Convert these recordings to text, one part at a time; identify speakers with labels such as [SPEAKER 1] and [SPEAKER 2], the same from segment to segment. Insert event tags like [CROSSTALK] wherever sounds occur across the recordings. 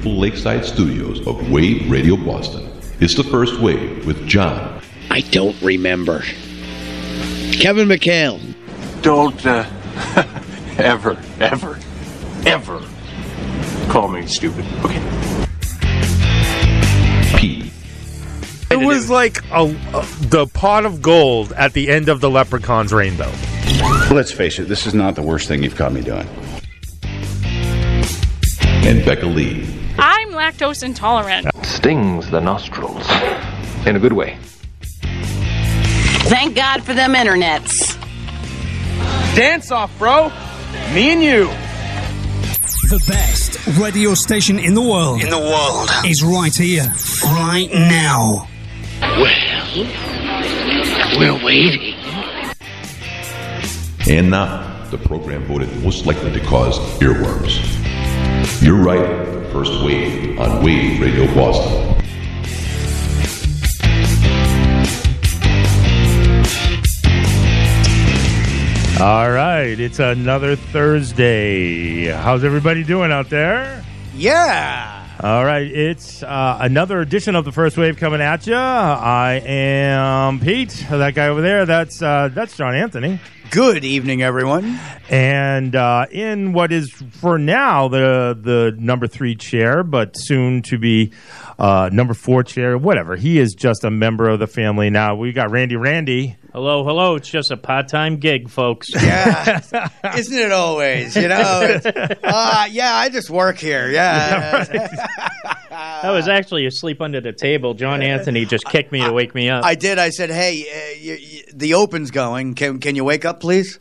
[SPEAKER 1] beautiful lakeside studios of Wave Radio Boston. It's the first wave with John.
[SPEAKER 2] I don't remember. Kevin McHale.
[SPEAKER 3] Don't uh, [LAUGHS] ever, ever, ever call me stupid. Okay.
[SPEAKER 1] Pete.
[SPEAKER 4] It was like a, a, the pot of gold at the end of the leprechaun's rainbow.
[SPEAKER 5] Let's face it, this is not the worst thing you've caught me doing.
[SPEAKER 1] And Becca Lee.
[SPEAKER 6] I'm lactose intolerant.
[SPEAKER 3] Stings the nostrils. In a good way.
[SPEAKER 7] Thank God for them internets.
[SPEAKER 8] Dance off, bro. Me and you.
[SPEAKER 9] The best radio station in the world.
[SPEAKER 2] In the world.
[SPEAKER 9] Is right here, right now.
[SPEAKER 2] Well, we're waiting.
[SPEAKER 1] And now, the program voted most likely to cause earworms. You're right, first wave on Wave Radio Boston.
[SPEAKER 4] All right, it's another Thursday. How's everybody doing out there?
[SPEAKER 10] Yeah.
[SPEAKER 4] All right, it's uh, another edition of the First Wave coming at you. I am Pete. That guy over there, that's uh, that's John Anthony.
[SPEAKER 10] Good evening, everyone.
[SPEAKER 4] And uh, in what is for now the the number three chair, but soon to be uh, number four chair, whatever. He is just a member of the family now. We got Randy. Randy.
[SPEAKER 11] Hello, hello. It's just a part-time gig, folks. [LAUGHS]
[SPEAKER 10] Yeah, isn't it always? You know, it's, [LAUGHS] uh, yeah. I just work here. Yeah. [LAUGHS]
[SPEAKER 11] I was actually asleep under the table. John Anthony just kicked me to wake me up.
[SPEAKER 10] I did. I said, "Hey, uh, you, you, the open's going. Can can you wake up, please?"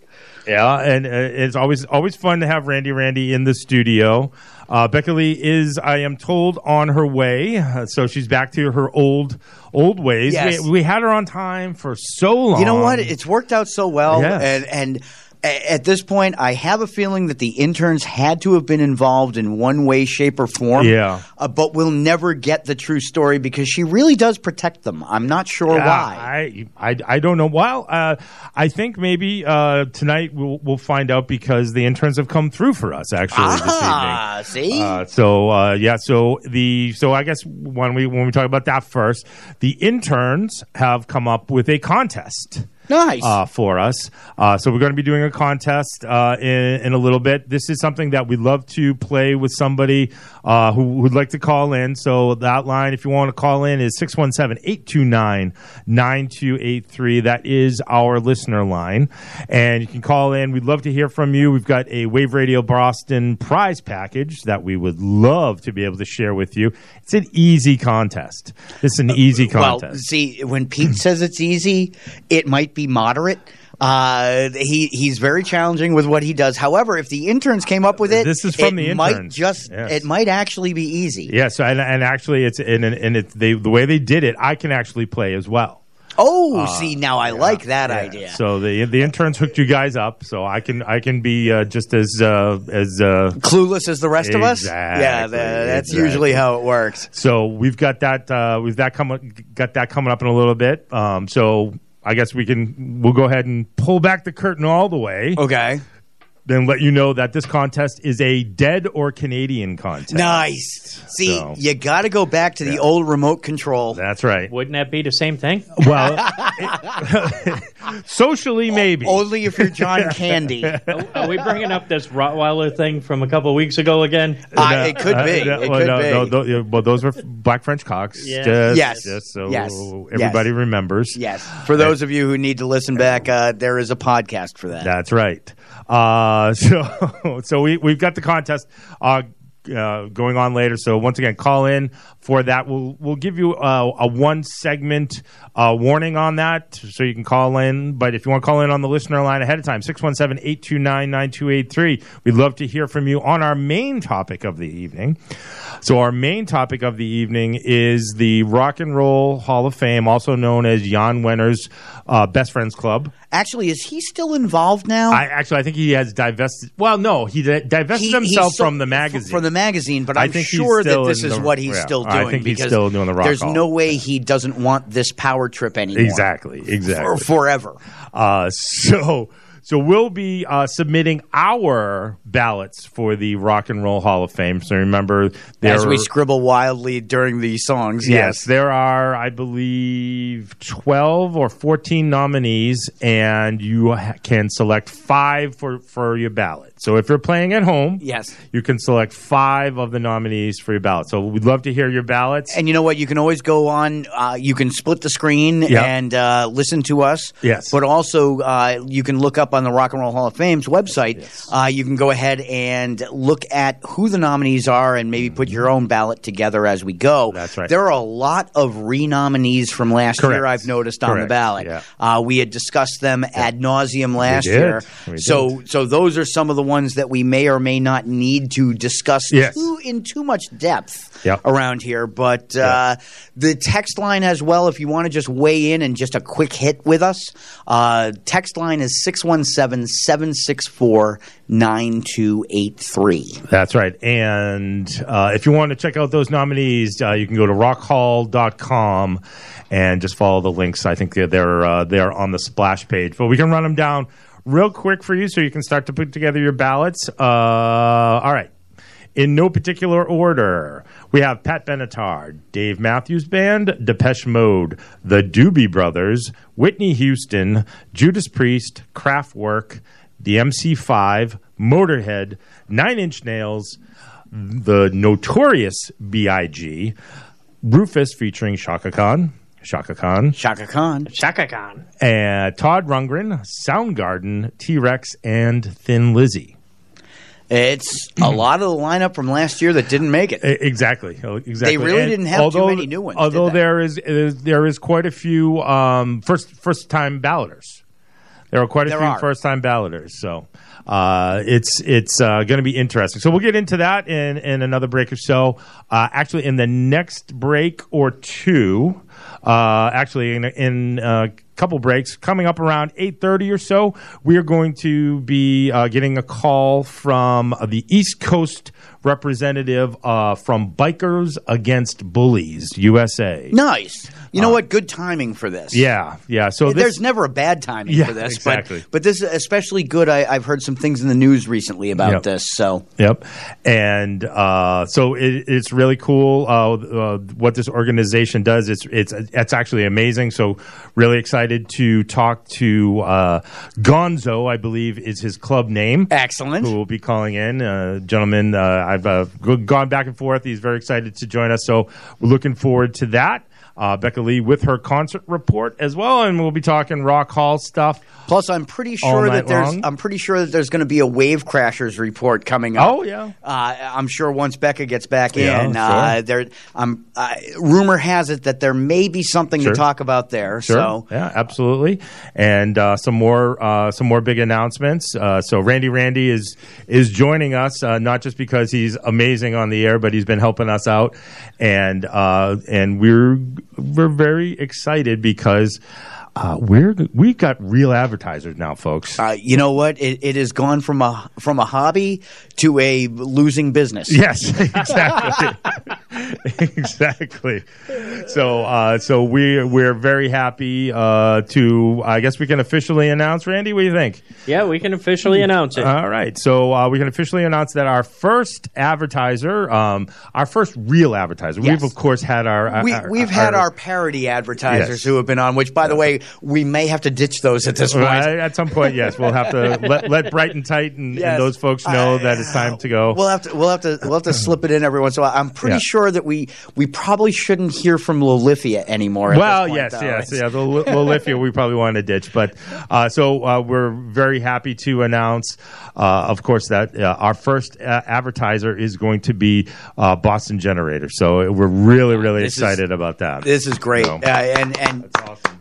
[SPEAKER 4] Yeah, and uh, it's always always fun to have Randy Randy in the studio. Uh, Becca Lee is, I am told, on her way, uh, so she's back to her old old ways.
[SPEAKER 10] Yes.
[SPEAKER 4] We, we had her on time for so long.
[SPEAKER 10] You know what? It's worked out so well, and and at this point, I have a feeling that the interns had to have been involved in one way, shape, or form.
[SPEAKER 4] Yeah.
[SPEAKER 10] Uh, but we'll never get the true story because she really does protect them. I'm not sure
[SPEAKER 4] Yeah,
[SPEAKER 10] why.
[SPEAKER 4] I, I I don't know. Well, uh, I think maybe uh, tonight we'll we'll find out because the interns have come through for us actually this evening.
[SPEAKER 10] Ah, see.
[SPEAKER 4] Uh, so uh, yeah, so the so I guess when we when we talk about that first, the interns have come up with a contest.
[SPEAKER 10] Nice.
[SPEAKER 4] Uh, for us. Uh, so we're going to be doing a contest uh, in, in a little bit. This is something that we'd love to play with somebody uh, who would like to call in. So that line, if you want to call in, is 617-829-9283. That is our listener line. And you can call in. We'd love to hear from you. We've got a Wave Radio Boston prize package that we would love to be able to share with you. It's an easy contest. It's an easy contest.
[SPEAKER 10] Well, see, when Pete says it's easy, it might be moderate. Uh, he he's very challenging with what he does. However, if the interns came up with it,
[SPEAKER 4] This is from
[SPEAKER 10] it
[SPEAKER 4] the
[SPEAKER 10] might
[SPEAKER 4] interns.
[SPEAKER 10] just
[SPEAKER 4] Yes.
[SPEAKER 10] it might actually be easy.
[SPEAKER 4] Yeah, so and, and actually, it's and and it's they the way they did it. I can actually play as well.
[SPEAKER 10] Oh, see, now I like that
[SPEAKER 4] Yeah.
[SPEAKER 10] idea.
[SPEAKER 4] So the the interns hooked you guys up, so I can I can be uh, just as uh, as uh,
[SPEAKER 10] Clueless as the rest of us.
[SPEAKER 4] Exactly,
[SPEAKER 10] Yeah, tha- that's
[SPEAKER 4] exactly.
[SPEAKER 10] usually how it works.
[SPEAKER 4] So we've got that uh, we've that coming got that coming up in a little bit. Um, so I guess we can we'll go ahead and pull back the curtain all the way.
[SPEAKER 10] Okay.
[SPEAKER 4] Then let you know that this contest is a dead or Canadian contest.
[SPEAKER 10] Nice. See,
[SPEAKER 4] So-
[SPEAKER 10] you got to go back to the old remote control.
[SPEAKER 4] That's right.
[SPEAKER 11] Wouldn't that be the same thing?
[SPEAKER 4] Well, [LAUGHS] socially maybe.
[SPEAKER 10] Only if you're John [LAUGHS] Candy. uh,
[SPEAKER 11] Are we bringing up this Rottweiler thing from a couple weeks ago again?
[SPEAKER 10] Uh, it could be.
[SPEAKER 4] Uh,
[SPEAKER 10] It
[SPEAKER 4] well,
[SPEAKER 10] could
[SPEAKER 4] no,
[SPEAKER 10] be.
[SPEAKER 4] no, tho- yeah, well, those were black French cocks.
[SPEAKER 11] Yeah.
[SPEAKER 4] Just,
[SPEAKER 10] Yes.
[SPEAKER 4] just so
[SPEAKER 10] Yes.
[SPEAKER 4] everybody
[SPEAKER 10] Yes.
[SPEAKER 4] remembers.
[SPEAKER 10] Yes. For those of you who need to listen back, uh, there is a podcast for that.
[SPEAKER 4] That's right. Uh, [LAUGHS] so, so we we've got the contest. Uh, uh, going on later. So once again, call in for that. We'll we'll give you uh, a one segment uh, warning on that, so you can call in. But if you want to call in on the listener line ahead of time, 617-829-9283. We'd love to hear from you on our main topic of the evening. So our main topic of the evening is the Rock and Roll Hall of Fame, also known as Jan Wenner's uh, Best Friends Club.
[SPEAKER 10] Actually, is he still involved now?
[SPEAKER 4] I actually I think he has divested. Well, no, he di- divested
[SPEAKER 10] He-
[SPEAKER 4] himself
[SPEAKER 10] still-
[SPEAKER 4] from the magazine.
[SPEAKER 10] From the magazine, but
[SPEAKER 4] I
[SPEAKER 10] I'm
[SPEAKER 4] think he's
[SPEAKER 10] sure that
[SPEAKER 4] still
[SPEAKER 10] this
[SPEAKER 4] in
[SPEAKER 10] is
[SPEAKER 4] the-
[SPEAKER 10] what he's
[SPEAKER 4] yeah,
[SPEAKER 10] still doing.
[SPEAKER 4] I think he's
[SPEAKER 10] because
[SPEAKER 4] still doing the Rock
[SPEAKER 10] There's
[SPEAKER 4] Hall.
[SPEAKER 10] no way he doesn't want this power trip anymore.
[SPEAKER 4] exactly, exactly.
[SPEAKER 10] For forever.
[SPEAKER 4] Uh, [LAUGHS] so, so we'll be uh, submitting our ballots for the Rock and Roll Hall of Fame. So remember, there
[SPEAKER 10] As we scribble wildly during the songs,
[SPEAKER 4] Yes,
[SPEAKER 10] yes.
[SPEAKER 4] there are, I believe, 12 or 14 nominees, and you ha- can select five for, for your ballot. So if you're playing at home,
[SPEAKER 10] Yes.
[SPEAKER 4] you can select five of the nominees for your ballot. So we'd love to hear your ballots.
[SPEAKER 10] And you know what? You can always go on. Uh, you can split the screen
[SPEAKER 4] Yep.
[SPEAKER 10] and uh, listen to us.
[SPEAKER 4] Yes.
[SPEAKER 10] But also, uh, you can look up on the Rock and Roll Hall of Fame's website. Uh, you can go ahead and look at who the nominees are and maybe put your own ballot together as we go.
[SPEAKER 4] That's right.
[SPEAKER 10] There are a lot of renominees from last
[SPEAKER 4] Correct.
[SPEAKER 10] year. I've noticed on the ballot.
[SPEAKER 4] Yeah.
[SPEAKER 10] Uh, we had discussed them ad nauseum last year.
[SPEAKER 4] We
[SPEAKER 10] so,
[SPEAKER 4] did.
[SPEAKER 10] so those are some of the ones that we may or may not need to discuss
[SPEAKER 4] Yes.
[SPEAKER 10] too, in too much depth
[SPEAKER 4] Yep.
[SPEAKER 10] around here. But uh, the text line as well, if you want to just weigh in and just a quick hit with us, uh, text line is 617 764 9283.
[SPEAKER 4] That's right. And uh, if you want to check out those nominees, uh, you can go to rockhall.com and just follow the links. I think they're they're, uh, they're on the splash page. But we can run them down real quick for you so you can start to put together your ballots. Uh, all right. In no particular order, we have Pat Benatar, Dave Matthews Band, Depeche Mode, The Doobie Brothers, Whitney Houston, Judas Priest, Kraftwerk, the MC5, Motorhead, Nine Inch Nails, the Notorious B.I.G., Rufus featuring Chaka Khan, Chaka Khan,
[SPEAKER 10] Chaka Khan,
[SPEAKER 11] Chaka Khan,
[SPEAKER 4] and Todd Rundgren, Soundgarden, T Rex, and Thin Lizzy.
[SPEAKER 10] It's a [CLEARS THROAT] lot of the lineup from last year that didn't make it.
[SPEAKER 4] Exactly. Oh, Exactly.
[SPEAKER 10] They really
[SPEAKER 4] And
[SPEAKER 10] didn't have too many new ones,
[SPEAKER 4] Although there is, is there is quite a few um, first first time balloters. There are quite a
[SPEAKER 10] There
[SPEAKER 4] few first time balloters. So uh, it's it's uh, going to be interesting. So we'll get into that in in another break or so. Uh, actually, in the next break or two, uh, actually in in a couple breaks coming up around 8.30 or so we are going to be uh, getting a call from the east coast representative uh, from bikers against bullies usa
[SPEAKER 10] Nice. You know what? Good timing for this.
[SPEAKER 4] yeah yeah so this,
[SPEAKER 10] There's never a bad timing
[SPEAKER 4] Yeah,
[SPEAKER 10] for this,
[SPEAKER 4] exactly.
[SPEAKER 10] but but this is especially good. I, I've heard some things in the news recently about
[SPEAKER 4] Yep.
[SPEAKER 10] this. So
[SPEAKER 4] Yep, and uh, so it, it's really cool uh, uh, what this organization does. It's it's it's actually amazing. So really excited to talk to uh, Gonzo, I believe is his club name.
[SPEAKER 10] excellent.
[SPEAKER 4] Who will be calling in, uh, gentlemen? Uh, I've uh, gone back and forth. He's very excited to join us, so we're looking forward to that. Uh, Becca Lee with her concert report as well, and we'll be talking Rock Hall stuff.
[SPEAKER 10] Plus, I'm pretty sure that there's
[SPEAKER 4] long?
[SPEAKER 10] I'm pretty sure that there's going to be a Wave Crashers report coming up.
[SPEAKER 4] Oh yeah,
[SPEAKER 10] Uh, I'm sure once Becca gets back
[SPEAKER 4] Yeah,
[SPEAKER 10] in,
[SPEAKER 4] sure.
[SPEAKER 10] uh, there. Um, uh, rumor has it that there may be something
[SPEAKER 4] Sure.
[SPEAKER 10] to talk about there.
[SPEAKER 4] Sure.
[SPEAKER 10] So
[SPEAKER 4] yeah, absolutely, and uh, some more uh, some more big announcements. Uh, so Randy Randy is is joining us uh, not just because he's amazing on the air, but he's been helping us out, and uh, and we're we're very excited because. Uh, we're we've got real advertisers now, folks.
[SPEAKER 10] uh, you know what? It, it has gone from a from a hobby to a losing business.
[SPEAKER 4] Yes, [LAUGHS] exactly, [LAUGHS] exactly. So, uh, so we we're very happy uh, to. I guess we can officially announce, Randy. What do you think?
[SPEAKER 11] Yeah, we can officially announce it.
[SPEAKER 4] All right, so uh, we can officially announce that our first advertiser, um, our first real advertiser.
[SPEAKER 10] Yes.
[SPEAKER 4] We've of course had our.
[SPEAKER 10] We,
[SPEAKER 4] our-
[SPEAKER 10] we've had our parody advertisers
[SPEAKER 4] Yes.
[SPEAKER 10] who have been on, which, by the way, we may have to ditch those at this
[SPEAKER 4] Well,
[SPEAKER 10] point.
[SPEAKER 4] at some point, yes, we'll have to [LAUGHS] let, let Brighton Tight and,
[SPEAKER 10] Yes.
[SPEAKER 4] and those folks know that it's time to go.
[SPEAKER 10] We'll have to we'll have to we'll have to slip it in every once in a while. I'm pretty
[SPEAKER 4] Yeah.
[SPEAKER 10] sure that we we probably shouldn't hear from Lolithia anymore. At
[SPEAKER 4] well,
[SPEAKER 10] this point,
[SPEAKER 4] yes,
[SPEAKER 10] though.
[SPEAKER 4] yes, yeah. [LAUGHS] The Lolithia we probably want to ditch, but uh, so uh, we're very happy to announce, of course, that uh, our first uh, advertiser is going to be uh, Boston Generator. So we're really, really
[SPEAKER 10] This is-
[SPEAKER 4] excited about that.
[SPEAKER 10] This is great,
[SPEAKER 4] So-
[SPEAKER 10] uh, and and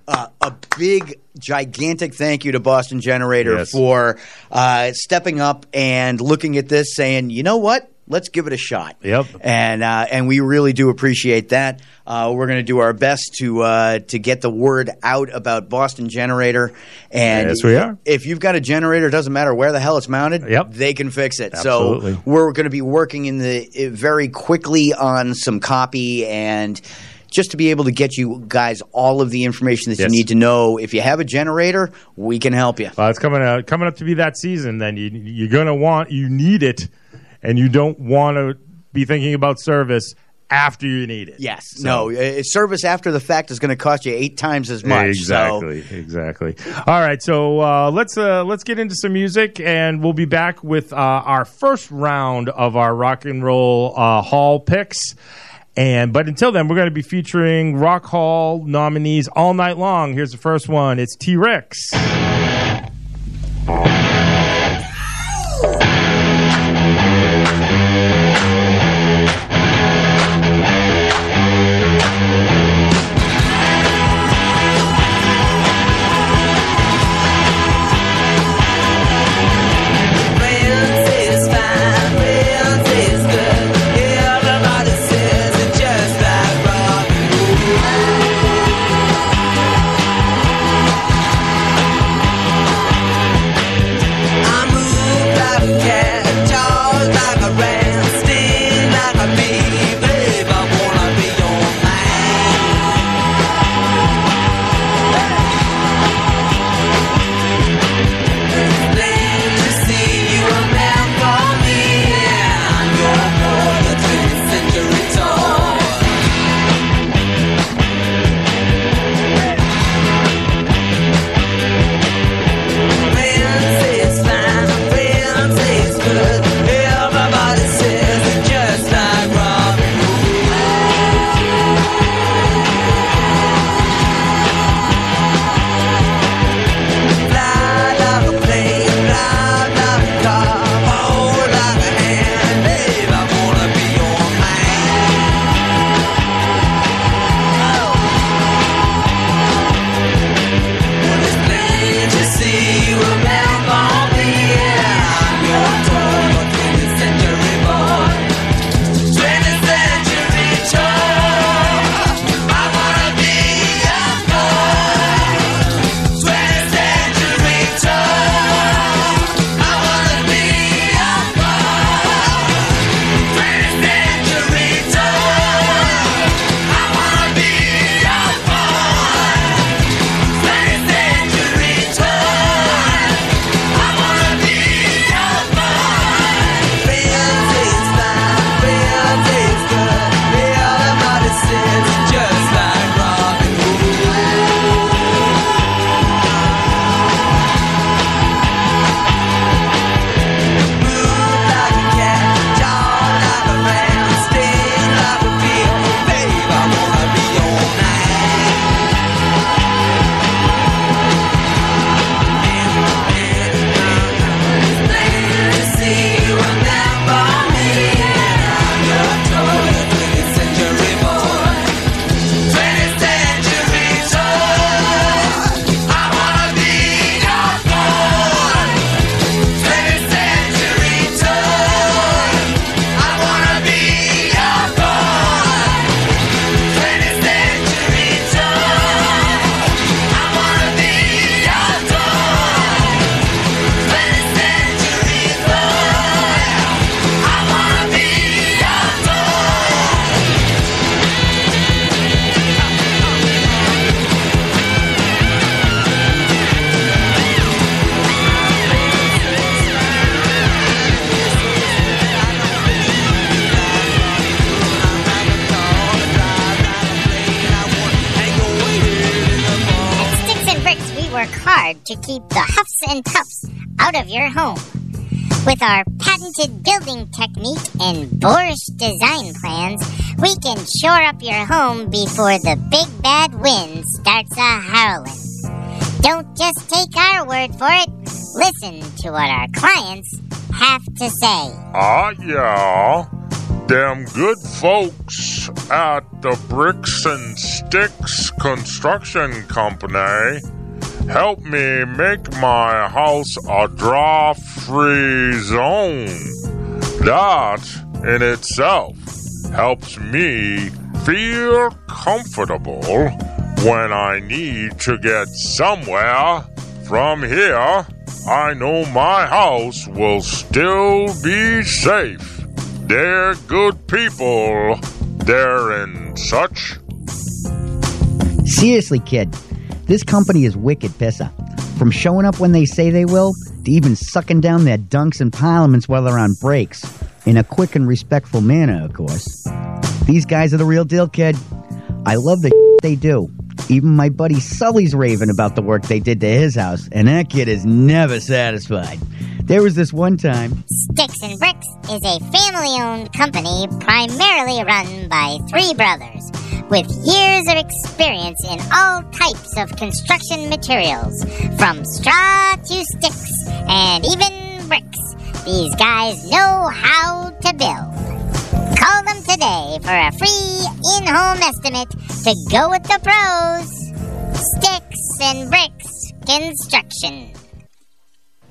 [SPEAKER 10] uh, a big, gigantic thank you to Boston Generator
[SPEAKER 4] Yes.
[SPEAKER 10] for uh, stepping up and looking at this, saying, you know what, let's give it a shot.
[SPEAKER 4] Yep.
[SPEAKER 10] and uh, and we really do appreciate that. Uh, we're going to do our best to uh, to get the word out about Boston Generator. And
[SPEAKER 4] Yes, we are.
[SPEAKER 10] If you've got a generator, it doesn't matter where the hell it's mounted.
[SPEAKER 4] Yep.
[SPEAKER 10] they can fix it.
[SPEAKER 4] Absolutely.
[SPEAKER 10] So we're going to be working in the very quickly on some copy and just to be able to get you guys all of the information that
[SPEAKER 12] Yes.
[SPEAKER 10] you need to know. If you have a generator, we can help you.
[SPEAKER 12] Well, it's coming out, coming up to be that season. Then you, you're gonna want you need it, and you don't want to be thinking about service after you need it.
[SPEAKER 10] Yes.
[SPEAKER 12] So-
[SPEAKER 10] no, uh, service after the fact is going to cost you eight times as much. so-
[SPEAKER 12] Exactly, exactly. All right, so uh, let's uh, let's get into some music, and we'll be back with uh, our first round of our rock and roll uh, hall picks. And but until then, we're going to be featuring Rock Hall nominees all night long. Here's the first one. It's T Rex.
[SPEAKER 13] To keep the huffs and puffs out of your home. With our patented building technique and boorish design plans, we can shore up your home before the big bad wind starts a howling. Don't just take our word for it. Listen to what our clients have to say.
[SPEAKER 14] Ah, yeah. Them good folks at the Bricks and Sticks Construction Company help me make my house a draft free zone. That in itself helps me feel comfortable when I need to get somewhere. From here, I know my house will still be safe. They're good people. They're in such
[SPEAKER 10] Seriously, kid, this company is wicked pissa. From showing up when they say they will, to even sucking down their dunks and parliaments while they're on breaks. In a quick and respectful manner, of course. These guys are the real deal, kid. I love the [LAUGHS] they do. Even my buddy Sully's raving about the work they did to his house, and that kid is never satisfied. There was this one time.
[SPEAKER 13] Sticks and Bricks is a family owned company primarily run by three brothers with years of experience in all types of construction materials, from straw to sticks and even bricks. These guys know how to build. Call them today for a free in home estimate to go with the pros. Sticks and Bricks Construction.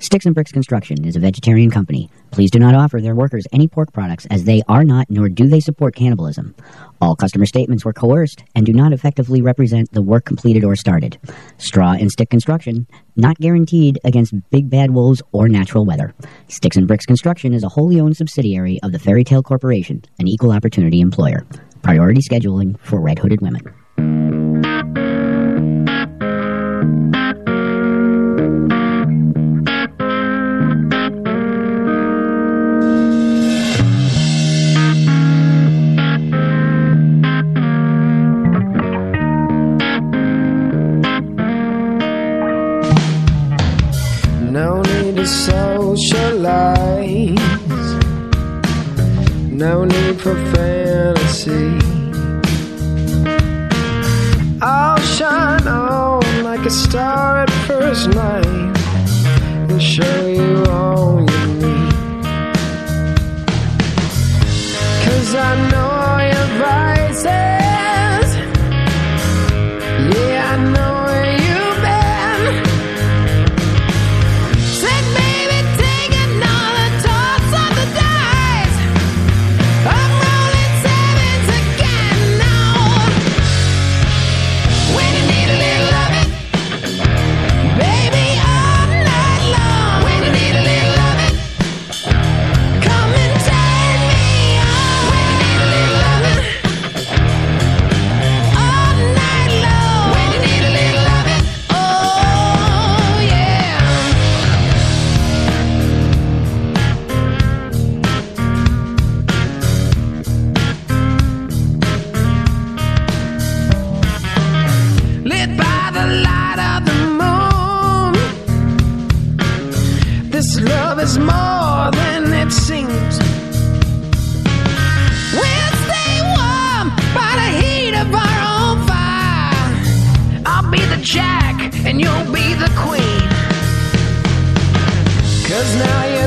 [SPEAKER 15] Sticks and Bricks Construction is a vegetarian company. Please do not offer their workers any pork products as they are not nor do they support cannibalism. All customer statements were coerced and do not effectively represent the work completed or started. Straw and stick construction, not guaranteed against big bad wolves or natural weather. Sticks and Bricks Construction is a wholly owned subsidiary of the Fairy Tale Corporation, an equal opportunity employer. Priority scheduling for red hooded women.
[SPEAKER 16] No need for fantasy. I'll shine on like a star at first night and show you all you need. Cause I know
[SPEAKER 4] знаю.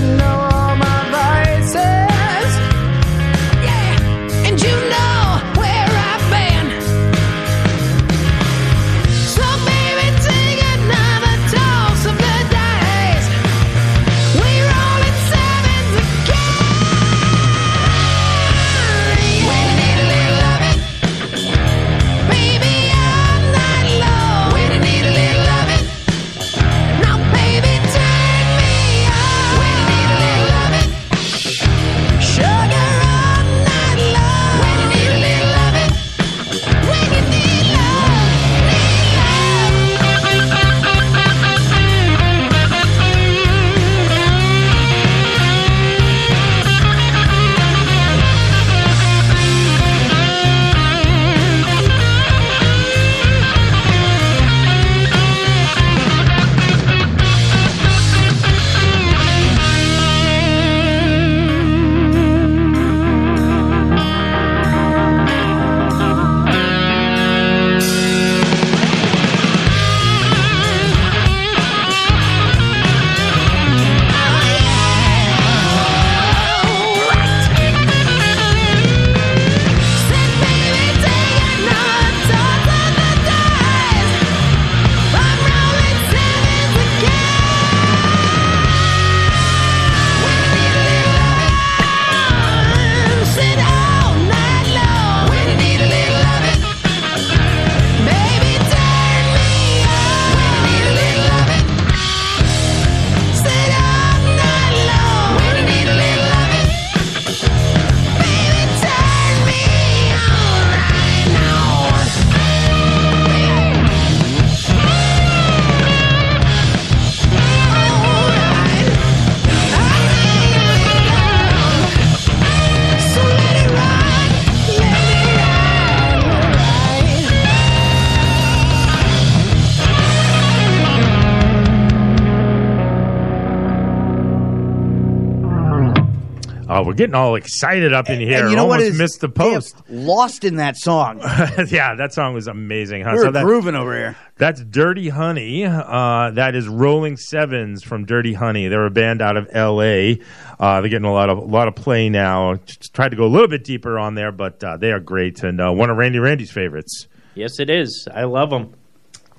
[SPEAKER 4] Getting all excited up in here.
[SPEAKER 10] And you know
[SPEAKER 4] Almost
[SPEAKER 10] what is
[SPEAKER 4] missed the post.
[SPEAKER 10] lost in that song. [LAUGHS]
[SPEAKER 4] yeah, that song was amazing. Huh?
[SPEAKER 10] We were
[SPEAKER 4] that-
[SPEAKER 10] grooving over here.
[SPEAKER 4] That's Dirty Honey. Uh, that is Rolling Sevens from Dirty Honey. They're a band out of L.A. Uh, they're getting a lot of a lot of play now. Just tried to go a little bit deeper on there, but uh, they are great and uh, one of Randy Randy's favorites.
[SPEAKER 11] Yes, it is. I love them.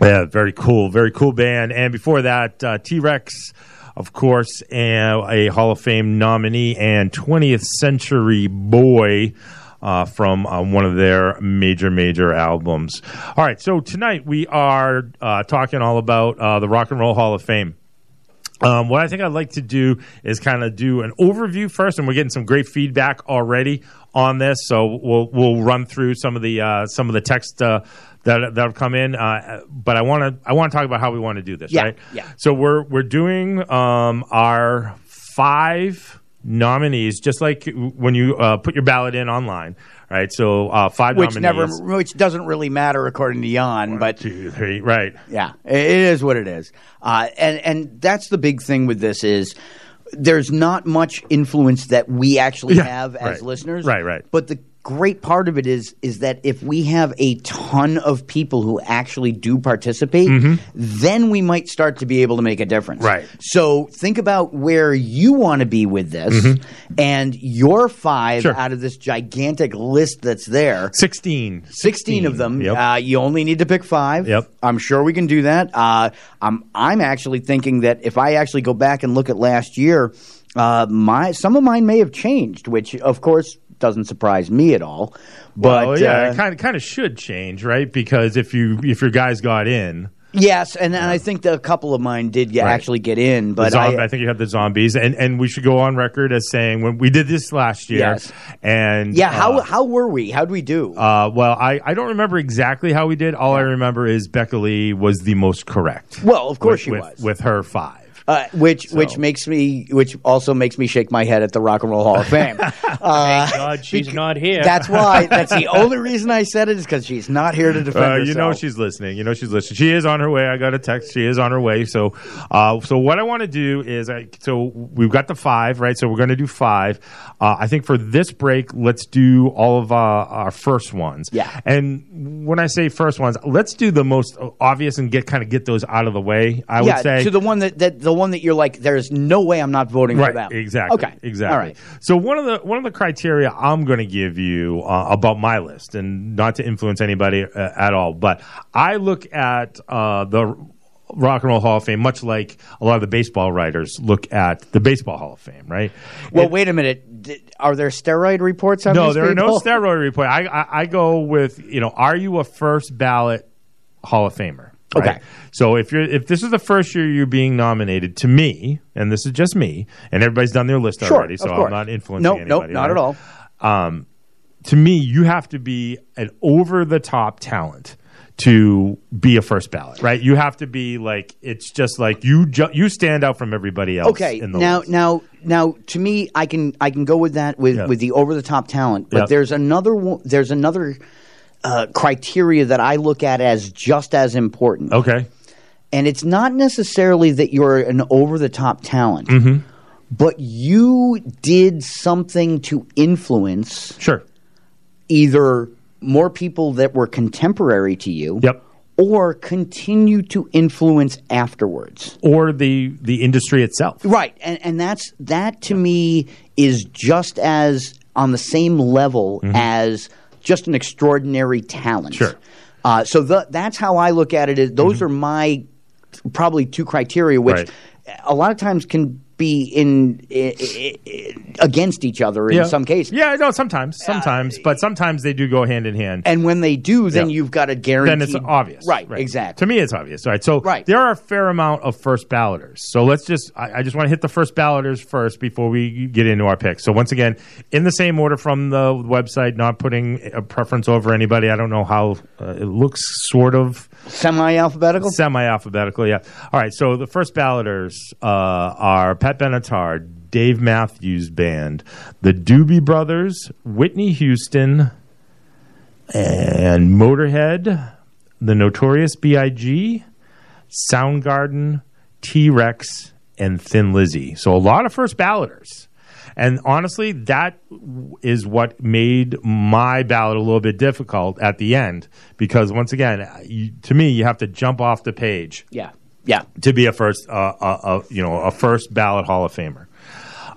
[SPEAKER 4] Yeah, very cool, very cool band. And before that, uh, T Rex, of course, a Hall of Fame nominee and 20th Century Boy. Uh, from uh, one of their major, major albums. All right, so tonight we are uh, talking all about uh, the Rock and Roll Hall of Fame. Um, what I think I'd like to do is kind of do an overview first, and we're getting some great feedback already on this. So we'll we'll run through some of the uh, some of the text uh, that that have come in. Uh, but I want to I want to talk about how we want to do this,
[SPEAKER 10] Yeah,
[SPEAKER 4] right?
[SPEAKER 10] yeah.
[SPEAKER 4] So we're we're doing um, our five nominees, just like when you uh, put your ballot in online, right? So uh, five
[SPEAKER 10] Which never,
[SPEAKER 4] nominees.
[SPEAKER 10] which doesn't really matter according to Jan, but
[SPEAKER 4] two, three, right?
[SPEAKER 10] Yeah, it is what it is, uh, and and that's the big thing with this is there's not much influence that we actually
[SPEAKER 4] Yeah,
[SPEAKER 10] have as
[SPEAKER 4] right.
[SPEAKER 10] listeners,
[SPEAKER 4] Right, right.
[SPEAKER 10] But the great part of it is is that if we have a ton of people who actually do participate, then we might start to be able to make a difference.
[SPEAKER 4] Mm-hmm. Right.
[SPEAKER 10] So think about where you want to be with this, and your five
[SPEAKER 4] Mm-hmm. Sure.
[SPEAKER 10] out of this gigantic list that's there.
[SPEAKER 4] 16.
[SPEAKER 10] 16 of them.
[SPEAKER 4] Yep.
[SPEAKER 10] Uh, you only need to pick five.
[SPEAKER 4] Yep.
[SPEAKER 10] I'm sure we can do that. Uh, I'm I'm actually thinking that if I actually go back and look at last year, uh, my some of mine may have changed, which of course doesn't surprise me at all. But
[SPEAKER 4] well, yeah,
[SPEAKER 10] uh,
[SPEAKER 4] it kind of kind of should change, right? Because if you if your guys got in,
[SPEAKER 10] yes, and, and I think that a couple of mine did get,
[SPEAKER 4] Right.
[SPEAKER 10] actually get in, but I,
[SPEAKER 4] I, think you have the zombies, and and we should go on record as saying when we did this last year,
[SPEAKER 10] Yes.
[SPEAKER 4] and
[SPEAKER 10] yeah, how
[SPEAKER 4] uh,
[SPEAKER 10] how were we? How would we do?
[SPEAKER 4] uh, well, I, I don't remember exactly how we did. All I remember is Becca Lee was the most correct.
[SPEAKER 10] Well, of course
[SPEAKER 4] with,
[SPEAKER 10] she
[SPEAKER 4] with,
[SPEAKER 10] was.
[SPEAKER 4] with her five.
[SPEAKER 10] Uh, which which makes me which also makes me shake my head at the Rock and Roll Hall of Fame. [LAUGHS] Uh,
[SPEAKER 11] Thank God she's not here.
[SPEAKER 10] That's why. [LAUGHS] That's the only reason I said it is because she's not here to defend
[SPEAKER 4] Uh,
[SPEAKER 10] herself.
[SPEAKER 4] you know she's listening. You know she's listening. She is on her way. I got a text. She is on her way. So, uh, so what I want to do is, I, so we've got the five, right? So we're going to do five. Uh, I think for this break, let's do all of uh, our first ones.
[SPEAKER 10] Yeah.
[SPEAKER 4] And when I say first ones, let's do the most obvious and get kind of get those out of the way. I
[SPEAKER 10] yeah,
[SPEAKER 4] would say
[SPEAKER 10] to the one that, that the one that you're like, there's no way I'm not voting for
[SPEAKER 4] right
[SPEAKER 10] them.
[SPEAKER 4] exactly
[SPEAKER 10] Okay.
[SPEAKER 4] exactly
[SPEAKER 10] All right.
[SPEAKER 4] so one of the one of the criteria i'm going to give you uh, about my list and not to influence anybody uh, at all but i look at uh, the rock and roll hall of fame much like a lot of the baseball writers look at the baseball hall of fame right
[SPEAKER 10] Well,
[SPEAKER 4] It-
[SPEAKER 10] wait a minute. Did, are there steroid reports on
[SPEAKER 4] no there are no steroid reports. I, I i go with you know are you a first ballot hall of famer right?
[SPEAKER 10] Okay.
[SPEAKER 4] So if you're if this is the first year you're being nominated to me, and this is just me, and everybody's done their list
[SPEAKER 10] Sure,
[SPEAKER 4] already, so I'm not influencing
[SPEAKER 10] Nope, nope,
[SPEAKER 4] anybody.
[SPEAKER 10] not at all.
[SPEAKER 4] Um, to me, you have to be an over the top talent to be a first ballot, right? You have to be like it's just like you ju- you stand out from everybody else.
[SPEAKER 10] Okay,
[SPEAKER 4] in the
[SPEAKER 10] now,
[SPEAKER 4] list.
[SPEAKER 10] now, now, to me, I can I can go with that with,
[SPEAKER 4] Yeah.
[SPEAKER 10] with the over the top talent, but
[SPEAKER 4] Yeah.
[SPEAKER 10] there's another there's another uh, criteria that I look at as just as important.
[SPEAKER 4] okay,
[SPEAKER 10] and it's not necessarily that you're an over the top talent,
[SPEAKER 4] Mm-hmm.
[SPEAKER 10] but you did something to influence
[SPEAKER 4] sure,
[SPEAKER 10] either more people that were contemporary to you,
[SPEAKER 4] Yep.
[SPEAKER 10] or continue to influence afterwards.
[SPEAKER 4] or the the industry itself.
[SPEAKER 10] Right, and and that's that to me is just as on the same level as just an extraordinary talent.
[SPEAKER 4] Mm-hmm. Sure.
[SPEAKER 10] Uh, so the, that's how I look at it. Is those are my probably two criteria, which
[SPEAKER 4] Mm-hmm. Right.
[SPEAKER 10] a lot of times can be in i- i- i- against each other in
[SPEAKER 4] Yeah.
[SPEAKER 10] some cases.
[SPEAKER 4] Yeah, no, sometimes, sometimes, but sometimes they do go hand in hand.
[SPEAKER 10] And when they do, then
[SPEAKER 4] Yeah.
[SPEAKER 10] you've got a guarantee.
[SPEAKER 4] then it's obvious.
[SPEAKER 10] Right, exactly.
[SPEAKER 4] To me, it's obvious. Right. So
[SPEAKER 10] Right.
[SPEAKER 4] there are a fair amount of first balloters. So let's just, I, I just want to hit the first balloters first before we get into our picks. So once again, in the same order from the website, not putting a preference over anybody. I don't know how uh, it looks sort of
[SPEAKER 10] Semi alphabetical?
[SPEAKER 4] semi alphabetical. Yeah. All right. So the first balloters uh, are Pat Benatar, Dave Matthews Band, the Doobie Brothers, Whitney Houston, and Motorhead, the Notorious B.I.G., Soundgarden, T Rex, and Thin Lizzy. So a lot of first balloters. And honestly, that is what made my ballot a little bit difficult at the end because once again, you, to me, you have to jump off the page
[SPEAKER 10] Yeah. Yeah.
[SPEAKER 4] to be a first, uh, uh, uh, you know, a first ballot Hall of Famer.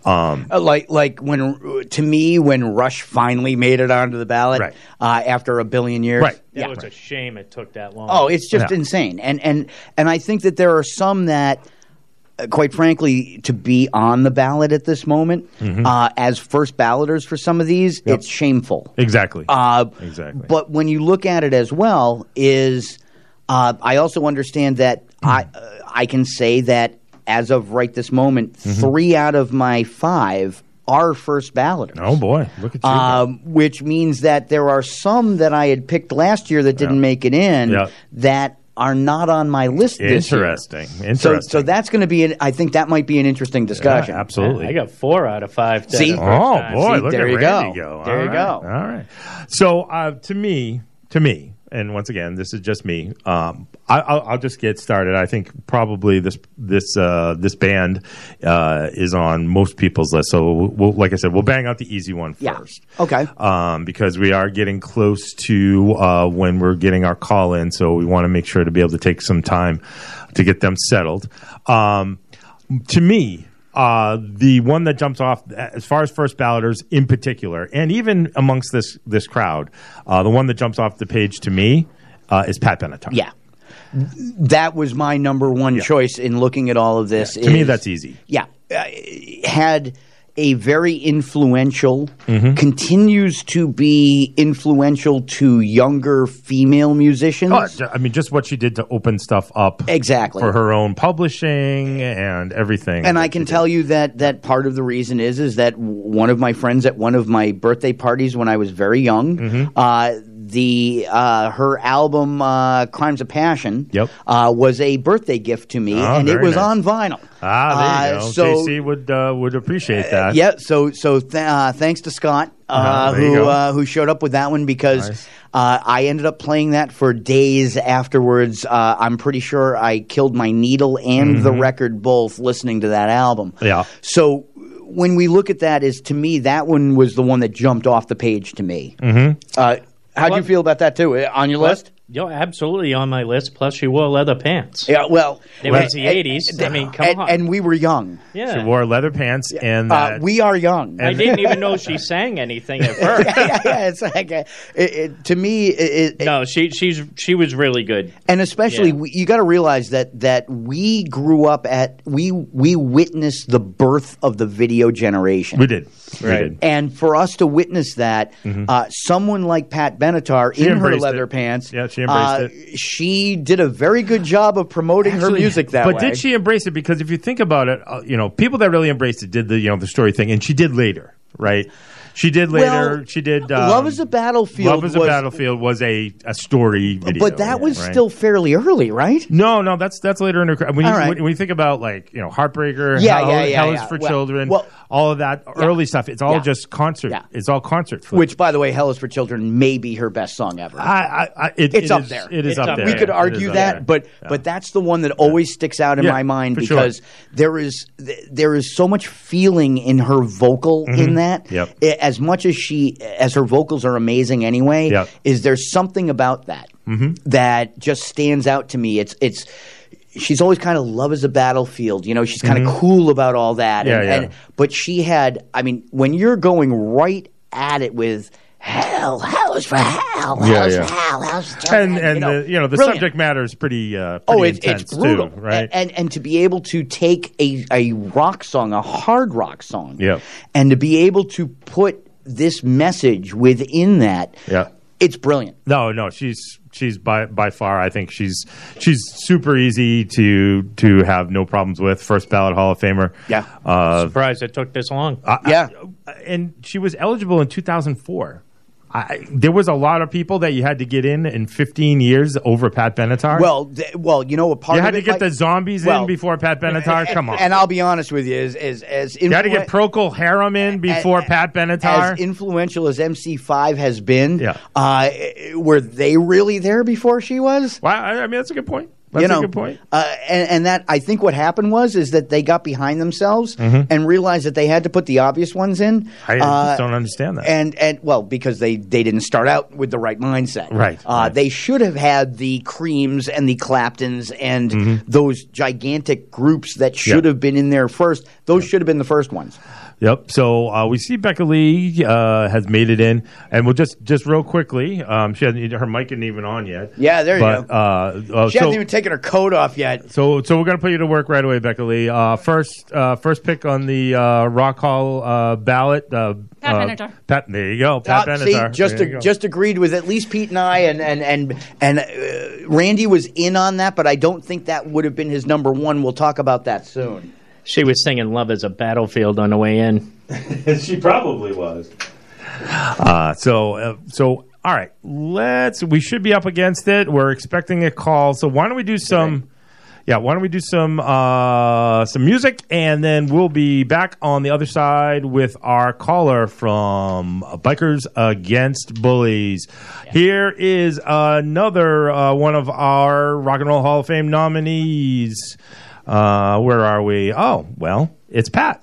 [SPEAKER 4] Um,
[SPEAKER 10] Uh, like like when to me when Rush finally made it onto the ballot
[SPEAKER 4] Right.
[SPEAKER 10] uh, after a billion years.
[SPEAKER 4] Right.
[SPEAKER 10] Yeah.
[SPEAKER 11] It was a shame it took that long.
[SPEAKER 10] Oh, it's just
[SPEAKER 11] Yeah.
[SPEAKER 10] insane. And and and I think that there are some that quite frankly to be on the ballot at this moment
[SPEAKER 4] Mhm.
[SPEAKER 10] uh, as first balloters for some of these
[SPEAKER 4] Yep.
[SPEAKER 10] it's shameful.
[SPEAKER 4] exactly.
[SPEAKER 10] Uh,
[SPEAKER 4] exactly.
[SPEAKER 10] But when you look at it as well, is uh, I also understand that I uh, I can say that as of right this moment,
[SPEAKER 4] Mm-hmm.
[SPEAKER 10] three out of my five are first balloters.
[SPEAKER 4] Oh boy, look at you.
[SPEAKER 10] Um, which means that there are some that I had picked last year that didn't make it in
[SPEAKER 4] Yeah.
[SPEAKER 10] that are not on my list this year.
[SPEAKER 4] Interesting.
[SPEAKER 10] So,
[SPEAKER 4] Interesting.
[SPEAKER 10] so that's going to be. An, I think that might be an interesting discussion.
[SPEAKER 4] Yeah, absolutely.
[SPEAKER 11] I got four out of five. that
[SPEAKER 10] See?
[SPEAKER 11] are
[SPEAKER 4] Oh
[SPEAKER 11] time.
[SPEAKER 4] boy,
[SPEAKER 10] See,
[SPEAKER 4] look
[SPEAKER 10] there
[SPEAKER 4] at
[SPEAKER 10] you
[SPEAKER 4] Randy
[SPEAKER 10] go.
[SPEAKER 4] go.
[SPEAKER 10] There
[SPEAKER 4] All
[SPEAKER 10] you
[SPEAKER 4] right.
[SPEAKER 10] go.
[SPEAKER 4] All right. So uh, to me, to me, and once again, this is just me. Um, I, I'll, I'll just get started. I think probably this this uh, this band uh, is on most people's list. So we'll, we'll, like I said, we'll bang out the easy one first.
[SPEAKER 10] Yeah. Okay.
[SPEAKER 4] Um, because we are getting close to uh, when we're getting our call in, so we want to make sure to be able to take some time to get them settled. Um, to me, uh, the one that jumps off as far as first balloters in particular, and even amongst this this crowd, uh, the one that jumps off the page to me uh, is Pat Benatar.
[SPEAKER 10] Yeah. That was my number one choice in looking at all of this.
[SPEAKER 4] to me that's easy.
[SPEAKER 10] Yeah, uh, had a very influential,
[SPEAKER 4] Mm-hmm.
[SPEAKER 10] continues to be influential to younger female musicians.
[SPEAKER 4] Oh, I mean, just what she did to open stuff up
[SPEAKER 10] Exactly.
[SPEAKER 4] for her own publishing and everything.
[SPEAKER 10] and I can tell you that that part of the reason is is that one of my friends at one of my birthday parties when I was very young,
[SPEAKER 4] Mm-hmm.
[SPEAKER 10] uh, the uh, her album uh, "Crimes of Passion"
[SPEAKER 4] Yep.
[SPEAKER 10] uh, was a birthday gift to me,
[SPEAKER 4] Oh,
[SPEAKER 10] and it was
[SPEAKER 4] nice.
[SPEAKER 10] on vinyl.
[SPEAKER 4] Ah, there you
[SPEAKER 10] Uh,
[SPEAKER 4] go.
[SPEAKER 10] so-
[SPEAKER 4] JC would uh, would appreciate that.
[SPEAKER 10] Yeah, so so th- uh, thanks to Scott uh,
[SPEAKER 4] Uh-huh,
[SPEAKER 10] who uh, who showed up with that one because
[SPEAKER 4] Nice.
[SPEAKER 10] uh, I ended up playing that for days afterwards. Uh, I'm pretty sure I killed my needle and the
[SPEAKER 4] Mhm.
[SPEAKER 10] record both listening to that album.
[SPEAKER 4] Yeah.
[SPEAKER 10] So when we look at that, is to me that one was the one that jumped off the page to me.
[SPEAKER 4] Mm-hmm.
[SPEAKER 10] Uh, how'd you feel about that too? Uh, On your list?
[SPEAKER 11] Yo, absolutely on my list. Plus, she wore leather pants.
[SPEAKER 10] Yeah, well,
[SPEAKER 11] It was the 80s. I mean, come
[SPEAKER 10] and,
[SPEAKER 11] on.
[SPEAKER 10] and we were young.
[SPEAKER 11] yeah.
[SPEAKER 4] She wore leather pants and
[SPEAKER 10] Uh,
[SPEAKER 4] that.
[SPEAKER 10] we are young.
[SPEAKER 11] I didn't even know she sang anything at [LAUGHS] first.
[SPEAKER 10] yeah, yeah, it's like uh, it, it, to me, it, it,
[SPEAKER 11] No, she she's she was really good.
[SPEAKER 10] and especially
[SPEAKER 11] Yeah.
[SPEAKER 10] we, you got to realize that that we grew up at we we witnessed the birth of the video generation.
[SPEAKER 4] we did.
[SPEAKER 11] Right.
[SPEAKER 10] And for us to witness that, uh, someone like Pat Benatar
[SPEAKER 4] She
[SPEAKER 10] in her leather
[SPEAKER 4] it.
[SPEAKER 10] pants,
[SPEAKER 4] Yeah, she embraced
[SPEAKER 10] uh,
[SPEAKER 4] it.
[SPEAKER 10] She did a very good job of promoting her music that
[SPEAKER 4] but
[SPEAKER 10] way.
[SPEAKER 4] But did she embrace it? Because if you think about it, uh, you know, people that really embraced it did the you know the story thing, and she did later, right? She did later.
[SPEAKER 10] Well,
[SPEAKER 4] she did. Um,
[SPEAKER 10] Love is a battlefield.
[SPEAKER 4] Love is a
[SPEAKER 10] was-
[SPEAKER 4] battlefield was a, a story video,
[SPEAKER 10] but that was
[SPEAKER 4] right?
[SPEAKER 10] still fairly early, right?
[SPEAKER 4] No, no, that's that's later in her. career. When you,
[SPEAKER 10] right.
[SPEAKER 4] when, when you think about like you know Heartbreaker,
[SPEAKER 10] Yeah,
[SPEAKER 4] Hell,
[SPEAKER 10] yeah, yeah,
[SPEAKER 4] Hell is
[SPEAKER 10] yeah.
[SPEAKER 4] for
[SPEAKER 10] Well-
[SPEAKER 4] Children,
[SPEAKER 10] well-
[SPEAKER 4] all of that early stuff. It's all
[SPEAKER 10] Yeah.
[SPEAKER 4] just concert.
[SPEAKER 10] Yeah.
[SPEAKER 4] It's all concert. footage.
[SPEAKER 10] Which, by the way, "Hell Is for Children" may be her best song ever.
[SPEAKER 4] I, I, I it,
[SPEAKER 10] it's
[SPEAKER 4] it
[SPEAKER 10] up
[SPEAKER 4] is-
[SPEAKER 10] there.
[SPEAKER 4] It is
[SPEAKER 11] It's
[SPEAKER 4] up
[SPEAKER 11] up
[SPEAKER 4] there.
[SPEAKER 10] we could argue that, but
[SPEAKER 4] Yeah.
[SPEAKER 10] but that's the one that always sticks out in
[SPEAKER 4] Yeah,
[SPEAKER 10] my mind
[SPEAKER 4] for sure.
[SPEAKER 10] because there is there is so much feeling in her vocal in that.
[SPEAKER 4] Mm-hmm. Yep.
[SPEAKER 10] As much as she as her vocals are amazing anyway,
[SPEAKER 4] Yep.
[SPEAKER 10] is there something about that
[SPEAKER 4] Mm-hmm.
[SPEAKER 10] that just stands out to me? It's it's. She's always kind of love is a battlefield, you know. She's kind of cool about all that,
[SPEAKER 4] Mm-hmm. Yeah,
[SPEAKER 10] and,
[SPEAKER 4] yeah.
[SPEAKER 10] and but she had. I mean, when you're going right at it with hell, hell is for hell, hell
[SPEAKER 4] Yeah, yeah.
[SPEAKER 10] for hell, hell is for children,
[SPEAKER 4] and and
[SPEAKER 10] you know,
[SPEAKER 4] the you know the
[SPEAKER 10] brilliant.
[SPEAKER 4] subject matter is pretty. Uh,
[SPEAKER 10] Oh,
[SPEAKER 4] pretty
[SPEAKER 10] it's, it's
[SPEAKER 4] intense
[SPEAKER 10] brutal,
[SPEAKER 4] too, right?
[SPEAKER 10] And, and and to be able to take a a rock song, a hard rock song,
[SPEAKER 4] Yep.
[SPEAKER 10] and to be able to put this message within that,
[SPEAKER 4] yeah.
[SPEAKER 10] It's brilliant.
[SPEAKER 4] No, no, she's she's by by far. I think she's she's super easy to to have no problems with. First ballot Hall of Famer.
[SPEAKER 10] Yeah.
[SPEAKER 4] Uh,
[SPEAKER 11] Surprised it took this long.
[SPEAKER 4] I- I-
[SPEAKER 10] Yeah.
[SPEAKER 4] and she was eligible in 2004. I, there was a lot of people that you had to get in in 15 years over Pat Benatar.
[SPEAKER 10] Well, th- well, you know what part
[SPEAKER 4] you
[SPEAKER 10] of
[SPEAKER 4] had to get
[SPEAKER 10] like-
[SPEAKER 4] the zombies
[SPEAKER 10] well,
[SPEAKER 4] in before Pat Benatar. Come on.
[SPEAKER 10] And I'll be honest with you, as as as
[SPEAKER 4] you had to get Procol Harum in before Pat Benatar.
[SPEAKER 10] as influential as MC5 has been,
[SPEAKER 4] Yeah.
[SPEAKER 10] uh, were they really there before she was?
[SPEAKER 4] Well, I, I mean, that's a good point.
[SPEAKER 17] That's
[SPEAKER 10] you
[SPEAKER 17] a
[SPEAKER 10] know,
[SPEAKER 17] good point.
[SPEAKER 10] Uh, and, and that I think what happened was is that they got behind themselves
[SPEAKER 17] Mhm.
[SPEAKER 10] and realized that they had to put the obvious ones in.
[SPEAKER 17] I
[SPEAKER 10] Uh,
[SPEAKER 17] just don't understand that.
[SPEAKER 10] and and well, because they they didn't start out with the right mindset.
[SPEAKER 17] Right,
[SPEAKER 10] Uh, They should have had the Creams and the Claptons and those gigantic groups that should
[SPEAKER 17] Mm-hmm.
[SPEAKER 10] Have been in there first. Those should have been the first ones.
[SPEAKER 17] Yep. So uh, we see Becca Lee uh, has made it in, and we'll just just real quickly. Um, she hasn't her mic isn't even on yet.
[SPEAKER 10] Yeah, there you go.
[SPEAKER 17] Uh, uh,
[SPEAKER 10] she
[SPEAKER 17] so,
[SPEAKER 10] hasn't even taken her coat off yet.
[SPEAKER 17] so so we're gonna put you to work right away, Becca Lee. Uh, first uh, first pick on the uh, Rock Hall uh, ballot. Uh,
[SPEAKER 4] Pat
[SPEAKER 17] uh,
[SPEAKER 4] Benatar.
[SPEAKER 17] Pat, there you go. Pat
[SPEAKER 10] Uh, see,
[SPEAKER 17] Benatar.
[SPEAKER 10] just
[SPEAKER 17] There
[SPEAKER 10] a,
[SPEAKER 17] go.
[SPEAKER 10] just agreed with at least Pete and I, and and and and uh, Randy was in on that, but I don't think that would have been his number one. We'll talk about that soon.
[SPEAKER 11] She was singing "Love Is a Battlefield" on the way in. [LAUGHS]
[SPEAKER 17] she probably was. Uh, so uh, so all right, let's. We should be up against it. We're expecting a call. So why don't we do some? Yeah, why don't we do some uh, some music and then we'll be back on the other side with our caller from Bikers Against Bullies. Here is another uh, one of our Rock and Roll Hall of Fame nominees. Uh, where are we? Oh, well, it's Pat.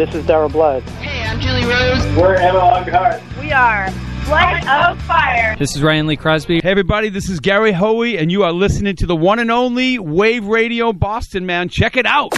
[SPEAKER 18] This is Daryl Blood.
[SPEAKER 19] Hey, I'm Julie Rose.
[SPEAKER 18] We're Emma Lockhart.
[SPEAKER 19] We are Blood of Fire.
[SPEAKER 20] This is Ryan Lee Crosby.
[SPEAKER 21] Hey, everybody, this is Gary Hoey, and you are listening to the one and only Wave Radio Boston, man. Check it out.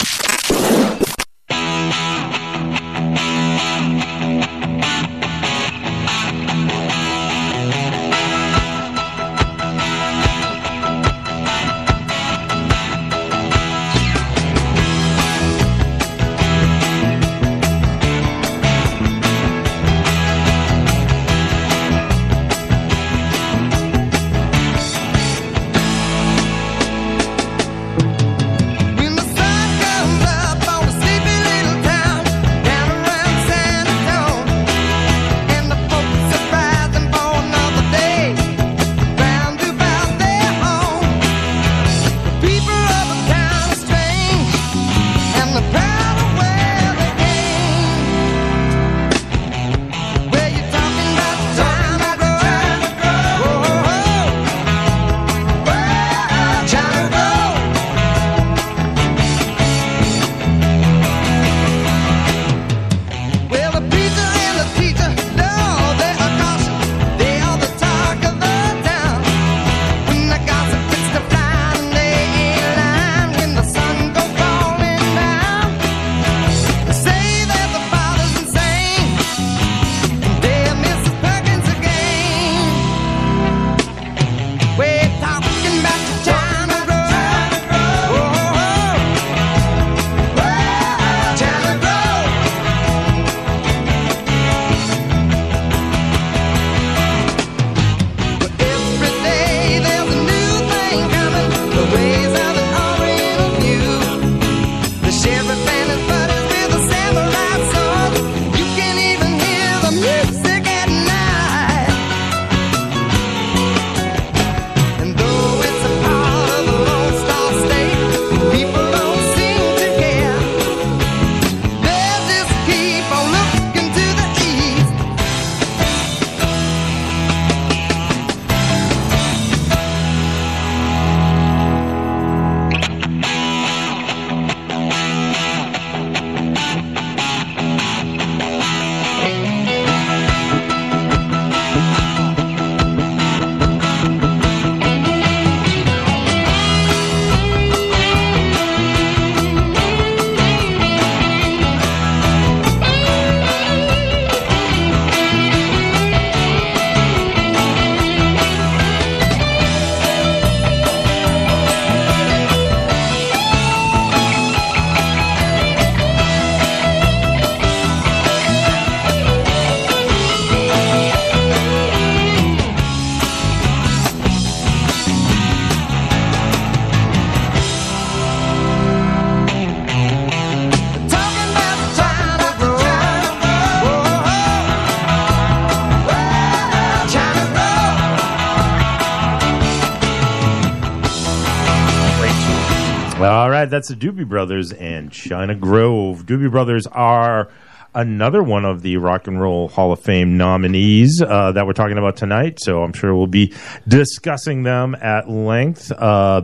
[SPEAKER 4] That's the Doobie Brothers and China Grove. Doobie Brothers are another one of the Rock and Roll Hall of Fame nominees uh, that we're talking about tonight. So I'm sure we'll be discussing them at length uh,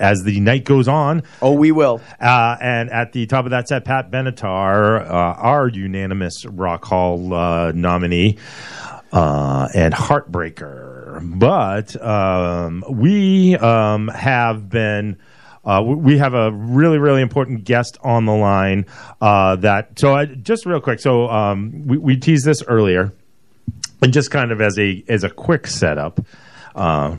[SPEAKER 4] as the night goes on.
[SPEAKER 10] Oh, we will.
[SPEAKER 4] Uh, and at the top of that set, Pat Benatar, uh, our unanimous Rock Hall uh, nominee, uh, and Heartbreaker. But um, we um, have been. Uh, we- have a really, really important guest on the line. Uh, that so I, just real quick. So um, we, we teased this earlier, and just kind of as a as a quick setup. Uh,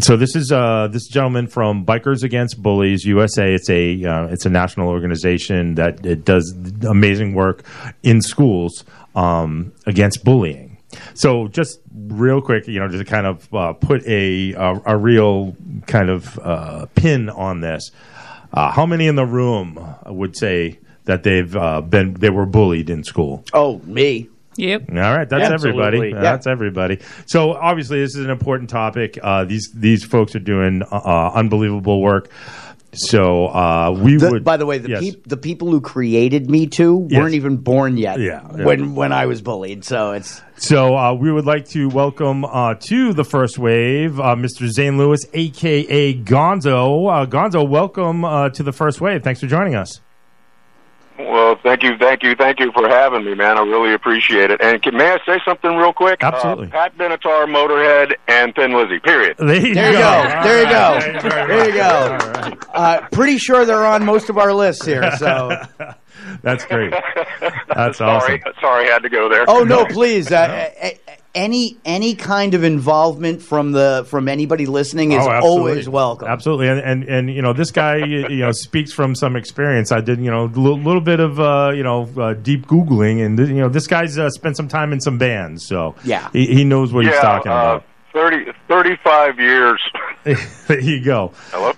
[SPEAKER 4] so this is uh, this gentleman from Bikers Against Bullies USA. It's a uh, it's a national organization that does amazing work in schools um, against bullying. So just real quick, you know, just to kind of uh, put a, a a real kind of uh, pin on this. Uh, how many in the room would say that they've uh, been they were bullied in school?
[SPEAKER 10] Oh, me.
[SPEAKER 11] Yep.
[SPEAKER 4] All right, that's everybody.
[SPEAKER 11] Absolutely.
[SPEAKER 4] That's everybody. So obviously, this is an important topic. Uh, these these folks are doing uh, uh, unbelievable work. So uh, we
[SPEAKER 10] The-
[SPEAKER 4] would.
[SPEAKER 10] by the way, the,
[SPEAKER 4] yes.
[SPEAKER 10] peop- the people who created Me Too weren't even born yet.
[SPEAKER 4] Yeah, yeah.
[SPEAKER 10] when when I was bullied. So it's
[SPEAKER 4] So uh, we would like to welcome uh, to the first wave, uh, Mr. Zane Lewis, aka Gonzo. Uh, Gonzo, welcome uh, to the first wave. Thanks for joining us.
[SPEAKER 22] Well, thank you, thank you, thank you for having me, man. I really appreciate it. And can, may I say something real quick?
[SPEAKER 4] Absolutely.
[SPEAKER 22] Uh, Pat Benatar, Motorhead, and Thin Lizzy. Period.
[SPEAKER 4] There you
[SPEAKER 10] there you go.
[SPEAKER 4] All
[SPEAKER 10] There you
[SPEAKER 4] right.
[SPEAKER 10] go.
[SPEAKER 4] Thank
[SPEAKER 10] There you
[SPEAKER 4] much.
[SPEAKER 10] go. Uh, pretty sure they're on most of our lists here. So [LAUGHS]
[SPEAKER 4] That's great. [LAUGHS] That's
[SPEAKER 22] sorry,
[SPEAKER 4] awesome.
[SPEAKER 22] sorry, I had to go there.
[SPEAKER 10] Oh no, please. Uh, a- a- any any kind of involvement from the from anybody listening is
[SPEAKER 4] Oh,
[SPEAKER 10] always welcome.
[SPEAKER 4] Absolutely, and, and and you know this guy you you know speaks from some experience. I did you know a little, little bit of uh, you know uh, deep googling, and you know this guy's uh, spent some time in some bands, so
[SPEAKER 10] Yeah.
[SPEAKER 4] he, he knows what he's talking
[SPEAKER 22] uh,
[SPEAKER 4] about.
[SPEAKER 22] 30, 35 years. [LAUGHS]
[SPEAKER 4] there you go.
[SPEAKER 22] Hello.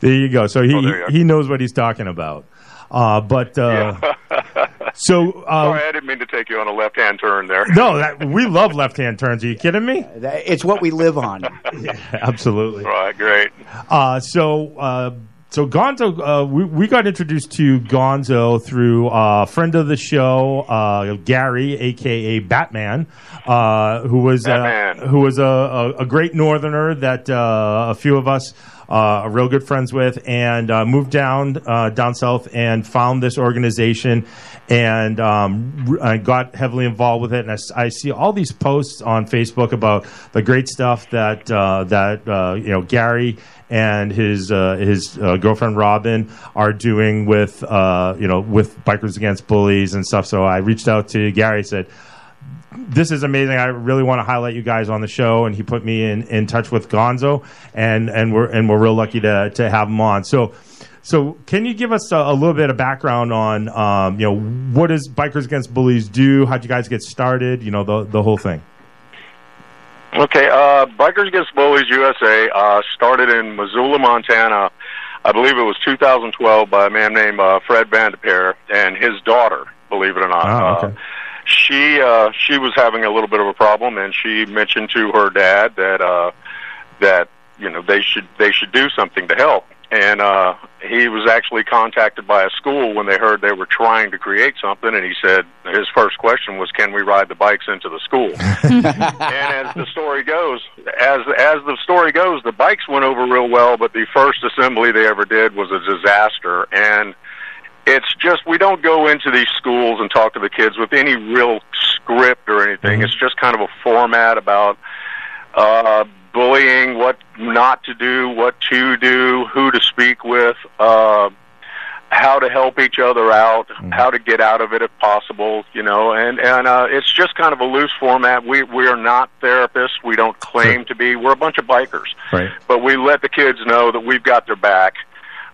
[SPEAKER 4] There you go. So he
[SPEAKER 22] Oh, there
[SPEAKER 4] he knows what he's talking about. Uh, but uh, [LAUGHS] so [LAUGHS] uh,
[SPEAKER 22] Sorry, I didn't mean to take you on a left-hand turn there.
[SPEAKER 4] no, that, we love left hand turns. Are you kidding me?
[SPEAKER 10] It's what we live on. [LAUGHS]
[SPEAKER 4] Absolutely.
[SPEAKER 22] Right, great.
[SPEAKER 4] Uh, so, uh, so Gonzo, uh, we, we got introduced to Gonzo through uh, a friend of the show, uh, Gary, aka Batman, uh, who was uh, who was a, a, a great Northerner that uh, a few of us uh, real good friends with, and uh, moved down uh, down south and found this organization. And um, I got heavily involved with it, and I see all these posts on Facebook about the great stuff that uh, that uh, you know Gary and his uh, his uh, girlfriend Robin are doing with uh, you know with Bikers Against Bullies and stuff. So I reached out to Gary, said, "This is amazing. I really want to highlight you guys on the show." And he put me in, in touch with Gonzo, and and we're and we're real lucky to to have him on. So. So, can you give us a, a little bit of background on, um, you know, what does Bikers Against Bullies do? How'd you guys get started? You know, the the whole thing.
[SPEAKER 22] Okay, uh, Bikers Against Bullies USA uh, started in Missoula, Montana. I believe it was 2012 by a man named uh, Fred Vanderpeer and his daughter. Believe it or not,
[SPEAKER 4] Ah, okay.
[SPEAKER 22] uh, she uh, she was having a little bit of a problem, and she mentioned to her dad that uh, that you know they should they should do something to help. And uh, he was actually contacted by a school when they heard they were trying to create something, and he said his first question was, "Can we ride the bikes into the school?" [LAUGHS] and as the story goes, as as the story goes, the bikes went over real well, but the first assembly they ever did was a disaster. And it's just we don't go into these schools and talk to the kids with any real script or anything. It's just kind of a format about uh, bullying, what not to do, what to do, who to speak with. Uh, how to help each other out, how to get out of it if possible, you know, and and uh, it's just kind of a loose format. We we are not therapists. We don't claim to be. We're a bunch of bikers,
[SPEAKER 4] Right.
[SPEAKER 22] but we let the kids know that we've got their back.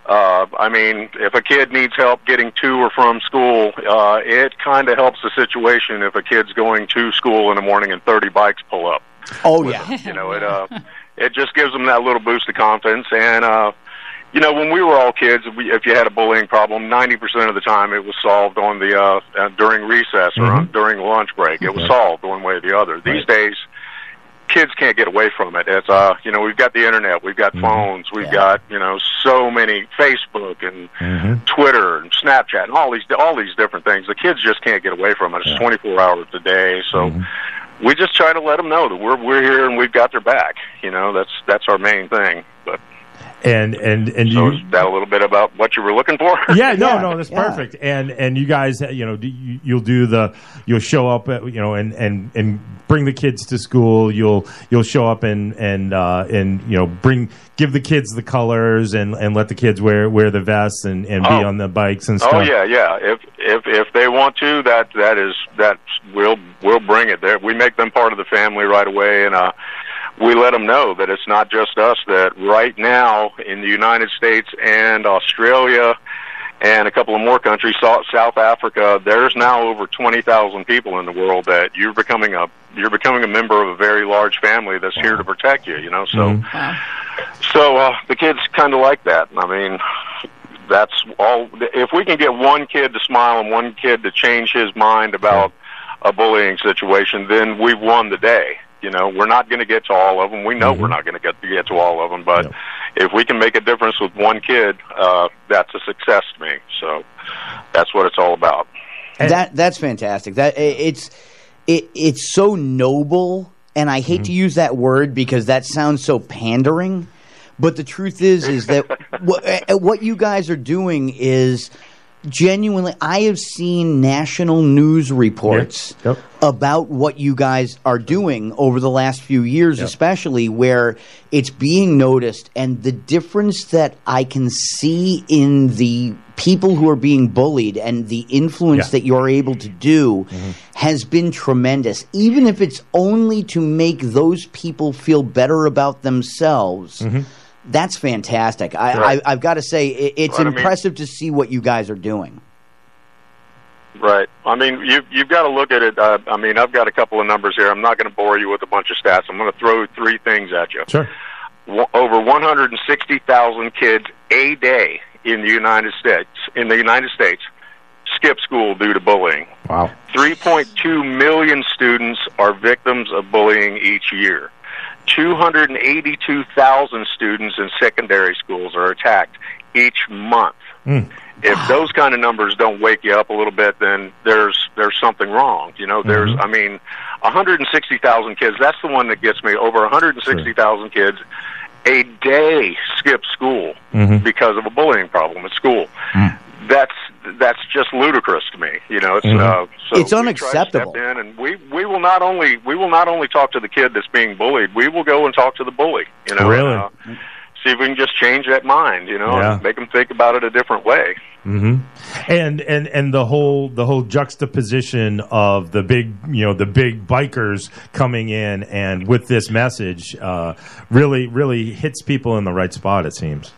[SPEAKER 22] Uh, I mean, if a kid needs help getting to or from school, uh, it kind of helps the situation if a kid's going to school in the morning and 30 bikes pull up.
[SPEAKER 10] Oh yeah.
[SPEAKER 22] them. You know, it [LAUGHS] uh, it just gives them that little boost of confidence. And uh, you know, when we were all kids, if, we, if you had a bullying problem, 90% of the time it was solved on the uh, uh, during recess or on, during lunch break. It was solved one way or the other. These days, kids can't get away from it. It's uh, you know, we've got the internet, we've got mm-hmm. phones, we've got you know so many Facebook and mm-hmm. Twitter and Snapchat and all these all these different things. The kids just can't get away from it. It's 24 hours a day, so mm-hmm. we just try to let them know that we're we're here and we've got their back. You know, that's that's our main thing. But
[SPEAKER 4] And and and
[SPEAKER 22] so
[SPEAKER 4] you,
[SPEAKER 22] is that a little bit about what you were looking for? [LAUGHS]
[SPEAKER 4] yeah, no, no, that's perfect. And and you guys, you know, you- you'll do the, you'll show up, at, you know, and and and bring the kids to school. You'll you'll show up and and uh, and you know bring give the kids the colors and and let the kids wear wear the vests and and be
[SPEAKER 22] Oh.
[SPEAKER 4] on the bikes and stuff.
[SPEAKER 22] Oh yeah, yeah. If if if they want to, that that is that we'll we'll bring it there. We make them part of the family right away, and uh, we let them know that it's not just us. That right now in the United States and Australia. And a couple of more countries, South South Africa. There's now over twenty thousand people in the world that you're becoming a you're becoming a member of a very large family that's here to protect you. You know, so
[SPEAKER 4] Mm-hmm.
[SPEAKER 22] so uh, the kids kind of like that. I mean, that's all. If we can get one kid to smile and one kid to change his mind about a bullying situation, then we've won the day. You know, we're not going to get to all of them. We know we're not going to get to get to all of them, but if we can make a difference with one kid, uh, that's a success to me. So that's what it's all about.
[SPEAKER 10] that that's fantastic. That it's it it's so noble, and I hate to use that word because that sounds so pandering. But the truth is, is that [LAUGHS] what, uh, what you guys are doing is genuinely. I have seen national news reports about what you guys are doing over the last few years, especially where it's being noticed, and the difference that I can see in the people who are being bullied and the influence
[SPEAKER 4] Yeah.
[SPEAKER 10] that you're able to do mm-hmm. has been tremendous. Even if it's only to make those people feel better about themselves. Mm-hmm. That's fantastic. I, I, I've got to say, it, it's
[SPEAKER 22] Right, I mean-
[SPEAKER 10] impressive to see what you guys are doing.
[SPEAKER 22] Right. I mean, you you've got to look at it. Uh, I mean, I've got a couple of numbers here. I'm not going to bore you with a bunch of stats. I'm going to throw three things at you.
[SPEAKER 4] Sure.
[SPEAKER 22] Wa- Over 160,000 kids a day in the United States in the United States skip school due to bullying.
[SPEAKER 4] Wow.
[SPEAKER 22] 3.2 million students are victims of bullying each year. 282,000 students in secondary schools are attacked each month. Hmm. If those kind of numbers don't wake you up a little bit, then there's there's something wrong. You know, there's mm-hmm. I mean, 160,000 kids. That's the one that gets me. Over 160,000 kids a day skip school
[SPEAKER 4] Mhm.
[SPEAKER 22] because of a bullying problem at school. Hmm. That's that's just ludicrous to me. You know, it's
[SPEAKER 10] Mhm.
[SPEAKER 22] uh, so
[SPEAKER 10] It's
[SPEAKER 22] we
[SPEAKER 10] unacceptable.
[SPEAKER 22] Step in and we we will not only we will not only talk to the kid that's being bullied. We will go and talk to the bully. You know,
[SPEAKER 4] Really?
[SPEAKER 22] uh, see if we can just change that mind. You know,
[SPEAKER 4] Yeah.
[SPEAKER 22] and make them think about it a different way.
[SPEAKER 4] hmm And and and the whole the whole juxtaposition of the big you know the big bikers coming in and with this message uh, really really hits people in the right spot. It seems.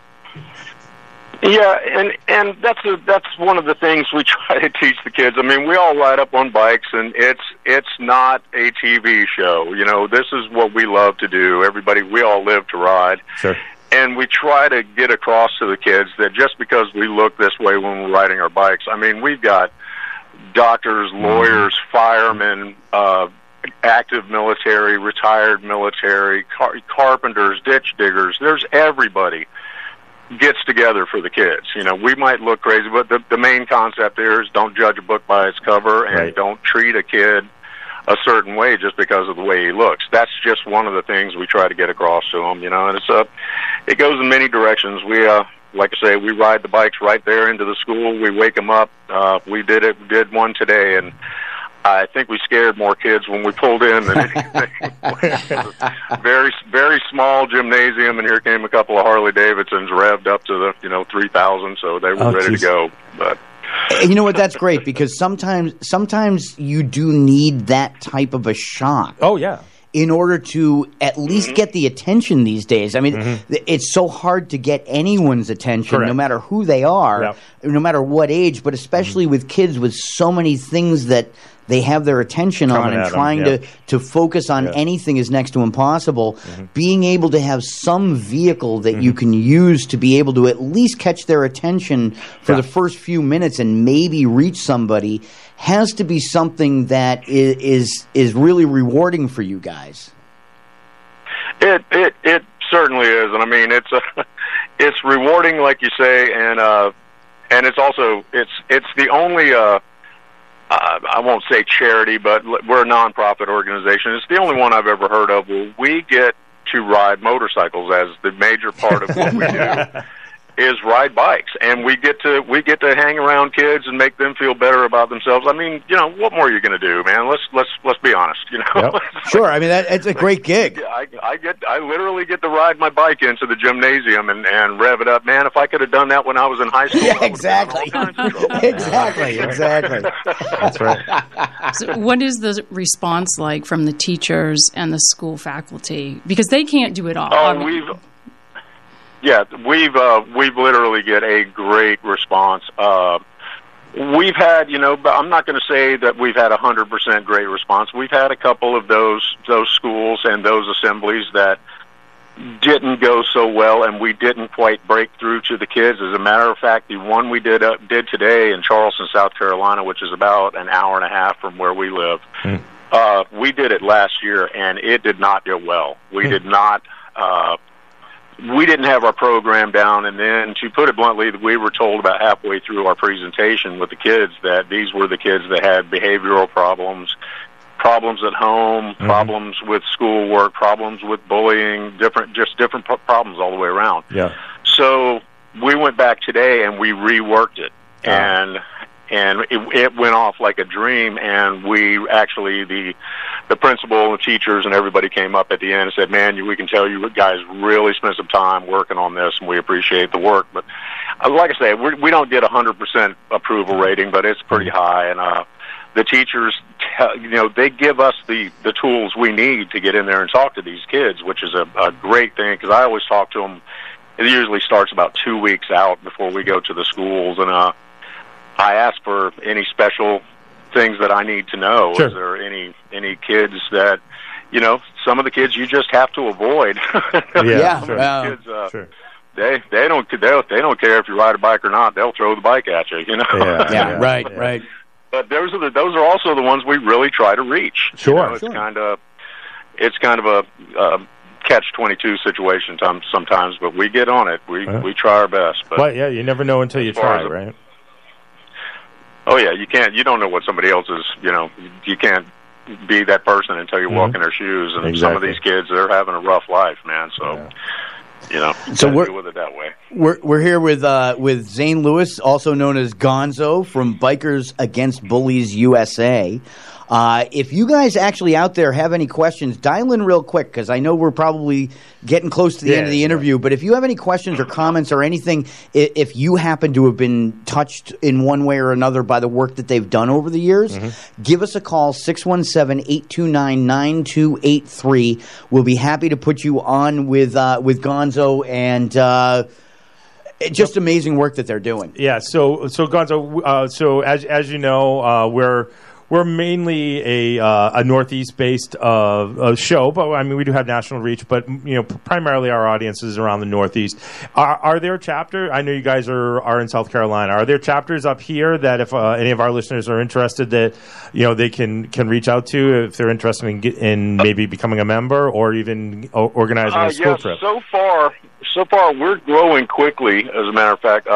[SPEAKER 22] Yeah, and and that's a, that's one of the things we [LAUGHS] try to teach the kids. I mean, we all ride up on bikes, and it's it's not a TV show. You know, this is what we love to do. Everybody, we all live to ride.
[SPEAKER 4] Sure.
[SPEAKER 22] And we try to get across to the kids that just because we look this way when we're riding our bikes, I mean, we've got doctors, lawyers, firemen, uh, active military, retired military, car- carpenters, ditch diggers. There's everybody gets together for the kids. You know, we might look crazy, but the, the main concept there is don't judge a book by its cover and
[SPEAKER 4] Right.
[SPEAKER 22] don't treat a kid a certain way just because of the way he looks. That's just one of the things we try to get across to them, you know, and it's uh it goes in many directions. We uh like I say, we ride the bikes right there into the school. We wake them up. Uh, we did it. Did one today, and I think we scared more kids when we pulled in than anything. [LAUGHS] [LAUGHS] very, very small gymnasium, and here came a couple of Harley Davidsons revved up to the you know three thousand, so they were
[SPEAKER 10] Oh,
[SPEAKER 22] ready
[SPEAKER 10] geez.
[SPEAKER 22] to go. But
[SPEAKER 10] And you know what? That's great because sometimes sometimes you do need that type of a shock.
[SPEAKER 4] Oh yeah.
[SPEAKER 10] In order to at least
[SPEAKER 22] Mm-hmm.
[SPEAKER 10] get the attention these days. I mean, th- it's so hard to get anyone's attention, no matter who they are,
[SPEAKER 4] Yep.
[SPEAKER 10] no matter what age, but especially
[SPEAKER 4] Mm-hmm.
[SPEAKER 10] with kids with so many things that they have their attention on and trying
[SPEAKER 4] yeah.
[SPEAKER 10] to, to focus on
[SPEAKER 4] Yeah.
[SPEAKER 10] anything is next to impossible.
[SPEAKER 4] Mm-hmm.
[SPEAKER 10] Being able to have some vehicle that you can use to be able to at least catch their attention for the first few minutes and maybe reach somebody has to be something that is is is really rewarding for you guys.
[SPEAKER 22] It it it certainly is, and I mean it's a [LAUGHS] it's rewarding, like you say, and uh, and it's also it's it's the only uh, uh, I won't say charity, but we're a nonprofit organization. It's the only one I've ever heard of where we get to ride motorcycles as the major part of what we do. [LAUGHS] Is ride bikes, and we get to we get to hang around kids and make them feel better about themselves. I mean, you know, what more are you going to do, man? Let's let's let's be honest. You know, [LAUGHS]
[SPEAKER 10] Sure, I mean that it's a great gig.
[SPEAKER 22] I, I get, I literally get to ride my bike into the gymnasium and, and rev it up. Man, if I could have done that when I was in high school,
[SPEAKER 10] Yeah, [LAUGHS] exactly, [LAUGHS] exactly, exactly.
[SPEAKER 4] That's right.
[SPEAKER 23] So what is the response like from the teachers and the school faculty? Because they can't do it all.
[SPEAKER 22] Oh, we've yeah, we've uh, we've literally get a great response. Uh, we've had, you know, but I'm not going to say that we've had a hundred percent great response. We've had a couple of those those schools and those assemblies that didn't go so well, and we didn't quite break through to the kids. As a matter of fact, the one we did uh, did today in Charleston, South Carolina, which is about an hour and a half from where we live. Uh, we did it last year, and it did not go well. We did not. Uh, we didn't have our program down, and then to put it bluntly, we were told about halfway through our presentation with the kids that these were the kids that had behavioral problems, problems at home, mm-hmm. problems with schoolwork, problems with bullying, different, just different pro- problems all the way around.
[SPEAKER 4] Yeah.
[SPEAKER 22] So we went back today and we reworked it, ah. and and it, it went off like a dream. And we actually the the principal and the teachers and everybody came up at the end and said, "Man, you, we can tell you guys really spent some time working on this, and we appreciate the work." But uh, like I say, we're, we don't get a hundred percent approval rating, but it's pretty high, and uh, the teachers, te- you know, they give us the the tools we need to get in there and talk to these kids, which is a, a great thing because I always talk to them. It usually starts about two weeks out before we go to the schools, and uh, I ask for any special things that I need to know.
[SPEAKER 4] Sure.
[SPEAKER 22] Is there any any kids that you know? Some of the kids you just have to avoid. [LAUGHS]
[SPEAKER 10] Yeah,
[SPEAKER 22] Some of the
[SPEAKER 10] yeah.
[SPEAKER 22] kids, uh, They they don't they don't, they don't care if you ride a bike or not. They'll throw the bike at you. You know.
[SPEAKER 10] Yeah, [LAUGHS] right, right.
[SPEAKER 22] But those are the those are also the ones we really try to reach.
[SPEAKER 4] Sure.
[SPEAKER 22] You know, it's kind of it's kind of a uh, catch twenty two situation sometimes, but we get on it. We
[SPEAKER 4] Uh-huh.
[SPEAKER 22] we try our best. But
[SPEAKER 4] Well, yeah, you never know until you try,
[SPEAKER 22] a-
[SPEAKER 4] right?
[SPEAKER 22] Oh yeah, you can't. You don't know what somebody else is. You know, you can't be that person until you walk
[SPEAKER 4] Mhm.
[SPEAKER 22] in their shoes. And some of these kids, they're having a rough life, man. So. You know,
[SPEAKER 10] So we're-
[SPEAKER 22] deal with it that way.
[SPEAKER 10] We're we're here with uh, with Zane Lewis, also known as Gonzo from Bikers Against Bullies USA. Uh, if you guys actually out there have any questions, dial in real quick because I know we're probably getting close to the end of the interview. But if you have any questions or comments or anything, if you happen to have been touched in one way or another by the work that they've done over the years, give us a call 617 829 9283. We'll be happy to put you on with uh, with Gonzo and. Uh, just amazing work that they're doing.
[SPEAKER 4] Yeah. So so Gonzo. Uh, so as as you know, uh, we're we're mainly a uh, a northeast based uh, uh, show, but I mean we do have national reach. But you know, primarily our audience is around the northeast. Are, are there chapter? I know you guys are are in South Carolina. Are there chapters up here that if uh, any of our listeners are interested, that you know they can can reach out to if they're interested in in maybe becoming a member or even organizing
[SPEAKER 22] Uh,
[SPEAKER 4] a school
[SPEAKER 22] yeah,
[SPEAKER 4] trip.
[SPEAKER 22] so far, so far we're growing quickly. As a matter of fact,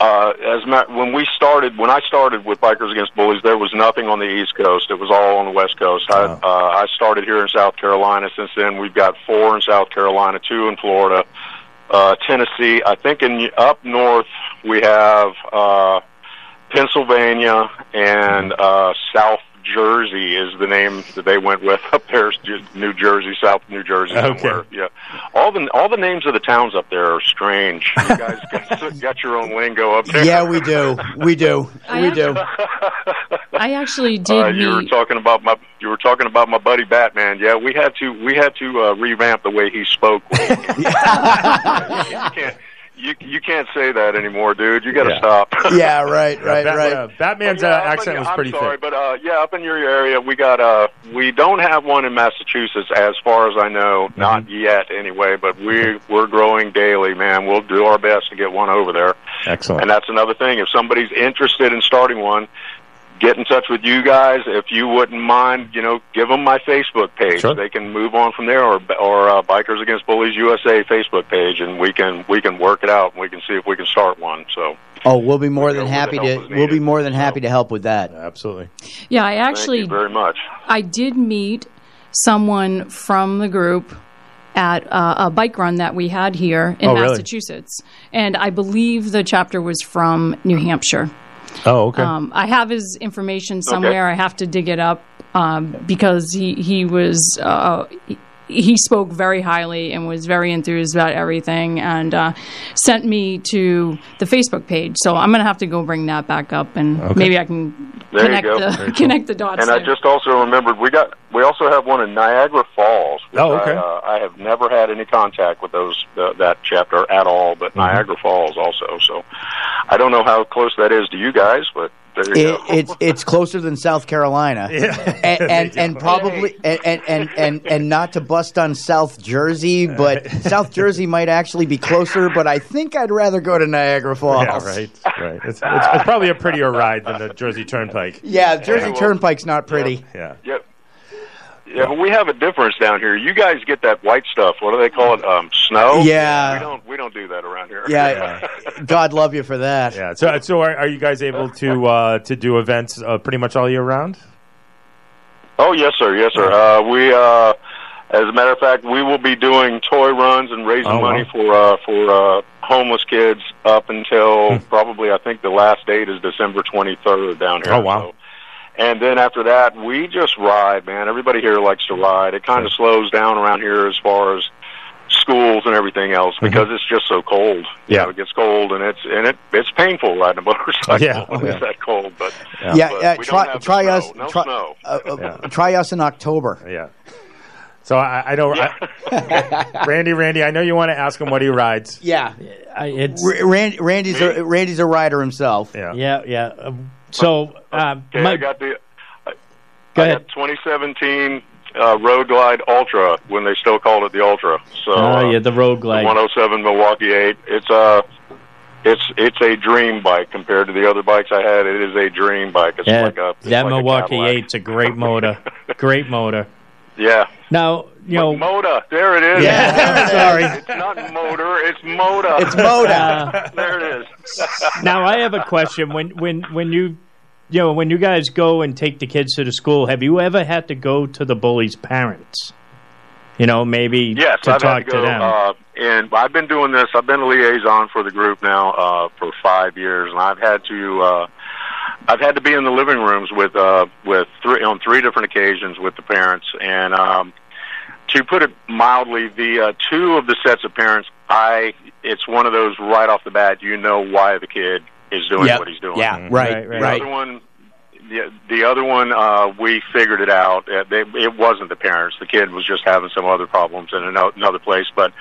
[SPEAKER 22] uh, as ma- when we started, when I started with Bikers Against Bullies, there was nothing on the East Coast. It was all on the West Coast. I, uh, I started here in South Carolina. Since then, we've got four in South Carolina, two in Florida, uh, Tennessee. I think in up north we have uh, Pennsylvania and uh, South Jersey is the name that they went with up there. is Ju- New Jersey, South New Jersey,
[SPEAKER 4] Okay.
[SPEAKER 22] somewhere. Yeah, all the all the names of the towns up there are strange. You guys [LAUGHS] got, got your own lingo up there.
[SPEAKER 10] Yeah, we do. We do. We do. [LAUGHS]
[SPEAKER 23] I actually did
[SPEAKER 22] Uh, you were talking about my you were talking about my buddy Batman. Yeah, we had to we had to uh, revamp the way he spoke. [LAUGHS] you can't you you can't say that anymore, dude. You got to
[SPEAKER 4] Yeah.
[SPEAKER 22] stop. [LAUGHS]
[SPEAKER 10] Yeah, right, right,
[SPEAKER 4] Bat-
[SPEAKER 10] right.
[SPEAKER 4] uh, Batman's
[SPEAKER 22] But
[SPEAKER 4] uh,
[SPEAKER 22] yeah, up in
[SPEAKER 4] accent
[SPEAKER 22] your-
[SPEAKER 4] was
[SPEAKER 22] I'm
[SPEAKER 4] pretty
[SPEAKER 22] sorry,
[SPEAKER 4] thick.
[SPEAKER 22] but uh, yeah, up in your area, we got uh, we don't have one in Massachusetts, as far as I know,
[SPEAKER 4] Mm-hmm.
[SPEAKER 22] not yet anyway. But we we're growing daily, man. We'll do our best to get one over there.
[SPEAKER 4] Excellent.
[SPEAKER 22] And that's another thing. If somebody's interested in starting one, get in touch with you guys. If you wouldn't mind, you know, give them my Facebook page.
[SPEAKER 4] Sure.
[SPEAKER 22] They can move on from there, or or uh, Bikers Against Bullies USA Facebook page, and we can we can work it out. and We can see if we can start one. So.
[SPEAKER 10] Oh, we'll be more than happy to. We'll be more than happy to help with that.
[SPEAKER 4] Absolutely.
[SPEAKER 23] Yeah, I actually
[SPEAKER 22] Thank you very much.
[SPEAKER 23] I did meet someone from the group at uh, a bike run that we had here in
[SPEAKER 4] Oh, really?
[SPEAKER 23] Massachusetts, and I believe the chapter was from New Hampshire.
[SPEAKER 4] Oh, okay.
[SPEAKER 23] Um, I have his information somewhere. I have to dig it up um, because he he was uh, he, he spoke very highly and was very enthused about everything, and uh, sent me to the Facebook page. So I'm going to have to go bring that back up, and
[SPEAKER 22] Okay.
[SPEAKER 23] maybe I can
[SPEAKER 22] There
[SPEAKER 23] connect the
[SPEAKER 22] Very [LAUGHS] cool.
[SPEAKER 23] connect the dots.
[SPEAKER 22] And I just also remembered we got we also have one in Niagara Falls. Which
[SPEAKER 4] Oh, okay.
[SPEAKER 22] I, uh, I have never had any contact with those uh, that chapter at all, but
[SPEAKER 10] Mm-hmm.
[SPEAKER 22] Niagara Falls also. So I don't know how close that is to you guys, but there you
[SPEAKER 10] It,
[SPEAKER 22] go.
[SPEAKER 10] it's it's closer than South Carolina, [LAUGHS] and and, and probably and, and, and and and not to bust on South Jersey, but South Jersey might actually be closer. But I think I'd rather go to Niagara Falls.
[SPEAKER 4] Yeah, right, right. It's, it's, it's probably a prettier ride than the Jersey Turnpike.
[SPEAKER 10] Yeah, Jersey
[SPEAKER 22] Yeah, well,
[SPEAKER 10] Turnpike's not pretty.
[SPEAKER 4] Yeah.
[SPEAKER 22] Yep. Yeah, but we have a difference down here. You guys get that white stuff. What do they call it? Um, snow.
[SPEAKER 10] Yeah.
[SPEAKER 22] We don't. We don't do that around here.
[SPEAKER 10] Yeah, [LAUGHS] God love you for that.
[SPEAKER 4] Yeah. So, so are, are you guys able to uh, to do events uh, pretty much all year round?
[SPEAKER 22] Oh yes, sir. Yes, sir. Uh, we, uh, as a matter of fact, we will be doing toy runs and raising
[SPEAKER 4] Oh, wow.
[SPEAKER 22] money for uh, for uh, homeless kids up until
[SPEAKER 4] Hmm.
[SPEAKER 22] probably I think the last date is December twenty third down here.
[SPEAKER 4] Oh, wow.
[SPEAKER 22] So- and then after that, we just ride, man. Everybody here likes to ride. It kind of slows down around here as far as schools and everything else because it's just so cold. You
[SPEAKER 4] Mm-hmm. Yeah.
[SPEAKER 22] know, it gets cold and it's and it it's painful riding a motorcycle
[SPEAKER 4] Yeah. [LAUGHS]
[SPEAKER 22] when
[SPEAKER 4] Yeah.
[SPEAKER 22] it's that cold. But
[SPEAKER 10] Yeah,
[SPEAKER 22] but
[SPEAKER 10] yeah.
[SPEAKER 22] we don't
[SPEAKER 10] Try,
[SPEAKER 22] have
[SPEAKER 10] try
[SPEAKER 22] snow.
[SPEAKER 10] us.
[SPEAKER 22] No
[SPEAKER 10] try,
[SPEAKER 22] snow.
[SPEAKER 10] uh, uh, try us in October.
[SPEAKER 4] Yeah. So I, I know, I, [LAUGHS] Randy, Randy, I know you want to ask him what he rides.
[SPEAKER 10] Yeah,
[SPEAKER 11] it's
[SPEAKER 10] R- Randy, Randy's a, Randy's a rider himself.
[SPEAKER 4] Yeah,
[SPEAKER 11] yeah, yeah. Um, so, uh,
[SPEAKER 22] Okay,
[SPEAKER 11] my,
[SPEAKER 22] I got the
[SPEAKER 11] Go
[SPEAKER 22] I
[SPEAKER 11] ahead.
[SPEAKER 22] got 2017 uh, Road Glide Ultra when they still called it the Ultra. So
[SPEAKER 11] oh
[SPEAKER 22] uh,
[SPEAKER 11] yeah, the road
[SPEAKER 22] the
[SPEAKER 11] glide.
[SPEAKER 22] 107 Milwaukee 8. It's a it's it's a dream bike compared to the other bikes I had. It is a dream bike. It's
[SPEAKER 11] Yeah,
[SPEAKER 22] like a it's
[SPEAKER 11] that
[SPEAKER 22] like
[SPEAKER 11] Milwaukee
[SPEAKER 22] Cadillac.
[SPEAKER 11] Eight's a great [LAUGHS] motor. great motor.
[SPEAKER 22] Yeah.
[SPEAKER 11] Now you know.
[SPEAKER 22] Moda. There it is.
[SPEAKER 11] Yeah, [LAUGHS] sorry.
[SPEAKER 22] It's not motor. It's Moda.
[SPEAKER 11] It's Moda. [LAUGHS]
[SPEAKER 22] there it is.
[SPEAKER 11] now I have a question. When when when you you know when you guys go and take the kids to the school, have you ever had to go to the bully's parents? You know, maybe
[SPEAKER 22] Yes,
[SPEAKER 11] to
[SPEAKER 22] I've
[SPEAKER 11] talk
[SPEAKER 22] had to go.
[SPEAKER 11] them.
[SPEAKER 22] Uh, and I've been doing this. I've been a liaison for the group now uh, for five years, and I've had to. Uh, I've had to be in the living rooms with uh, with three on three different occasions with the parents, and um, to put it mildly, the uh, two of the sets of parents, I it's one of those right off the bat. You know why the kid is doing
[SPEAKER 10] Yep.
[SPEAKER 22] what he's doing.
[SPEAKER 10] Yeah, right,
[SPEAKER 22] The
[SPEAKER 10] right.
[SPEAKER 22] other one, the, the other one, uh, we figured it out. Uh, they, it wasn't the parents. The kid was just having some other problems in another place. But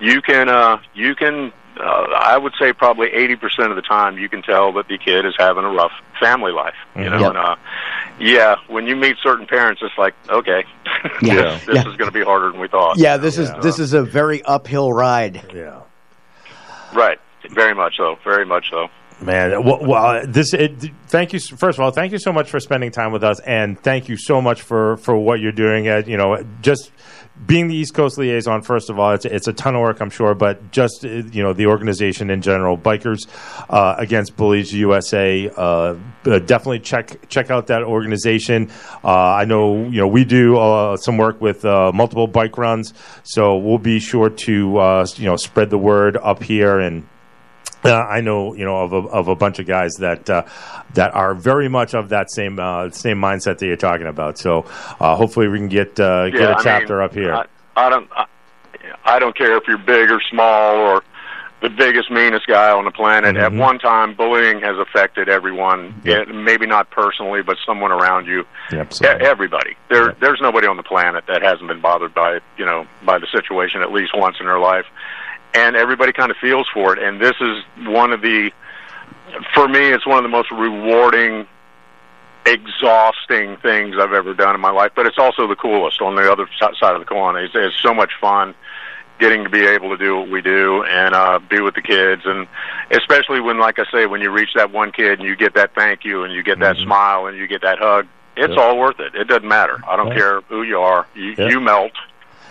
[SPEAKER 22] you can, uh, you can, uh, I would say probably eighty percent of the time, you can tell that the kid is having a rough family life. You know,
[SPEAKER 10] Yep.
[SPEAKER 22] and uh, yeah, when you meet certain parents, it's like, okay, [LAUGHS]
[SPEAKER 10] Yeah.
[SPEAKER 22] this
[SPEAKER 10] Yeah.
[SPEAKER 22] is going to be harder than we thought.
[SPEAKER 10] Yeah, this is this is a very uphill ride.
[SPEAKER 4] Yeah.
[SPEAKER 22] right. Very much so. Very much so.
[SPEAKER 4] Man, well, well this. It, thank you. First of all, thank you so much for spending time with us, and thank you so much for for what you're doing. At you know, just being the East Coast liaison. First of all, it's it's a ton of work, I'm sure, but just uh, you know the organization in general, Bikers uh, Against Bullies USA. Uh, uh, definitely check check out that organization. Uh, I know you know we do uh, some work with multiple bike runs, so we'll be sure to you know spread the word up here and. Uh, I know, you know, of a, of a bunch of guys that uh, that are very much of that same uh, same mindset that you're talking about. So uh, hopefully we can get uh, get
[SPEAKER 22] Yeah,
[SPEAKER 4] a
[SPEAKER 22] I
[SPEAKER 4] chapter
[SPEAKER 22] mean,
[SPEAKER 4] up here.
[SPEAKER 22] I, I don't. I, I don't care if you're big or small or the biggest, meanest guy on the planet. At
[SPEAKER 4] Mhm.
[SPEAKER 22] one time, bullying has affected everyone. Yeah, maybe not personally, but someone around you. E- Everybody. There, there's nobody on the planet that hasn't been bothered by you know by the situation at least once in their life, and everybody kind of feels for it. And this is one of the, for me, it's one of the most rewarding exhausting things I've ever done in my life, but it's also the coolest on the other side of the coin. It's, it's so much fun getting to be able to do what we do and uh, be with the kids, and especially when, like I say, when you reach that one kid and you get that thank you and you get that smile and you get that hug, it's
[SPEAKER 4] Yeah.
[SPEAKER 22] all worth it. It doesn't matter. I don't
[SPEAKER 4] Yeah.
[SPEAKER 22] care who you are. You,
[SPEAKER 4] Yeah.
[SPEAKER 22] you melt.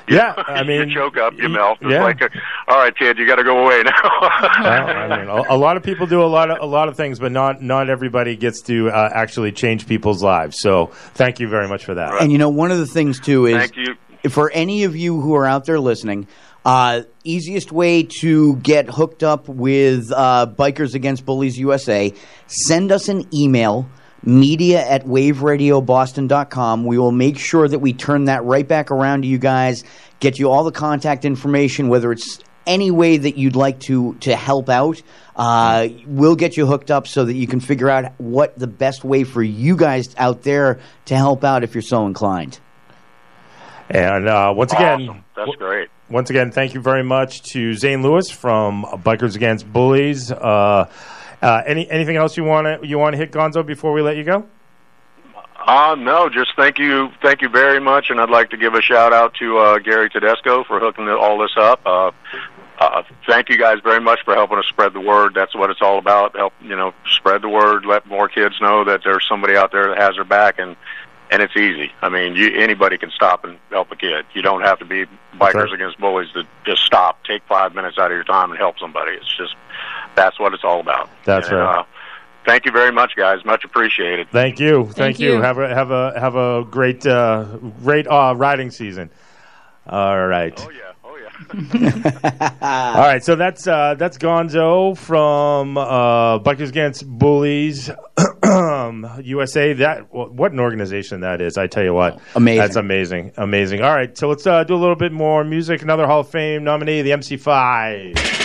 [SPEAKER 4] Yeah, [LAUGHS] I mean,
[SPEAKER 22] you choke up, you melt. It's
[SPEAKER 4] yeah.
[SPEAKER 22] like, uh, all right, kid, you got to go away now. [LAUGHS]
[SPEAKER 4] well, I mean, a, a lot of people do a lot of a lot of things, but not not everybody gets to uh, actually change people's lives. So thank you very much for that.
[SPEAKER 10] And you know, one of the things too is
[SPEAKER 22] Thank you.
[SPEAKER 10] for any of you who are out there listening, uh, easiest way to get hooked up with uh, Bikers Against Bullies USA, send us an email. Media at waveradioboston.com. We will make sure that we turn that right back around to you guys, get you all the contact information, whether it's any way that you'd like to to help out. Uh, we'll get you hooked up so that you can figure out what the best way for you guys out there to help out if you're so inclined.
[SPEAKER 4] And uh, once again,
[SPEAKER 22] Awesome. That's great.
[SPEAKER 4] once again, thank you very much to Zane Lewis from Bikers Against Bullies. Uh, uh, any anything else you want to you want to hit Gonzo before we let you go?
[SPEAKER 22] Uh, no, just thank you, thank you very much, and I'd like to give a shout out to uh, Gary Tedesco for hooking all this up. Uh, uh, thank you guys very much for helping us spread the word. That's what it's all about. Help, you know, spread the word. Let more kids know that there's somebody out there that has their back, and and it's easy. I mean, you, anybody can stop and help a kid. You don't have to be bikers
[SPEAKER 4] right.
[SPEAKER 22] against bullies to just stop, take five minutes out of your time, and help somebody. It's just that's what it's all about.
[SPEAKER 4] That's
[SPEAKER 22] and,
[SPEAKER 4] right.
[SPEAKER 22] Uh, thank you very much, guys. Much appreciated.
[SPEAKER 4] Thank you. Thank, thank you.
[SPEAKER 22] you.
[SPEAKER 4] Have a have a have a great uh, great uh, riding season. All right. Oh
[SPEAKER 22] yeah. Oh
[SPEAKER 4] yeah. [LAUGHS] [LAUGHS] All right. So that's uh, that's Gonzo from uh, Bikers Against Bullies [CLEARS THROAT] USA. That what an organization that is. I tell you what.
[SPEAKER 10] Amazing.
[SPEAKER 4] That's amazing. Amazing. All right. So let's uh, do a little bit more music. Another Hall of Fame nominee, the
[SPEAKER 24] MC
[SPEAKER 25] Five.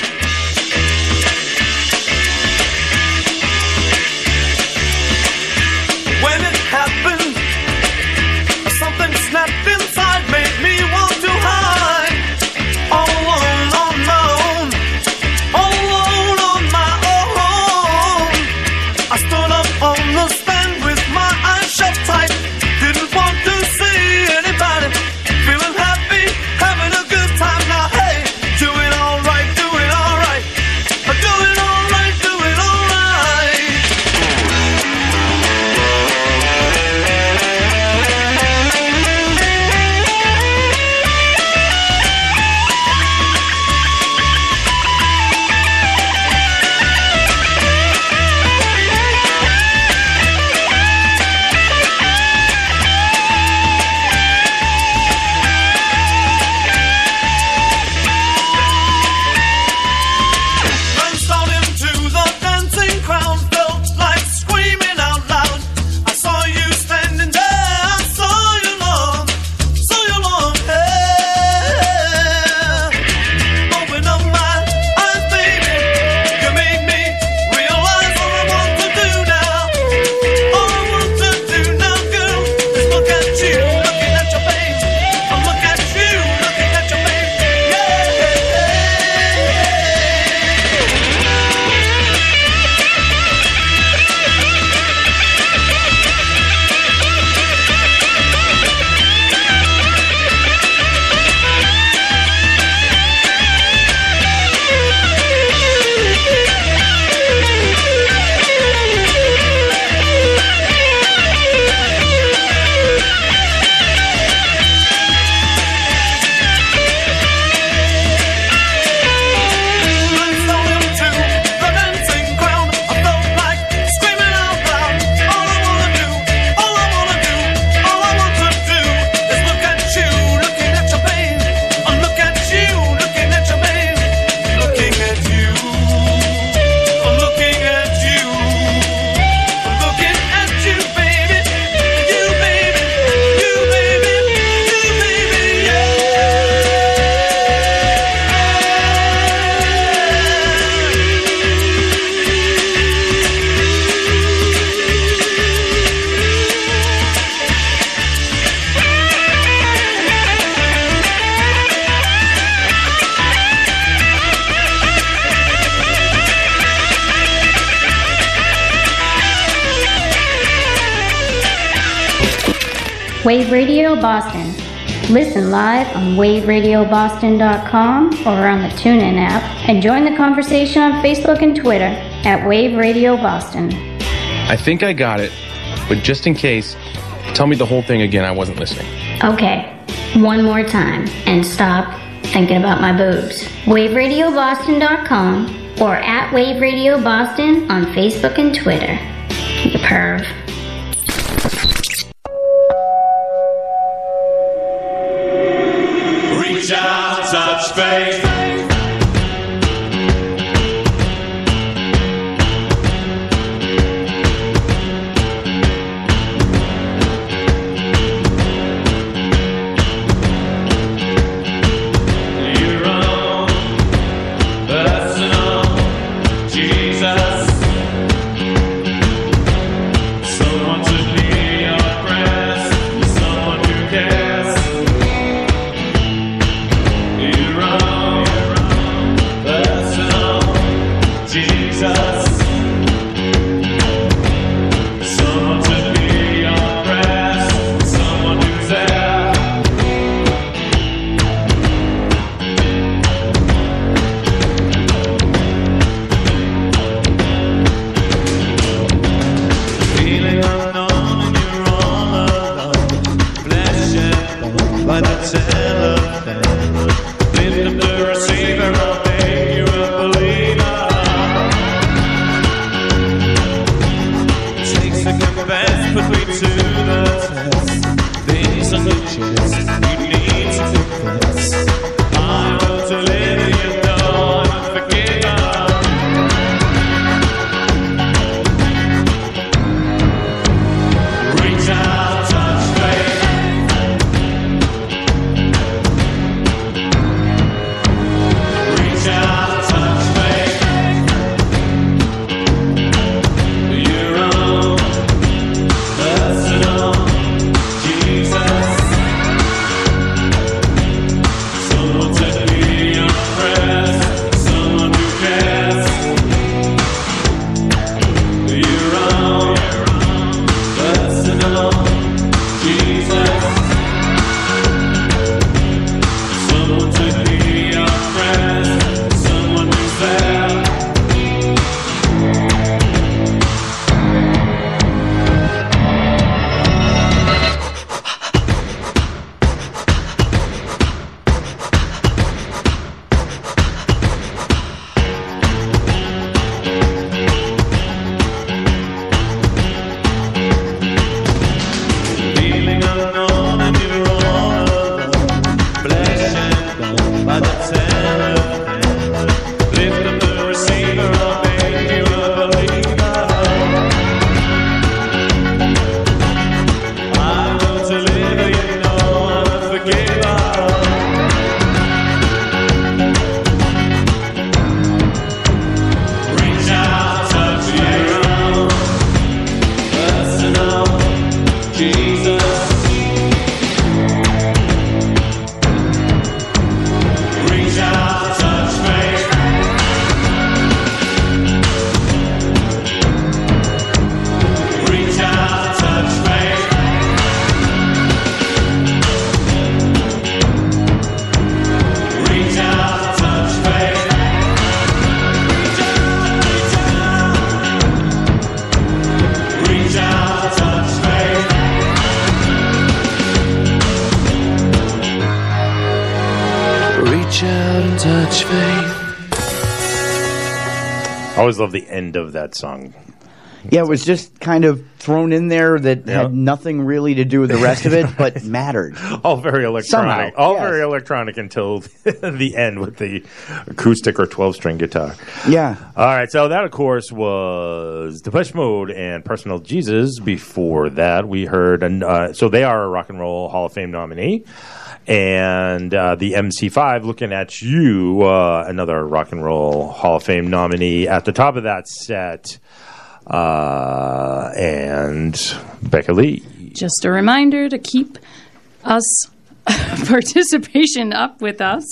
[SPEAKER 25] Radio Boston. Listen live on waveradioboston.com or on the TuneIn app and join the conversation on Facebook and Twitter at Wave Radio Boston.
[SPEAKER 26] I think I got it, but just in case, tell me the whole thing again. I wasn't listening.
[SPEAKER 25] Okay, one more time and stop thinking about my boobs. WaveRadioBoston.com or at Wave Radio Boston on Facebook and Twitter. You perv.
[SPEAKER 4] Always love the end of that song.
[SPEAKER 10] Yeah, it was just kind of thrown in there that
[SPEAKER 4] Yeah.
[SPEAKER 10] had nothing really to do with the rest of it, [LAUGHS] but mattered.
[SPEAKER 4] All very electronic.
[SPEAKER 10] Somehow,
[SPEAKER 4] All
[SPEAKER 10] yes.
[SPEAKER 4] very electronic until [LAUGHS] the end with the acoustic or 12 string guitar.
[SPEAKER 10] Yeah.
[SPEAKER 4] All right. So that, of course, was Depeche Mode and Personal Jesus. Before that, we heard, an, uh, so they are a Rock and Roll Hall of Fame nominee. And uh, the MC5, looking at you, uh, another Rock and Roll Hall of Fame nominee. At the top of that set, uh, and Becca Lee.
[SPEAKER 23] Just a reminder to keep us [LAUGHS] participation up with us.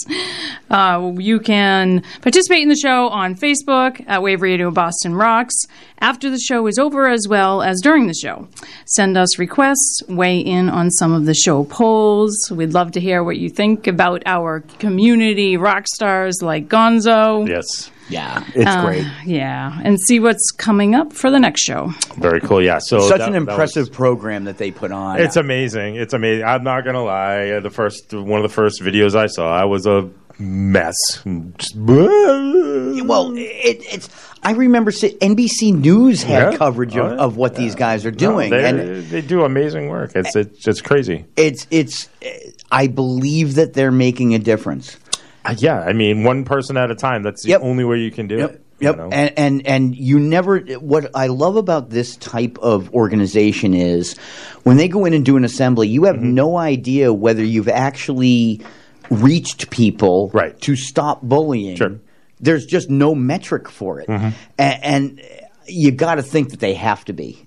[SPEAKER 23] Uh, you can participate in the show on Facebook at Wave Radio Boston Rocks after the show is over, as well as during the show. Send us requests, weigh in on some of the show polls. We'd love to hear what you think about our community rock stars like Gonzo.
[SPEAKER 4] Yes.
[SPEAKER 10] Yeah, it's
[SPEAKER 23] Uh,
[SPEAKER 10] great.
[SPEAKER 23] Yeah, and see what's coming up for the next show.
[SPEAKER 4] Very cool. Yeah. So
[SPEAKER 10] Such
[SPEAKER 4] that-
[SPEAKER 10] an
[SPEAKER 4] that was-
[SPEAKER 10] impressive program that they put on.
[SPEAKER 4] It's amazing. It's amazing. I'm not gonna lie. The first one of the first videos I saw, I was a mess. Just-
[SPEAKER 10] well, it, it's. I remember NBC News had
[SPEAKER 4] Yeah.
[SPEAKER 10] coverage of,
[SPEAKER 4] Oh, yeah.
[SPEAKER 10] of what these guys are doing,
[SPEAKER 4] they,
[SPEAKER 10] and
[SPEAKER 4] they do amazing work. It's it's, it's crazy.
[SPEAKER 10] it's it's. I believe that they're making a difference.
[SPEAKER 4] Uh, yeah, I mean, one person at a time. That's the only way you can do it.
[SPEAKER 10] Yep,
[SPEAKER 4] you know?
[SPEAKER 10] and and and you never. What I love about this type of organization is when they go in and do an assembly, you have
[SPEAKER 4] Mm-hmm.
[SPEAKER 10] no idea whether you've actually reached people right. to stop bullying. There's just no metric for it,
[SPEAKER 4] Mm-hmm.
[SPEAKER 10] A- and, you got to think that they have to be.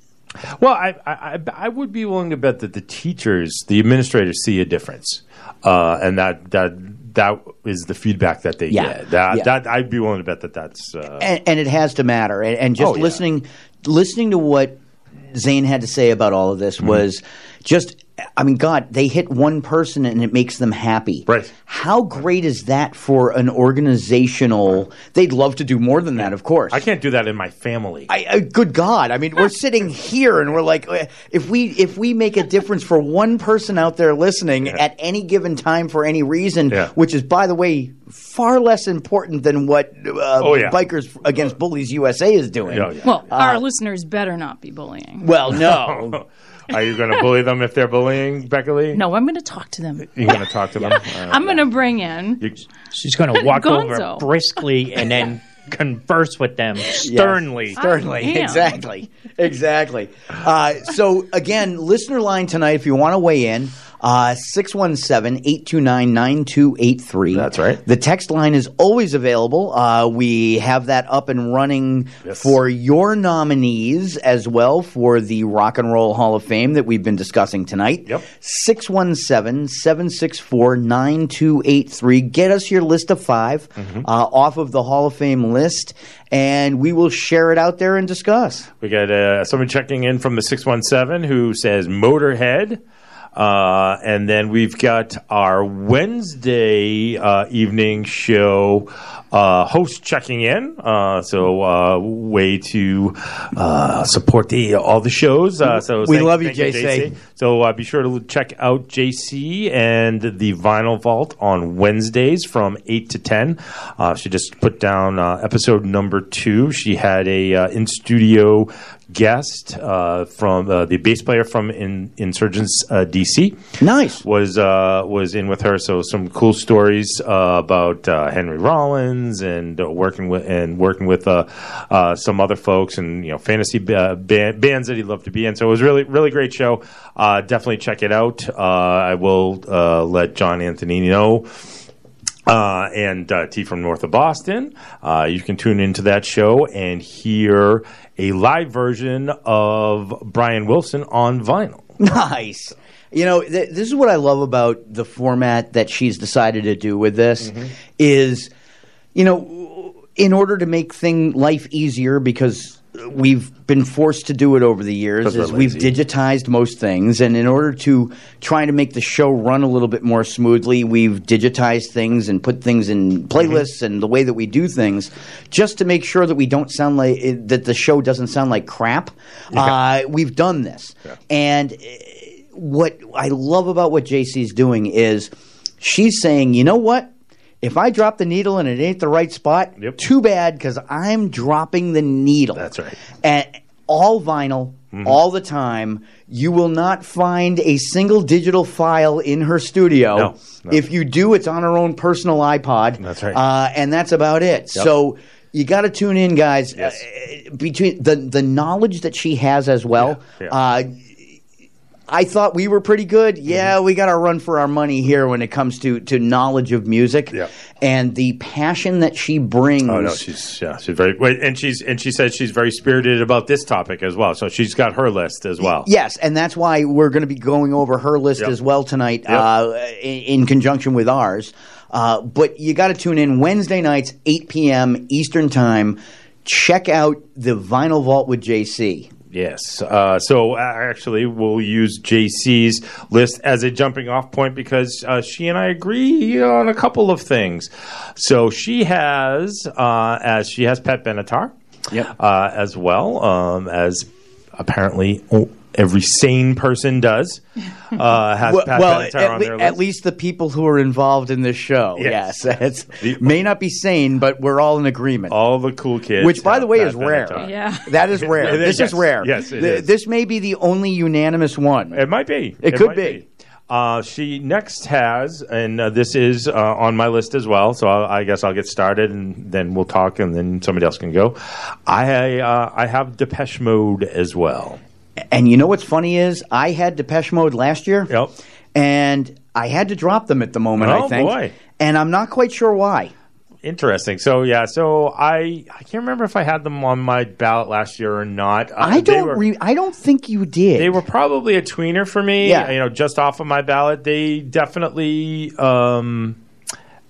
[SPEAKER 4] Well, I, I I- I would be willing to bet that the teachers, the administrators, see a difference, uh, and that that that is the feedback that they
[SPEAKER 10] Yeah.
[SPEAKER 4] get. That,
[SPEAKER 10] Yeah.
[SPEAKER 4] that I'd be willing to bet that that's. Uh,
[SPEAKER 10] and, and it has to matter. And, and just
[SPEAKER 4] Oh, yeah.
[SPEAKER 10] listening, listening to what Zane had to say about all of this
[SPEAKER 4] Mm-hmm.
[SPEAKER 10] was just. I mean, God, they hit one person and it makes them happy. Right. How great is that for an organizational? They'd love to do more than that, of course.
[SPEAKER 4] I can't do that in my family.
[SPEAKER 10] I, I, good God! I mean, we're sitting here and we're like, if we if we make a difference for one person out there listening at any given time for any reason, which is, by the way, far less important than what uh,
[SPEAKER 23] Oh, yeah.
[SPEAKER 10] Bikers Against Bullies USA is doing.
[SPEAKER 23] Well,
[SPEAKER 10] Uh,
[SPEAKER 23] our listeners better not be bullying.
[SPEAKER 10] well, no. [LAUGHS]
[SPEAKER 4] Are you going to bully them if they're bullying, Becca Lee?
[SPEAKER 23] No, I'm going to talk to them.
[SPEAKER 4] You're going to talk to them? [LAUGHS] All right.
[SPEAKER 23] I'm going to bring in.
[SPEAKER 11] She's going to walk over briskly and then [LAUGHS] converse with them sternly.
[SPEAKER 10] Sternly, exactly, exactly. Uh, so again, listener line tonight. If you want to weigh in, uh, 617-829-9283. That's
[SPEAKER 4] right.
[SPEAKER 10] The text line is always available. Uh, we have that up and running for your nominees as well for the Rock and Roll Hall of Fame that we've been discussing tonight. Yep. 617-764-9283. Get us your list of 5
[SPEAKER 4] Mm-hmm.
[SPEAKER 10] uh, off of the Hall of Fame list, and we will share it out there and discuss.
[SPEAKER 4] We got uh, someone checking in from the 617 who says Motorhead. Uh, and then we've got our Wednesday uh, evening show uh, host checking in. Uh, so, uh, way to uh, support the all the shows. Uh, so,
[SPEAKER 10] We
[SPEAKER 4] thank-
[SPEAKER 10] love you,
[SPEAKER 4] thank
[SPEAKER 10] JC.
[SPEAKER 4] So, uh, be sure to check out JC and the Vinyl Vault on Wednesdays from 8 to 10. Uh, she just put down uh, episode number two. She had a uh, in studio guest uh, from uh, the bass player from in, Insurgents uh, DC.
[SPEAKER 10] Nice
[SPEAKER 4] was uh, was in with her. So some cool stories uh, about uh, Henry Rollins and uh, working with and working with uh, uh, some other folks and you know fantasy ba- band, bands that he'd love to be in. So it was really really great show. Uh, definitely check it out. Uh, I will uh, let John Anthony know uh, and uh, T from north of Boston. Uh, you can tune into that show and hear a live version of Brian Wilson on vinyl. [LAUGHS]
[SPEAKER 10] Nice. You know, th- this is what I love about the format that she's decided to do with this is, you know, in order to make thing life easier because we've been forced to do it over the years is we've digitized most things. And in order to try to make the show run a little bit more smoothly we've digitized things and put things in playlists and the way that we do things just to make sure that we don't sound like eh, that the show doesn't sound like crap. [LAUGHS] Uh, we've done this. And eh, what I love about what JC's doing is she's saying, you know what? If I drop the needle and it ain't the right spot, too bad because I'm dropping the needle. That's
[SPEAKER 4] right.
[SPEAKER 10] And all vinyl,
[SPEAKER 4] Mm-hmm.
[SPEAKER 10] all the time. You will not find a single digital file in her studio.
[SPEAKER 4] No, no.
[SPEAKER 10] If you do, it's on her own personal iPod.
[SPEAKER 4] That's right.
[SPEAKER 10] Uh, and that's about it.
[SPEAKER 4] Yep.
[SPEAKER 10] So you got to tune in, guys. Uh, between the the knowledge that she has as well.
[SPEAKER 4] Yeah,
[SPEAKER 10] Uh, I thought we were pretty good. Yeah,
[SPEAKER 4] Mm-hmm.
[SPEAKER 10] we got to run for our money here when it comes to, to knowledge of music Yeah. and the passion that she brings.
[SPEAKER 4] Oh no, she's yeah, she's very wait, and she's and she says she's very spirited about this topic as well. So she's got her list as well.
[SPEAKER 10] Yes, and that's why we're going to be going over her list
[SPEAKER 4] Yep.
[SPEAKER 10] as well tonight
[SPEAKER 4] Yep.
[SPEAKER 10] uh, in, in conjunction with ours. Uh, but you got to tune in Wednesday nights, 8 p.m. Eastern Time. Check out the Vinyl Vault with JC.
[SPEAKER 4] Yes. Uh, so uh, actually, we'll use JC's list as a jumping off point because uh, she and I agree on a couple of things. So she has, uh, as she has Pat Benatar,
[SPEAKER 10] Yep.
[SPEAKER 4] uh, as well um, as apparently oh, every sane person does. Uh, has
[SPEAKER 10] well,
[SPEAKER 4] Pat
[SPEAKER 10] well, at,
[SPEAKER 4] on
[SPEAKER 10] le-
[SPEAKER 4] their
[SPEAKER 10] at least the people who are involved in this show.
[SPEAKER 4] Yes.
[SPEAKER 10] Yes, [LAUGHS] it's, may not be sane, but we're all in agreement.
[SPEAKER 4] All the cool kids,
[SPEAKER 10] which, by the way,
[SPEAKER 4] Pat
[SPEAKER 10] is rare.
[SPEAKER 4] Benatar.
[SPEAKER 23] Yeah. [LAUGHS]
[SPEAKER 10] that is rare. [LAUGHS]
[SPEAKER 4] It
[SPEAKER 10] this
[SPEAKER 4] is.
[SPEAKER 10] is rare.
[SPEAKER 4] Yes, it
[SPEAKER 10] Th-
[SPEAKER 4] is.
[SPEAKER 10] This may be the only unanimous one.
[SPEAKER 4] It might be.
[SPEAKER 10] It, could
[SPEAKER 4] might
[SPEAKER 10] be.
[SPEAKER 4] Uh, she next has, and uh, this is uh, on my list as well. So I'll, I guess I'll get started, and then we'll talk, and then somebody else can go. I uh, I have Depeche Mode as well.
[SPEAKER 10] And you know what's funny is I had Depeche Mode last year.
[SPEAKER 4] Yep.
[SPEAKER 10] And I had to drop them at the moment.
[SPEAKER 4] Oh,
[SPEAKER 10] I think.
[SPEAKER 4] boy.
[SPEAKER 10] And I'm not quite sure why.
[SPEAKER 4] Interesting. So yeah. So I I can't remember if I had them on my ballot last year or not. Uh,
[SPEAKER 10] I don't.
[SPEAKER 4] were-
[SPEAKER 10] re- I don't think you did.
[SPEAKER 4] They were probably a tweener for me.
[SPEAKER 10] Yeah.
[SPEAKER 4] You know, just off of my ballot. They definitely, um,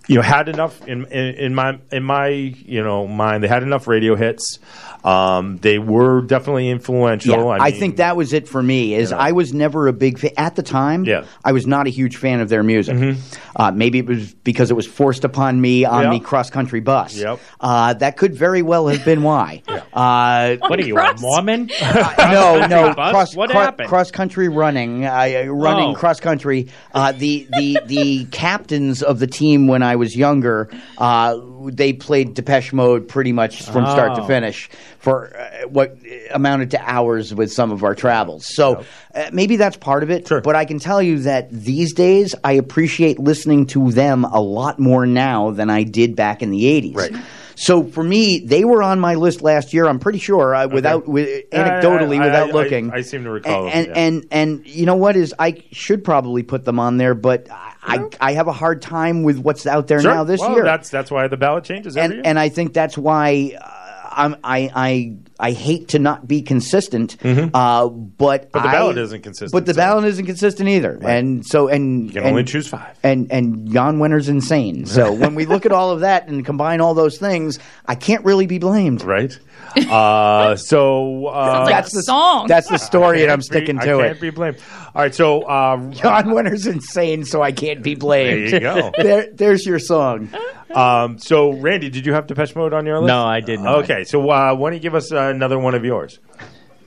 [SPEAKER 4] you know, had enough in, in in my in my you know mind. They had enough radio hits. Um, they were definitely influential.
[SPEAKER 10] Yeah,
[SPEAKER 4] I,
[SPEAKER 10] I, think that was it for me. Is
[SPEAKER 4] You know.
[SPEAKER 10] I was never a big fan at the time.
[SPEAKER 4] Yeah.
[SPEAKER 10] I was not a huge fan of their music. Uh, maybe it was because it was forced upon me on
[SPEAKER 4] Yeah.
[SPEAKER 10] the cross country bus.
[SPEAKER 4] Yep.
[SPEAKER 10] Uh, that could very well have been why. [LAUGHS] uh,
[SPEAKER 11] What are you, a Mormon? [LAUGHS]
[SPEAKER 10] no, no. Cross,
[SPEAKER 11] What
[SPEAKER 10] cro-
[SPEAKER 11] happened?
[SPEAKER 10] cross country running, uh, running
[SPEAKER 11] Oh.
[SPEAKER 10] cross country. Uh, the the the captains of the team when I was younger, uh, they played Depeche Mode pretty much from start to
[SPEAKER 11] Oh.
[SPEAKER 10] finish for uh, what amounted to hours with some of our travels. So uh, maybe that's part of it. But I can tell you that these days I appreciate listening to them a lot more now than I did back in the '80s. Right. So for me, they were on my list last year. I'm pretty sure, uh, without with, anecdotally,
[SPEAKER 4] I- I-
[SPEAKER 10] without
[SPEAKER 4] I-
[SPEAKER 10] looking.
[SPEAKER 4] I seem to recall
[SPEAKER 10] And
[SPEAKER 4] them,
[SPEAKER 10] and,
[SPEAKER 4] yeah.
[SPEAKER 10] and and you know what is I should probably put them on there, but I I have a hard time with what's out there
[SPEAKER 4] Sure.
[SPEAKER 10] now this
[SPEAKER 4] Well,
[SPEAKER 10] year.
[SPEAKER 4] That's that's why the ballot changes every
[SPEAKER 10] and
[SPEAKER 4] year.
[SPEAKER 10] and I think that's why uh, I'm I I I hate to not be consistent, uh, but
[SPEAKER 4] Mm-hmm. But the
[SPEAKER 10] I-
[SPEAKER 4] ballot isn't consistent,
[SPEAKER 10] But the ballot isn't consistent either, and so and
[SPEAKER 4] You can
[SPEAKER 10] and-
[SPEAKER 4] only choose five.
[SPEAKER 10] And and Jan Wenner's insane. [LAUGHS] So when we look at all of that and combine all those things, I can't really be blamed.
[SPEAKER 4] Right. Uh, [LAUGHS] so uh,
[SPEAKER 23] like
[SPEAKER 10] that's
[SPEAKER 23] a
[SPEAKER 10] the
[SPEAKER 23] song.
[SPEAKER 10] That's the story, and I'm
[SPEAKER 4] can't be-
[SPEAKER 10] sticking
[SPEAKER 4] I
[SPEAKER 10] to
[SPEAKER 4] can't
[SPEAKER 10] it.
[SPEAKER 4] be blamed. All right. So uh,
[SPEAKER 10] Jan Wenner's insane, so I can't be blamed.
[SPEAKER 4] There you go. [LAUGHS]
[SPEAKER 10] there, there's your song.
[SPEAKER 4] Um, so, Randy, did you have Depeche Mode on your list?
[SPEAKER 11] No, I did not.
[SPEAKER 4] Okay, so uh, why don't you give us uh, another one of yours?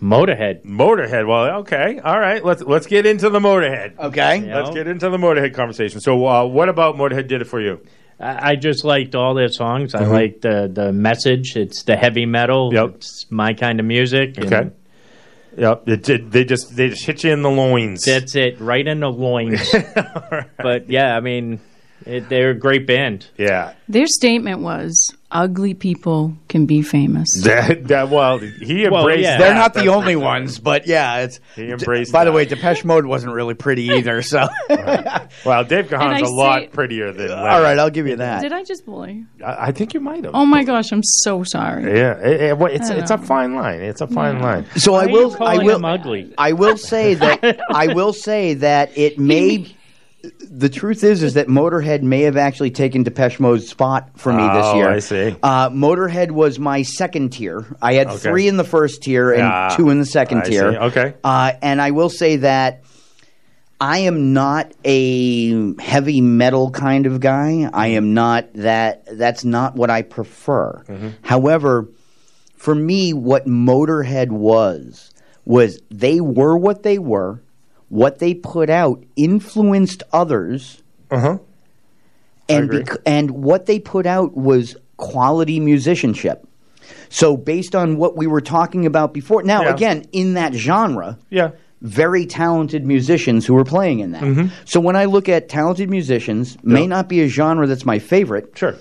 [SPEAKER 11] Motorhead.
[SPEAKER 4] Motorhead. Well, okay, all right. Let's let's get into the Motorhead.
[SPEAKER 10] Okay,
[SPEAKER 4] let's get into the Motorhead conversation. So, uh, what about Motorhead did it for you?
[SPEAKER 11] I I just liked all their songs. I
[SPEAKER 4] Mhm.
[SPEAKER 11] liked the the message. It's the heavy metal. Yep. It's my kind of music. and
[SPEAKER 4] Okay. Yep. It, did they just they just hit you in the loins.
[SPEAKER 11] That's it, right in the loins. [LAUGHS] But yeah, I mean, it, they're a great band.
[SPEAKER 4] Yeah.
[SPEAKER 23] Their statement was, "Ugly people can be famous." [LAUGHS]
[SPEAKER 4] That, that well, he embraced.
[SPEAKER 11] Well, yeah.
[SPEAKER 10] They're not the only
[SPEAKER 4] sure.
[SPEAKER 10] ones, but yeah, it's.
[SPEAKER 4] He embraced
[SPEAKER 10] By the
[SPEAKER 4] that.
[SPEAKER 10] way, Depeche Mode wasn't really pretty [LAUGHS] either. So,
[SPEAKER 4] Well, Dave
[SPEAKER 23] And
[SPEAKER 4] Gahan's
[SPEAKER 23] I
[SPEAKER 4] a lot
[SPEAKER 23] say-
[SPEAKER 4] prettier than.
[SPEAKER 10] all right, I'll give you that.
[SPEAKER 23] Did I just bully?
[SPEAKER 4] I, I think you might have.
[SPEAKER 23] Oh my gosh, I'm so sorry.
[SPEAKER 4] Yeah, it- it- well, it's
[SPEAKER 23] I
[SPEAKER 4] it's a fine line. It's a fine
[SPEAKER 23] Yeah.
[SPEAKER 4] line.
[SPEAKER 10] So
[SPEAKER 11] Why
[SPEAKER 10] I
[SPEAKER 11] are you
[SPEAKER 10] will. I will.
[SPEAKER 11] them ugly?
[SPEAKER 10] I will say that. I will say that it [LAUGHS] may. The truth is, is that Motorhead may have actually taken Depeche Mode's spot for me this
[SPEAKER 4] Oh,
[SPEAKER 10] year.
[SPEAKER 4] I see.
[SPEAKER 10] Uh, Motorhead was my second tier. I had
[SPEAKER 4] Okay.
[SPEAKER 10] three in the first tier and
[SPEAKER 4] Ah,
[SPEAKER 10] two in the second
[SPEAKER 4] I
[SPEAKER 10] tier.
[SPEAKER 4] see. Okay.
[SPEAKER 10] Uh, and I will say that I am not a heavy metal kind of guy. I am not that. That's not what I prefer.
[SPEAKER 4] Mm-hmm.
[SPEAKER 10] However, for me, what Motorhead was was they were what they were. What they put out influenced others,
[SPEAKER 4] Uh huh.
[SPEAKER 10] and bec- and what they put out was quality musicianship. So based on what we were talking about before, now
[SPEAKER 4] Yeah.
[SPEAKER 10] again in that genre,
[SPEAKER 4] yeah,
[SPEAKER 10] very talented musicians who were playing in that.
[SPEAKER 4] Mm-hmm.
[SPEAKER 10] So when I look at talented musicians, may not be a genre that's my favorite.
[SPEAKER 4] Sure.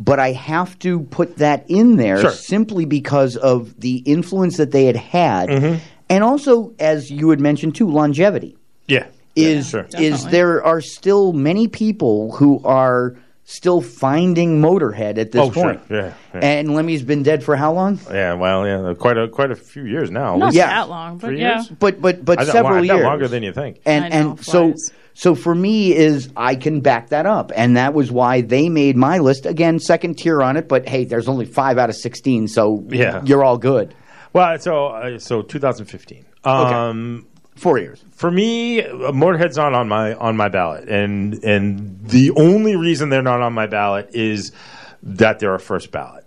[SPEAKER 10] But I have to put that in there
[SPEAKER 4] Sure.
[SPEAKER 10] simply because of the influence that they had had,
[SPEAKER 4] Mm-hmm.
[SPEAKER 10] And also, as you had mentioned too, longevity
[SPEAKER 4] Yeah.
[SPEAKER 10] is
[SPEAKER 4] sure.
[SPEAKER 10] is there are still many people who are still finding Motorhead at this
[SPEAKER 4] Oh, sure.
[SPEAKER 10] point.
[SPEAKER 4] Yeah, yeah.
[SPEAKER 10] And Lemmy's been dead for how long?
[SPEAKER 4] Yeah, well, yeah, quite a quite a few years now. At
[SPEAKER 23] Not
[SPEAKER 4] least
[SPEAKER 23] that long, but
[SPEAKER 4] three
[SPEAKER 23] yeah.
[SPEAKER 4] years?
[SPEAKER 10] But but but
[SPEAKER 4] I
[SPEAKER 10] several
[SPEAKER 4] wow, I
[SPEAKER 10] years
[SPEAKER 4] longer than you think.
[SPEAKER 10] And
[SPEAKER 23] know,
[SPEAKER 10] and so so for me is I can back that up, and that was why they made my list again, second tier on it. But hey, there's only five out of sixteen, so
[SPEAKER 4] Yeah.
[SPEAKER 10] you're all good.
[SPEAKER 4] Well, so uh, so 2015. Um,
[SPEAKER 10] Four years.
[SPEAKER 4] For me, Motorhead's not on my on my ballot, and and the only reason they're not on my ballot is that they're a first ballot.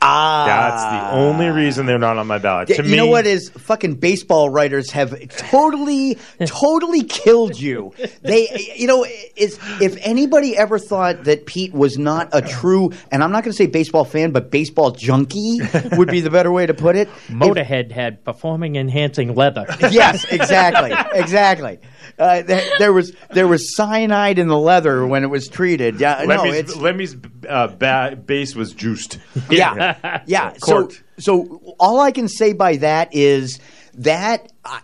[SPEAKER 10] Ah,
[SPEAKER 4] That's the only reason they're not on my ballot.
[SPEAKER 10] Y-
[SPEAKER 4] to
[SPEAKER 10] you
[SPEAKER 4] me,
[SPEAKER 10] know what is fucking baseball writers have totally, [LAUGHS] totally killed you. They, you know, is if anybody ever thought that Pete was not a true, and I'm not going to say baseball fan, but baseball junkie would be the better way to put it. [LAUGHS]
[SPEAKER 11] Motorhead had performing enhancing leather. [LAUGHS]
[SPEAKER 10] yes, exactly, exactly. Uh, there, there was there was cyanide in the leather when it was treated. Yeah, no,
[SPEAKER 4] Lemmy's,
[SPEAKER 10] it's
[SPEAKER 4] Lemmy's uh, ba- base was juiced.
[SPEAKER 10] yeah, [LAUGHS] yeah. So, so all I can say by that is that I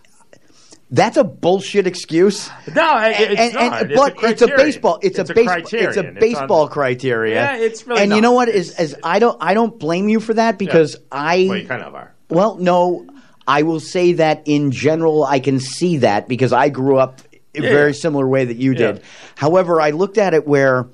[SPEAKER 10] that's a bullshit excuse.
[SPEAKER 4] No, it's
[SPEAKER 10] And- and-
[SPEAKER 4] not. It's a
[SPEAKER 10] but it's a baseball. It's,
[SPEAKER 4] It's
[SPEAKER 10] a,
[SPEAKER 4] a
[SPEAKER 10] baseball. It's a
[SPEAKER 4] criterion. It's
[SPEAKER 10] baseball
[SPEAKER 4] on-
[SPEAKER 10] criteria.
[SPEAKER 4] Yeah, it's really
[SPEAKER 10] And you know what is is I don't I don't blame you for that because I
[SPEAKER 4] Well, you kind of are.
[SPEAKER 10] well, no, I will say that in general, I can see that because I grew up a
[SPEAKER 4] Yeah,
[SPEAKER 10] very
[SPEAKER 4] yeah.
[SPEAKER 10] similar way that you did.
[SPEAKER 4] Yeah.
[SPEAKER 10] However, I looked at it where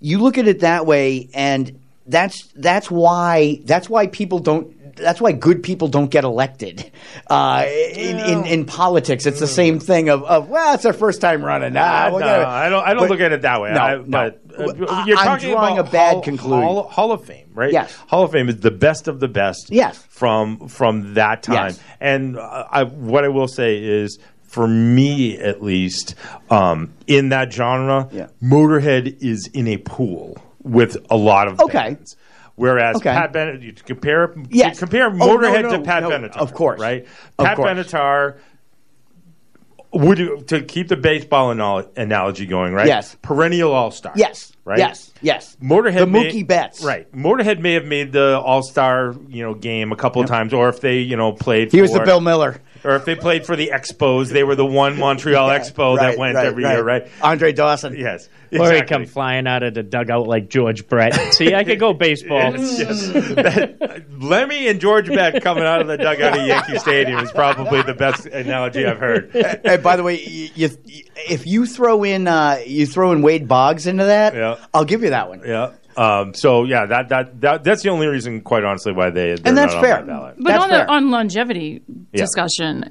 [SPEAKER 10] you look at it that way, and that's that's why that's why people don't. That's why good people don't get elected uh, in, in in politics. It's the same thing of, of well, it's our first time running. Ah, we're
[SPEAKER 4] no, I don't. I don't
[SPEAKER 10] but-
[SPEAKER 4] look at it that way.
[SPEAKER 10] No,
[SPEAKER 4] I,
[SPEAKER 10] no.
[SPEAKER 4] But uh, you're
[SPEAKER 10] I'm
[SPEAKER 4] talking
[SPEAKER 10] drawing
[SPEAKER 4] about
[SPEAKER 10] a bad
[SPEAKER 4] Hall,
[SPEAKER 10] conclusion.
[SPEAKER 4] Hall, Hall of Fame, right?
[SPEAKER 10] Yes.
[SPEAKER 4] Hall of Fame is the best of the best.
[SPEAKER 10] Yes.
[SPEAKER 4] From from that time,
[SPEAKER 10] Yes.
[SPEAKER 4] and uh, I, what I will say is. For me, at least, um, in that genre,
[SPEAKER 10] Yeah.
[SPEAKER 4] Motorhead is in a pool with a lot of
[SPEAKER 10] Okay.
[SPEAKER 4] bands. Whereas
[SPEAKER 10] Okay.
[SPEAKER 4] Pat Benatar, you compare
[SPEAKER 10] Yes.
[SPEAKER 4] compare
[SPEAKER 10] Oh, no,
[SPEAKER 4] Motorhead
[SPEAKER 10] no,
[SPEAKER 4] to Pat
[SPEAKER 10] no,
[SPEAKER 4] Benatar,
[SPEAKER 10] of course.
[SPEAKER 4] right?
[SPEAKER 10] Of
[SPEAKER 4] Pat
[SPEAKER 10] course.
[SPEAKER 4] Benatar would you, to keep the baseball anal- analogy going, right?
[SPEAKER 10] Yes.
[SPEAKER 4] perennial all star.
[SPEAKER 10] Yes,
[SPEAKER 4] right.
[SPEAKER 10] yes, yes.
[SPEAKER 4] Motorhead,
[SPEAKER 10] The
[SPEAKER 4] may-
[SPEAKER 10] Mookie Betts.
[SPEAKER 4] right? Motorhead may have made the All Star, you know, game a couple of times, or if they, you know, played.
[SPEAKER 10] He was
[SPEAKER 4] for-
[SPEAKER 10] the Bill Miller.
[SPEAKER 4] Or if they played for the Expos, they were the one Montreal Expo
[SPEAKER 10] Right,
[SPEAKER 4] that went
[SPEAKER 10] right,
[SPEAKER 4] every
[SPEAKER 10] right.
[SPEAKER 4] year, right?
[SPEAKER 10] Andre Dawson.
[SPEAKER 4] Yes,
[SPEAKER 11] Or he
[SPEAKER 4] exactly.
[SPEAKER 11] come flying out of the dugout like George Brett. See, I could go [LAUGHS] baseball.
[SPEAKER 4] Yes, yes. That- Lemmy and George Brett coming out of the dugout at Yankee Stadium is probably the best analogy I've heard.
[SPEAKER 10] and by the way, you, you, if you throw in uh, you throw in Wade Boggs into that,
[SPEAKER 4] Yeah.
[SPEAKER 10] I'll give you that one.
[SPEAKER 4] Yeah. Um, so yeah, that, that that that's the only reason, quite honestly, why they
[SPEAKER 10] And that's
[SPEAKER 4] not on
[SPEAKER 10] fair.
[SPEAKER 4] my ballot.
[SPEAKER 23] But
[SPEAKER 10] That's
[SPEAKER 23] on the on longevity
[SPEAKER 4] Yeah.
[SPEAKER 23] discussion,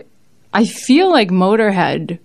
[SPEAKER 23] I feel like Motorhead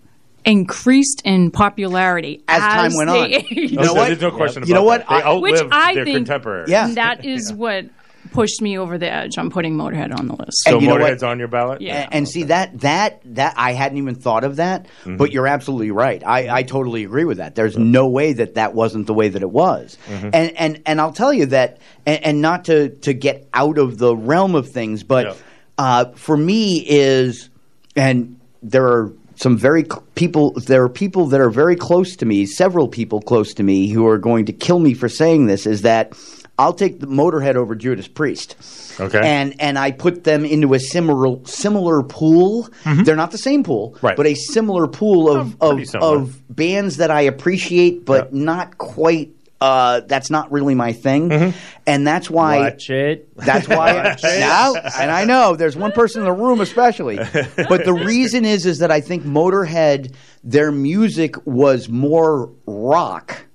[SPEAKER 23] increased in popularity
[SPEAKER 10] As time went on. [LAUGHS]
[SPEAKER 23] they-
[SPEAKER 10] You
[SPEAKER 4] No,
[SPEAKER 10] know what?
[SPEAKER 4] There's no question
[SPEAKER 10] You
[SPEAKER 4] about
[SPEAKER 10] know what?
[SPEAKER 4] that. They
[SPEAKER 10] I-
[SPEAKER 23] which I
[SPEAKER 4] their
[SPEAKER 23] think
[SPEAKER 4] contemporaries.
[SPEAKER 10] Yeah.
[SPEAKER 23] that is [LAUGHS] what pushed me over the edge on putting Motorhead on the list.
[SPEAKER 4] So
[SPEAKER 10] And you know?
[SPEAKER 4] Motorhead's on your ballot.
[SPEAKER 23] Yeah.
[SPEAKER 10] And, and see that that that I hadn't even thought of that,
[SPEAKER 4] Mm-hmm.
[SPEAKER 10] but you're absolutely right. I, I totally agree with that. There's no way that that wasn't the way that it was.
[SPEAKER 4] Mm-hmm.
[SPEAKER 10] And and and I'll tell you that, and, and not to to get out of the realm of things, but
[SPEAKER 4] Yeah.
[SPEAKER 10] uh, for me is, and there are some very cl- people. There are people that are very close to me. Several people close to me who are going to kill me for saying this. Is that I'll take the Motorhead over Judas Priest.
[SPEAKER 4] Okay.
[SPEAKER 10] And and I put them into a similar similar pool. They're not the same pool,
[SPEAKER 4] Mm-hmm. Right.
[SPEAKER 10] but a similar pool of
[SPEAKER 4] Oh,
[SPEAKER 10] of, of bands that I appreciate, but not quite. Uh, that's not really my thing,
[SPEAKER 4] Mm-hmm.
[SPEAKER 10] and that's why.
[SPEAKER 11] Watch it.
[SPEAKER 10] That's why [LAUGHS] now, and I know there's one person in the room especially, [LAUGHS] but the reason is is that I think Motorhead, their music was more rock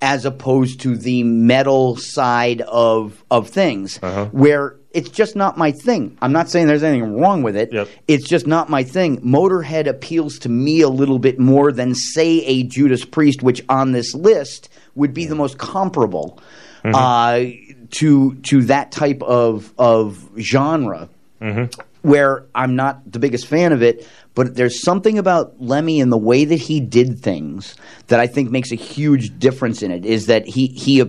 [SPEAKER 10] as opposed to the metal side of of things,
[SPEAKER 4] Uh-huh.
[SPEAKER 10] where it's just not my thing. I'm not saying there's anything wrong with it.
[SPEAKER 4] Yep.
[SPEAKER 10] It's just not my thing. Motorhead appeals to me a little bit more than say a Judas Priest, which on this list would be the most comparable
[SPEAKER 4] Mm-hmm.
[SPEAKER 10] uh, to to that type of of genre. Where I'm not the biggest fan of it, but there's something about Lemmy and the way that he did things that I think makes a huge difference in it. Is that he he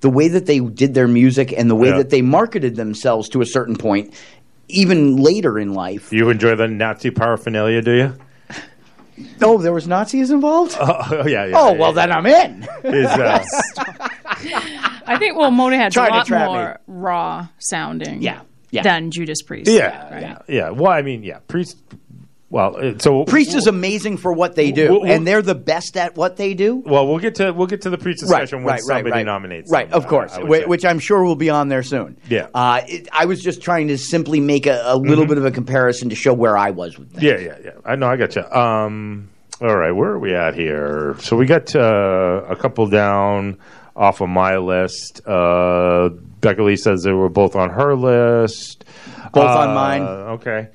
[SPEAKER 10] the way that they did their music and the way
[SPEAKER 4] Yeah.
[SPEAKER 10] that they marketed themselves to a certain point, even later in life.
[SPEAKER 4] You enjoy the Nazi paraphernalia? Do you?
[SPEAKER 10] Oh, there was Nazis involved. [LAUGHS]
[SPEAKER 4] Oh, yeah, yeah.
[SPEAKER 10] oh
[SPEAKER 4] yeah,
[SPEAKER 10] well, then I'm in.
[SPEAKER 4] Is, uh, [LAUGHS]
[SPEAKER 23] I think well, Motorhead's a lot
[SPEAKER 10] trap
[SPEAKER 23] more raw sounding,
[SPEAKER 10] Yeah, yeah.
[SPEAKER 23] than Judas Priest.
[SPEAKER 4] yeah,
[SPEAKER 23] right?
[SPEAKER 4] yeah, yeah. Well, I mean, yeah, priest. Well, uh, so
[SPEAKER 10] Priest is amazing for what they do,
[SPEAKER 4] Well, well-
[SPEAKER 10] and they're the best at what they do.
[SPEAKER 4] Well, we'll get to we'll get to the priest discussion when somebody nominates.
[SPEAKER 10] Right,
[SPEAKER 4] them,
[SPEAKER 10] of course,
[SPEAKER 4] I- I would say.
[SPEAKER 10] which I'm sure will be on there soon.
[SPEAKER 4] Yeah.
[SPEAKER 10] Uh, it, I was just trying to simply make a, a little
[SPEAKER 4] Mhm.
[SPEAKER 10] bit of a comparison to show where I was with this.
[SPEAKER 4] Yeah, yeah, yeah. I know. I got you. Um, all right, where are we at here? So we got uh, a couple down off of my list. Uh, Becca Lee says they were both on her list.
[SPEAKER 10] Both on
[SPEAKER 4] Uh,
[SPEAKER 10] mine.
[SPEAKER 4] Okay.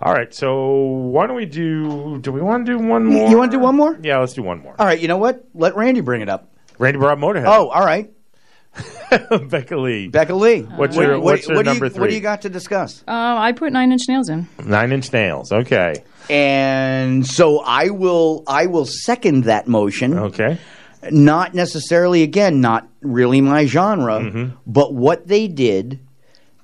[SPEAKER 4] All right. So why don't we do? Do we want to do one more?
[SPEAKER 10] You want to do one more?
[SPEAKER 4] Yeah, let's do one more.
[SPEAKER 10] All right, you know what? Let Randy bring it up.
[SPEAKER 4] Randy brought Motorhead.
[SPEAKER 10] Oh, all right. [LAUGHS]
[SPEAKER 4] Becca Lee.
[SPEAKER 10] Becca Lee.
[SPEAKER 4] What's
[SPEAKER 10] What-
[SPEAKER 4] your
[SPEAKER 10] what-
[SPEAKER 4] What's your
[SPEAKER 10] what do you-
[SPEAKER 4] number
[SPEAKER 10] What do you got to discuss?
[SPEAKER 23] Uh, I put Nine Inch Nails in.
[SPEAKER 4] Nine Inch Nails. Okay.
[SPEAKER 10] And so I will I will second that motion.
[SPEAKER 4] Okay.
[SPEAKER 10] Not necessarily again, not really my genre,
[SPEAKER 4] Mm-hmm.
[SPEAKER 10] but what they did,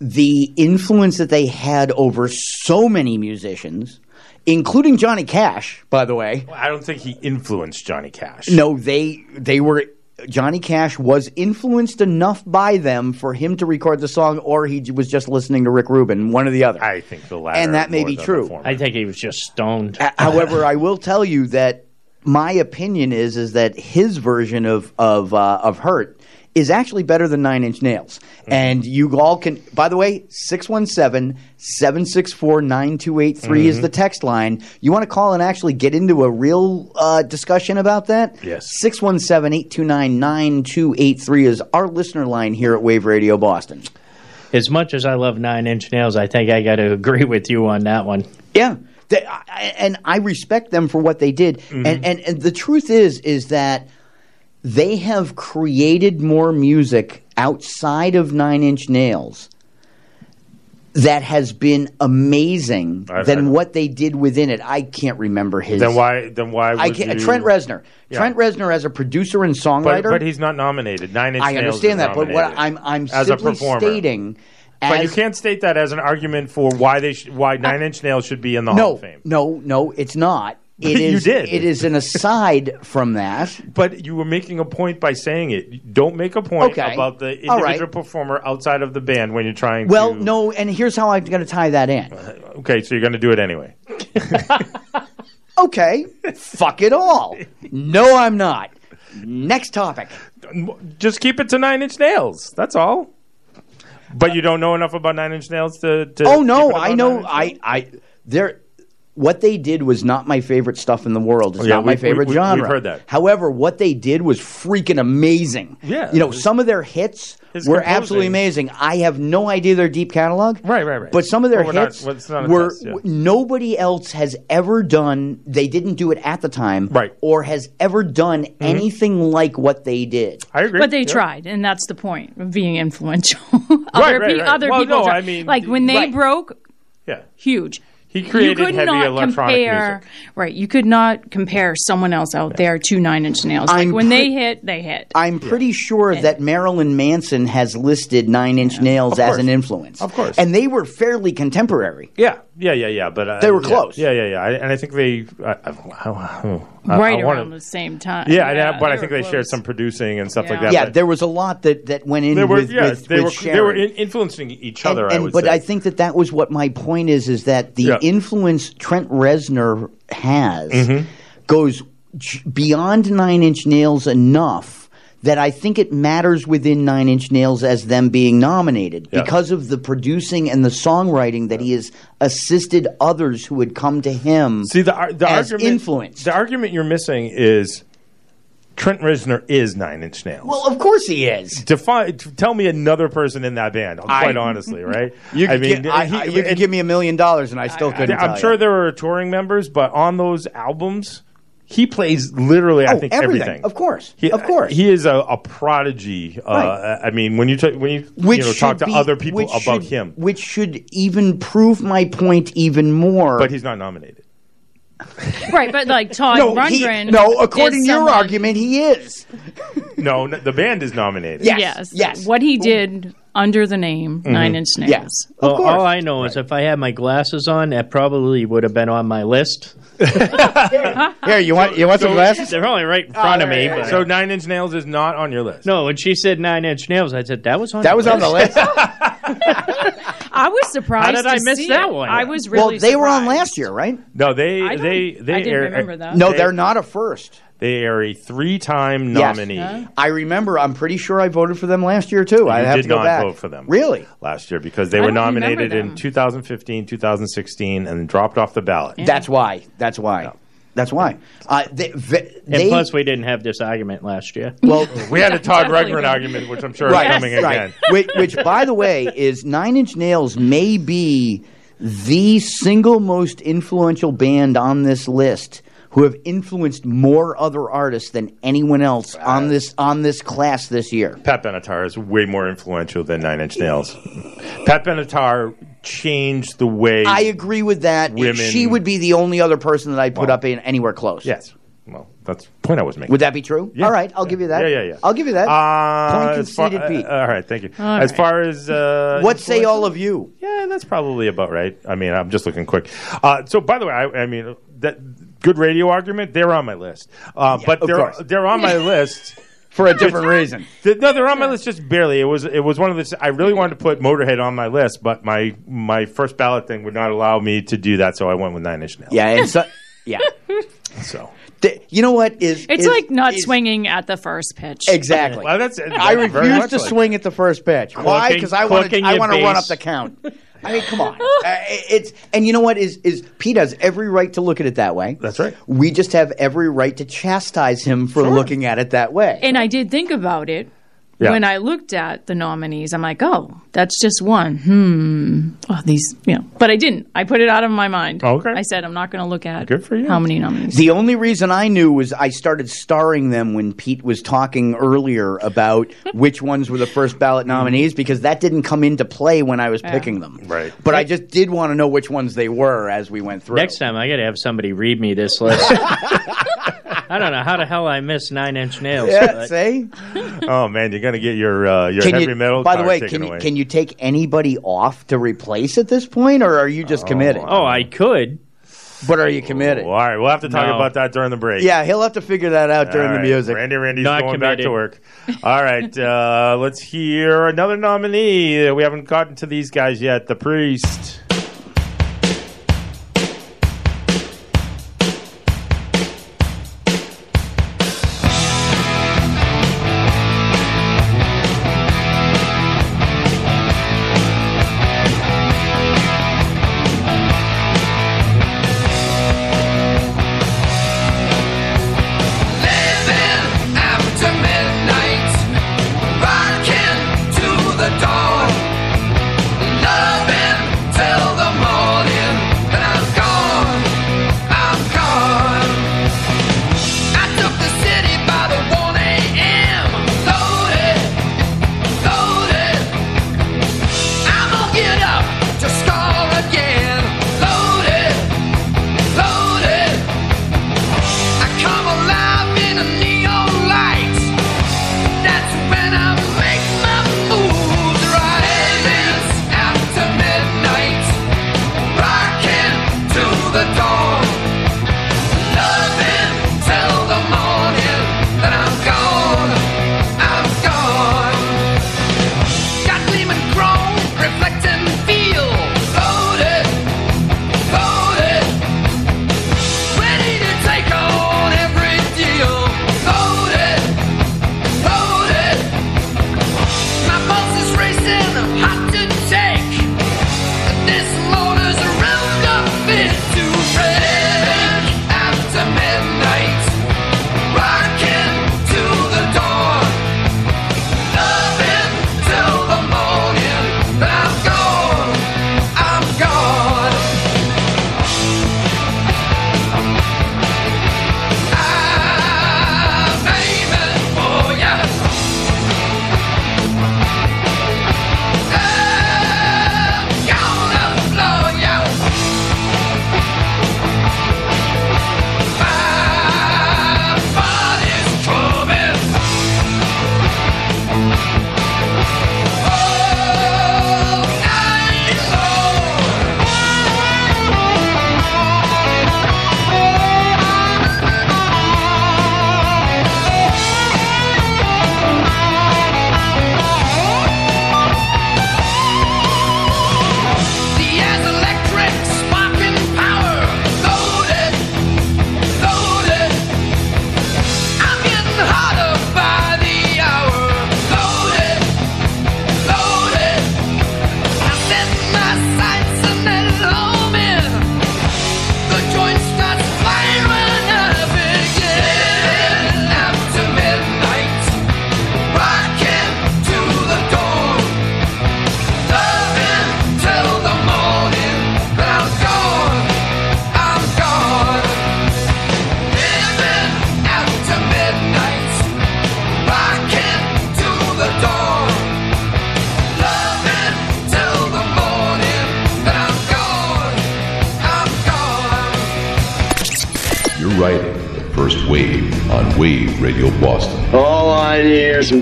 [SPEAKER 10] the influence that they had over so many musicians, including Johnny Cash, by the way.
[SPEAKER 4] I don't think he influenced Johnny Cash.
[SPEAKER 10] No, they they were Johnny Cash was influenced enough by them for him to record the song, or he was just listening to Rick Rubin, one or the other.
[SPEAKER 4] I think the latter,
[SPEAKER 10] and that may be true.
[SPEAKER 11] I think he was just stoned.
[SPEAKER 10] However, I will tell you that my opinion is is that his version of of uh, of Hurt is actually better than Nine Inch Nails.
[SPEAKER 4] Mm-hmm.
[SPEAKER 10] And you all can, by the way, 617-764-9283 is
[SPEAKER 4] Mhm.
[SPEAKER 10] the text line. You want to call and actually get into a real uh, discussion about that?
[SPEAKER 4] Yes.
[SPEAKER 10] 617-829-9283 is our listener line here at Wave Radio Boston.
[SPEAKER 11] As much as I love Nine Inch Nails, I think I got to [LAUGHS] agree with you on that one.
[SPEAKER 10] Yeah. They, I, and I respect them for what they did.
[SPEAKER 11] Mm-hmm.
[SPEAKER 10] And, and and the truth is is that they have created more music outside of Nine Inch Nails that has been amazing
[SPEAKER 4] I've
[SPEAKER 10] than what they did within it. I can't remember his.
[SPEAKER 4] Then why? Then why?
[SPEAKER 10] I can't,
[SPEAKER 4] you-
[SPEAKER 10] Trent Reznor.
[SPEAKER 4] Yeah.
[SPEAKER 10] Trent Reznor as a producer and songwriter.
[SPEAKER 4] but he's not nominated. Nine Inch
[SPEAKER 10] I understand that, but what I'm I'm
[SPEAKER 4] as
[SPEAKER 10] simply stating.
[SPEAKER 4] But you can't state that as an argument for why they sh- why Nine Inch Nails should be in the
[SPEAKER 10] no,
[SPEAKER 4] Hall of Fame.
[SPEAKER 10] No, no, it's not. [LAUGHS] It
[SPEAKER 4] You
[SPEAKER 10] is.
[SPEAKER 4] did.
[SPEAKER 10] It is an aside from that. [LAUGHS]
[SPEAKER 4] But you were making a point by saying it. Don't make a point
[SPEAKER 10] Okay.
[SPEAKER 4] about the
[SPEAKER 10] All
[SPEAKER 4] individual
[SPEAKER 10] right.
[SPEAKER 4] performer outside of the band when you're trying to
[SPEAKER 10] Well,
[SPEAKER 4] to.
[SPEAKER 10] no, and here's how I'm going to tie that in.
[SPEAKER 4] Uh, okay, so you're going to do it anyway. [LAUGHS]
[SPEAKER 10] Okay, fuck it all. No, I'm not. Next topic.
[SPEAKER 4] Just keep it to Nine Inch Nails. That's all. But you don't know enough about Nine Inch Nails to. to
[SPEAKER 10] oh no, I know. I I there. What they did was not my favorite stuff in the world. It's
[SPEAKER 4] Oh, yeah,
[SPEAKER 10] not my
[SPEAKER 4] we- we-
[SPEAKER 10] favorite
[SPEAKER 4] we-
[SPEAKER 10] genre.
[SPEAKER 4] we've heard that.
[SPEAKER 10] However, what they did was freaking amazing.
[SPEAKER 4] Yeah.
[SPEAKER 10] you know, some of their hits were
[SPEAKER 4] composing.
[SPEAKER 10] absolutely amazing. I have no idea their deep catalog.
[SPEAKER 4] Right, right, right.
[SPEAKER 10] But some of their
[SPEAKER 4] Well, we're not-
[SPEAKER 10] hits
[SPEAKER 4] well, it's not a
[SPEAKER 10] were
[SPEAKER 4] test, yeah.
[SPEAKER 10] nobody else has ever done. They didn't do it at the time,
[SPEAKER 4] Right. Mm-hmm.
[SPEAKER 10] Or has ever done anything like what they did.
[SPEAKER 4] I agree.
[SPEAKER 23] But they
[SPEAKER 4] Yeah.
[SPEAKER 23] tried, and that's the point of being influential. [LAUGHS]
[SPEAKER 4] Right,
[SPEAKER 23] other
[SPEAKER 4] right,
[SPEAKER 23] pe-
[SPEAKER 4] right.
[SPEAKER 23] other
[SPEAKER 4] Well,
[SPEAKER 23] people,
[SPEAKER 4] no,
[SPEAKER 23] tried.
[SPEAKER 4] I mean,
[SPEAKER 23] like when they
[SPEAKER 4] right.
[SPEAKER 23] broke,
[SPEAKER 4] Yeah.
[SPEAKER 23] huge.
[SPEAKER 4] He created
[SPEAKER 23] you could
[SPEAKER 4] heavy
[SPEAKER 23] not
[SPEAKER 4] electronic
[SPEAKER 23] compare,
[SPEAKER 4] music.
[SPEAKER 23] right? You could not compare someone else out there to Nine Inch Nails. Like
[SPEAKER 10] I'm
[SPEAKER 23] when they hit, they hit.
[SPEAKER 10] I'm pretty sure that Marilyn Manson has listed Nine Inch Nails as an influence.
[SPEAKER 4] Of course.
[SPEAKER 10] And they were fairly contemporary.
[SPEAKER 4] Yeah, yeah, yeah, yeah. But uh,
[SPEAKER 10] They were close.
[SPEAKER 4] Yeah, yeah, yeah. I, and I think they. I, I, I, I,
[SPEAKER 23] right
[SPEAKER 4] I wanna-
[SPEAKER 23] around the same time.
[SPEAKER 4] Yeah, and, but I think
[SPEAKER 23] were
[SPEAKER 4] they shared some producing and stuff like that.
[SPEAKER 10] Yeah, there was a lot that, that went in
[SPEAKER 4] they were,
[SPEAKER 10] with,
[SPEAKER 4] yeah,
[SPEAKER 10] with,
[SPEAKER 4] they
[SPEAKER 10] with
[SPEAKER 4] were they were in, influencing each other.
[SPEAKER 10] And-
[SPEAKER 4] I
[SPEAKER 10] and-
[SPEAKER 4] would
[SPEAKER 10] but
[SPEAKER 4] say.
[SPEAKER 10] I think that that was what my point is: is that the
[SPEAKER 4] Yeah.
[SPEAKER 10] influence Trent Reznor has
[SPEAKER 4] Mhm.
[SPEAKER 10] goes beyond Nine Inch Nails enough that I think it matters within Nine Inch Nails as them being nominated
[SPEAKER 4] Yeah.
[SPEAKER 10] because of the producing and the songwriting that he has assisted others who had come to him.
[SPEAKER 4] See the ar- the
[SPEAKER 10] as
[SPEAKER 4] argument.
[SPEAKER 10] influence.
[SPEAKER 4] The argument you're missing is Trent Reznor is Nine Inch Nails.
[SPEAKER 10] Well, of course he is.
[SPEAKER 4] Define. Tell me another person in that band. Quite
[SPEAKER 10] I-
[SPEAKER 4] honestly, [LAUGHS] right?
[SPEAKER 10] You
[SPEAKER 4] I mean,
[SPEAKER 10] gi- I-
[SPEAKER 4] he-
[SPEAKER 10] I- you could
[SPEAKER 4] and-
[SPEAKER 10] give me a million dollars and I still couldn't.
[SPEAKER 4] I'm
[SPEAKER 10] tell
[SPEAKER 4] sure
[SPEAKER 10] you.
[SPEAKER 4] there were touring members, but on those albums, He plays literally, I
[SPEAKER 10] Oh,
[SPEAKER 4] think,
[SPEAKER 10] everything.
[SPEAKER 4] everything.
[SPEAKER 10] Of course.
[SPEAKER 4] He,
[SPEAKER 10] Of course.
[SPEAKER 4] he is a, a prodigy. Uh, I mean, when you ta- when you,
[SPEAKER 10] Which
[SPEAKER 4] you know, talk to
[SPEAKER 10] be-
[SPEAKER 4] other people about
[SPEAKER 10] should-
[SPEAKER 4] him,
[SPEAKER 10] which should even prove my point even more.
[SPEAKER 4] but he's not nominated. [LAUGHS]
[SPEAKER 23] Right, but like Todd
[SPEAKER 10] no, he-
[SPEAKER 23] Rundgren.
[SPEAKER 10] no. According to your
[SPEAKER 23] someone-
[SPEAKER 10] argument, he is.
[SPEAKER 4] No, n- the band is nominated.
[SPEAKER 23] Yes, yes. What he did under the name
[SPEAKER 11] Mhm.
[SPEAKER 23] Nine Inch Nails.
[SPEAKER 10] Yes.
[SPEAKER 11] Well, all I know is if I had my glasses on, that probably would have been on my list. [LAUGHS]
[SPEAKER 10] Here, you want you want some glasses?
[SPEAKER 11] They're only right in front of me. But
[SPEAKER 4] So Nine Inch Nails is not on your list.
[SPEAKER 11] no, when she said Nine Inch Nails, I said that was on.
[SPEAKER 10] That
[SPEAKER 11] the
[SPEAKER 10] was on the list. [LAUGHS] [LAUGHS]
[SPEAKER 23] I was surprised.
[SPEAKER 11] How did I
[SPEAKER 23] to
[SPEAKER 11] miss
[SPEAKER 23] see
[SPEAKER 11] that
[SPEAKER 23] it.
[SPEAKER 11] one?
[SPEAKER 23] I was really
[SPEAKER 10] well, they were on last year, right?
[SPEAKER 4] No, they
[SPEAKER 23] I don't-
[SPEAKER 4] they they
[SPEAKER 23] I didn't
[SPEAKER 4] air-
[SPEAKER 23] remember that.
[SPEAKER 10] No,
[SPEAKER 4] they-
[SPEAKER 10] they're not a first.
[SPEAKER 4] They are a three-time
[SPEAKER 10] Yes.
[SPEAKER 4] nominee.
[SPEAKER 10] I remember. I'm pretty sure I voted for them last year too. I
[SPEAKER 4] You
[SPEAKER 10] have
[SPEAKER 4] did
[SPEAKER 10] to go
[SPEAKER 4] not
[SPEAKER 10] back.
[SPEAKER 4] vote for them.
[SPEAKER 10] Really?
[SPEAKER 4] last year because they
[SPEAKER 10] I
[SPEAKER 4] were
[SPEAKER 10] don't remember
[SPEAKER 4] nominated in
[SPEAKER 10] them.
[SPEAKER 4] 2015, 2016, and dropped off the ballot.
[SPEAKER 10] That's why. That's why. That's why. Uh, they, ve-
[SPEAKER 11] And
[SPEAKER 10] they-
[SPEAKER 11] plus, we didn't have this argument last year.
[SPEAKER 10] well, [LAUGHS]
[SPEAKER 4] We had a Todd Rundgren argument, which I'm sure
[SPEAKER 10] right,
[SPEAKER 4] is coming
[SPEAKER 10] right.
[SPEAKER 4] again.
[SPEAKER 10] which, which, by the way, is Nine Inch Nails may be the single most influential band on this list who have influenced more other artists than anyone else on this on this class this year.
[SPEAKER 4] Pat Benatar is way more influential than Nine Inch Nails. Pat Benatar changed the way
[SPEAKER 10] I agree with that.
[SPEAKER 4] Women-
[SPEAKER 10] She would be the only other person that I'd put up in anywhere close.
[SPEAKER 4] Yes. Well, that's the point I was making.
[SPEAKER 10] Would that be true?
[SPEAKER 4] Yeah.
[SPEAKER 10] All right, I'll give you that.
[SPEAKER 4] Yeah, yeah, yeah.
[SPEAKER 10] I'll give you that.
[SPEAKER 4] Uh,
[SPEAKER 10] Point
[SPEAKER 4] as far-
[SPEAKER 10] conceded, Pete.
[SPEAKER 4] uh, all right, thank you.
[SPEAKER 10] All
[SPEAKER 4] as
[SPEAKER 10] right.
[SPEAKER 4] far as uh,
[SPEAKER 10] what say all of you?
[SPEAKER 4] Yeah, that's probably about right. I mean, I'm just looking quick. Uh, so, by the way, I, I mean that good radio argument. They're on my list, uh, but they're
[SPEAKER 10] course.
[SPEAKER 4] they're on my list [LAUGHS]
[SPEAKER 10] For a different reason.
[SPEAKER 4] Th- No, they're on my list just barely. It was it was one of the. I really wanted to put Motorhead on my list, but my my first ballot thing would not allow me to do that, so I went with Nine Inch Nails.
[SPEAKER 10] Yeah, and so [LAUGHS] yeah.
[SPEAKER 4] So
[SPEAKER 10] you know what is
[SPEAKER 23] It's
[SPEAKER 10] is-
[SPEAKER 23] like not
[SPEAKER 10] is-
[SPEAKER 23] swinging at the first pitch.
[SPEAKER 10] Exactly.
[SPEAKER 4] Well, that's-
[SPEAKER 10] I
[SPEAKER 4] that's very
[SPEAKER 10] refuse to
[SPEAKER 4] like
[SPEAKER 10] swing at the first pitch. Why? Because I want to. I want to run up the count. [LAUGHS] I mean, come on. Uh, it's and you know what is is Pete has every right to look at it that way.
[SPEAKER 4] That's right.
[SPEAKER 10] We just have every right to chastise him for looking at it that way.
[SPEAKER 23] And I did think about it
[SPEAKER 10] Yeah.
[SPEAKER 23] when I looked at the nominees. I'm like, oh, that's just one. Hmm. Oh, these, you know. But I didn't. I put it out of my mind.
[SPEAKER 10] Okay.
[SPEAKER 23] I said I'm not going to look at
[SPEAKER 4] Good for you.
[SPEAKER 23] how many nominees.
[SPEAKER 10] The only reason I knew was I started starring them when Pete was talking earlier about [LAUGHS] which ones were the first ballot nominees because that didn't come into play when I was
[SPEAKER 11] Yeah.
[SPEAKER 10] picking them.
[SPEAKER 4] Right.
[SPEAKER 10] But I just did want to know which ones they were as we went through.
[SPEAKER 11] Next time, I got to have somebody read me this list. [LAUGHS] [LAUGHS] I don't know how the hell I missed Nine Inch Nails.
[SPEAKER 10] Yeah,
[SPEAKER 11] but-
[SPEAKER 10] see?
[SPEAKER 4] oh man, you're gonna get your uh, your
[SPEAKER 10] Can
[SPEAKER 4] heavy
[SPEAKER 10] you,
[SPEAKER 4] metal.
[SPEAKER 10] by the way,
[SPEAKER 4] taken
[SPEAKER 10] can you,
[SPEAKER 4] away.
[SPEAKER 10] can you take anybody off to replace at this point, or are you just committed?
[SPEAKER 11] Oh, I could.
[SPEAKER 10] But are you committed?
[SPEAKER 4] Oh, all right, we'll have to talk
[SPEAKER 11] No.
[SPEAKER 4] about that during the break.
[SPEAKER 10] Yeah, he'll have to figure that out during
[SPEAKER 4] All
[SPEAKER 10] the music.
[SPEAKER 4] Randy, Randy's
[SPEAKER 11] Not
[SPEAKER 4] going back to work. All right, [LAUGHS] uh, let's hear another nominee. We haven't gotten to these guys yet. The Priest.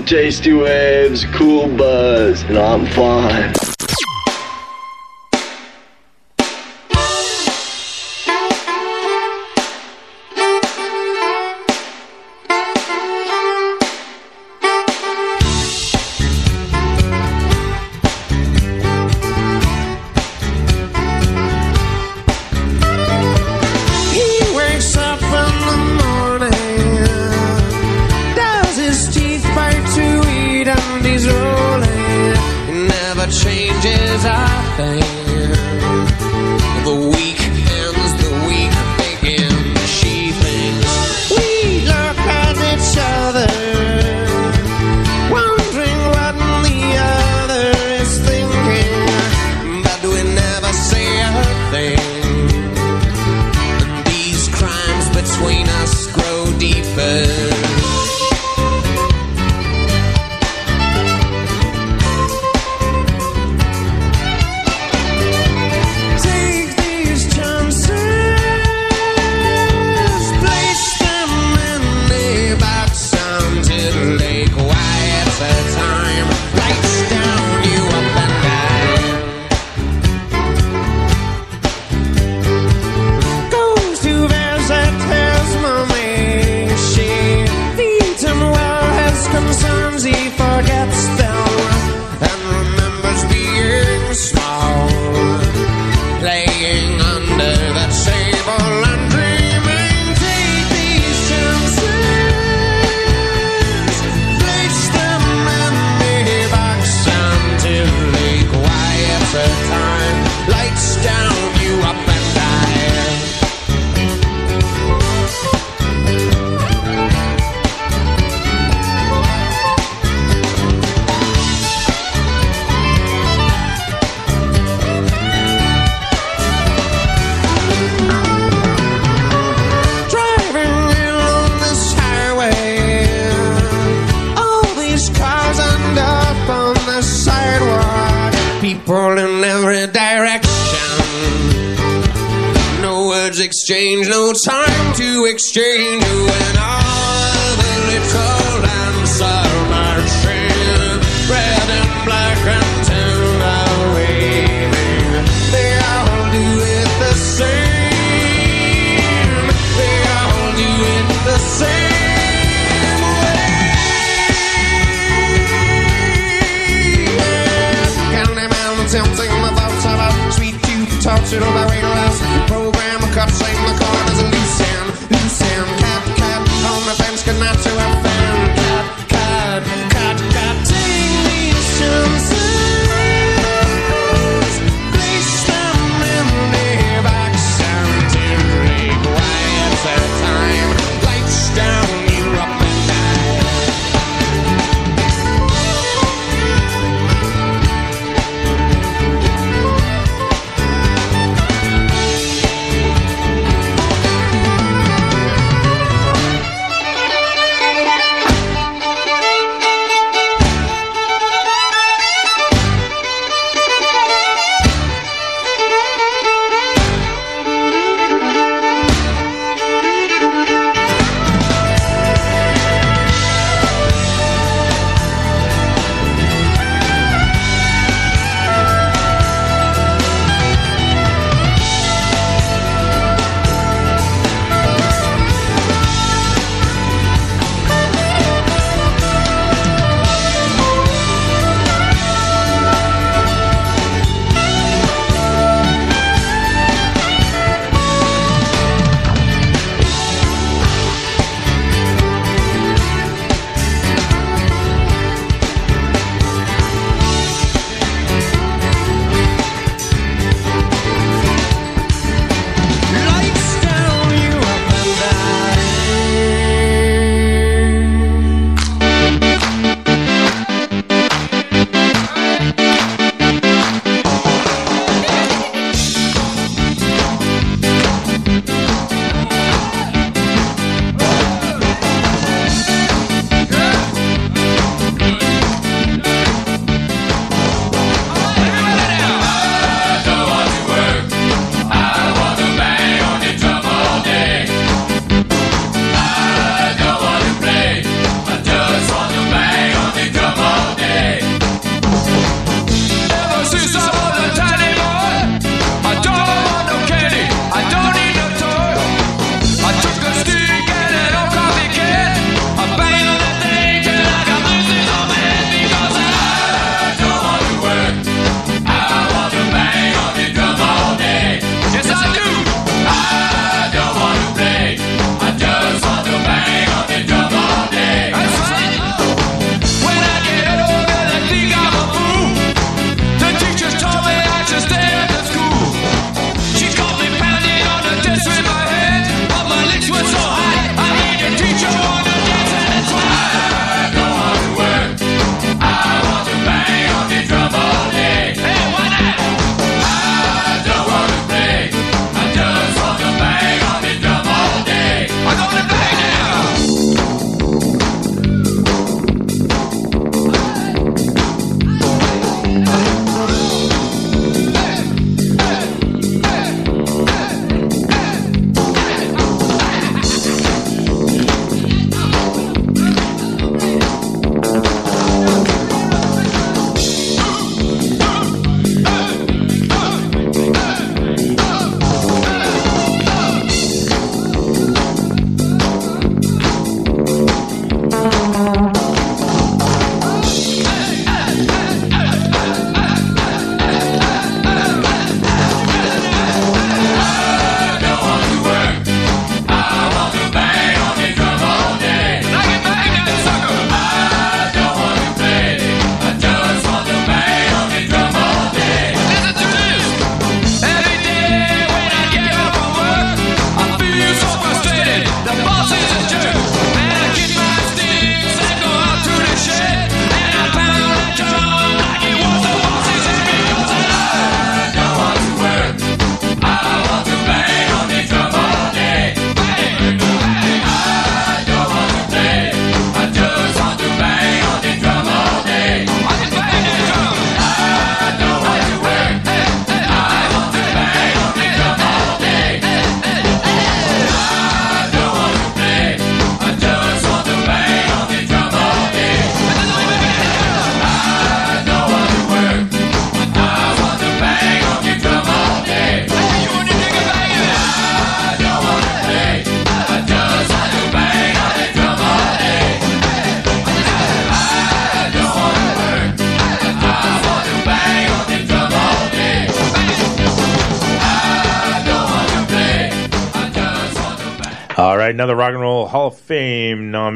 [SPEAKER 27] Tasty waves,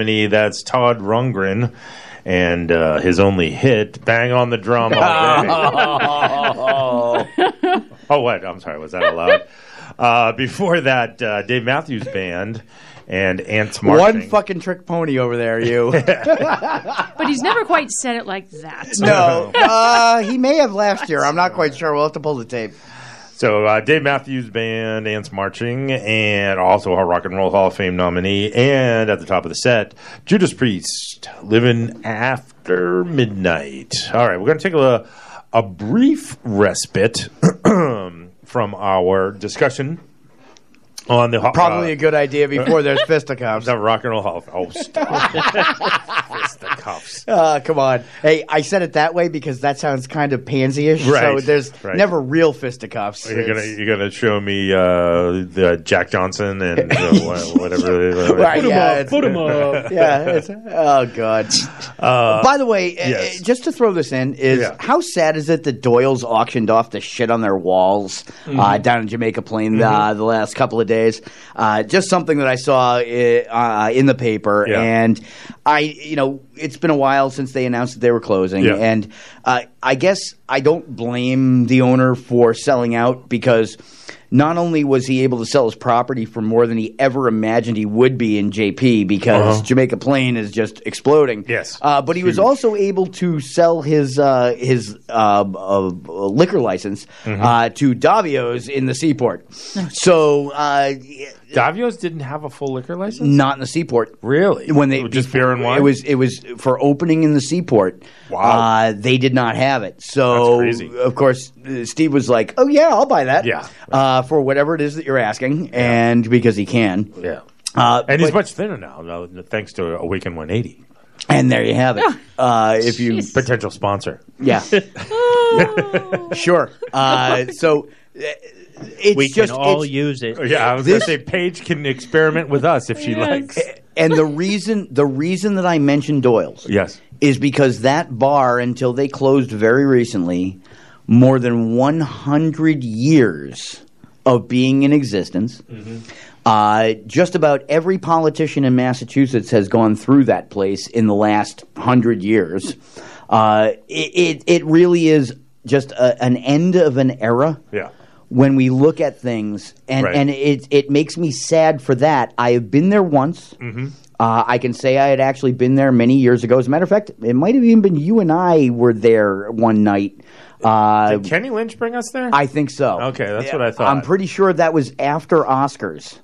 [SPEAKER 4] Fame. That's Todd Rundgren. And uh, his only hit, Bang on the Drum. All Day. [LAUGHS] [LAUGHS] oh, what? I'm sorry, was that allowed? Uh, before that, uh, Dave Matthews Band and Ants Marching.
[SPEAKER 10] One fucking trick pony over there, you. [LAUGHS]
[SPEAKER 23] But he's never quite said it like that.
[SPEAKER 10] no, uh, he may have last year. I'm not quite sure. We'll have to pull the tape.
[SPEAKER 4] So uh, Dave Matthews Band, Ants Marching, and also a Rock and Roll Hall of Fame nominee. And at the top of the set, Judas Priest, Living After Midnight. All right, we're going to take a, a brief respite [CLEARS THROAT] from our discussion on the
[SPEAKER 10] Probably
[SPEAKER 4] uh,
[SPEAKER 10] a good idea before there's [LAUGHS] fisticuffs.
[SPEAKER 4] the Rock and Roll Hall of Oh, stop. [LAUGHS] fisticuffs.
[SPEAKER 10] Uh, [LAUGHS] come on. Hey, I said it that way because that sounds kind of pansy-ish. So there's
[SPEAKER 4] right.
[SPEAKER 10] never real fisticuffs.
[SPEAKER 4] You're gonna you're gonna show me uh, the Jack Johnson and uh, [LAUGHS] wha- whatever. whatever.
[SPEAKER 10] Right, yeah, it's- [LAUGHS] yeah. It's, oh god.
[SPEAKER 4] Uh,
[SPEAKER 10] By the way, uh,
[SPEAKER 4] yes.
[SPEAKER 10] just to throw this in, is
[SPEAKER 4] Yeah.
[SPEAKER 10] how sad is it that Doyle's auctioned off the shit on their walls uh,
[SPEAKER 4] Mhm.
[SPEAKER 10] down in Jamaica Plain
[SPEAKER 4] Mm-hmm.
[SPEAKER 10] uh, the last couple of days? Uh, just something that I saw uh, uh, in the paper,
[SPEAKER 4] Yeah.
[SPEAKER 10] and I, you know, it's been a while since they announced that they were closing,
[SPEAKER 4] Yeah.
[SPEAKER 10] and uh, I guess I don't blame the owner for selling out because. Not only was he able to sell his property for more than he ever imagined he would be in JP because
[SPEAKER 4] Uh-huh.
[SPEAKER 10] Jamaica Plain is just exploding.
[SPEAKER 4] Yes.
[SPEAKER 10] Uh, but he was also able to sell his uh, his uh, uh, liquor license
[SPEAKER 4] Mhm.
[SPEAKER 10] uh, to Davio's in the seaport. So uh,
[SPEAKER 4] Davio's didn't have a full liquor license.
[SPEAKER 10] not in the seaport.
[SPEAKER 4] Really?
[SPEAKER 10] When they
[SPEAKER 4] just beer and wine.
[SPEAKER 10] It was it was for opening in the seaport.
[SPEAKER 4] Wow.
[SPEAKER 10] Uh, they did not have it. So
[SPEAKER 4] That's crazy.
[SPEAKER 10] of course uh, Steve was like, "Oh yeah, I'll buy that."
[SPEAKER 4] Yeah.
[SPEAKER 10] Uh, for whatever it is that you're asking, and because he can.
[SPEAKER 4] Yeah.
[SPEAKER 10] Uh,
[SPEAKER 4] and he's much thinner now, thanks to Awaken 180.
[SPEAKER 10] and there you have it. Uh, if you
[SPEAKER 4] Potential sponsor.
[SPEAKER 10] Yeah. [LAUGHS] sure. Uh, so uh, it's
[SPEAKER 11] we
[SPEAKER 10] just
[SPEAKER 11] can all
[SPEAKER 10] it's-
[SPEAKER 11] use it.
[SPEAKER 4] Yeah, I was going to say Paige can experiment with us if she likes.
[SPEAKER 10] and the reason the reason that I mentioned Doyle's
[SPEAKER 4] Yes.
[SPEAKER 10] is because that bar until they closed very recently, more than 100 years of being in existence. Uh, just about every politician in Massachusetts has gone through that place in the last hundred years. Uh, it, it it really is just a, an end of an era
[SPEAKER 4] Yeah.
[SPEAKER 10] When we look at things, and
[SPEAKER 4] Right.
[SPEAKER 10] and it it makes me sad for that. I have been there once.
[SPEAKER 4] Mm-hmm.
[SPEAKER 10] Uh, I can say I had actually been there many years ago. As a matter of fact, it might have even been you and I were there one night. Uh,
[SPEAKER 4] Did Kenny Lynch bring us there?
[SPEAKER 10] I think so.
[SPEAKER 4] Okay, that's what I thought.
[SPEAKER 10] I'm pretty sure that was after Oscars.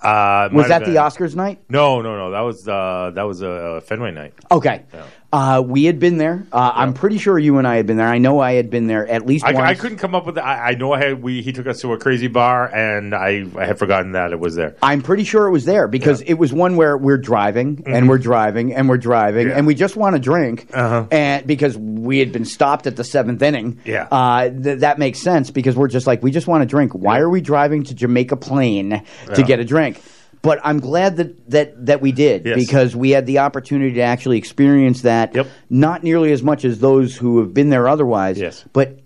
[SPEAKER 4] Uh,
[SPEAKER 10] Was that the. Oscars night?
[SPEAKER 4] No, no, no. That was uh, that was a uh, Fenway night.
[SPEAKER 10] Okay. Uh, we had been there. Uh, I'm pretty sure you and I had been there. I know I had been there at least
[SPEAKER 4] I,
[SPEAKER 10] once.
[SPEAKER 4] I couldn't come up with. The, I, I know I had. We he took us to a crazy bar, and I I had forgotten that it was there.
[SPEAKER 10] I'm pretty sure it was there because it was one where we're driving and
[SPEAKER 4] Mhm.
[SPEAKER 10] we're driving and we're driving and we just want to drink
[SPEAKER 4] Uh-huh.
[SPEAKER 10] and because we had been stopped at the seventh inning.
[SPEAKER 4] Yeah.
[SPEAKER 10] uh, th- that makes sense because we're just like we just want to drink. Why are we driving to Jamaica Plain to
[SPEAKER 4] Yeah.
[SPEAKER 10] get a drink? But I'm glad that that that we did
[SPEAKER 4] Yes.
[SPEAKER 10] because we had the opportunity to actually experience that.
[SPEAKER 4] Yep.
[SPEAKER 10] Not nearly as much as those who have been there otherwise.
[SPEAKER 4] Yes.
[SPEAKER 10] But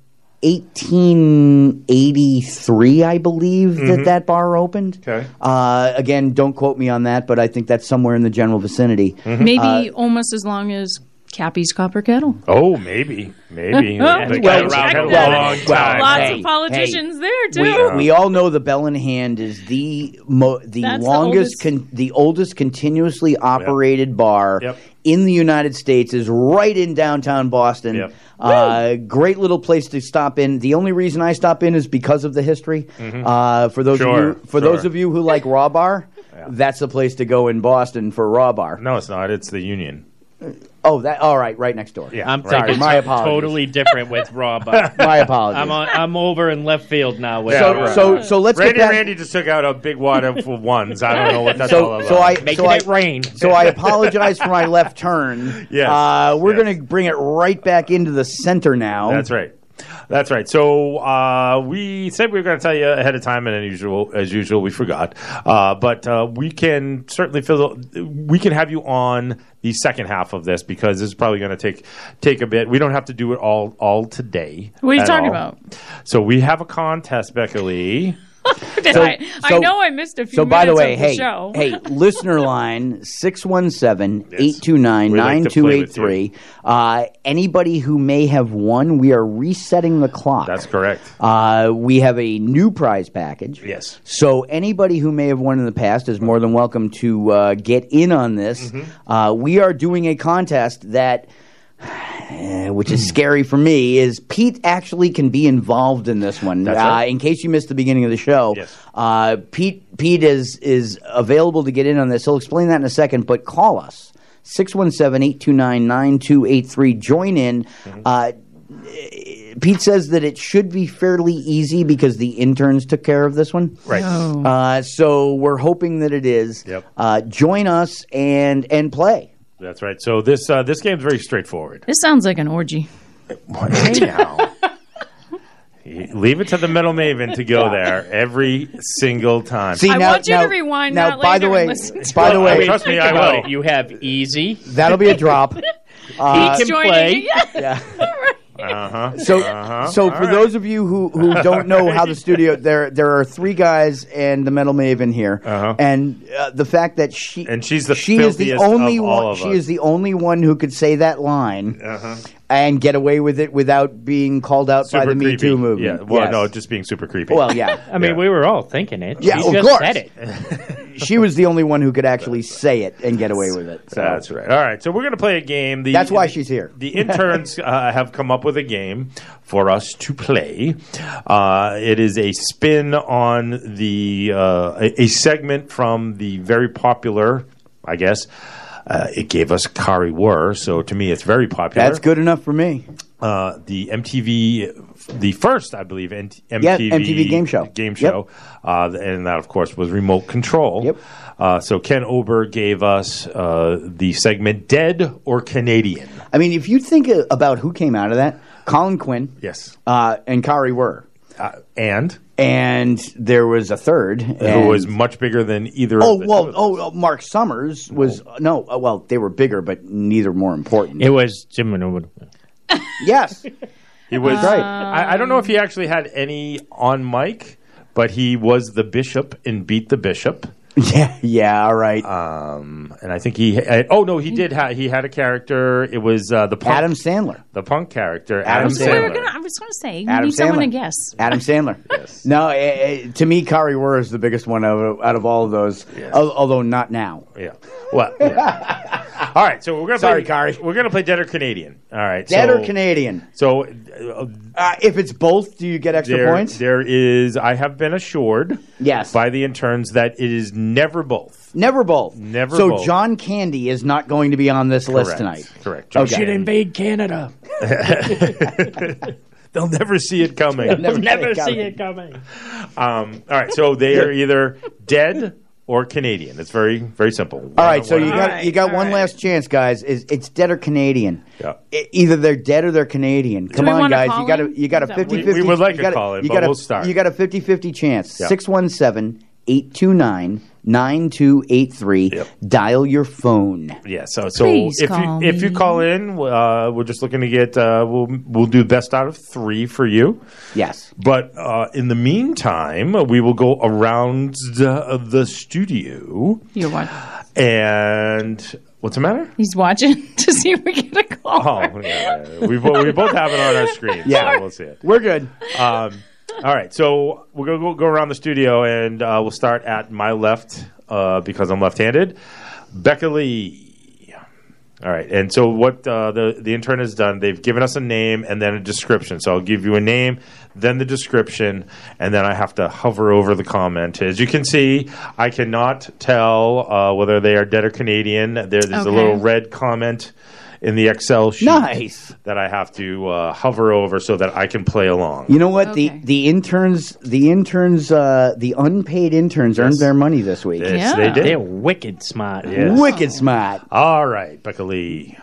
[SPEAKER 10] 1883, I believe that
[SPEAKER 4] Mhm.
[SPEAKER 10] that bar opened.
[SPEAKER 4] Okay.
[SPEAKER 10] Uh, again, don't quote me on that, but I think that's somewhere in the general vicinity.
[SPEAKER 23] Maybe
[SPEAKER 10] Uh,
[SPEAKER 23] almost as long as Cappy's Copper Kettle.
[SPEAKER 4] Oh, maybe, maybe. [LAUGHS]
[SPEAKER 23] Well,
[SPEAKER 4] They
[SPEAKER 10] well,
[SPEAKER 4] a
[SPEAKER 10] well,
[SPEAKER 4] long
[SPEAKER 10] well.
[SPEAKER 23] Lots
[SPEAKER 10] hey,
[SPEAKER 23] of politicians there too.
[SPEAKER 10] we, we all know the Bell in Hand is the mo- the
[SPEAKER 23] That's the
[SPEAKER 10] longest,
[SPEAKER 23] oldest-
[SPEAKER 10] con- the oldest continuously operated bar
[SPEAKER 4] Yep.
[SPEAKER 10] in the United States. Is right in downtown Boston.
[SPEAKER 4] Yep.
[SPEAKER 10] Uh, great little place to stop in. The only reason I stop in is because of the history.
[SPEAKER 4] Mhm.
[SPEAKER 10] Uh, for those
[SPEAKER 4] Sure,
[SPEAKER 10] of you, for
[SPEAKER 4] sure.
[SPEAKER 10] those of you who like raw bar, that's the place to go in Boston for raw bar.
[SPEAKER 4] No, it's not. It's the Union.
[SPEAKER 10] Oh, that all right, right next door.
[SPEAKER 4] Yeah,
[SPEAKER 11] I'm
[SPEAKER 4] right.
[SPEAKER 10] my [LAUGHS] apologies.
[SPEAKER 11] totally different with [LAUGHS] Rob.
[SPEAKER 10] My apologies.
[SPEAKER 11] I'm on, I'm over in left field now. With
[SPEAKER 10] So-
[SPEAKER 11] Rob.
[SPEAKER 10] so- so let's
[SPEAKER 4] Randy
[SPEAKER 10] get back.
[SPEAKER 4] Randy just took out a big wad of [LAUGHS] ones. I don't know what that's all about.
[SPEAKER 10] so I
[SPEAKER 11] Making
[SPEAKER 10] so I,
[SPEAKER 11] it rain.
[SPEAKER 10] So I apologize for my left turn.
[SPEAKER 4] Yes,
[SPEAKER 10] uh, we're
[SPEAKER 4] yes.
[SPEAKER 10] going to bring it right back into the center now.
[SPEAKER 4] That's right. That's right. So uh, we said we were going to tell you ahead of time, and as usual, as usual, we forgot. Uh, but uh, we can certainly fill. We can have you on the second half of this because this is probably going to take take a bit. We don't have to do it all all today.
[SPEAKER 23] What are you talking
[SPEAKER 4] all.
[SPEAKER 23] about?
[SPEAKER 4] So we have a contest, Becca Lee.
[SPEAKER 10] So-
[SPEAKER 23] I, I know I missed a few
[SPEAKER 10] So, by the way,
[SPEAKER 23] of the
[SPEAKER 10] hey,
[SPEAKER 23] show.
[SPEAKER 10] hey, listener line 617 829
[SPEAKER 4] We like to play with
[SPEAKER 10] 9283. Uh, Anybody who may have won, we are resetting the clock.
[SPEAKER 4] That's correct.
[SPEAKER 10] Uh, we have a new prize package.
[SPEAKER 4] Yes.
[SPEAKER 10] So anybody who may have won in the past is more than welcome to uh, get in on this.
[SPEAKER 4] Mm-hmm.
[SPEAKER 10] Uh, we are doing a contest that. Eh, Which is scary for me. Is Pete actually can be involved in this one?
[SPEAKER 4] That's
[SPEAKER 10] uh. In case you missed the beginning of the show, uh, Pete Pete is is available to get in on this. He'll explain that in a second. But call us 617-829-9283. Join in.
[SPEAKER 4] Mm-hmm.
[SPEAKER 10] Uh, Pete says that it should be fairly easy because the interns took care of this one.
[SPEAKER 4] Right. Oh.
[SPEAKER 10] Uh, so we're hoping that it is.
[SPEAKER 4] Yep.
[SPEAKER 10] Uh, join us and and play.
[SPEAKER 4] That's right. So this uh, this game's very straightforward.
[SPEAKER 23] This sounds like an orgy.
[SPEAKER 4] Hey. [LAUGHS] [LAUGHS] Leave it to the metal maven to go there every single time.
[SPEAKER 10] See,
[SPEAKER 23] I
[SPEAKER 10] now-
[SPEAKER 23] want you
[SPEAKER 10] now-
[SPEAKER 23] to rewind
[SPEAKER 10] now,
[SPEAKER 23] that
[SPEAKER 10] by the way-
[SPEAKER 23] and to
[SPEAKER 10] by
[SPEAKER 23] it.
[SPEAKER 10] the way-
[SPEAKER 4] I mean, trust me, I will.
[SPEAKER 11] You have easy.
[SPEAKER 10] That'll be a drop. [LAUGHS] Uh,
[SPEAKER 11] he can
[SPEAKER 23] joining.
[SPEAKER 11] play.
[SPEAKER 10] yeah.
[SPEAKER 4] Uh-huh.
[SPEAKER 10] So,
[SPEAKER 4] Uh-huh.
[SPEAKER 10] so
[SPEAKER 4] All
[SPEAKER 10] for
[SPEAKER 4] right.
[SPEAKER 10] those of you who, who [LAUGHS] don't know how the studio, there there are three guys and the metal maven here,
[SPEAKER 4] Uh-huh.
[SPEAKER 10] and uh, the fact that she
[SPEAKER 4] And she's the
[SPEAKER 10] she is the only one she
[SPEAKER 4] us.
[SPEAKER 10] is the only one who could say that line
[SPEAKER 4] Uh-huh.
[SPEAKER 10] And get away with it without being called out by
[SPEAKER 4] Super
[SPEAKER 10] the Me
[SPEAKER 4] creepy.
[SPEAKER 10] Too movement.
[SPEAKER 4] Yeah. Well,
[SPEAKER 10] Yes.
[SPEAKER 4] no, just being super creepy.
[SPEAKER 10] Well, yeah. [LAUGHS]
[SPEAKER 11] I mean,
[SPEAKER 4] Yeah.
[SPEAKER 11] we were all thinking it.
[SPEAKER 10] Yeah,
[SPEAKER 11] She
[SPEAKER 10] of
[SPEAKER 11] just
[SPEAKER 10] course.
[SPEAKER 11] said it. [LAUGHS]
[SPEAKER 10] she was the only one who could actually say it and get away with it. So.
[SPEAKER 4] That's right. All right, so we're going to play a game. The,
[SPEAKER 10] That's why
[SPEAKER 4] the-
[SPEAKER 10] she's here.
[SPEAKER 4] The interns [LAUGHS] uh, have come up with a game for us to play. Uh, it is a spin on the uh, a, a segment from the very popular, I guess. Uh, it gave us Kari Wuhrer, so to me, it's very popular.
[SPEAKER 10] That's good enough for me.
[SPEAKER 4] Uh, the MTV, the first, I believe, MTV,
[SPEAKER 10] Yeah, MTV game show.
[SPEAKER 4] Game
[SPEAKER 10] Yep.
[SPEAKER 4] show, uh, and that, of course, was Remote Control.
[SPEAKER 10] Yep.
[SPEAKER 4] Uh, so Ken Ober gave us uh, the segment "Dead or Canadian."
[SPEAKER 10] I mean, if you think about who came out of that, Colin Quinn,
[SPEAKER 4] Yes,
[SPEAKER 10] uh, and Kari
[SPEAKER 4] uh, and
[SPEAKER 10] and there was a third
[SPEAKER 4] who was much bigger than either.
[SPEAKER 10] Oh
[SPEAKER 4] of the
[SPEAKER 10] well,
[SPEAKER 4] two of
[SPEAKER 10] oh, oh, Mark Summers was no. uh, well, they were bigger, but neither more important.
[SPEAKER 11] It was Jim and [LAUGHS]
[SPEAKER 10] yes,
[SPEAKER 4] He was
[SPEAKER 10] That's right.
[SPEAKER 4] I, I don't know if he actually had any on mic, but he was the bishop and Beat the Bishop. [LAUGHS]
[SPEAKER 10] yeah, yeah. All right.
[SPEAKER 4] Um, and I think he. Uh, oh no, he did. Ha- he had a character. It was uh, the punk,
[SPEAKER 10] Adam Sandler.
[SPEAKER 4] the punk character,
[SPEAKER 10] Adam
[SPEAKER 4] Adam,
[SPEAKER 23] So we were
[SPEAKER 4] Sandler.
[SPEAKER 23] gonna, I was going to say, we
[SPEAKER 10] Adam
[SPEAKER 23] need someone to
[SPEAKER 10] Sandler.
[SPEAKER 23] guess.
[SPEAKER 10] Adam [LAUGHS] Sandler. yes. No, eh, eh, to me, Kari Wuhrer is the biggest one out of, out of all of those. al- Although not now.
[SPEAKER 4] Yeah. Well. yeah. [LAUGHS] All right. So we're gonna
[SPEAKER 10] Sorry,
[SPEAKER 4] play,
[SPEAKER 10] Kari.
[SPEAKER 4] We're gonna play Dead or Canadian. All right.
[SPEAKER 10] Dead
[SPEAKER 4] so,
[SPEAKER 10] or Canadian?
[SPEAKER 4] So uh,
[SPEAKER 10] Uh, if it's both, do you get extra
[SPEAKER 4] there,
[SPEAKER 10] points?
[SPEAKER 4] there is. I have been assured.
[SPEAKER 10] Yes.
[SPEAKER 4] By the interns that it is never both.
[SPEAKER 10] Never both.
[SPEAKER 4] Never
[SPEAKER 10] So
[SPEAKER 4] both.
[SPEAKER 10] John Candy is not going to be on this list tonight.
[SPEAKER 4] Correct.
[SPEAKER 10] Okay.
[SPEAKER 11] should invade Canada. [LAUGHS]
[SPEAKER 4] They'll never see it coming.
[SPEAKER 10] Never
[SPEAKER 11] Never
[SPEAKER 10] see
[SPEAKER 11] see
[SPEAKER 10] it
[SPEAKER 11] it coming.
[SPEAKER 4] Um, all right. So they are [LAUGHS] either dead or Canadian. It's very very simple.
[SPEAKER 10] All right, so you
[SPEAKER 4] One-
[SPEAKER 10] got you got one last chance, guys. Is it's dead or Canadian?
[SPEAKER 4] Yeah.
[SPEAKER 10] Either they're dead or they're Canadian. Come on, guys. You got a you got a
[SPEAKER 23] Is that
[SPEAKER 10] 50
[SPEAKER 4] We-
[SPEAKER 10] 50
[SPEAKER 4] we would like
[SPEAKER 10] you
[SPEAKER 4] a
[SPEAKER 10] got
[SPEAKER 4] call in,
[SPEAKER 10] you
[SPEAKER 4] but
[SPEAKER 10] got a-
[SPEAKER 4] we'll start.
[SPEAKER 10] You got a 50-50 chance.
[SPEAKER 4] Yeah.
[SPEAKER 10] 617-829-9283.
[SPEAKER 4] Yep.
[SPEAKER 10] Dial your phone.
[SPEAKER 4] Yeah, so so
[SPEAKER 23] Please
[SPEAKER 4] if
[SPEAKER 23] call
[SPEAKER 4] you if you call in, uh, we're just looking to get uh, we'll we'll do best out of three for you.
[SPEAKER 10] Yes.
[SPEAKER 4] But uh, in the meantime, we will go around the, the studio
[SPEAKER 23] You're what?
[SPEAKER 4] and what's the matter?
[SPEAKER 23] He's watching [LAUGHS] to see if we get a call.
[SPEAKER 4] Oh, yeah, yeah. we we both have it on our screen. [LAUGHS]
[SPEAKER 10] Yeah.
[SPEAKER 4] so we'll see it.
[SPEAKER 10] We're good.
[SPEAKER 4] Um, all right, so we're gonna go, go around the studio, and uh, we'll start at my left uh, because I'm left-handed. Becca Lee. All right, and so what uh, the the intern has done, they've given us a name and then a description. So I'll give you a name, then the description, and then I have to hover over the comment. As you can see, I cannot tell uh, whether they are dead or Canadian. There, there's a
[SPEAKER 23] Okay.
[SPEAKER 4] little red comment in the Excel sheet
[SPEAKER 10] Nice.
[SPEAKER 4] that I have to uh, hover over so that I can play along.
[SPEAKER 10] You know what?
[SPEAKER 23] Okay.
[SPEAKER 10] The the interns the interns uh, the unpaid interns earned their money this week.
[SPEAKER 4] Yes,
[SPEAKER 23] Yeah.
[SPEAKER 4] they did.
[SPEAKER 11] They're wicked smart.
[SPEAKER 4] Yes.
[SPEAKER 10] Wicked smart.
[SPEAKER 4] All right, Becca Lee.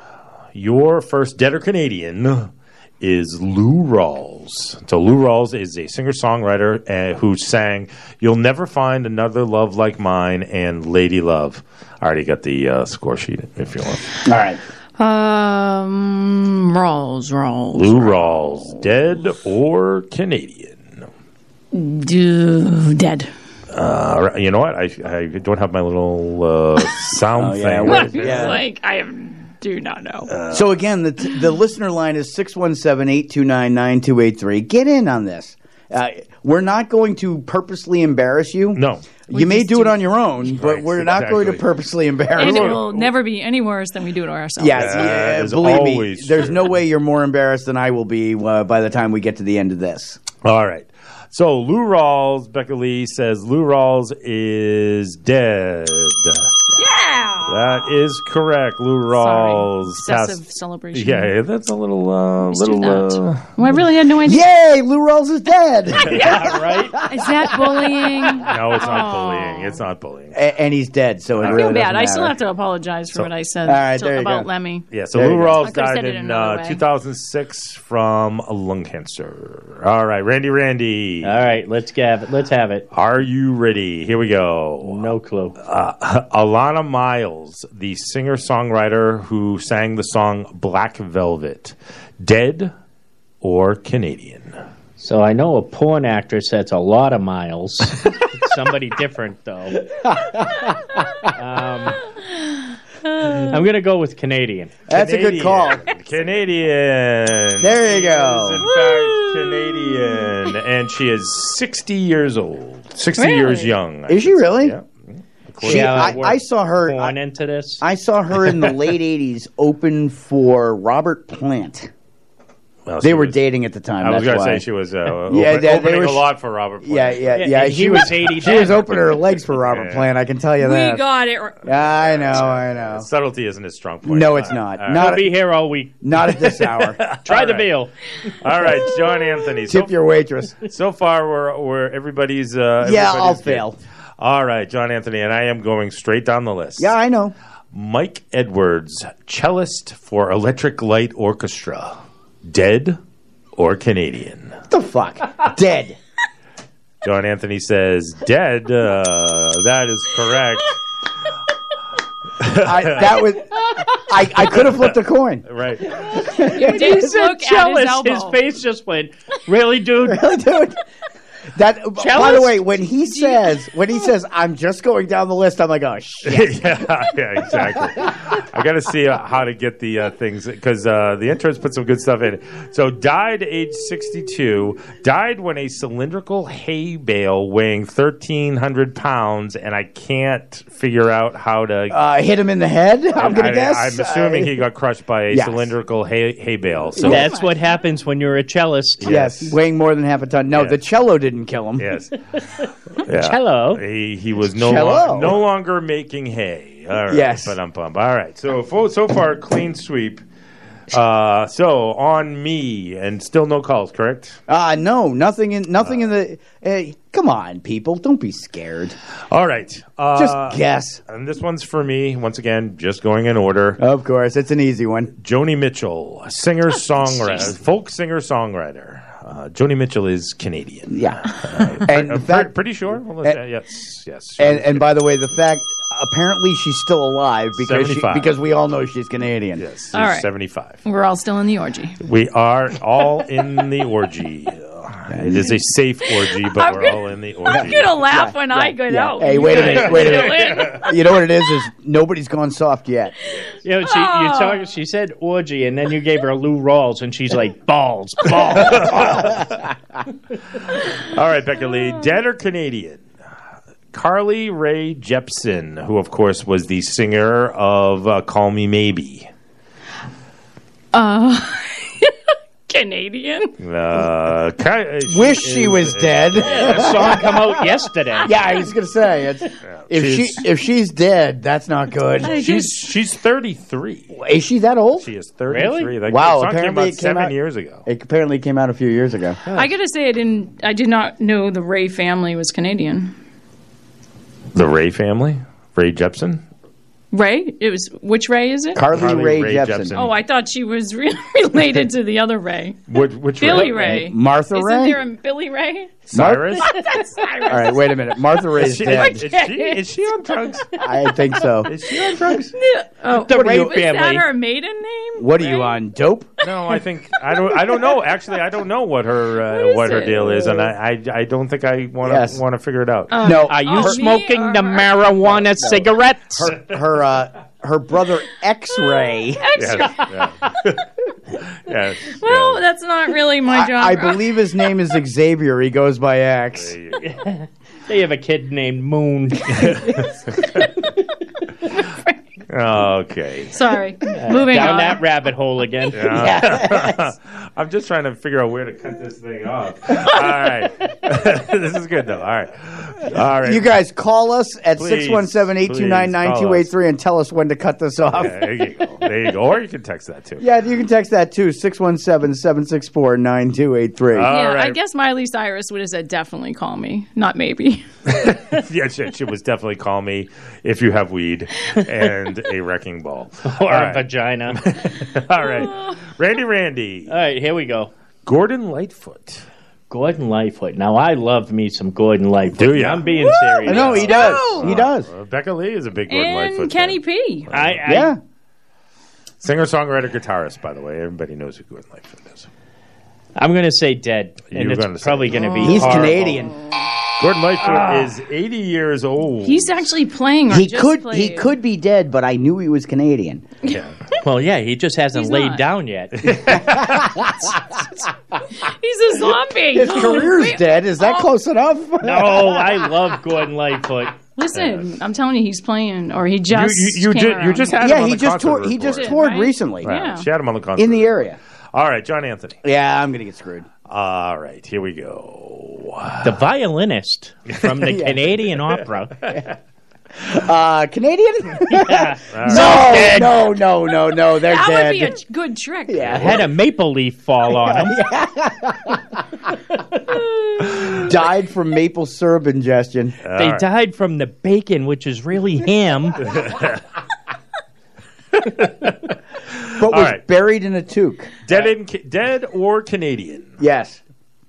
[SPEAKER 4] Your first dead or Canadian is Lou Rawls. So Lou Rawls is a singer-songwriter uh, who sang "You'll Never Find Another Love Like Mine" and "Lady Love." I already got the uh, score sheet if you want.
[SPEAKER 10] All right.
[SPEAKER 23] Um, Rawls, Rawls.
[SPEAKER 4] Lou Rawls, dead or Canadian?
[SPEAKER 23] Do, dead.
[SPEAKER 4] Uh, you know what? I, I don't have my little uh, [LAUGHS] sound
[SPEAKER 10] Oh, yeah,
[SPEAKER 4] thing.
[SPEAKER 10] where- [LAUGHS] yeah.
[SPEAKER 23] like I am, do not know.
[SPEAKER 4] Uh,
[SPEAKER 10] So again, the the listener line is 617-829-9283. Get in on this. Uh, we're not going to purposely embarrass you.
[SPEAKER 4] No.
[SPEAKER 10] You may do it on your own, but
[SPEAKER 4] Right,
[SPEAKER 10] we're not going to purposely embarrass
[SPEAKER 23] And
[SPEAKER 10] you.
[SPEAKER 23] it will never be any worse than we do to ourselves.
[SPEAKER 10] Yes, yeah, believe me,
[SPEAKER 4] always
[SPEAKER 10] there's no way you're more embarrassed than I will be uh, by the time we get to the end of this.
[SPEAKER 4] All right. So Lou Rawls, Becca Lee says Lou Rawls is dead.
[SPEAKER 23] Yeah.
[SPEAKER 4] That is correct. Lou Rawls.
[SPEAKER 23] Excessive
[SPEAKER 4] passed-
[SPEAKER 23] celebration.
[SPEAKER 4] Yeah, yeah, that's a little, uh,
[SPEAKER 23] Let's do
[SPEAKER 4] little.
[SPEAKER 23] that.
[SPEAKER 4] Uh,
[SPEAKER 23] Well, I really had no idea.
[SPEAKER 10] Yay, Lou Rawls is dead. [LAUGHS]
[SPEAKER 23] yeah, right. Is that bullying?
[SPEAKER 4] no, it's not bullying. It's not bullying.
[SPEAKER 10] A- and he's dead, so it
[SPEAKER 23] I
[SPEAKER 10] really
[SPEAKER 23] feel bad.
[SPEAKER 10] doesn't
[SPEAKER 23] I still
[SPEAKER 10] matter.
[SPEAKER 23] have to apologize for
[SPEAKER 4] So-
[SPEAKER 23] what I said
[SPEAKER 10] All right,
[SPEAKER 23] to-
[SPEAKER 10] there you
[SPEAKER 23] about
[SPEAKER 10] go.
[SPEAKER 23] Lemmy.
[SPEAKER 4] Yeah, so
[SPEAKER 10] There
[SPEAKER 4] Lou
[SPEAKER 10] you go.
[SPEAKER 4] Rawls
[SPEAKER 23] I could've
[SPEAKER 4] died
[SPEAKER 23] said it
[SPEAKER 4] in
[SPEAKER 23] another
[SPEAKER 4] uh,
[SPEAKER 23] way.
[SPEAKER 4] 2006 from lung cancer. All right, Randy, Randy.
[SPEAKER 11] All right, let's have it. Let's have it.
[SPEAKER 4] Are you ready? Here we go.
[SPEAKER 11] No clue.
[SPEAKER 4] Uh, [LAUGHS] Alannah Myles, the singer songwriter who sang the song Black Velvet, dead or Canadian?
[SPEAKER 11] So I know a porn actress that's a lot of miles. [LAUGHS] Somebody different though. Um, I'm gonna go with Canadian.
[SPEAKER 10] That's a good call.
[SPEAKER 4] Canadian.
[SPEAKER 10] There you go.
[SPEAKER 4] She is, in fact, Canadian, and she is 60 years old. 60
[SPEAKER 10] Really?
[SPEAKER 4] years young. I
[SPEAKER 10] Is she really?
[SPEAKER 4] Yeah.
[SPEAKER 10] She, I, I saw her.
[SPEAKER 11] Born
[SPEAKER 10] I,
[SPEAKER 11] into this.
[SPEAKER 10] I saw her in the late [LAUGHS] '80s open for Robert Plant.
[SPEAKER 4] Well,
[SPEAKER 10] they were
[SPEAKER 4] was-
[SPEAKER 10] dating at the time.
[SPEAKER 4] I was going to say she was uh,
[SPEAKER 10] Yeah,
[SPEAKER 4] open-
[SPEAKER 10] they- they
[SPEAKER 4] opening
[SPEAKER 10] were
[SPEAKER 4] a lot for Robert Plant.
[SPEAKER 10] Yeah, yeah,
[SPEAKER 11] Yeah,
[SPEAKER 10] yeah. she
[SPEAKER 11] he
[SPEAKER 10] was.
[SPEAKER 11] was 80
[SPEAKER 10] she was
[SPEAKER 11] then.
[SPEAKER 10] opening her legs for Robert
[SPEAKER 4] Yeah.
[SPEAKER 10] Plant. I can tell you
[SPEAKER 23] We
[SPEAKER 10] that.
[SPEAKER 23] We got it. r-
[SPEAKER 10] I know, I know.
[SPEAKER 4] Subtlety isn't his strong point.
[SPEAKER 10] No, it's not.
[SPEAKER 4] All right.
[SPEAKER 10] Not
[SPEAKER 11] I'll be here all week.
[SPEAKER 10] not at this hour. [LAUGHS]
[SPEAKER 11] Try
[SPEAKER 4] All
[SPEAKER 11] the
[SPEAKER 4] right.
[SPEAKER 11] meal.
[SPEAKER 4] All right, John Anthony. So,
[SPEAKER 10] Tip your waitress.
[SPEAKER 4] so far, we're, we're everybody's. Uh,
[SPEAKER 10] Yeah,
[SPEAKER 4] everybody's
[SPEAKER 10] I'll
[SPEAKER 4] good.
[SPEAKER 10] fail.
[SPEAKER 4] All right, John Anthony, and I am going straight down the list.
[SPEAKER 10] Yeah, I know.
[SPEAKER 4] Mike Edwards, cellist for Electric Light Orchestra, dead or Canadian?
[SPEAKER 10] What the fuck? [LAUGHS] Dead.
[SPEAKER 4] John Anthony says dead. Uh, that is correct.
[SPEAKER 10] I, that was. I, I could have flipped a coin. [LAUGHS]
[SPEAKER 4] Right.
[SPEAKER 23] You did
[SPEAKER 11] said
[SPEAKER 23] look at his elbow.
[SPEAKER 11] His face just went, really, dude? [LAUGHS]
[SPEAKER 10] Really, dude? That. By the way, when he [LAUGHS] says when he says I'm just going down the list, I'm like, oh [LAUGHS] shit.
[SPEAKER 4] yeah, yeah, exactly. I got to see uh, how to get the uh, things because uh, the interns put some good stuff in. So, died age 62. Died when a cylindrical hay bale weighing 1,300 pounds, and I can't figure out how to.
[SPEAKER 10] Uh, hit him in the head. I'm gonna
[SPEAKER 4] I,
[SPEAKER 10] guess.
[SPEAKER 4] I'm assuming he got crushed by a
[SPEAKER 10] Yes.
[SPEAKER 4] cylindrical hay, hay bale. So
[SPEAKER 11] That's what happens when you're a cellist.
[SPEAKER 10] Yes, weighing more than half a ton. No,
[SPEAKER 4] Yes.
[SPEAKER 10] the cello didn't kill him.
[SPEAKER 4] Yes. [LAUGHS]
[SPEAKER 11] Cello.
[SPEAKER 4] He, he was no,
[SPEAKER 10] Cello.
[SPEAKER 4] lo- no longer making hay. All right.
[SPEAKER 10] Yes.
[SPEAKER 4] But I'm bummed. All right. So so far, clean sweep. Uh, so on me, and still no calls, correct?
[SPEAKER 10] Uh no, nothing in nothing in the. Hey, come on, people, don't be scared.
[SPEAKER 4] All right. Uh,
[SPEAKER 10] Just guess.
[SPEAKER 4] And this one's for me. Once again, just going in order.
[SPEAKER 10] Of course, it's an easy one.
[SPEAKER 4] Joni Mitchell, singer songwriter, [LAUGHS] folk singer songwriter. Uh, Joni Mitchell is Canadian.
[SPEAKER 10] Yeah,
[SPEAKER 4] Uh, [LAUGHS]
[SPEAKER 10] and the
[SPEAKER 4] pre-
[SPEAKER 10] fact,
[SPEAKER 4] pretty sure. Well,
[SPEAKER 10] and-
[SPEAKER 4] uh, yes, yes.
[SPEAKER 10] and and by the way, the fact apparently she's still alive because she, because we all know she's Canadian.
[SPEAKER 4] yes, she's
[SPEAKER 23] All right.
[SPEAKER 4] seventy-five.
[SPEAKER 23] We're all still in the orgy.
[SPEAKER 4] We are all in the orgy. It is a safe orgy, but
[SPEAKER 23] I'm
[SPEAKER 4] we're
[SPEAKER 23] gonna-
[SPEAKER 4] all in the orgy.
[SPEAKER 23] I'm gonna laugh when I
[SPEAKER 10] yeah,
[SPEAKER 23] get
[SPEAKER 10] yeah.
[SPEAKER 23] out.
[SPEAKER 10] Hey, wait a minute, wait a minute. [LAUGHS] You know what it is? Is nobody's gone soft yet.
[SPEAKER 11] You know, she, you
[SPEAKER 23] Oh.
[SPEAKER 11] talk, she said orgy, and then you gave her Lou Rawls, and she's like, balls, balls, balls.
[SPEAKER 4] All right, Becca Lee, dead or Canadian? Carly Rae Jepsen, who of course was the singer of uh, "Call Me Maybe."
[SPEAKER 23] Uh, [LAUGHS] Canadian.
[SPEAKER 4] Uh, ki-
[SPEAKER 10] Wish she was dead.
[SPEAKER 11] That song come out yesterday. [LAUGHS]
[SPEAKER 10] Yeah, I was gonna say it's, if she
[SPEAKER 4] She's-
[SPEAKER 10] if she's dead, that's not good.
[SPEAKER 4] She's she's thirty three.
[SPEAKER 10] Is she that old?
[SPEAKER 4] She is thirty three.
[SPEAKER 11] Really?
[SPEAKER 4] That
[SPEAKER 10] Wow,
[SPEAKER 4] song came
[SPEAKER 10] apparently
[SPEAKER 4] out
[SPEAKER 10] it came
[SPEAKER 4] seven
[SPEAKER 10] out-
[SPEAKER 4] years ago.
[SPEAKER 10] It apparently came out a few years ago.
[SPEAKER 23] I gotta say, I didn't. I did not know the Ray family was Canadian.
[SPEAKER 4] The Ray family, Rae Jepsen.
[SPEAKER 23] Ray? It was which Ray is it?
[SPEAKER 10] Carly,
[SPEAKER 4] Carly
[SPEAKER 10] Ray,
[SPEAKER 4] Rae
[SPEAKER 10] Jepsen.
[SPEAKER 4] Jepsen.
[SPEAKER 23] oh, I thought she was re- [LAUGHS] related to the other Ray.
[SPEAKER 4] Which, which
[SPEAKER 23] Billy
[SPEAKER 4] Ray?
[SPEAKER 23] Martha Raye.
[SPEAKER 10] Martha
[SPEAKER 23] Isn't
[SPEAKER 10] Ray?
[SPEAKER 23] there a Billy Ray? [LAUGHS]
[SPEAKER 4] Cyrus?
[SPEAKER 10] All right, wait a minute. Martha Raye
[SPEAKER 4] Is
[SPEAKER 10] is
[SPEAKER 4] she,
[SPEAKER 10] dead.
[SPEAKER 4] is, she, is she on drugs?
[SPEAKER 10] I think so.
[SPEAKER 4] Is she on drugs? [LAUGHS]
[SPEAKER 23] Oh,
[SPEAKER 10] The
[SPEAKER 23] what
[SPEAKER 10] Ray
[SPEAKER 23] is that her maiden name?
[SPEAKER 10] What are you on? Dope?
[SPEAKER 4] No, I think I don't. I don't know. Actually, I don't know what her uh,
[SPEAKER 23] is
[SPEAKER 4] what her
[SPEAKER 23] it?
[SPEAKER 4] deal is, and I I, I don't think I want to
[SPEAKER 10] Yes.
[SPEAKER 4] want to figure it out.
[SPEAKER 23] Uh,
[SPEAKER 10] No,
[SPEAKER 11] Are you
[SPEAKER 23] Oh,
[SPEAKER 11] smoking
[SPEAKER 23] or
[SPEAKER 11] the
[SPEAKER 23] her?
[SPEAKER 11] marijuana cigarettes?
[SPEAKER 10] her her uh, her brother X-Ray. [LAUGHS]
[SPEAKER 4] yes, yeah. [LAUGHS] yes,
[SPEAKER 23] Well, that's not really my job.
[SPEAKER 10] I, I believe his name is Xavier. He goes by X. [LAUGHS]
[SPEAKER 11] they have a kid named Moon. [LAUGHS]
[SPEAKER 4] Okay.
[SPEAKER 23] Sorry. [LAUGHS] Moving
[SPEAKER 11] Down
[SPEAKER 23] on.
[SPEAKER 11] that rabbit hole again. [LAUGHS]
[SPEAKER 4] Yeah. [LAUGHS] I'm just trying to figure out where to cut this thing off. All right. this is good though. All right. All right.
[SPEAKER 10] You guys call us at
[SPEAKER 4] Please,
[SPEAKER 10] 617-829-9283 and tell us when to cut this off.
[SPEAKER 4] Yeah, there you go. There you go. Or you can text that too.
[SPEAKER 10] Yeah, you can text that too, 617-764-9283.
[SPEAKER 4] All
[SPEAKER 23] yeah, I
[SPEAKER 4] right.
[SPEAKER 23] guess Miley Cyrus would have said definitely call me, not maybe.
[SPEAKER 4] yeah, she, she was definitely call me if you have weed and a wrecking ball [LAUGHS]
[SPEAKER 11] or
[SPEAKER 4] All
[SPEAKER 11] a
[SPEAKER 4] right.
[SPEAKER 11] vagina. [LAUGHS]
[SPEAKER 4] All right. Randy Randy.
[SPEAKER 11] All right, here we go.
[SPEAKER 4] Gordon Lightfoot.
[SPEAKER 11] Gordon Lightfoot. Now, I love me some Gordon Lightfoot.
[SPEAKER 4] Do ya?
[SPEAKER 11] I'm being serious.
[SPEAKER 10] No, he does. He does.
[SPEAKER 4] Uh, Becca Lee is a big Gordon
[SPEAKER 23] and
[SPEAKER 4] Lightfoot.
[SPEAKER 23] Kenny
[SPEAKER 4] fan.
[SPEAKER 23] P.
[SPEAKER 11] I, I,
[SPEAKER 10] Yeah.
[SPEAKER 4] Singer, songwriter, guitarist, by the way. Everybody knows who Gordon Lightfoot is.
[SPEAKER 11] I'm going to say dead.
[SPEAKER 4] You
[SPEAKER 11] and it's
[SPEAKER 4] gonna say
[SPEAKER 11] probably going to be
[SPEAKER 10] He's
[SPEAKER 11] horrible.
[SPEAKER 10] Canadian.
[SPEAKER 4] Gordon Lightfoot
[SPEAKER 23] Ah.
[SPEAKER 4] is 80 years old.
[SPEAKER 23] He's actually playing. Or
[SPEAKER 10] He
[SPEAKER 23] just
[SPEAKER 10] could
[SPEAKER 23] played.
[SPEAKER 10] he could be dead, but I knew he was Canadian.
[SPEAKER 4] Yeah. [LAUGHS]
[SPEAKER 11] Well, yeah, he just hasn't
[SPEAKER 23] He's
[SPEAKER 11] laid
[SPEAKER 23] not.
[SPEAKER 11] down yet. [LAUGHS] [LAUGHS]
[SPEAKER 23] He's a zombie.
[SPEAKER 10] His career's
[SPEAKER 23] Wait,
[SPEAKER 10] dead. Is that close enough?
[SPEAKER 11] no, I love Gordon Lightfoot.
[SPEAKER 23] Listen, I'm telling you, he's playing, or he just
[SPEAKER 4] you, you, you,
[SPEAKER 23] came
[SPEAKER 4] did, you just had him
[SPEAKER 10] Yeah,
[SPEAKER 4] on
[SPEAKER 10] he
[SPEAKER 4] the
[SPEAKER 10] just toured. He just toured
[SPEAKER 23] right?
[SPEAKER 10] recently
[SPEAKER 4] Right.
[SPEAKER 23] Yeah.
[SPEAKER 4] She had him on the concert.
[SPEAKER 10] in the area.
[SPEAKER 4] All right, John Anthony.
[SPEAKER 10] Yeah, I'm gonna get screwed.
[SPEAKER 4] All right, here we go.
[SPEAKER 11] The violinist from the [LAUGHS] Canadian Opera. [LAUGHS]
[SPEAKER 10] Uh, Canadian? [LAUGHS]
[SPEAKER 11] Yeah.
[SPEAKER 10] no, no, no, no, no. They're
[SPEAKER 23] that
[SPEAKER 10] dead.
[SPEAKER 23] would be a good trick.
[SPEAKER 10] yeah.
[SPEAKER 11] Had a maple leaf fall on him.
[SPEAKER 10] Died from maple syrup ingestion.
[SPEAKER 11] They
[SPEAKER 4] All right.
[SPEAKER 11] died from the bacon, which is really ham.
[SPEAKER 10] But was
[SPEAKER 4] right.
[SPEAKER 10] buried in a toque.
[SPEAKER 4] Dead, in, dead or Canadian?
[SPEAKER 10] Yes.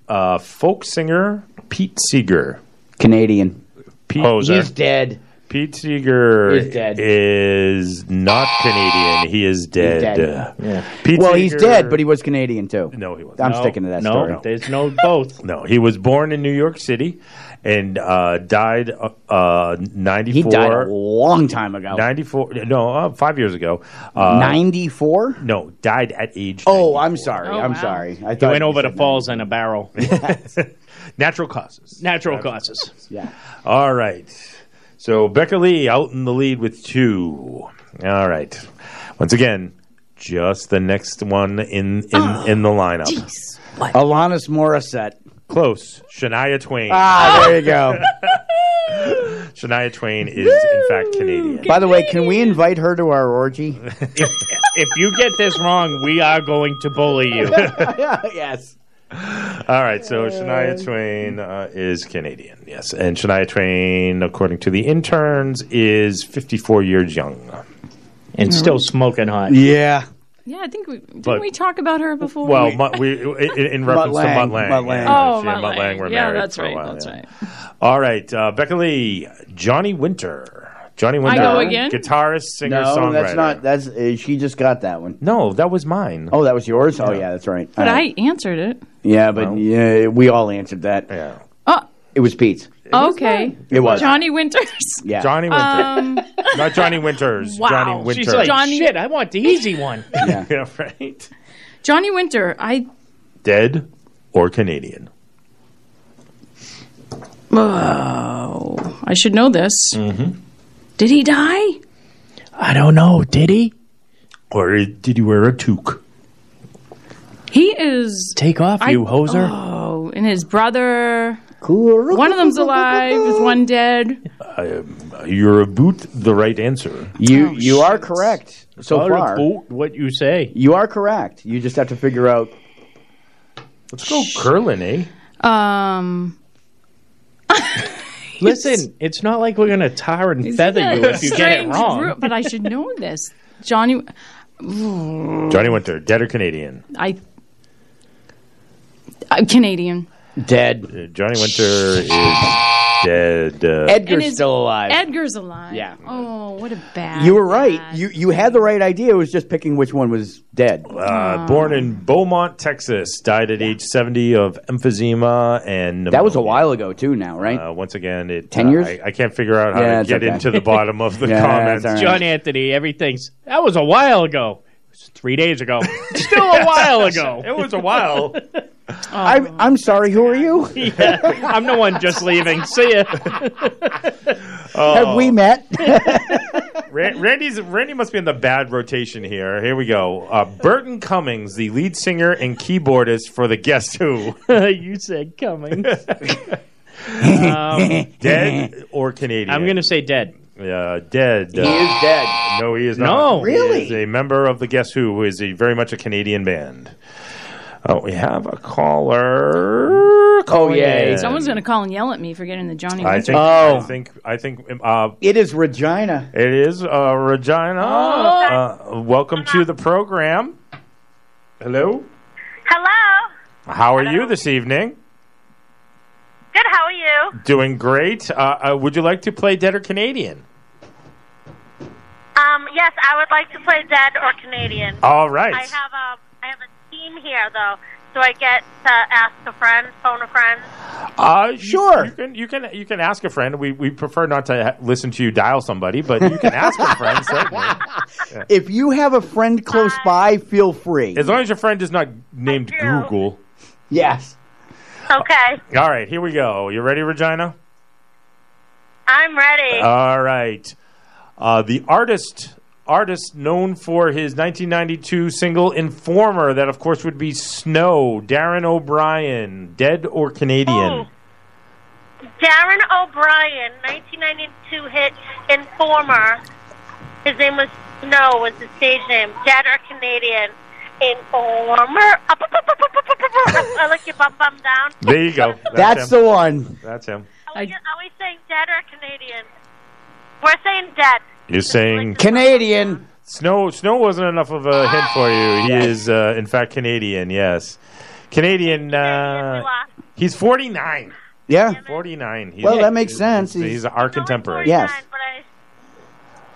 [SPEAKER 4] Uh, folk singer Pete Seeger.
[SPEAKER 10] Canadian.
[SPEAKER 4] Pete,
[SPEAKER 11] Poser.
[SPEAKER 10] He's dead.
[SPEAKER 4] Pete Seeger
[SPEAKER 10] He's dead.
[SPEAKER 4] is not Canadian. He is dead.
[SPEAKER 10] dead.
[SPEAKER 11] Yeah.
[SPEAKER 4] Pete
[SPEAKER 10] well, he's dead, but he was Canadian too.
[SPEAKER 4] No, he wasn't.
[SPEAKER 10] I'm
[SPEAKER 11] No,
[SPEAKER 10] sticking to that
[SPEAKER 11] no,
[SPEAKER 10] story.
[SPEAKER 11] there's no both.
[SPEAKER 4] No, he was born in New York City and uh, died uh, uh, 94.
[SPEAKER 10] He died a long time ago.
[SPEAKER 4] 94. No, uh, five years ago. Uh,
[SPEAKER 10] 94?
[SPEAKER 4] No, died at age.
[SPEAKER 10] Oh, I'm sorry.
[SPEAKER 23] Oh,
[SPEAKER 10] I'm
[SPEAKER 23] wow.
[SPEAKER 10] sorry. I
[SPEAKER 11] He
[SPEAKER 10] thought
[SPEAKER 11] went over
[SPEAKER 10] said
[SPEAKER 11] the falls in a barrel. [LAUGHS]
[SPEAKER 4] 90. Natural causes.
[SPEAKER 11] Natural causes.
[SPEAKER 10] Yeah.
[SPEAKER 4] All right. So Becca Lee out in the lead with two. All right. Once again, just the next one in in, in the lineup.
[SPEAKER 10] Alanis Morissette.
[SPEAKER 4] Close. Shania Twain.
[SPEAKER 10] Ah, there you go. [LAUGHS]
[SPEAKER 4] Shania Twain is in fact Canadian.
[SPEAKER 10] By the way, can we invite her to our orgy? [LAUGHS]
[SPEAKER 11] if, if you get this wrong, we are going to bully you. [LAUGHS]
[SPEAKER 10] yes.
[SPEAKER 4] All right, so Shania Twain uh, is Canadian, yes, and Shania Twain, according to the interns, is 54 years young.
[SPEAKER 11] And still smoking hot.
[SPEAKER 10] Yeah.
[SPEAKER 23] Yeah, I think we didn't
[SPEAKER 4] But-
[SPEAKER 23] we talk about her before.
[SPEAKER 4] Well, Mutt- we in, in reference
[SPEAKER 10] Mutt
[SPEAKER 4] to
[SPEAKER 10] Lange,
[SPEAKER 4] Mutt Lange.
[SPEAKER 10] Mutt
[SPEAKER 4] Lange.
[SPEAKER 23] Oh,
[SPEAKER 4] she and
[SPEAKER 23] Mutt
[SPEAKER 4] Mutt Lange
[SPEAKER 23] Lange.
[SPEAKER 4] were
[SPEAKER 23] Yeah, that's right,
[SPEAKER 4] while,
[SPEAKER 23] that's
[SPEAKER 4] yeah.
[SPEAKER 23] right.
[SPEAKER 4] All right, uh, Becca Lee, Johnny Winter. Johnny Winter, I
[SPEAKER 23] go again?
[SPEAKER 4] guitarist, singer,
[SPEAKER 10] No,
[SPEAKER 4] songwriter.
[SPEAKER 10] that's not. That's uh, she just got that one.
[SPEAKER 4] No, that was mine.
[SPEAKER 10] Oh, that was yours. Oh, yeah, that's right.
[SPEAKER 23] but
[SPEAKER 10] All right.
[SPEAKER 23] I answered it.
[SPEAKER 10] Yeah, but yeah, we all answered that.
[SPEAKER 4] Yeah.
[SPEAKER 23] Oh,
[SPEAKER 10] It was Pete's.
[SPEAKER 23] Okay.
[SPEAKER 10] It was.
[SPEAKER 23] Johnny Winters.
[SPEAKER 10] Yeah.
[SPEAKER 4] Johnny Winter,
[SPEAKER 23] Um,
[SPEAKER 4] not Johnny [LAUGHS] Winters.
[SPEAKER 23] Wow.
[SPEAKER 4] Johnny Winter.
[SPEAKER 11] She's like,
[SPEAKER 23] Johnny-
[SPEAKER 11] shit, I want the easy one.
[SPEAKER 10] Yeah. [LAUGHS]
[SPEAKER 4] yeah, right.
[SPEAKER 23] Johnny Winter. I.
[SPEAKER 4] Dead or Canadian?
[SPEAKER 23] Oh, I should know this.
[SPEAKER 4] Mm-hmm.
[SPEAKER 23] Did he die?
[SPEAKER 11] I don't know. Did he?
[SPEAKER 4] Or did he wear a toque?
[SPEAKER 23] He is.
[SPEAKER 11] Take off,
[SPEAKER 23] I-
[SPEAKER 11] you hoser.
[SPEAKER 23] Oh, and his brother.
[SPEAKER 10] Cool.
[SPEAKER 23] One of them's alive. Is one dead?
[SPEAKER 4] Uh, you're about the right answer.
[SPEAKER 10] You
[SPEAKER 23] Oh,
[SPEAKER 10] you are correct so
[SPEAKER 11] All
[SPEAKER 10] far.
[SPEAKER 11] about what you say.
[SPEAKER 10] You are correct. You just have to figure out.
[SPEAKER 4] Let's go curling, eh?
[SPEAKER 23] Um. [LAUGHS]
[SPEAKER 11] Listen, it's not like we're going to tar and feather you if you get it wrong.
[SPEAKER 23] route, but I should know this. Johnny.
[SPEAKER 4] Johnny Winter, dead or Canadian?
[SPEAKER 23] I. I'm Canadian.
[SPEAKER 10] Dead.
[SPEAKER 4] Uh, Johnny Winter is dead. Uh,
[SPEAKER 23] And is-
[SPEAKER 10] still alive.
[SPEAKER 23] Edgar's alive.
[SPEAKER 10] Yeah.
[SPEAKER 23] Oh, what a bad.
[SPEAKER 10] You were right. You you had the right idea. It was just picking which one was dead.
[SPEAKER 4] Uh, born in Beaumont, Texas, died at age 70 of emphysema and
[SPEAKER 10] That was a while ago too. Now, right?
[SPEAKER 4] Uh, once again, it
[SPEAKER 10] 10
[SPEAKER 4] uh,
[SPEAKER 10] years?
[SPEAKER 4] I, I can't figure out how
[SPEAKER 10] Yeah,
[SPEAKER 4] to get
[SPEAKER 10] okay.
[SPEAKER 4] into the bottom of the [LAUGHS]
[SPEAKER 10] Yeah,
[SPEAKER 4] comments.
[SPEAKER 10] it's all right.
[SPEAKER 11] John Anthony, everything's that was a while ago. It was three days ago. [LAUGHS] Still a while ago.
[SPEAKER 4] it was a while. [LAUGHS]
[SPEAKER 10] I'm I'm sorry. Who are you? [LAUGHS]
[SPEAKER 11] yeah, I'm the one just leaving. See ya. [LAUGHS]
[SPEAKER 10] Have we met? [LAUGHS]
[SPEAKER 4] Ra- Randy's Randy must be in the bad rotation here. Here we go. Uh, Burton Cummings, the lead singer and keyboardist for the Guess Who,
[SPEAKER 11] you said coming. um,
[SPEAKER 4] dead or Canadian?
[SPEAKER 11] I'm going to say dead.
[SPEAKER 4] Uh, dead.
[SPEAKER 10] He is dead.
[SPEAKER 4] No, he is
[SPEAKER 11] No.
[SPEAKER 4] not.
[SPEAKER 11] Really?
[SPEAKER 4] He is a member of the Guess Who, who is a very much a Canadian band. Oh, we have a caller. Oh yeah,
[SPEAKER 23] Someone's going to call and yell at me for getting the Johnny
[SPEAKER 4] I
[SPEAKER 23] Winter.
[SPEAKER 4] think. I think. I think. Uh,
[SPEAKER 10] it is Regina.
[SPEAKER 4] It is uh, Regina.
[SPEAKER 23] Oh.
[SPEAKER 4] Uh, welcome to the program. Hello.
[SPEAKER 28] Hello.
[SPEAKER 4] How are you this evening?
[SPEAKER 28] Good. How are you?
[SPEAKER 4] Doing great. Uh, uh, would you like to play Dead or Canadian?
[SPEAKER 28] Um. Yes, I would like to play Dead or Canadian.
[SPEAKER 4] All right.
[SPEAKER 28] I have a I have a team here though, Do I get to ask a friend, phone a friend.
[SPEAKER 4] Uh, sure. You, can you can you can ask a friend. We we prefer not to ha- listen to you dial somebody, but you can ask a friend. [LAUGHS] Certainly. Yeah.
[SPEAKER 10] If you have a friend close by, feel free.
[SPEAKER 4] As long as your friend is not named Google.
[SPEAKER 10] Yes.
[SPEAKER 28] Okay.
[SPEAKER 4] All right, here we go. You ready, Regina?
[SPEAKER 28] I'm ready.
[SPEAKER 4] All right. Uh, the artist artist known for his 1992 single Informer, that of course would be Snow, Darren O'Brien, dead or Canadian? Oh.
[SPEAKER 28] Darren O'Brien, 1992 hit Informer. His name was Snow, was the stage name. Dead or Canadian. Informer. [LAUGHS] I like you bum bum down.
[SPEAKER 4] There you go. [LAUGHS]
[SPEAKER 10] That's,
[SPEAKER 4] That's
[SPEAKER 10] the one.
[SPEAKER 4] That's him.
[SPEAKER 28] Are we, are we saying dead or Canadian? We're saying dead.
[SPEAKER 4] You're saying
[SPEAKER 10] Canadian.
[SPEAKER 4] Snow. Snow wasn't enough of a hint for you. He is, uh, in fact, Canadian. Yes, Canadian. Uh, he's 49.
[SPEAKER 10] Yeah.
[SPEAKER 4] 49. He's,
[SPEAKER 10] Well, that makes
[SPEAKER 4] he's-
[SPEAKER 10] sense.
[SPEAKER 4] He's, he's our contemporary.
[SPEAKER 10] Yes.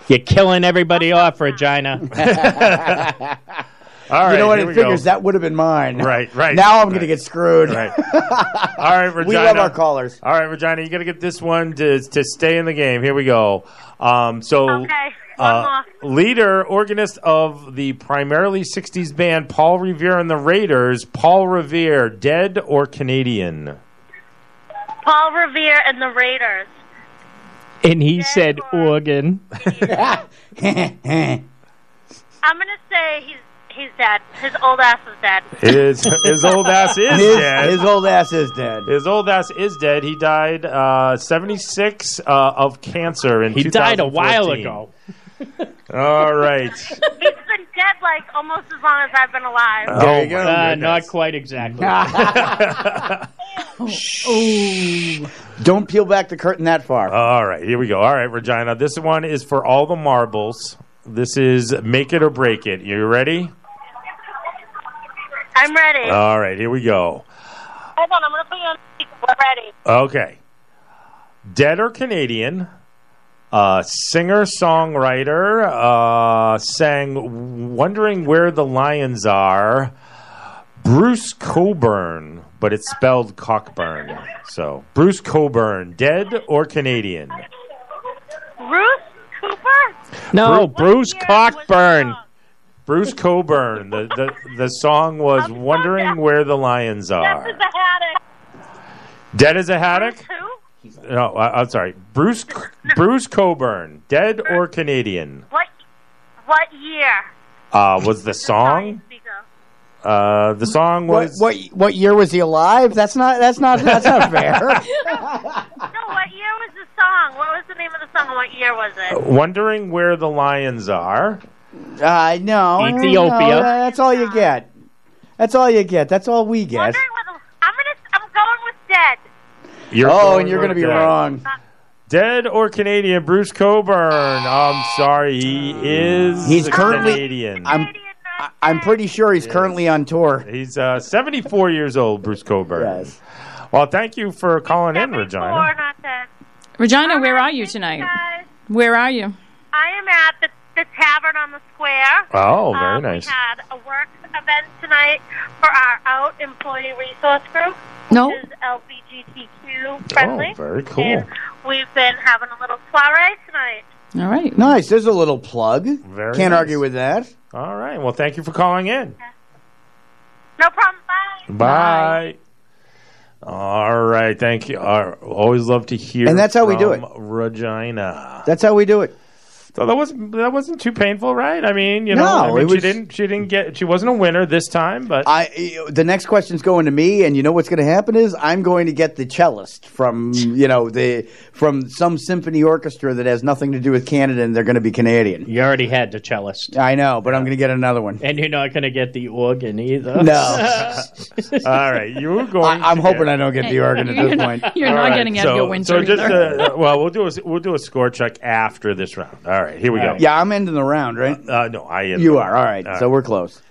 [SPEAKER 11] You're killing everybody off, Regina. [LAUGHS] [LAUGHS]
[SPEAKER 4] All right.
[SPEAKER 10] you know what? It
[SPEAKER 4] we go.
[SPEAKER 10] figures that would have been mine.
[SPEAKER 4] Right, right.
[SPEAKER 10] Now I'm going to get screwed.
[SPEAKER 4] Right. [LAUGHS] All right, Regina.
[SPEAKER 10] We love our callers.
[SPEAKER 4] All right, Regina, you got to get this one to to stay in the game. Here we go. Um, so,
[SPEAKER 28] Okay.
[SPEAKER 4] uh, leader, organist of the primarily '60s band Paul Revere and the Raiders, Paul Revere, dead or Canadian?
[SPEAKER 28] Paul Revere and the Raiders.
[SPEAKER 11] and he said organ. [LAUGHS]
[SPEAKER 28] I'm gonna say he's he's dead. His old ass is dead.
[SPEAKER 4] His his old ass is
[SPEAKER 10] His-
[SPEAKER 4] dead.
[SPEAKER 10] his old ass is dead.
[SPEAKER 4] His old ass is dead. He died uh, 76 uh, of cancer in
[SPEAKER 11] He died a while ago.
[SPEAKER 4] All right.
[SPEAKER 28] He's been dead like almost as long as I've been alive.
[SPEAKER 4] There you go.
[SPEAKER 11] Uh, not quite exactly. [LAUGHS]
[SPEAKER 10] Oh. [LAUGHS] Don't peel back the curtain that far.
[SPEAKER 4] All right, here we go. All right, Regina. This one is for all the marbles. This is make it or break it. You ready?
[SPEAKER 28] I'm ready.
[SPEAKER 4] All right, here we go.
[SPEAKER 28] Hold on, I'm gonna put you on speaker. We're ready.
[SPEAKER 4] Okay. Dead or Canadian? Uh, singer songwriter uh, sang "Wondering Where the Lions Are." Bruce Coburn, but it's spelled Cockburn. So Bruce Coburn, dead or Canadian?
[SPEAKER 28] Bruce Cooper.
[SPEAKER 11] No, Bruce Cockburn.
[SPEAKER 4] Bruce Coburn. The, the the song was "Wondering Where the Lions
[SPEAKER 28] That's
[SPEAKER 4] Are."
[SPEAKER 28] the haddock.
[SPEAKER 4] Dead as a haddock.
[SPEAKER 28] Who?
[SPEAKER 4] No, I, I'm sorry. Bruce Bruce Coburn, dead or Canadian?
[SPEAKER 28] What? What year?
[SPEAKER 4] Uh, was the [LAUGHS] song? Uh, the song was
[SPEAKER 10] what what year was he alive? That's not that's not that's not fair. [LAUGHS] [LAUGHS]
[SPEAKER 28] No, what year was the song? What was the name of the song? and What year was it?
[SPEAKER 4] "Wondering Where the Lions Are."
[SPEAKER 10] Uh, know.
[SPEAKER 11] Ethiopia.
[SPEAKER 10] no, that's all you get. That's all you get. That's all we get.
[SPEAKER 28] Wondering where the, I'm gonna. I'm going with dead.
[SPEAKER 4] You're
[SPEAKER 10] oh,
[SPEAKER 4] going
[SPEAKER 10] and you're going to be
[SPEAKER 4] dead.
[SPEAKER 10] wrong.
[SPEAKER 4] Dead or Canadian? Bruce Coburn. I'm sorry, he is.
[SPEAKER 10] He's currently-
[SPEAKER 4] Canadian.
[SPEAKER 10] I'm I- I'm pretty sure he's currently on tour.
[SPEAKER 4] He's uh, 74 years old, Bruce Coburn.
[SPEAKER 10] Yes.
[SPEAKER 4] Well, thank you for calling in, Regina.
[SPEAKER 28] Or not dead.
[SPEAKER 23] Regina, where are you tonight? Where are you?
[SPEAKER 28] I am at the, the tavern on the square.
[SPEAKER 4] Oh, very
[SPEAKER 28] Um,
[SPEAKER 4] nice.
[SPEAKER 28] We had a work event tonight for our out employee resource group.
[SPEAKER 23] No.
[SPEAKER 28] Which is LGBTQ friendly.
[SPEAKER 4] Oh, very cool.
[SPEAKER 28] And we've been having a little soiree tonight.
[SPEAKER 23] All right.
[SPEAKER 10] Nice. There's a little plug.
[SPEAKER 4] Very
[SPEAKER 10] Can't
[SPEAKER 4] nice.
[SPEAKER 10] argue with that.
[SPEAKER 4] All right. Well, thank you for calling in.
[SPEAKER 28] No problem. Bye.
[SPEAKER 4] Bye. All right. Thank you. Uh, always love to hear.
[SPEAKER 10] And that's how we do
[SPEAKER 4] it. Regina.
[SPEAKER 10] That's how we do it.
[SPEAKER 4] So that wasn't that wasn't too painful, right? I mean, you know,
[SPEAKER 10] No,
[SPEAKER 4] I mean,
[SPEAKER 10] it
[SPEAKER 4] she didn't she didn't get she wasn't a winner this time, but
[SPEAKER 10] I the next question's going to me, and you know what's going to happen is I'm going to get the cellist from you know the from some symphony orchestra that has nothing to do with Canada, and they're going to be Canadian.
[SPEAKER 11] You already had the cellist.
[SPEAKER 10] I know, but I'm going to get another one.
[SPEAKER 11] And you're not going to get the organ either.
[SPEAKER 10] No. [LAUGHS] [LAUGHS]
[SPEAKER 4] All right, you were going.
[SPEAKER 10] I, I'm
[SPEAKER 4] to
[SPEAKER 10] hoping
[SPEAKER 4] get-
[SPEAKER 10] I don't get the organ at this point. [LAUGHS]
[SPEAKER 23] You're
[SPEAKER 4] All
[SPEAKER 23] not
[SPEAKER 4] right,
[SPEAKER 23] getting
[SPEAKER 4] so,
[SPEAKER 23] Edgar Winter
[SPEAKER 4] So just
[SPEAKER 23] either.
[SPEAKER 4] uh, well, we'll do a we'll do a score check after this round. All right, here we go.
[SPEAKER 10] Yeah, I'm ending the round, right?
[SPEAKER 4] Uh, no, I am.
[SPEAKER 10] You are all right. so we're close.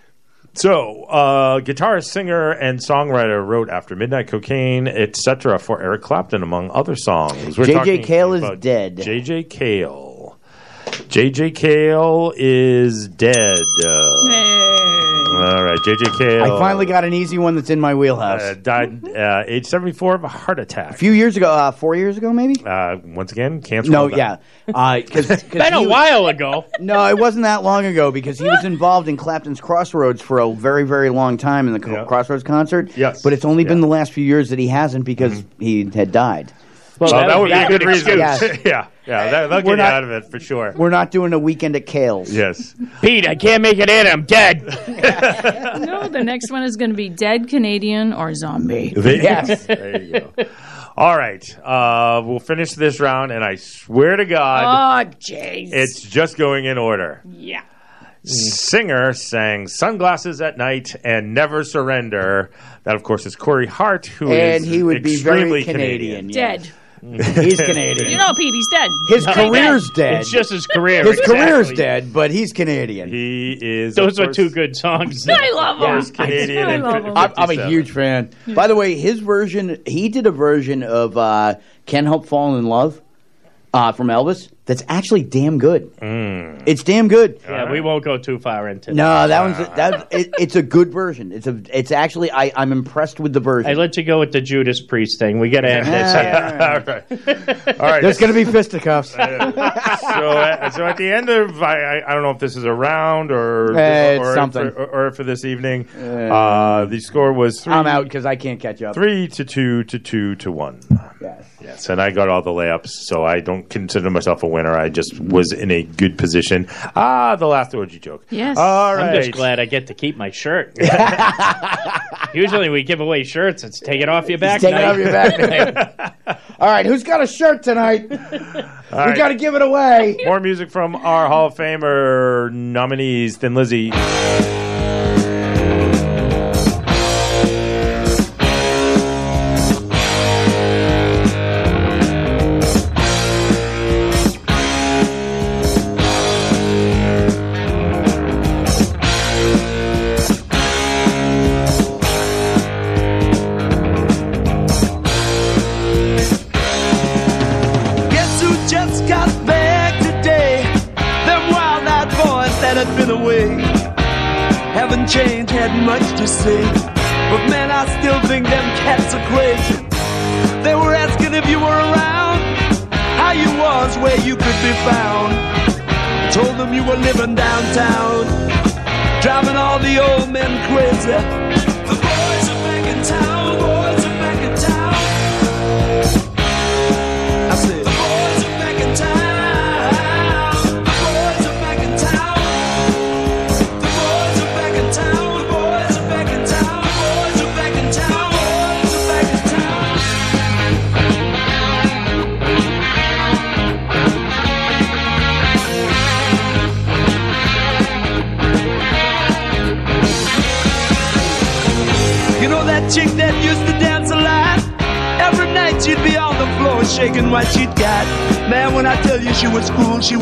[SPEAKER 4] So, uh, guitarist, singer, and songwriter wrote "After Midnight," "Cocaine," etc. for Eric Clapton, among other songs. We're
[SPEAKER 10] J.J. Cale is dead.
[SPEAKER 4] J.J. Cale. J.J. Cale is dead. Uh, all right, J.J. Cale.
[SPEAKER 10] I finally got an easy one that's in my wheelhouse.
[SPEAKER 4] uh, died uh, age seventy four of a heart attack.
[SPEAKER 10] a few years ago, uh, four years ago, maybe.
[SPEAKER 4] Uh, once again, cancer.
[SPEAKER 10] No,
[SPEAKER 4] will die.
[SPEAKER 10] yeah, because [LAUGHS]
[SPEAKER 11] Been a while ago.
[SPEAKER 10] No, it wasn't that long ago because he was [LAUGHS] involved in Clapton's Crossroads for a very, very long time in the Co- Crossroads concert.
[SPEAKER 4] Yes.
[SPEAKER 10] but it's only been the last few years that he hasn't because he had died.
[SPEAKER 4] Well, that, would be a good reason.
[SPEAKER 10] Yes. [LAUGHS]
[SPEAKER 4] yeah, yeah, that, that'll
[SPEAKER 10] We're
[SPEAKER 4] get you
[SPEAKER 10] not-
[SPEAKER 4] out of it for sure.
[SPEAKER 10] We're not doing a weekend at Cale's.
[SPEAKER 4] Yes. [LAUGHS]
[SPEAKER 11] Pete, I can't make it in. I'm dead. [LAUGHS]
[SPEAKER 23] no, the next one is going to be dead Canadian or zombie.
[SPEAKER 4] Yes, there you go. All right, uh, we'll finish this round, and I swear to God,
[SPEAKER 23] Oh, jeez.
[SPEAKER 4] it's just going in order.
[SPEAKER 23] Yeah.
[SPEAKER 4] Singer sang "Sunglasses at Night" and "Never Surrender." That, of course, is Corey Hart, who is
[SPEAKER 10] And he would be very Canadian.
[SPEAKER 23] Dead.
[SPEAKER 10] He's [LAUGHS] Canadian.
[SPEAKER 23] You know, Pete, he's dead.
[SPEAKER 10] His
[SPEAKER 23] He's
[SPEAKER 10] career's
[SPEAKER 23] dead.
[SPEAKER 10] dead.
[SPEAKER 11] It's just his career.
[SPEAKER 10] His career's dead, but he's Canadian.
[SPEAKER 4] He is.
[SPEAKER 11] Those
[SPEAKER 4] of
[SPEAKER 11] are
[SPEAKER 4] course,
[SPEAKER 11] two good songs. [LAUGHS]
[SPEAKER 23] I love him.
[SPEAKER 4] First Canadian
[SPEAKER 23] I
[SPEAKER 4] and
[SPEAKER 23] love him.
[SPEAKER 10] I'm, I'm a huge fan. By the way, his version, he did a version of uh, "Can't Help Falling in Love" uh, from Elvis. That's actually damn good.
[SPEAKER 4] Mm.
[SPEAKER 10] It's damn good.
[SPEAKER 11] Yeah, we won't go too far into
[SPEAKER 10] No, that one's that. It, it's a good version. It's a. It's actually. I, I'm impressed with the version.
[SPEAKER 11] I let you go with the Judas Priest thing. We got to end this here. [LAUGHS]
[SPEAKER 4] All right. All right.
[SPEAKER 10] There's going to be fisticuffs. [LAUGHS]
[SPEAKER 4] so, uh, so at the end of I, I, I don't know if this is a round or
[SPEAKER 10] Eh,
[SPEAKER 4] or,
[SPEAKER 10] something.
[SPEAKER 4] for, or, or for this evening. Uh, the score was 3
[SPEAKER 10] I'm out because I can't catch up.
[SPEAKER 4] Three to two to two to one.
[SPEAKER 10] Yes.
[SPEAKER 4] Yes, and I got all the layups, so I don't consider myself a winner. I just was in a good position. Ah, the last orgy joke.
[SPEAKER 23] Yes.
[SPEAKER 4] All right.
[SPEAKER 11] I'm just glad I get to keep my shirt. [LAUGHS] [LAUGHS] Usually we give away shirts. It's take it off your back.
[SPEAKER 10] Take it off your back. [LAUGHS] All right, who's got a shirt tonight? we
[SPEAKER 4] right.
[SPEAKER 10] got to give it away.
[SPEAKER 4] More music from our Hall of Famer nominees, Thin Lizzy.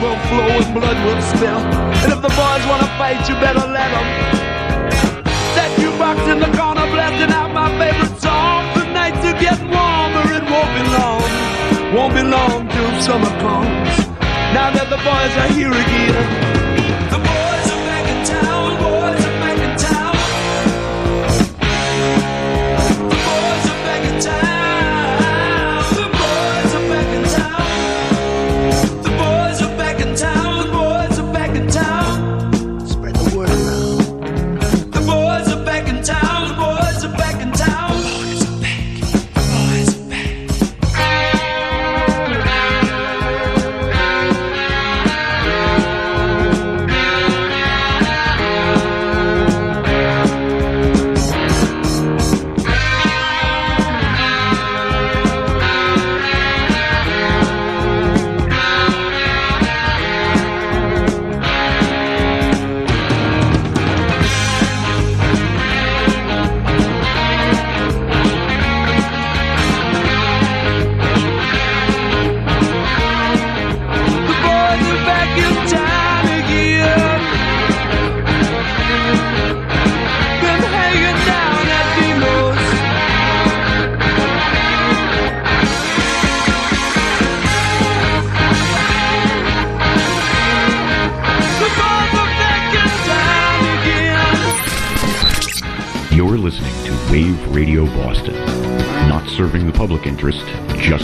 [SPEAKER 29] Will flow and blood will spill. And if the boys wanna fight, you better let 'em. That jukebox in the corner blasting out my favorite song. The nights are getting warmer, it won't be long. Won't be long till summer comes. Now that the boys are here again.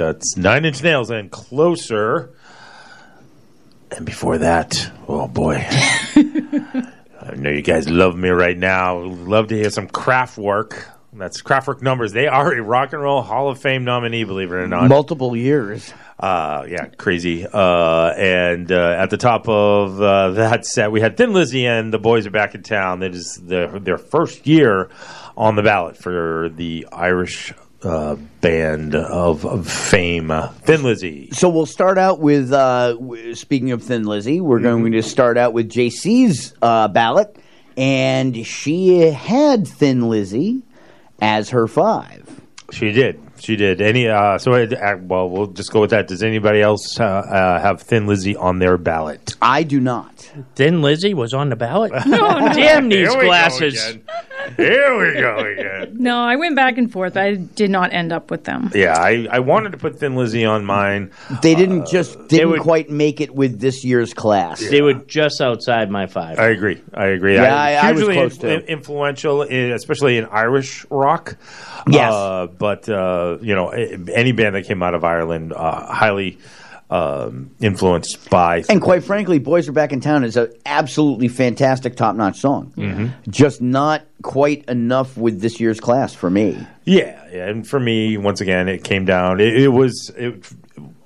[SPEAKER 4] that's Nine Inch Nails and Closer. And before that, oh boy. [LAUGHS] I know you guys love me right now. Love to hear some Kraftwerk. That's Kraftwerk numbers. They are a Rock and Roll Hall of Fame nominee, believe it or not.
[SPEAKER 10] Multiple years.
[SPEAKER 4] Uh, yeah, crazy. Uh, and uh, at the top of uh, that set, we had Thin Lizzy and the boys are back in town. That is their their first year on the ballot for the Irish uh, band of, of fame, uh, Thin Lizzy.
[SPEAKER 10] So we'll start out with, uh, w- speaking of Thin Lizzy, we're going to start out with JC's uh, ballot. And she had Thin Lizzy as her five.
[SPEAKER 4] She did. She did. Any? Uh, so, uh, well, we'll just go with that. Does anybody else uh, uh, have Thin Lizzy on their ballot?
[SPEAKER 10] I do not.
[SPEAKER 11] Thin Lizzy was on the ballot. [LAUGHS] No, damn these
[SPEAKER 4] Here go
[SPEAKER 11] glasses.
[SPEAKER 4] Again. [LAUGHS] Here we go again.
[SPEAKER 23] No, I went back and forth. I did not end up with them.
[SPEAKER 4] Yeah, I, I wanted to put Thin Lizzy on mine.
[SPEAKER 10] They didn't just didn't quite make it with this year's class.
[SPEAKER 11] They were just outside my five.
[SPEAKER 4] I agree. I agree.
[SPEAKER 10] Yeah, I- I was
[SPEAKER 4] hugely
[SPEAKER 10] close too.
[SPEAKER 4] in- influential, in, especially in Irish rock.
[SPEAKER 10] Yes.
[SPEAKER 4] Uh, but uh, you know, a- any band that came out of Ireland, uh, highly um, influenced by.
[SPEAKER 10] And quite frankly, Boys Are Back in Town is an absolutely fantastic, top notch song.
[SPEAKER 4] Mhm.
[SPEAKER 10] Just not quite enough with this year's class for me.
[SPEAKER 4] Yeah, yeah, and for me, once again, it came down. It, it was it,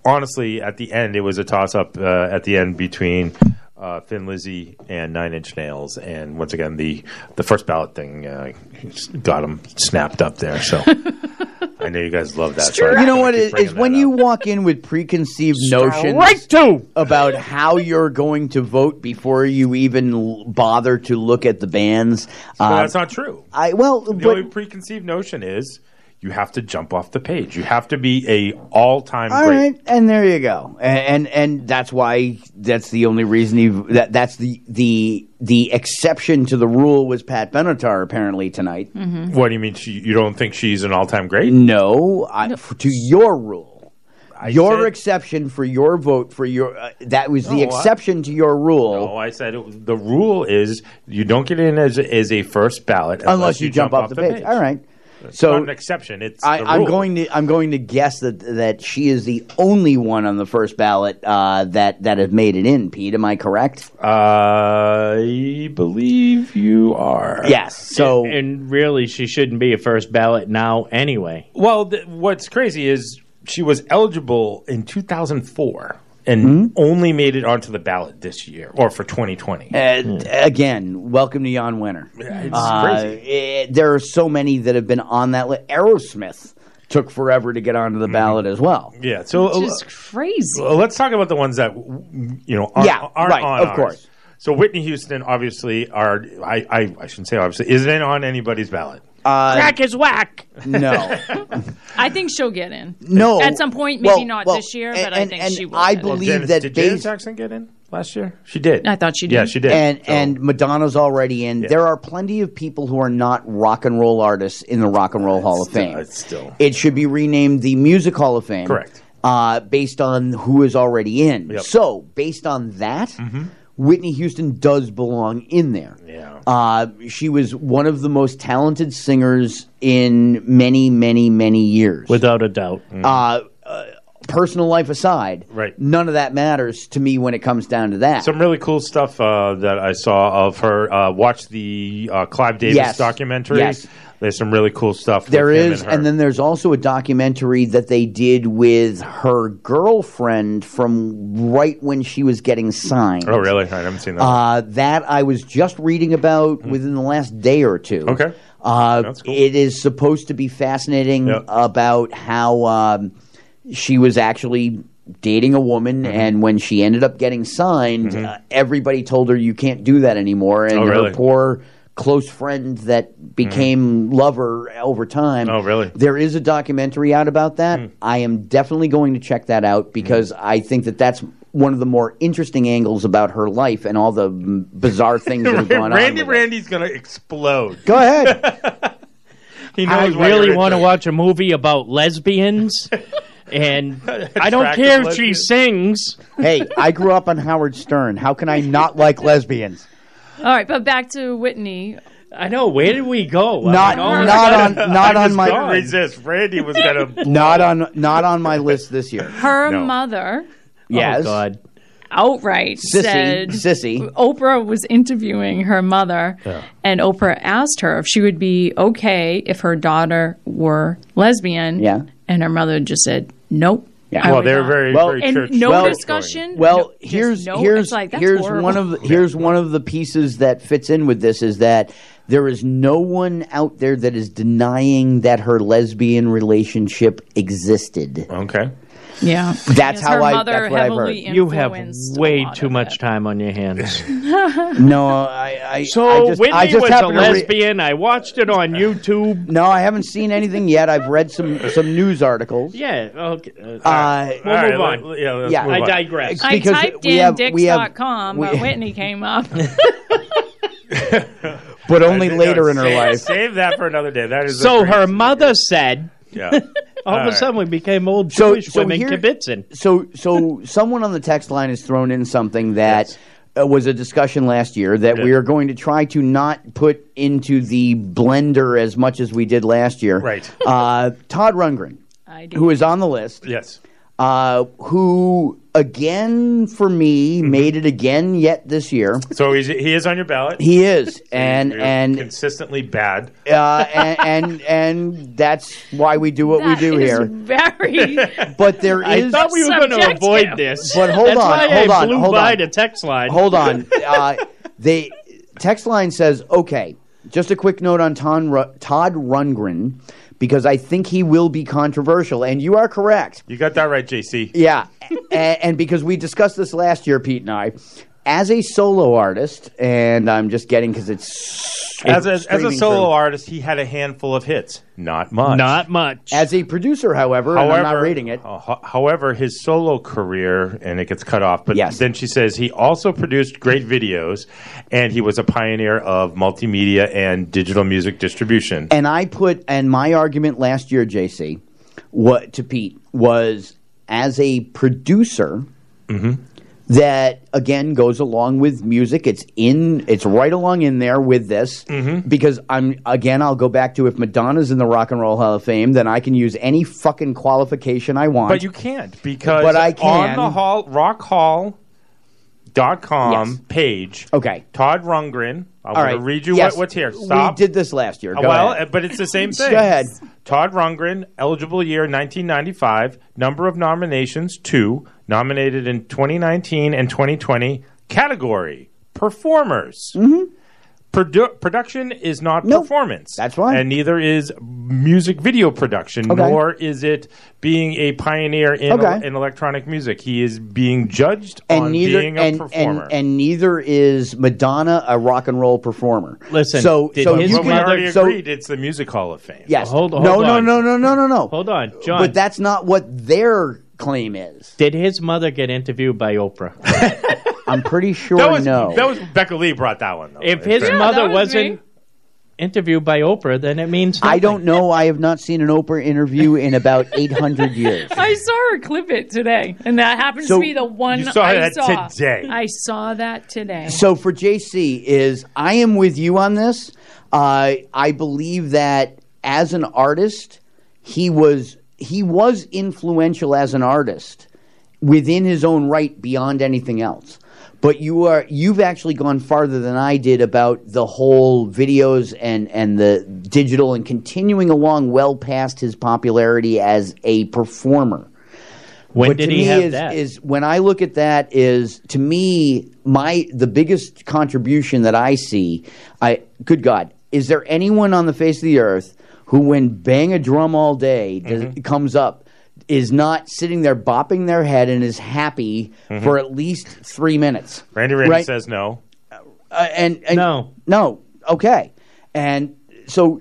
[SPEAKER 4] honestly at the end, it was a toss up uh, at the end between uh, Thin Lizzy and Nine Inch Nails, and once again, the the first ballot thing uh, got them snapped up there. So [LAUGHS] I know you guys love that. so
[SPEAKER 10] you know what is, Is, when
[SPEAKER 4] that
[SPEAKER 10] you walk in with preconceived notions
[SPEAKER 11] Right to.
[SPEAKER 10] about how you're going to vote before you even bother to look at the bands.
[SPEAKER 4] Well,
[SPEAKER 10] uh,
[SPEAKER 4] that's not true.
[SPEAKER 10] I well,
[SPEAKER 4] The
[SPEAKER 10] but
[SPEAKER 4] only preconceived notion is you have to jump off the page. You have to be a all time
[SPEAKER 10] All
[SPEAKER 4] great.
[SPEAKER 10] right, and there you go, and, and and that's why that's the only reason he that that's the the the exception to the rule was Pat Benatar apparently tonight.
[SPEAKER 4] What do you mean? She, you don't think she's an all time great?
[SPEAKER 10] No, I, f- to your rule, your
[SPEAKER 4] said-
[SPEAKER 10] exception for your vote for your uh, that was the
[SPEAKER 4] No, I-
[SPEAKER 10] exception to your rule.
[SPEAKER 4] No, I said it, the rule is you don't get in as, as a first ballot
[SPEAKER 10] unless, you, jump, off the page. All right.
[SPEAKER 4] It's
[SPEAKER 10] So
[SPEAKER 4] not an exception. It's
[SPEAKER 10] I,
[SPEAKER 4] the
[SPEAKER 10] I'm going to I'm going to guess that that she is the only one on the first ballot uh, that that have made it in. Pete, am I correct?
[SPEAKER 4] I believe you are.
[SPEAKER 10] Yes. So
[SPEAKER 11] and, and really, she shouldn't be a first ballot now anyway.
[SPEAKER 4] Well, th- what's crazy is she was eligible in 2004 and
[SPEAKER 10] Hmm?
[SPEAKER 4] only made it onto the ballot this year or for 2020.
[SPEAKER 10] Uh, Again, welcome to Jan Winter.
[SPEAKER 4] it's
[SPEAKER 10] Uh,
[SPEAKER 4] crazy.
[SPEAKER 10] eh, there are so many that have been on that list. Aerosmith took forever to get onto the ballot as well.
[SPEAKER 4] Yeah. So
[SPEAKER 23] Which is crazy.
[SPEAKER 4] Well, let's talk about the ones that you know aren't,
[SPEAKER 10] Yeah,
[SPEAKER 4] aren't
[SPEAKER 10] right,
[SPEAKER 4] on
[SPEAKER 10] of
[SPEAKER 4] ours.
[SPEAKER 10] course.
[SPEAKER 4] So Whitney Houston, obviously, are I, I I shouldn't say obviously isn't on anybody's ballot.
[SPEAKER 10] Uh,
[SPEAKER 11] Crack is whack.
[SPEAKER 10] No,
[SPEAKER 23] I think she'll get in.
[SPEAKER 10] no.
[SPEAKER 23] At some point, maybe
[SPEAKER 10] Well,
[SPEAKER 23] not
[SPEAKER 10] well,
[SPEAKER 23] this year,
[SPEAKER 10] and-
[SPEAKER 23] but I
[SPEAKER 10] and-
[SPEAKER 23] think
[SPEAKER 10] and
[SPEAKER 23] she will.
[SPEAKER 10] I
[SPEAKER 23] get in.
[SPEAKER 10] believe
[SPEAKER 4] Janet-
[SPEAKER 10] that
[SPEAKER 4] did Janet
[SPEAKER 10] based-
[SPEAKER 4] Jackson get in last year? She did.
[SPEAKER 23] I thought she did.
[SPEAKER 4] Yeah, she did.
[SPEAKER 10] and
[SPEAKER 4] So-
[SPEAKER 10] and Madonna's already in. There are plenty of people who are not rock and roll artists in the Rock and Roll Hall of Fame.
[SPEAKER 4] it's still
[SPEAKER 10] It should be renamed the Music Hall of Fame.
[SPEAKER 4] Correct.
[SPEAKER 10] Uh, based on who is already in.
[SPEAKER 4] Yep.
[SPEAKER 10] So, based on that,
[SPEAKER 4] Mhm.
[SPEAKER 10] Whitney Houston does belong in there.
[SPEAKER 4] Yeah.
[SPEAKER 10] Uh, she was one of the most talented singers in many, many, many years.
[SPEAKER 11] Without a doubt.
[SPEAKER 10] uh, uh, personal life aside,
[SPEAKER 4] Right.
[SPEAKER 10] none of that matters to me when it comes down to that.
[SPEAKER 4] Some really cool stuff uh, that I saw of her. Uh, watch the uh, Clive Davis
[SPEAKER 10] Yes.
[SPEAKER 4] documentary.
[SPEAKER 10] Yes.
[SPEAKER 4] There's some really cool stuff.
[SPEAKER 10] There is,
[SPEAKER 4] and,
[SPEAKER 10] and, then there's also a documentary that they did with her girlfriend from right when she was getting signed.
[SPEAKER 4] oh, really? I haven't seen that.
[SPEAKER 10] Uh, that I was just reading about within the last day or two.
[SPEAKER 4] Okay.
[SPEAKER 10] Uh,
[SPEAKER 4] That's cool.
[SPEAKER 10] It is supposed to be fascinating
[SPEAKER 4] Yep.
[SPEAKER 10] about how um, she was actually dating a woman,
[SPEAKER 4] Mm-hmm.
[SPEAKER 10] and when she ended up getting signed, uh, everybody told her you can't do that anymore, and
[SPEAKER 4] Oh, really?
[SPEAKER 10] her poor close friend that became lover over time.
[SPEAKER 4] Oh, really?
[SPEAKER 10] There is a documentary out about that.
[SPEAKER 4] Hmm.
[SPEAKER 10] I am definitely going to check that out because I think that that's one of the more interesting angles about her life and all the mm, bizarre [LAUGHS] things that have gone
[SPEAKER 4] Randy
[SPEAKER 10] on. with it.
[SPEAKER 4] Randy's gonna explode.
[SPEAKER 10] Go ahead. [LAUGHS]
[SPEAKER 4] He
[SPEAKER 11] I
[SPEAKER 4] knows why
[SPEAKER 11] really want to watch a movie about lesbians, [LAUGHS] and I don't care if
[SPEAKER 4] lesbians.
[SPEAKER 11] she sings.
[SPEAKER 10] hey, I grew up on Howard Stern. How can I not like lesbians?
[SPEAKER 23] All right, but back to Whitney.
[SPEAKER 11] I know. Where did we go?
[SPEAKER 10] Not-
[SPEAKER 11] mean, all of a
[SPEAKER 10] not on- [LAUGHS] not
[SPEAKER 11] I
[SPEAKER 10] on
[SPEAKER 11] was
[SPEAKER 10] my-
[SPEAKER 11] gone.
[SPEAKER 4] resist. Randy was gonna. [LAUGHS]
[SPEAKER 10] Not on not on my list this year.
[SPEAKER 23] Her mother oh,
[SPEAKER 10] Yes.
[SPEAKER 11] Oh God.
[SPEAKER 23] outright
[SPEAKER 10] Cissy,
[SPEAKER 23] said
[SPEAKER 10] sissy.
[SPEAKER 23] Oprah was interviewing her mother,
[SPEAKER 10] Yeah.
[SPEAKER 23] and Oprah asked her if she would be okay if her daughter were lesbian.
[SPEAKER 10] Yeah.
[SPEAKER 23] And her mother just said, nope. I
[SPEAKER 4] Well, they're very,
[SPEAKER 10] Well-
[SPEAKER 4] very
[SPEAKER 23] and
[SPEAKER 4] church.
[SPEAKER 23] no
[SPEAKER 10] Well-
[SPEAKER 23] discussion.
[SPEAKER 10] Well,
[SPEAKER 23] no-
[SPEAKER 10] here's
[SPEAKER 23] no,
[SPEAKER 10] here's
[SPEAKER 23] like,
[SPEAKER 10] here's
[SPEAKER 23] horrible.
[SPEAKER 10] one of the, here's one of the pieces that fits in with this is that there is no one out there that is denying that her lesbian relationship existed.
[SPEAKER 4] Okay.
[SPEAKER 23] Yeah,
[SPEAKER 10] That's
[SPEAKER 23] Because
[SPEAKER 10] how I- that's what I've heard.
[SPEAKER 11] You have way too much time on your hands. [LAUGHS]
[SPEAKER 10] No, I, I
[SPEAKER 11] So
[SPEAKER 10] I just,
[SPEAKER 11] Whitney
[SPEAKER 10] I just
[SPEAKER 11] was a
[SPEAKER 10] happen to re-
[SPEAKER 11] lesbian. I watched it on YouTube.
[SPEAKER 10] no, I haven't seen anything yet. I've read some some news articles.
[SPEAKER 11] Yeah. Okay. Uh,
[SPEAKER 10] Uh,
[SPEAKER 11] we'll
[SPEAKER 4] All
[SPEAKER 11] move
[SPEAKER 4] right,
[SPEAKER 11] on.
[SPEAKER 4] let- yeah, let's
[SPEAKER 10] Yeah.
[SPEAKER 4] move
[SPEAKER 11] I
[SPEAKER 4] on.
[SPEAKER 11] digress.
[SPEAKER 23] I
[SPEAKER 10] because
[SPEAKER 23] typed in
[SPEAKER 10] have- we have-
[SPEAKER 23] dicks.com,
[SPEAKER 10] we-
[SPEAKER 23] but Whitney came up. [LAUGHS] [LAUGHS]
[SPEAKER 10] but only later in her life.
[SPEAKER 4] Save that for another day. That is
[SPEAKER 11] So her mother said,
[SPEAKER 4] Yeah.
[SPEAKER 11] all, [LAUGHS]
[SPEAKER 4] All
[SPEAKER 11] of a
[SPEAKER 4] right.
[SPEAKER 11] sudden we became old
[SPEAKER 10] So-
[SPEAKER 11] Jewish
[SPEAKER 10] so
[SPEAKER 11] women
[SPEAKER 10] here-
[SPEAKER 11] kibitzing.
[SPEAKER 10] So, so [LAUGHS] someone on the text line has thrown in something that uh, was a discussion last year that we are going to try to not put into the blender as much as we did last year.
[SPEAKER 4] Right.
[SPEAKER 10] Uh, Todd Rundgren, who is on the list,
[SPEAKER 4] Yes.
[SPEAKER 10] Uh, who again for me
[SPEAKER 4] Mm-hmm.
[SPEAKER 10] made it again yet this year.
[SPEAKER 4] So he's, he is on your ballot.
[SPEAKER 10] He is, and
[SPEAKER 4] You're
[SPEAKER 10] and
[SPEAKER 4] consistently bad.
[SPEAKER 10] uh, and, and and that's why we do what we do
[SPEAKER 23] is
[SPEAKER 10] here.
[SPEAKER 23] Very. [LAUGHS]
[SPEAKER 10] But there is.
[SPEAKER 11] I thought we were going to
[SPEAKER 23] subjective.
[SPEAKER 11] avoid this.
[SPEAKER 10] But hold
[SPEAKER 11] That's
[SPEAKER 10] on,
[SPEAKER 11] why
[SPEAKER 10] hold
[SPEAKER 11] I
[SPEAKER 10] on,
[SPEAKER 11] blew
[SPEAKER 10] hold
[SPEAKER 11] by
[SPEAKER 10] on.
[SPEAKER 11] the text line.
[SPEAKER 10] Hold on. [LAUGHS] Uh, the text line says, okay, just a quick note on Todd, Ru- Todd Rundgren, because I think he will be controversial. And you are correct.
[SPEAKER 4] You got that right, JC.
[SPEAKER 10] Yeah. [LAUGHS] and, and because we discussed this last year, Pete and I, as a solo artist, and I'm just getting because it's.
[SPEAKER 4] As a, as a solo
[SPEAKER 10] through.
[SPEAKER 4] artist, he had a handful of hits. Not much.
[SPEAKER 11] Not much.
[SPEAKER 10] As a producer, however, and I'm not rating it.
[SPEAKER 4] uh, however, his solo career, and it gets cut off, but
[SPEAKER 10] Yes.
[SPEAKER 4] then she says he also produced great videos, and he was a pioneer of multimedia and digital music distribution.
[SPEAKER 10] And I put, and my argument last year, JC, what to Pete was as a producer that again goes along with music. It's in, it's right along in there with this mm-hmm. because I'm again. I'll go back to if Madonna's in the Rock and Roll Hall of Fame, then I can use any fucking qualification I want.
[SPEAKER 4] But you can't because
[SPEAKER 10] But I
[SPEAKER 4] on
[SPEAKER 10] can.
[SPEAKER 4] the hall rockhall.com
[SPEAKER 10] Yes.
[SPEAKER 4] page,
[SPEAKER 10] okay.
[SPEAKER 4] Todd Rundgren. I'm
[SPEAKER 10] All
[SPEAKER 4] going
[SPEAKER 10] right.
[SPEAKER 4] to read you
[SPEAKER 10] Yes.
[SPEAKER 4] what, what's here. Stop.
[SPEAKER 10] We did this last year. Go
[SPEAKER 4] well,
[SPEAKER 10] ahead.
[SPEAKER 4] uh, but it's the same thing.
[SPEAKER 10] Go ahead.
[SPEAKER 4] Todd Rundgren, eligible year 1995, number of nominations two, nominated in 2019 and 2020. Category performers.
[SPEAKER 10] Mm-hmm.
[SPEAKER 4] Produ- production is not
[SPEAKER 10] Nope.
[SPEAKER 4] performance.
[SPEAKER 10] That's right.
[SPEAKER 4] And neither is music video production,
[SPEAKER 10] Okay.
[SPEAKER 4] nor is it being a pioneer in,
[SPEAKER 10] Okay.
[SPEAKER 4] in electronic music. He is being judged
[SPEAKER 10] and
[SPEAKER 4] on
[SPEAKER 10] neither
[SPEAKER 4] being a
[SPEAKER 10] and,
[SPEAKER 4] performer.
[SPEAKER 10] and and neither is Madonna a rock and roll performer.
[SPEAKER 11] Listen,
[SPEAKER 10] so so
[SPEAKER 11] his
[SPEAKER 10] you can,
[SPEAKER 4] already
[SPEAKER 10] so,
[SPEAKER 4] agreed it's the Music Hall of Fame.
[SPEAKER 10] Yes.
[SPEAKER 11] Hold-
[SPEAKER 10] no,
[SPEAKER 11] hold
[SPEAKER 10] no,
[SPEAKER 11] on.
[SPEAKER 10] no, no, no, no, no.
[SPEAKER 11] Hold on, John.
[SPEAKER 10] But that's not what their claim is.
[SPEAKER 11] Did his mother get interviewed by Oprah? [LAUGHS]
[SPEAKER 10] I'm pretty [LAUGHS] sure
[SPEAKER 4] That was,
[SPEAKER 10] no.
[SPEAKER 4] that was Becca Lee brought that one. Though.
[SPEAKER 11] if his
[SPEAKER 23] Yeah,
[SPEAKER 11] mother
[SPEAKER 23] was
[SPEAKER 11] wasn't
[SPEAKER 23] me.
[SPEAKER 11] interviewed by Oprah, then it means nothing.
[SPEAKER 10] I don't know. I have not seen an Oprah interview in about 800 [LAUGHS] years.
[SPEAKER 23] I saw her clip it today, and that happens
[SPEAKER 10] So-
[SPEAKER 23] to be the one
[SPEAKER 4] You saw
[SPEAKER 23] I
[SPEAKER 4] that
[SPEAKER 23] saw
[SPEAKER 4] today.
[SPEAKER 23] I saw that today.
[SPEAKER 10] So for JC is I am with you on this. Uh, I believe that as an artist, he was he was influential as an artist within his own right beyond anything else. But you are you've actually gone farther than I did about the whole videos and and the digital and continuing along well past his popularity as a performer.
[SPEAKER 11] When
[SPEAKER 10] What
[SPEAKER 11] did
[SPEAKER 10] to
[SPEAKER 11] he
[SPEAKER 10] me
[SPEAKER 11] have
[SPEAKER 10] is,
[SPEAKER 11] that?
[SPEAKER 10] is when I look at that is to me my the biggest contribution that I see. I good God, is there anyone on the face of the earth who, when bang a drum all day, does,
[SPEAKER 11] Mm-hmm.
[SPEAKER 10] comes up? Is not sitting there bopping their head and is happy
[SPEAKER 11] Mm-hmm.
[SPEAKER 10] for at least three minutes.
[SPEAKER 4] Randy Randy
[SPEAKER 10] Right?
[SPEAKER 4] says no.
[SPEAKER 10] Uh, and, and
[SPEAKER 11] No.
[SPEAKER 10] no, okay, and so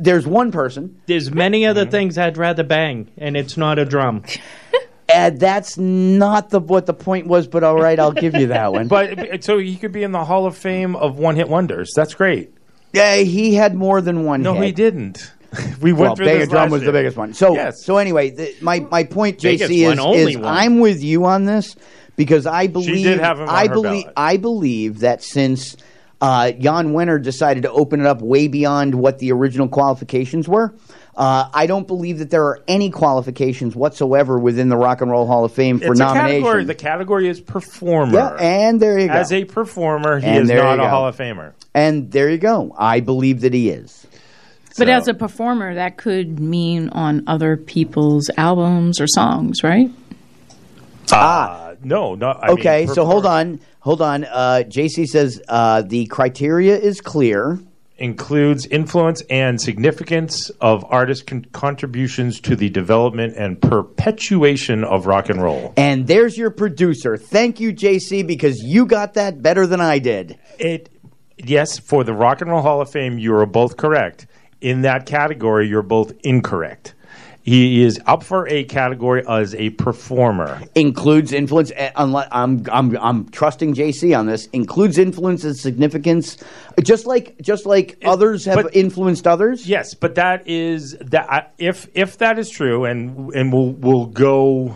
[SPEAKER 10] there's one person
[SPEAKER 11] There's many other
[SPEAKER 10] Mm-hmm.
[SPEAKER 11] things I'd rather bang, and it's not a drum. [LAUGHS]
[SPEAKER 10] and that's not the what the point was. But all right, I'll give you that [LAUGHS] one.
[SPEAKER 4] But so he could be in the Hall of Fame of one hit wonders. That's great.
[SPEAKER 10] Yeah, he had more than one.
[SPEAKER 4] No,
[SPEAKER 10] hit.
[SPEAKER 4] he didn't. [LAUGHS] we went
[SPEAKER 10] well,
[SPEAKER 4] through
[SPEAKER 10] Bang
[SPEAKER 4] this
[SPEAKER 10] was
[SPEAKER 4] year.
[SPEAKER 10] the biggest one. So,
[SPEAKER 4] Yes.
[SPEAKER 10] so anyway, the, my my point,
[SPEAKER 11] Biggest
[SPEAKER 10] JC,
[SPEAKER 11] one,
[SPEAKER 10] is,
[SPEAKER 11] only
[SPEAKER 10] is
[SPEAKER 11] one.
[SPEAKER 10] I'm with you on this because I believe
[SPEAKER 4] did have him on
[SPEAKER 10] I
[SPEAKER 4] her
[SPEAKER 10] believe
[SPEAKER 4] ballot.
[SPEAKER 10] I believe that since Uh, Jan Wenner decided to open it up way beyond what the original qualifications were. Uh, I don't believe that there are any qualifications whatsoever within the Rock and Roll Hall of Fame for
[SPEAKER 4] it's a
[SPEAKER 10] nomination.
[SPEAKER 4] category. The category is performer.
[SPEAKER 10] Yeah, and there you go.
[SPEAKER 4] As a performer, he
[SPEAKER 10] And
[SPEAKER 4] is
[SPEAKER 10] there
[SPEAKER 4] not
[SPEAKER 10] you
[SPEAKER 4] a
[SPEAKER 10] go.
[SPEAKER 4] Hall of Famer.
[SPEAKER 10] and there you go. I believe that he is.
[SPEAKER 23] But as a performer, that could mean on other people's albums or songs, right?
[SPEAKER 4] Ah, no, not I mean,
[SPEAKER 10] okay, so hold on, hold on. Uh, JC says uh, the criteria is clear.
[SPEAKER 4] includes influence and significance of artist con- contributions to the development and perpetuation of rock and roll.
[SPEAKER 10] And there's your producer. Thank you, JC, because you got that better than I did.
[SPEAKER 4] It yes, for the Rock and Roll Hall of Fame, you are both correct. In that category, you're both incorrect. He is up for a category as a performer.
[SPEAKER 10] Includes influence. eh, Unless I'm, I'm, I'm trusting JC on this. Includes influence and significance, just like, just like others have
[SPEAKER 4] but-
[SPEAKER 10] influenced others.
[SPEAKER 4] Yes, but that is that if if that is true, and and we'll we'll go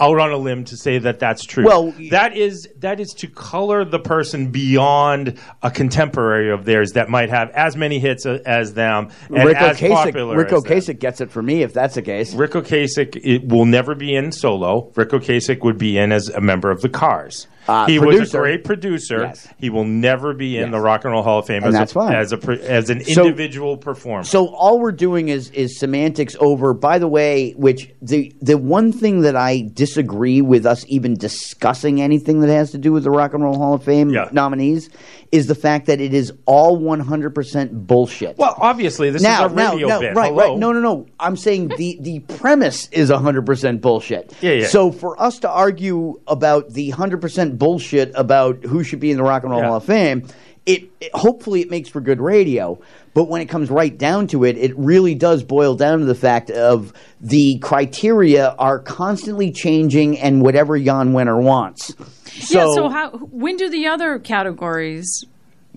[SPEAKER 4] out on a limb to say that that's true.
[SPEAKER 10] Well,
[SPEAKER 4] that is that is to color the person beyond a contemporary of theirs that might have as many hits a- as them and
[SPEAKER 10] Rick
[SPEAKER 4] as
[SPEAKER 10] Ocasek,
[SPEAKER 4] popular.
[SPEAKER 10] Rick
[SPEAKER 4] as.
[SPEAKER 10] Ocasek gets it for me if that's the case.
[SPEAKER 4] Ric Ocasek it will never be in solo. Ric Ocasek would be in as a member of the Cars.
[SPEAKER 10] Uh,
[SPEAKER 4] he producer. was a great producer.
[SPEAKER 10] Yes.
[SPEAKER 4] He will never be in yes. the Rock and Roll Hall of Fame
[SPEAKER 10] and
[SPEAKER 4] as, a, as a as an individual performer.
[SPEAKER 10] So all we're doing is is semantics over. By the way, which the the one thing that I disagree with us even discussing anything that has to do with the Rock and Roll Hall of Fame yeah. nominees is the fact that it is all 100% bullshit.
[SPEAKER 4] Well, obviously this
[SPEAKER 10] now,
[SPEAKER 4] is a radio
[SPEAKER 10] now, now,
[SPEAKER 4] bit.
[SPEAKER 10] Right,
[SPEAKER 4] Hello.
[SPEAKER 10] right. No, no, no. I'm saying the the premise is 100% bullshit.
[SPEAKER 4] Yeah, yeah.
[SPEAKER 10] So for us to argue about the 100% bullshit about who should be in the Rock and Roll
[SPEAKER 4] yeah.
[SPEAKER 10] Hall of Fame, it, it, hopefully it makes for good radio. But when it comes right down to it, it really does boil down to the fact of the criteria are constantly changing, and whatever Jan Wenner wants. So,
[SPEAKER 23] yeah. So how? When do the other categories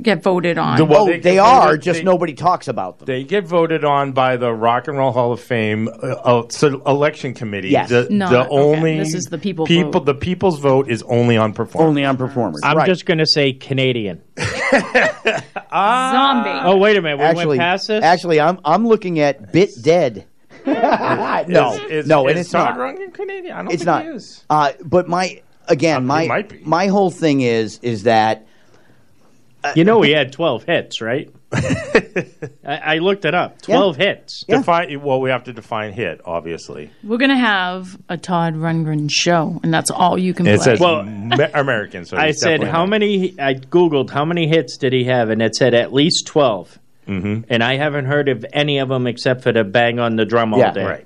[SPEAKER 23] get voted on?
[SPEAKER 4] The- well,
[SPEAKER 10] oh,
[SPEAKER 4] they
[SPEAKER 10] they, are
[SPEAKER 4] voted-
[SPEAKER 10] just
[SPEAKER 4] they-
[SPEAKER 10] nobody talks about them.
[SPEAKER 4] They get voted on by the Rock and Roll Hall of Fame uh, uh, so election committee.
[SPEAKER 10] Yes.
[SPEAKER 4] The,
[SPEAKER 23] No,
[SPEAKER 4] the
[SPEAKER 23] okay.
[SPEAKER 4] only
[SPEAKER 23] This is the people
[SPEAKER 4] people
[SPEAKER 23] vote.
[SPEAKER 4] the people's vote is only on performance.
[SPEAKER 10] Only on performers.
[SPEAKER 11] I'm
[SPEAKER 10] right.
[SPEAKER 11] just going to say Canadian. [LAUGHS]
[SPEAKER 23] Zombie.
[SPEAKER 11] Oh, wait a minute. We
[SPEAKER 10] actually,
[SPEAKER 11] went past this?
[SPEAKER 10] actually, I'm I'm looking at Bit Dead. [LAUGHS] [LAUGHS] no,
[SPEAKER 4] Is- is-
[SPEAKER 10] no, and
[SPEAKER 4] is
[SPEAKER 10] it's
[SPEAKER 4] Todd
[SPEAKER 10] not.
[SPEAKER 4] Rundgren Canadian? I don't
[SPEAKER 10] It's
[SPEAKER 4] think
[SPEAKER 10] not.
[SPEAKER 4] he is.
[SPEAKER 10] Uh, but my again, my
[SPEAKER 4] might be.
[SPEAKER 10] my whole thing is is that
[SPEAKER 11] you know he had 12 hits, right? [LAUGHS] I, I looked it up. 12 hits.
[SPEAKER 4] Define well, we have to define hit, obviously.
[SPEAKER 23] We're gonna have a Todd Rundgren show, and that's all you can
[SPEAKER 4] It
[SPEAKER 23] play.
[SPEAKER 4] says
[SPEAKER 11] Well,
[SPEAKER 4] Me- American. So [LAUGHS]
[SPEAKER 11] I
[SPEAKER 4] he's
[SPEAKER 11] said,
[SPEAKER 4] definitely
[SPEAKER 11] how
[SPEAKER 4] not.
[SPEAKER 11] many? I Googled how many hits did he have, and it said at least 12.
[SPEAKER 4] Mhm.
[SPEAKER 11] And I haven't heard of any of them except for the bang on the drum all
[SPEAKER 10] Yeah.
[SPEAKER 11] day.
[SPEAKER 4] Right.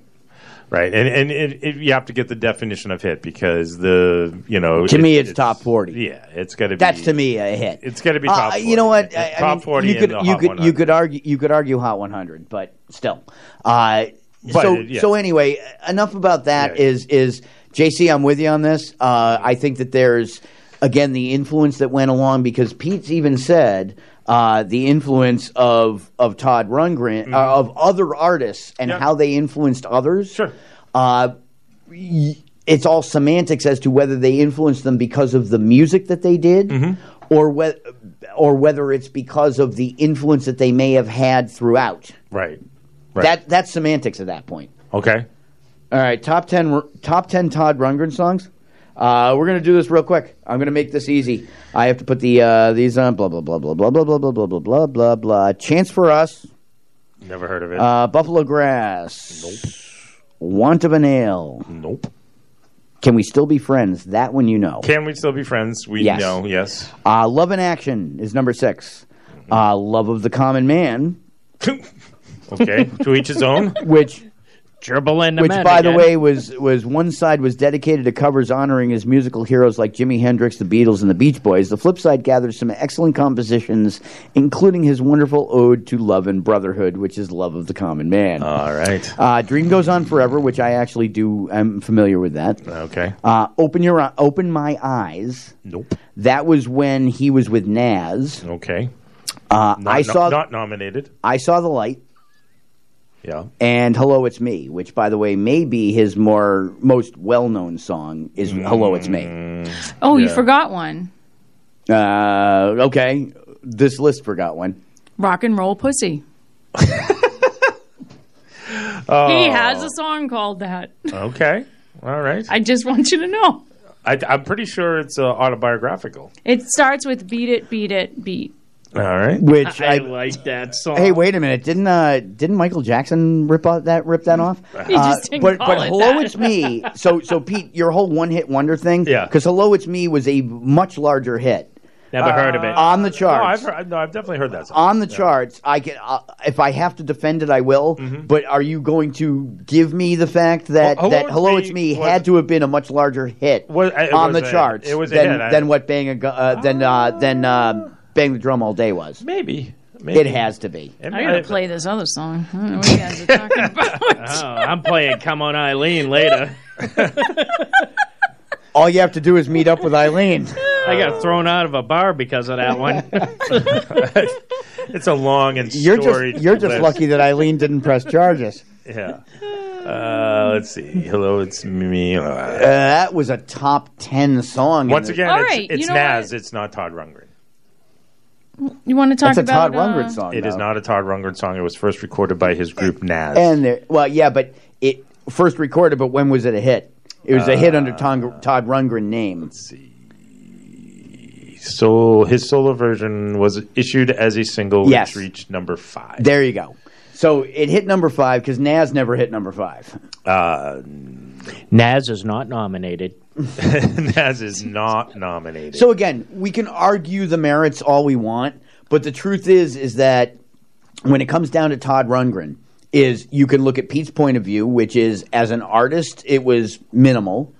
[SPEAKER 4] Right, and and it, it, you have to get the definition of hit because the you know
[SPEAKER 10] to
[SPEAKER 4] it-
[SPEAKER 10] me it's, top forty.
[SPEAKER 4] Yeah, it's got to be.
[SPEAKER 10] That's to me a hit.
[SPEAKER 4] It's got to be
[SPEAKER 10] Uh,
[SPEAKER 4] top. 40.
[SPEAKER 10] you know what?
[SPEAKER 4] It's
[SPEAKER 10] I, I
[SPEAKER 4] top
[SPEAKER 10] mean,
[SPEAKER 4] forty.
[SPEAKER 10] You could you
[SPEAKER 4] Hot
[SPEAKER 10] could
[SPEAKER 4] 100.
[SPEAKER 10] you could argue you could argue Hot 100, but still. Uh,
[SPEAKER 4] But
[SPEAKER 10] so
[SPEAKER 4] it- yeah.
[SPEAKER 10] so anyway, enough about that. Is is JC? I'm with you on this. Uh, I think that there's again the influence that went along because Pete's even said. Uh, the influence of of Todd Rundgren, uh, of other artists, and
[SPEAKER 4] Mm-hmm. Yeah.
[SPEAKER 10] how they influenced others.
[SPEAKER 4] Sure.
[SPEAKER 10] Uh, y- it's all semantics as to whether they influenced them because of the music that they did,
[SPEAKER 4] Mm-hmm.
[SPEAKER 10] or whether or whether it's because of the influence that they may have had throughout.
[SPEAKER 4] Right. Right.
[SPEAKER 10] That that's semantics at that point.
[SPEAKER 4] okay.
[SPEAKER 10] All right, top ten top ten Todd Rundgren songs. Uh, we're gonna do this real quick. I'm gonna make this easy. I have to put the uh, these on. Blah blah blah blah blah blah blah blah blah blah blah blah blah. Chance for us.
[SPEAKER 4] Never heard of it.
[SPEAKER 10] Uh, Buffalo Grass. Nope. Want of a Nail.
[SPEAKER 4] nope.
[SPEAKER 10] Can we still be friends? That one you know.
[SPEAKER 4] Can we still be friends? We
[SPEAKER 10] Yes.
[SPEAKER 4] know. Yes.
[SPEAKER 10] Uh, Love in Action is number 6 Uh, Love of the Common Man,
[SPEAKER 4] Okay. to each his own.
[SPEAKER 10] which
[SPEAKER 11] Gerbil the
[SPEAKER 10] which
[SPEAKER 11] men
[SPEAKER 10] by the way was was one side was dedicated to covers honoring his musical heroes like Jimi Hendrix, the Beatles, and the Beach Boys. The flip side gathered some excellent compositions, including his wonderful ode to love and brotherhood, which is Love of the Common Man.
[SPEAKER 4] All right.
[SPEAKER 10] Uh, Dream goes on forever, which I actually do. I'm familiar with that.
[SPEAKER 4] Okay.
[SPEAKER 10] Uh, open your open my eyes.
[SPEAKER 4] Nope.
[SPEAKER 10] That was when he was with Nazz.
[SPEAKER 4] Okay.
[SPEAKER 10] Uh,
[SPEAKER 4] Not,
[SPEAKER 10] I
[SPEAKER 4] no-
[SPEAKER 10] saw
[SPEAKER 4] not nominated.
[SPEAKER 10] I saw the light
[SPEAKER 4] Yeah.
[SPEAKER 10] and Hello It's Me, which by the way may be his more most well known song is Hello It's Me.
[SPEAKER 23] oh, you forgot one.
[SPEAKER 10] Uh, okay, this list forgot one.
[SPEAKER 23] Rock and roll pussy. [LAUGHS]
[SPEAKER 4] Oh.
[SPEAKER 23] He has a song called that.
[SPEAKER 4] Okay. All right.
[SPEAKER 23] I just want you to know.
[SPEAKER 4] I, I'm pretty sure it's uh, autobiographical.
[SPEAKER 23] It starts with beat it, beat it, beat.
[SPEAKER 4] All right.
[SPEAKER 10] Which
[SPEAKER 11] I,
[SPEAKER 10] I,
[SPEAKER 11] like that song.
[SPEAKER 10] Hey, wait a minute! Didn't uh, didn't Michael Jackson rip out that rip that off?
[SPEAKER 23] He just
[SPEAKER 10] Uh,
[SPEAKER 23] didn't
[SPEAKER 10] but
[SPEAKER 23] call
[SPEAKER 10] but
[SPEAKER 23] it
[SPEAKER 10] hello,
[SPEAKER 23] that.
[SPEAKER 10] it's me. So so Pete, your whole one hit wonder thing.
[SPEAKER 4] Yeah.
[SPEAKER 10] Because hello, it's me was a much larger hit
[SPEAKER 11] Never heard of it.
[SPEAKER 10] on the
[SPEAKER 4] No, I've,
[SPEAKER 10] charts.
[SPEAKER 4] heard, no, I've definitely heard that song.
[SPEAKER 10] on the charts, I can. Uh, if I have to defend it, I will.
[SPEAKER 4] Mm-hmm.
[SPEAKER 10] But are you going to give me the fact that
[SPEAKER 4] Well, Hello,
[SPEAKER 10] that
[SPEAKER 4] It's
[SPEAKER 10] "Hello,
[SPEAKER 4] Me
[SPEAKER 10] It's Me"
[SPEAKER 4] was-
[SPEAKER 10] had to have been a much larger hit
[SPEAKER 4] Was-
[SPEAKER 10] on
[SPEAKER 4] was
[SPEAKER 10] the
[SPEAKER 4] a-
[SPEAKER 10] charts
[SPEAKER 4] it was a
[SPEAKER 10] than
[SPEAKER 4] hit.
[SPEAKER 10] Than what "Bang a uh, than uh, than uh, "Bang the Drum All Day" was?
[SPEAKER 4] Maybe. Maybe.
[SPEAKER 10] It has to be.
[SPEAKER 4] It
[SPEAKER 23] I gotta
[SPEAKER 4] might-
[SPEAKER 23] play this other song. I don't know what you guys are talking [LAUGHS] about.
[SPEAKER 11] Oh, I'm playing "Come On Eileen" later. [LAUGHS]
[SPEAKER 10] All you have to do is meet up with Eileen.
[SPEAKER 11] I got thrown out of a bar because of that one. [LAUGHS]
[SPEAKER 4] It's a long and
[SPEAKER 10] You're
[SPEAKER 4] storied
[SPEAKER 10] just you're just
[SPEAKER 4] list.
[SPEAKER 10] lucky that Eileen didn't press charges.
[SPEAKER 4] Yeah. Uh, let's see. Hello, it's me.
[SPEAKER 10] Uh, that was a top ten song. in
[SPEAKER 4] once
[SPEAKER 10] the-
[SPEAKER 4] again,
[SPEAKER 23] All
[SPEAKER 4] it's,
[SPEAKER 23] right,
[SPEAKER 4] it's
[SPEAKER 23] you know
[SPEAKER 4] Nazz. It's not Todd Rundgren.
[SPEAKER 23] You want to talk
[SPEAKER 10] that's a Todd
[SPEAKER 23] about
[SPEAKER 10] Rundgren
[SPEAKER 23] uh,
[SPEAKER 10] song.
[SPEAKER 4] It is
[SPEAKER 10] though.
[SPEAKER 4] not a Todd Rundgren song. It was first recorded by his group Nazz.
[SPEAKER 10] And there, well, yeah, but it first recorded. But when was it a hit? It was a hit under Todd, Todd Rundgren name.
[SPEAKER 4] so his solo version was issued as a single,
[SPEAKER 10] Yes.
[SPEAKER 4] which reached number five.
[SPEAKER 10] There you go. So it hit number five because Nazz never hit number five.
[SPEAKER 4] Uh,
[SPEAKER 11] Nazz is not nominated. [LAUGHS]
[SPEAKER 4] Nazz is not nominated.
[SPEAKER 10] So again, we can argue the merits all we want, but the truth is, is that when it comes down to Todd Rundgren, is you can look at Pete's point of view, which is as an artist, it was minimal,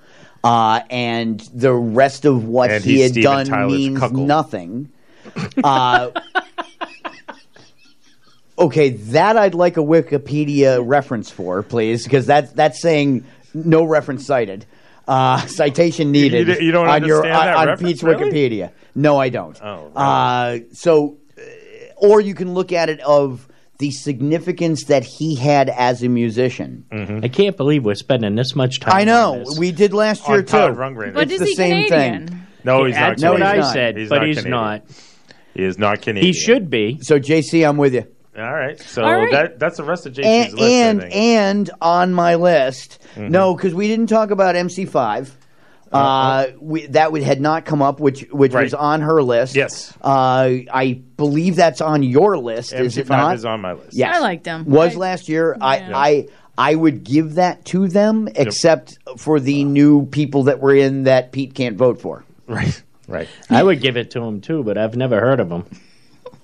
[SPEAKER 10] uh, and the rest of what
[SPEAKER 4] And
[SPEAKER 10] he had
[SPEAKER 4] Steven
[SPEAKER 10] done
[SPEAKER 4] Tyler's
[SPEAKER 10] means
[SPEAKER 4] cuckold.
[SPEAKER 10] nothing. Uh, [LAUGHS] okay, that I'd like a Wikipedia reference for, please, because that's that's saying no reference cited. Uh, citation needed
[SPEAKER 4] You d- you don't
[SPEAKER 10] on your
[SPEAKER 4] understand that
[SPEAKER 10] on, on
[SPEAKER 4] reference,
[SPEAKER 10] Pete's
[SPEAKER 4] really?
[SPEAKER 10] Wikipedia. No, I don't.
[SPEAKER 4] Oh,
[SPEAKER 10] uh, so, uh, or you can look at it of the significance that he had as a musician.
[SPEAKER 11] I can't believe we're spending this much time.
[SPEAKER 10] I know
[SPEAKER 11] on this.
[SPEAKER 10] we did last year
[SPEAKER 4] On
[SPEAKER 10] too.
[SPEAKER 4] Todd Rundgren.
[SPEAKER 23] But
[SPEAKER 10] it's
[SPEAKER 23] is
[SPEAKER 10] the
[SPEAKER 23] he
[SPEAKER 10] same
[SPEAKER 23] Canadian?
[SPEAKER 10] thing.
[SPEAKER 4] no, he's not.
[SPEAKER 11] That's what
[SPEAKER 4] Canadian.
[SPEAKER 11] I
[SPEAKER 10] not.
[SPEAKER 11] said,
[SPEAKER 4] He's
[SPEAKER 11] but
[SPEAKER 4] not
[SPEAKER 11] he's
[SPEAKER 4] Canadian.
[SPEAKER 11] not.
[SPEAKER 4] He is not Canadian.
[SPEAKER 11] He should be.
[SPEAKER 10] So, JC, I'm with you.
[SPEAKER 4] All right. So
[SPEAKER 23] All right.
[SPEAKER 4] that that's the rest of JC's
[SPEAKER 10] and
[SPEAKER 4] list. I
[SPEAKER 10] and,
[SPEAKER 4] think.
[SPEAKER 10] and on my list,
[SPEAKER 4] Mm-hmm.
[SPEAKER 10] no, because we didn't talk about MC5. Uh, we, that would, had not come up, which which was on her list.
[SPEAKER 4] Yes.
[SPEAKER 10] uh, I believe that's on your list. is it
[SPEAKER 4] MC5
[SPEAKER 10] not?
[SPEAKER 4] is on my list.
[SPEAKER 10] Yes.
[SPEAKER 23] I like them.
[SPEAKER 10] Was
[SPEAKER 23] I-
[SPEAKER 10] last year.
[SPEAKER 23] Yeah.
[SPEAKER 10] I, I I would give that to them, except for the new people that were in that Pete can't vote for.
[SPEAKER 4] Right. Right.
[SPEAKER 11] I would give it to him too, but I've never heard of him.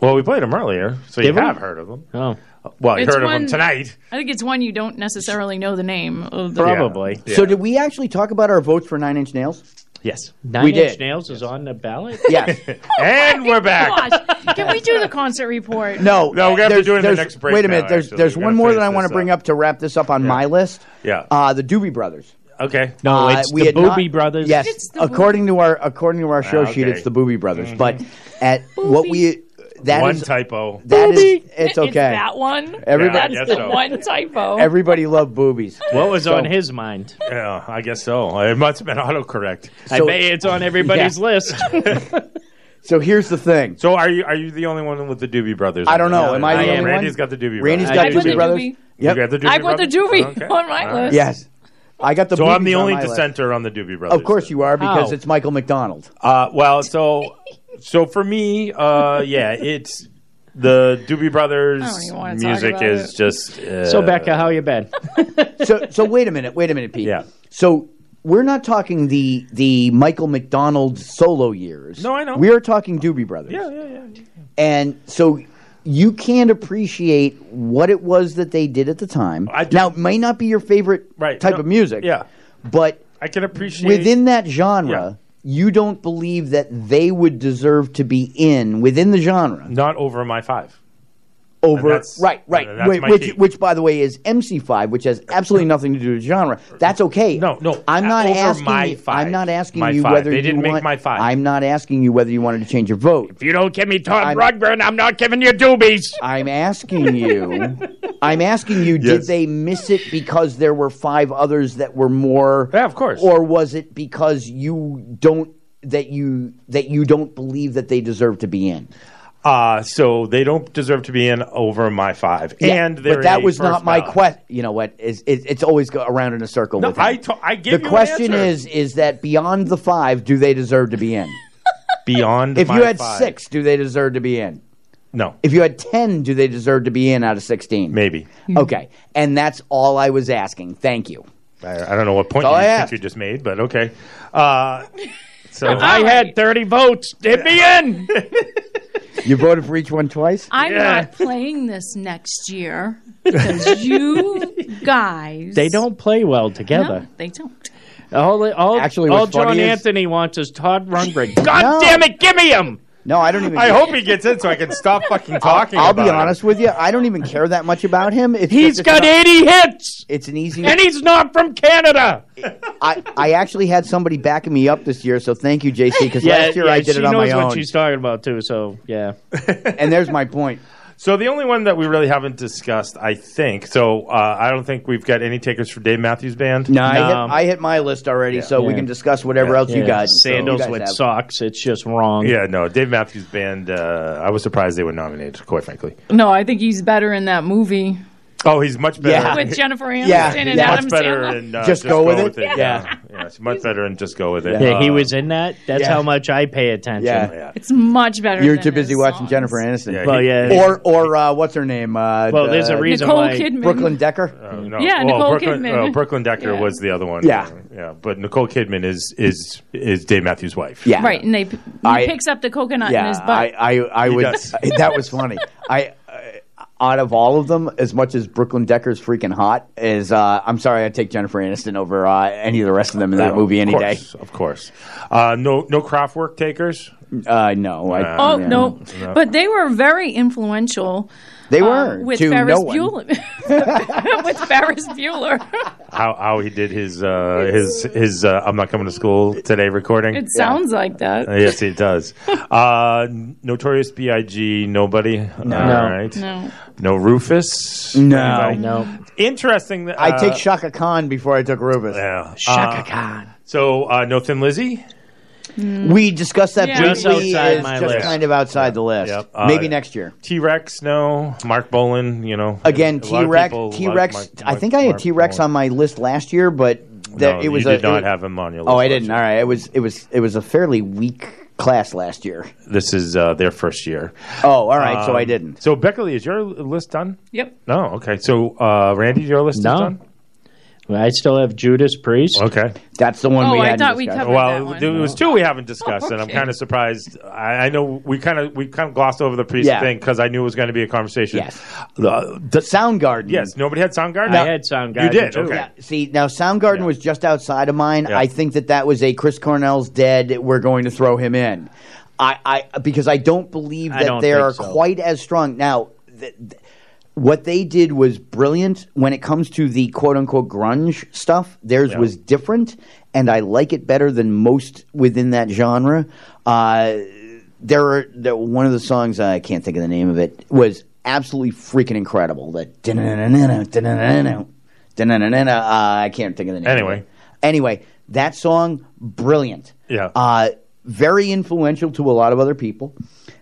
[SPEAKER 4] Well, we played them earlier, so you
[SPEAKER 11] we?
[SPEAKER 4] have heard of them.
[SPEAKER 11] Oh,
[SPEAKER 4] Well, you
[SPEAKER 23] It's
[SPEAKER 4] heard of
[SPEAKER 23] one-
[SPEAKER 4] him tonight.
[SPEAKER 23] I think it's one you don't necessarily know the name of. The,
[SPEAKER 11] probably.
[SPEAKER 4] Yeah.
[SPEAKER 10] So did we actually talk about our votes for Nine Inch Nails?
[SPEAKER 4] Yes.
[SPEAKER 11] Nine
[SPEAKER 10] We
[SPEAKER 11] Inch
[SPEAKER 10] did.
[SPEAKER 11] Nails is on the ballot. [LAUGHS]
[SPEAKER 10] Yes. [LAUGHS]
[SPEAKER 4] And we're back.
[SPEAKER 23] Gosh, can we do the concert report?
[SPEAKER 10] No,
[SPEAKER 4] No, we're gonna have to
[SPEAKER 10] there's-
[SPEAKER 4] do it in the
[SPEAKER 10] there's-
[SPEAKER 4] next break
[SPEAKER 10] Wait a
[SPEAKER 4] now,
[SPEAKER 10] minute. There's
[SPEAKER 4] actually.
[SPEAKER 10] there's
[SPEAKER 4] We
[SPEAKER 10] one
[SPEAKER 4] gotta
[SPEAKER 10] more that
[SPEAKER 4] finish
[SPEAKER 10] I want to bring
[SPEAKER 4] up.
[SPEAKER 10] up to wrap this up on my list.
[SPEAKER 4] Yeah.
[SPEAKER 10] Uh, the Doobie Brothers.
[SPEAKER 4] Okay.
[SPEAKER 11] No,
[SPEAKER 10] Uh,
[SPEAKER 11] it's
[SPEAKER 10] we
[SPEAKER 11] the
[SPEAKER 10] had not-
[SPEAKER 11] Boobie Brothers.
[SPEAKER 10] Yes,
[SPEAKER 23] It's the
[SPEAKER 10] according to our according to our show sheet,
[SPEAKER 4] okay.
[SPEAKER 10] it's the Booby Brothers. But at what we that
[SPEAKER 4] One
[SPEAKER 10] is
[SPEAKER 4] typo.
[SPEAKER 10] that is
[SPEAKER 23] Booby.
[SPEAKER 10] it's okay.
[SPEAKER 23] that one.
[SPEAKER 10] Everybody-
[SPEAKER 4] Yeah, I
[SPEAKER 23] That's the
[SPEAKER 4] so.
[SPEAKER 23] one typo.
[SPEAKER 10] Everybody loved boobies.
[SPEAKER 11] What was
[SPEAKER 10] So-
[SPEAKER 11] on his mind?
[SPEAKER 4] Yeah, I guess so. It must have been autocorrect.
[SPEAKER 11] I bet it's on everybody's list. [LAUGHS]
[SPEAKER 10] So here's the thing.
[SPEAKER 4] So are you are you the only one with the Doobie Brothers?
[SPEAKER 10] I don't know.
[SPEAKER 4] on
[SPEAKER 10] Am? I the
[SPEAKER 11] I
[SPEAKER 10] only
[SPEAKER 11] am.
[SPEAKER 10] one?
[SPEAKER 4] Randy's got the Doobie
[SPEAKER 10] Randy's
[SPEAKER 4] Brothers.
[SPEAKER 10] got
[SPEAKER 11] I
[SPEAKER 10] Doobie
[SPEAKER 11] put the
[SPEAKER 10] Brothers.
[SPEAKER 23] Doobie.
[SPEAKER 4] You got the Doobie brothers.
[SPEAKER 23] I put the Doobie
[SPEAKER 4] Okay.
[SPEAKER 23] on my
[SPEAKER 4] All right.
[SPEAKER 23] list.
[SPEAKER 10] Yes. I got the.
[SPEAKER 4] So I'm
[SPEAKER 10] boobies
[SPEAKER 4] the
[SPEAKER 10] on
[SPEAKER 4] only
[SPEAKER 10] my list.
[SPEAKER 4] dissenter on the Doobie Brothers.
[SPEAKER 10] Of course you are, because
[SPEAKER 11] How?
[SPEAKER 10] it's Michael McDonald.
[SPEAKER 4] Uh, well, so [LAUGHS] so for me, uh, yeah, it's the Doobie Brothers
[SPEAKER 23] I don't even wanna talk
[SPEAKER 4] music
[SPEAKER 23] about
[SPEAKER 4] is
[SPEAKER 23] it.
[SPEAKER 4] just. Uh,
[SPEAKER 11] so Becca, how you been?
[SPEAKER 10] So so wait a minute. Wait a minute, Pete.
[SPEAKER 4] Yeah.
[SPEAKER 10] So we're not talking the the Michael McDonald solo years.
[SPEAKER 4] No, I know.
[SPEAKER 10] We are talking Doobie Brothers.
[SPEAKER 4] Yeah, yeah, yeah.
[SPEAKER 10] And so you can't appreciate what it was that they did at the time.
[SPEAKER 4] I do-
[SPEAKER 10] now, it may not be your favorite
[SPEAKER 4] Right.
[SPEAKER 10] type
[SPEAKER 4] No,
[SPEAKER 10] of music.
[SPEAKER 4] yeah.
[SPEAKER 10] But
[SPEAKER 4] I can appreciate
[SPEAKER 10] within that genre,
[SPEAKER 4] Yeah.
[SPEAKER 10] You don't believe that they would deserve to be in within the genre
[SPEAKER 4] not over my five.
[SPEAKER 10] Over right, right,
[SPEAKER 4] that's
[SPEAKER 10] Wait,
[SPEAKER 4] my
[SPEAKER 10] which,
[SPEAKER 4] key.
[SPEAKER 10] which by the way is MC5, which has absolutely nothing to do with genre. That's okay.
[SPEAKER 4] No, no,
[SPEAKER 10] I'm not asking.
[SPEAKER 4] my five.
[SPEAKER 10] I'm not asking
[SPEAKER 4] My
[SPEAKER 10] you
[SPEAKER 4] five.
[SPEAKER 10] whether
[SPEAKER 4] They
[SPEAKER 10] you
[SPEAKER 4] didn't make
[SPEAKER 10] want,
[SPEAKER 4] my five.
[SPEAKER 10] I'm not asking you whether you wanted to change your vote.
[SPEAKER 11] If you don't give me Todd
[SPEAKER 10] I'm-
[SPEAKER 11] I'm not giving you doobies.
[SPEAKER 10] I'm asking you. [LAUGHS] I'm asking you. Did they miss it because there were five others that were more?
[SPEAKER 4] Yeah, of course.
[SPEAKER 10] Or was it because you don't that you that you don't believe that they deserve to be in?
[SPEAKER 4] Uh, so they don't deserve to be in over my five.
[SPEAKER 10] Yeah,
[SPEAKER 4] and
[SPEAKER 10] but that was not my
[SPEAKER 4] ballot.
[SPEAKER 10] question. You know what? Is it, it's always go around in a circle.
[SPEAKER 4] No,
[SPEAKER 10] with him.
[SPEAKER 4] I to- I give
[SPEAKER 10] the
[SPEAKER 4] you an
[SPEAKER 10] question
[SPEAKER 4] answer.
[SPEAKER 10] is is that beyond the five, do they deserve to be in? [LAUGHS]
[SPEAKER 4] Beyond
[SPEAKER 10] if
[SPEAKER 4] my
[SPEAKER 10] you had
[SPEAKER 4] five.
[SPEAKER 10] six, do they deserve to be in?
[SPEAKER 4] No.
[SPEAKER 10] If you had ten, do they deserve to be in out of sixteen?
[SPEAKER 4] Maybe.
[SPEAKER 10] Okay, and that's all I was asking. Thank you.
[SPEAKER 4] I, I don't know what point you
[SPEAKER 10] I
[SPEAKER 4] think
[SPEAKER 10] asked.
[SPEAKER 4] you just made, but okay. Uh, so
[SPEAKER 11] If I had 30 votes, hit me [LAUGHS] in. [LAUGHS] [LAUGHS]
[SPEAKER 10] You voted for each one twice.
[SPEAKER 23] I'm not playing this next year because you [LAUGHS] guys.
[SPEAKER 11] They don't play well together.
[SPEAKER 23] No, they don't.
[SPEAKER 11] All, all,
[SPEAKER 10] Actually,
[SPEAKER 11] all John
[SPEAKER 10] funny is-
[SPEAKER 11] Anthony wants is Todd Rundgren. [LAUGHS] God
[SPEAKER 10] No.
[SPEAKER 11] damn it, give me him!
[SPEAKER 10] No, I don't even.
[SPEAKER 4] I hope he gets in so I can stop fucking talking.
[SPEAKER 10] I'll, I'll be
[SPEAKER 4] about him.
[SPEAKER 10] honest with you. I don't even care that much about him. It's
[SPEAKER 11] He's
[SPEAKER 10] just-
[SPEAKER 11] got
[SPEAKER 10] it's
[SPEAKER 11] 80 hits!
[SPEAKER 10] It's an easy.
[SPEAKER 11] And he's not from Canada!
[SPEAKER 10] I, I actually had somebody backing me up this year, so thank you, JC. Because last year I did it on my own.
[SPEAKER 11] She knows what she's talking about, too, so yeah.
[SPEAKER 10] and there's my point.
[SPEAKER 4] So the only one that we really haven't discussed, I think. So uh, I don't think we've got any takers for Dave Matthews Band.
[SPEAKER 10] No, I, hit, I hit my list already, so we can discuss whatever else you
[SPEAKER 11] Yeah.
[SPEAKER 10] got. so
[SPEAKER 11] Sandals
[SPEAKER 10] you guys
[SPEAKER 11] with
[SPEAKER 10] have.
[SPEAKER 11] socks, it's just wrong.
[SPEAKER 4] Yeah, no, Dave Matthews Band. Uh, I was surprised they were nominated. Quite frankly.
[SPEAKER 23] No, I think he's better in that movie
[SPEAKER 4] Oh, he's much better.
[SPEAKER 10] Yeah.
[SPEAKER 23] with Jennifer Aniston
[SPEAKER 10] Yeah,
[SPEAKER 23] and
[SPEAKER 10] yeah.
[SPEAKER 23] Adam
[SPEAKER 4] much better
[SPEAKER 23] Sandler.
[SPEAKER 4] in uh,
[SPEAKER 10] Just Go With It?
[SPEAKER 4] Yeah,
[SPEAKER 11] Yeah.
[SPEAKER 4] yeah, it's much better in just go with it.
[SPEAKER 11] Yeah, he
[SPEAKER 4] Uh,
[SPEAKER 11] was in that. That's
[SPEAKER 10] yeah.
[SPEAKER 11] how much I pay attention.
[SPEAKER 10] Yeah.
[SPEAKER 23] It's much better.
[SPEAKER 10] You're
[SPEAKER 23] than
[SPEAKER 10] too busy
[SPEAKER 23] his
[SPEAKER 10] watching
[SPEAKER 23] songs.
[SPEAKER 10] Jennifer Aniston.
[SPEAKER 4] Yeah,
[SPEAKER 11] Well,
[SPEAKER 4] he-
[SPEAKER 11] yeah.
[SPEAKER 10] Or or uh, what's her name? Uh,
[SPEAKER 11] Well, there's a
[SPEAKER 10] uh,
[SPEAKER 11] reason
[SPEAKER 23] Nicole
[SPEAKER 11] why.
[SPEAKER 23] Kidman.
[SPEAKER 10] Brooklyn Decker.
[SPEAKER 4] Uh, no.
[SPEAKER 23] Yeah,
[SPEAKER 4] well,
[SPEAKER 23] Nicole
[SPEAKER 4] Brooklyn,
[SPEAKER 23] Kidman.
[SPEAKER 4] Uh, Brooklyn Decker
[SPEAKER 23] Yeah.
[SPEAKER 4] was the other one.
[SPEAKER 10] Yeah.
[SPEAKER 4] yeah. But Nicole Kidman is is is Dave Matthews' wife.
[SPEAKER 10] Yeah,
[SPEAKER 23] Right, and they he
[SPEAKER 10] I-
[SPEAKER 23] picks up the coconut in
[SPEAKER 10] Yeah,
[SPEAKER 23] his butt.
[SPEAKER 10] I I, I would. [LAUGHS] that was funny. I. Out of all of them, as much as Brooklyn Decker's freaking hot, is uh, I'm sorry, I'd take Jennifer Aniston over uh, any of the rest of them in that
[SPEAKER 4] Yeah,
[SPEAKER 10] movie
[SPEAKER 4] of
[SPEAKER 10] any day.
[SPEAKER 4] Of course. Uh, no no Kraftwerk takers.
[SPEAKER 10] Uh, no, I,
[SPEAKER 23] oh
[SPEAKER 10] yeah.
[SPEAKER 23] no.
[SPEAKER 4] No.
[SPEAKER 23] but they were very influential.
[SPEAKER 10] They
[SPEAKER 23] uh,
[SPEAKER 10] were,
[SPEAKER 23] with
[SPEAKER 10] to
[SPEAKER 23] Ferris
[SPEAKER 10] no one.
[SPEAKER 23] Bueller. [LAUGHS] [LAUGHS] with Ferris Bueller,
[SPEAKER 4] How how he did his uh, his his uh, I'm not coming to school today recording.
[SPEAKER 23] it sounds like that.
[SPEAKER 4] Uh, yes, it does. uh, Notorious B.I.G. Nobody.
[SPEAKER 10] No.
[SPEAKER 4] All
[SPEAKER 10] No.
[SPEAKER 4] right.
[SPEAKER 23] No.
[SPEAKER 4] No Rufus.
[SPEAKER 10] No.
[SPEAKER 4] Anybody?
[SPEAKER 11] No.
[SPEAKER 4] Interesting. That,
[SPEAKER 10] I
[SPEAKER 4] uh,
[SPEAKER 10] take Chaka Khan before I took Rufus.
[SPEAKER 4] Yeah.
[SPEAKER 11] Chaka
[SPEAKER 4] Uh,
[SPEAKER 11] Khan.
[SPEAKER 4] So uh, no Thin Lizzy.
[SPEAKER 10] We discussed that
[SPEAKER 23] Yeah.
[SPEAKER 11] Just outside
[SPEAKER 10] It's
[SPEAKER 11] my
[SPEAKER 10] just
[SPEAKER 11] list.
[SPEAKER 10] kind of outside the list.
[SPEAKER 4] Yep. Uh,
[SPEAKER 10] Maybe next year.
[SPEAKER 4] T Rex. No. Marc Bolan. You know.
[SPEAKER 10] Again, T Rex. T Rex. I think I had T Rex on my list last year, but that
[SPEAKER 4] No,
[SPEAKER 10] it was
[SPEAKER 4] you
[SPEAKER 10] a,
[SPEAKER 4] did not
[SPEAKER 10] it-
[SPEAKER 4] have him on your list.
[SPEAKER 10] Oh, I didn't. All right. It was it was it was a fairly weak class last year.
[SPEAKER 4] This is uh, their first year.
[SPEAKER 10] Oh, all right. so I
[SPEAKER 4] Um,
[SPEAKER 10] didn't.
[SPEAKER 4] So Beckley, is your list done?
[SPEAKER 23] Yep.
[SPEAKER 4] No. Okay. So uh, Randy, your list
[SPEAKER 11] No.
[SPEAKER 4] is done.
[SPEAKER 11] I still have Judas Priest.
[SPEAKER 4] Okay.
[SPEAKER 10] That's the one
[SPEAKER 23] Oh,
[SPEAKER 10] we
[SPEAKER 23] I
[SPEAKER 10] had.
[SPEAKER 23] thought we covered that
[SPEAKER 4] Well,
[SPEAKER 23] one.
[SPEAKER 4] there was two we haven't discussed, and I'm
[SPEAKER 23] Okay.
[SPEAKER 4] kind of surprised. I, I know we kind of we kind of glossed over the priest
[SPEAKER 10] Yeah.
[SPEAKER 4] thing because I knew it was going to be a conversation.
[SPEAKER 10] Yes.
[SPEAKER 4] Uh, the-
[SPEAKER 10] Soundgarden.
[SPEAKER 4] yes. Nobody had Soundgarden.
[SPEAKER 11] I had Soundgarden.
[SPEAKER 4] You did.
[SPEAKER 11] too.
[SPEAKER 4] Okay.
[SPEAKER 10] Yeah. See, now Soundgarden
[SPEAKER 4] Yeah.
[SPEAKER 10] was just outside of mine.
[SPEAKER 4] Yeah.
[SPEAKER 10] I think that that was a Chris Cornell's dead. We're going to throw him in. I, I because I don't believe
[SPEAKER 11] I
[SPEAKER 10] that
[SPEAKER 11] don't
[SPEAKER 10] they
[SPEAKER 11] think
[SPEAKER 10] are
[SPEAKER 11] so.
[SPEAKER 10] quite as strong now. Th- th- what they did was brilliant when it comes to the quote unquote grunge stuff. Theirs
[SPEAKER 4] Yeah.
[SPEAKER 10] was different, and I like it better than most within that genre. Uh, there are there, one of the songs I can't think of the name of it was absolutely freaking incredible. That uh, I can't think of the name. of
[SPEAKER 4] Anyway.
[SPEAKER 10] it. anyway, that song brilliant.
[SPEAKER 4] Yeah.
[SPEAKER 10] Uh, very influential to a lot of other people.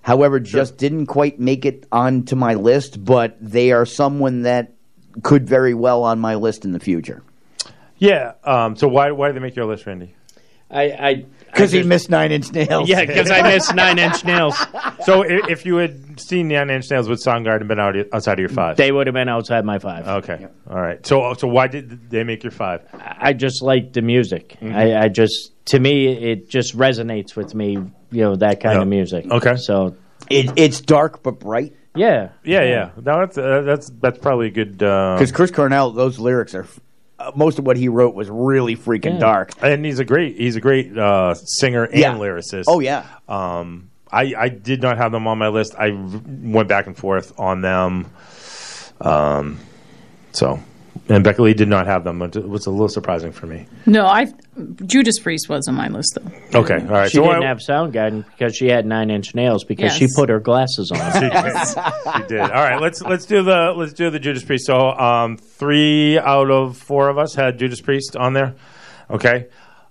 [SPEAKER 10] However, just didn't quite make it onto my list, but they are someone that could very well on my list in the future.
[SPEAKER 4] Yeah. Um, so why why did they make your list, Randy?
[SPEAKER 11] I, I
[SPEAKER 10] Because
[SPEAKER 11] I
[SPEAKER 10] he missed Nine Inch Nails.
[SPEAKER 11] Yeah, because I missed Nine Inch Nails. [LAUGHS]
[SPEAKER 4] So if, if you had seen Nine Inch Nails with Soundgarden been out outside of your five,
[SPEAKER 11] They would have been outside my five.
[SPEAKER 4] okay, all right. So so why did they make your five?
[SPEAKER 11] I just like the music.
[SPEAKER 4] Mm-hmm.
[SPEAKER 11] I, I just, to me, it just resonates with me. You know that kind
[SPEAKER 4] Yeah.
[SPEAKER 11] of music.
[SPEAKER 4] Okay.
[SPEAKER 11] So
[SPEAKER 10] It, it's dark but bright.
[SPEAKER 11] yeah,
[SPEAKER 4] Yeah, yeah. No, that's uh, that's that's probably a good. Uh,
[SPEAKER 10] Because Chris Cornell, those lyrics are. Uh, most of what he wrote was really freaking
[SPEAKER 11] Yeah.
[SPEAKER 10] dark.
[SPEAKER 4] and he's a great he's a great uh, singer and
[SPEAKER 10] Yeah.
[SPEAKER 4] lyricist.
[SPEAKER 10] Oh yeah.
[SPEAKER 4] Um, I, I did not have them on my list. I v- went back and forth on them. Um, so, and Becca Lee did not have them. It was a little surprising for me.
[SPEAKER 23] No, I Judas Priest was on my list though.
[SPEAKER 4] Okay, all right.
[SPEAKER 11] she
[SPEAKER 4] so
[SPEAKER 11] didn't
[SPEAKER 4] I-
[SPEAKER 11] have Soundgarden because she had Nine Inch Nails because she put her glasses on. [LAUGHS]
[SPEAKER 4] She did. She did. All right, let's let's do the let's do the Judas Priest. So, um, three out of four of us had Judas Priest on there. Okay.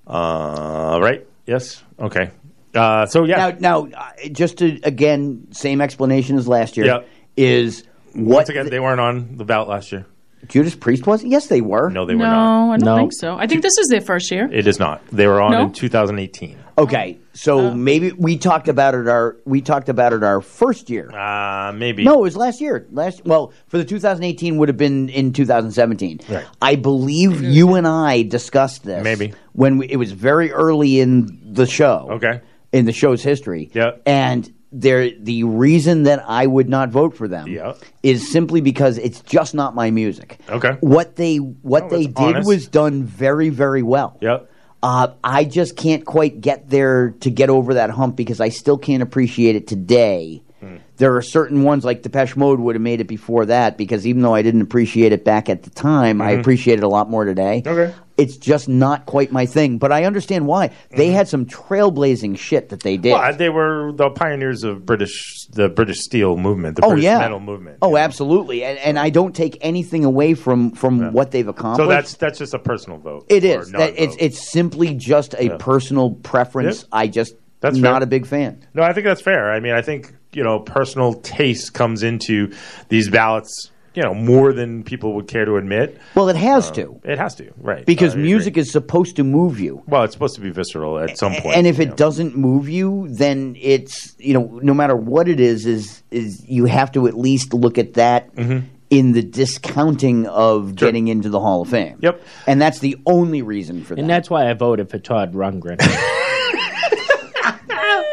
[SPEAKER 4] Uh, right. Yes. Okay. Uh, so yeah.
[SPEAKER 10] Now, now, uh, just to again, same explanation as last year.
[SPEAKER 4] Yep.
[SPEAKER 10] Is what
[SPEAKER 4] Once again, they weren't on the ballot last year.
[SPEAKER 10] Judas Priest was? Yes, they were.
[SPEAKER 4] No, they
[SPEAKER 23] no,
[SPEAKER 4] were not.
[SPEAKER 23] No, I don't think so. I think this is their first year.
[SPEAKER 4] It is not. They were on
[SPEAKER 23] No?
[SPEAKER 4] in 2018.
[SPEAKER 10] Okay, so
[SPEAKER 23] Oh.
[SPEAKER 10] maybe we talked about it our we talked about it our first year.
[SPEAKER 4] Uh, maybe.
[SPEAKER 10] No, it was last year. Last well, for the 2018 would have been in 2017.
[SPEAKER 4] Right.
[SPEAKER 10] I believe you and I discussed this.
[SPEAKER 4] Maybe.
[SPEAKER 10] when we, it was very early in the show.
[SPEAKER 4] Okay.
[SPEAKER 10] In the show's history.
[SPEAKER 4] Yeah.
[SPEAKER 10] And there, the reason that I would not vote for them
[SPEAKER 4] Yeah.
[SPEAKER 10] is simply because it's just not my music.
[SPEAKER 4] Okay.
[SPEAKER 10] What they what
[SPEAKER 4] Oh,
[SPEAKER 10] they did
[SPEAKER 4] honest.
[SPEAKER 10] was done very very well.
[SPEAKER 4] Yep.
[SPEAKER 10] Uh, I just can't quite get there to get over that hump because I still can't appreciate it today.
[SPEAKER 4] Hmm.
[SPEAKER 10] There are certain ones like Depeche Mode would have made it before that because even though I didn't appreciate it back at the time, I
[SPEAKER 4] Mhm.
[SPEAKER 10] appreciate it a lot more today.
[SPEAKER 4] Okay.
[SPEAKER 10] It's just not quite my thing, but I understand why. They had some trailblazing shit that they did.
[SPEAKER 4] Mm-hmm. Well, they were the pioneers of British, the British steel movement, the
[SPEAKER 10] oh
[SPEAKER 4] British
[SPEAKER 10] yeah,
[SPEAKER 4] metal movement.
[SPEAKER 10] Oh, absolutely, and, and I don't take anything away from from what they've accomplished.
[SPEAKER 4] So that's that's just a personal vote.
[SPEAKER 10] It is. That it's it's simply just a
[SPEAKER 4] Yeah.
[SPEAKER 10] personal preference. I just
[SPEAKER 4] That's
[SPEAKER 10] not
[SPEAKER 4] fair.
[SPEAKER 10] a big fan.
[SPEAKER 4] No, I think that's fair. I mean, I think you know, personal taste comes into these ballots. You know, more than people would care to admit.
[SPEAKER 10] Well, it has
[SPEAKER 4] Um,
[SPEAKER 10] to
[SPEAKER 4] It has to, right?
[SPEAKER 10] because
[SPEAKER 4] I agree.
[SPEAKER 10] music is supposed to move you.
[SPEAKER 4] Well, it's supposed to be visceral at some point.
[SPEAKER 10] and if it
[SPEAKER 4] know.
[SPEAKER 10] doesn't move you, then it's you know no matter what it is, is is you have to at least look at that
[SPEAKER 4] Mm-hmm.
[SPEAKER 10] in the discounting of getting into the Hall of Fame.
[SPEAKER 4] Yep,
[SPEAKER 10] and that's the only reason for that.
[SPEAKER 30] And that's why I voted for Todd Rundgren. [LAUGHS]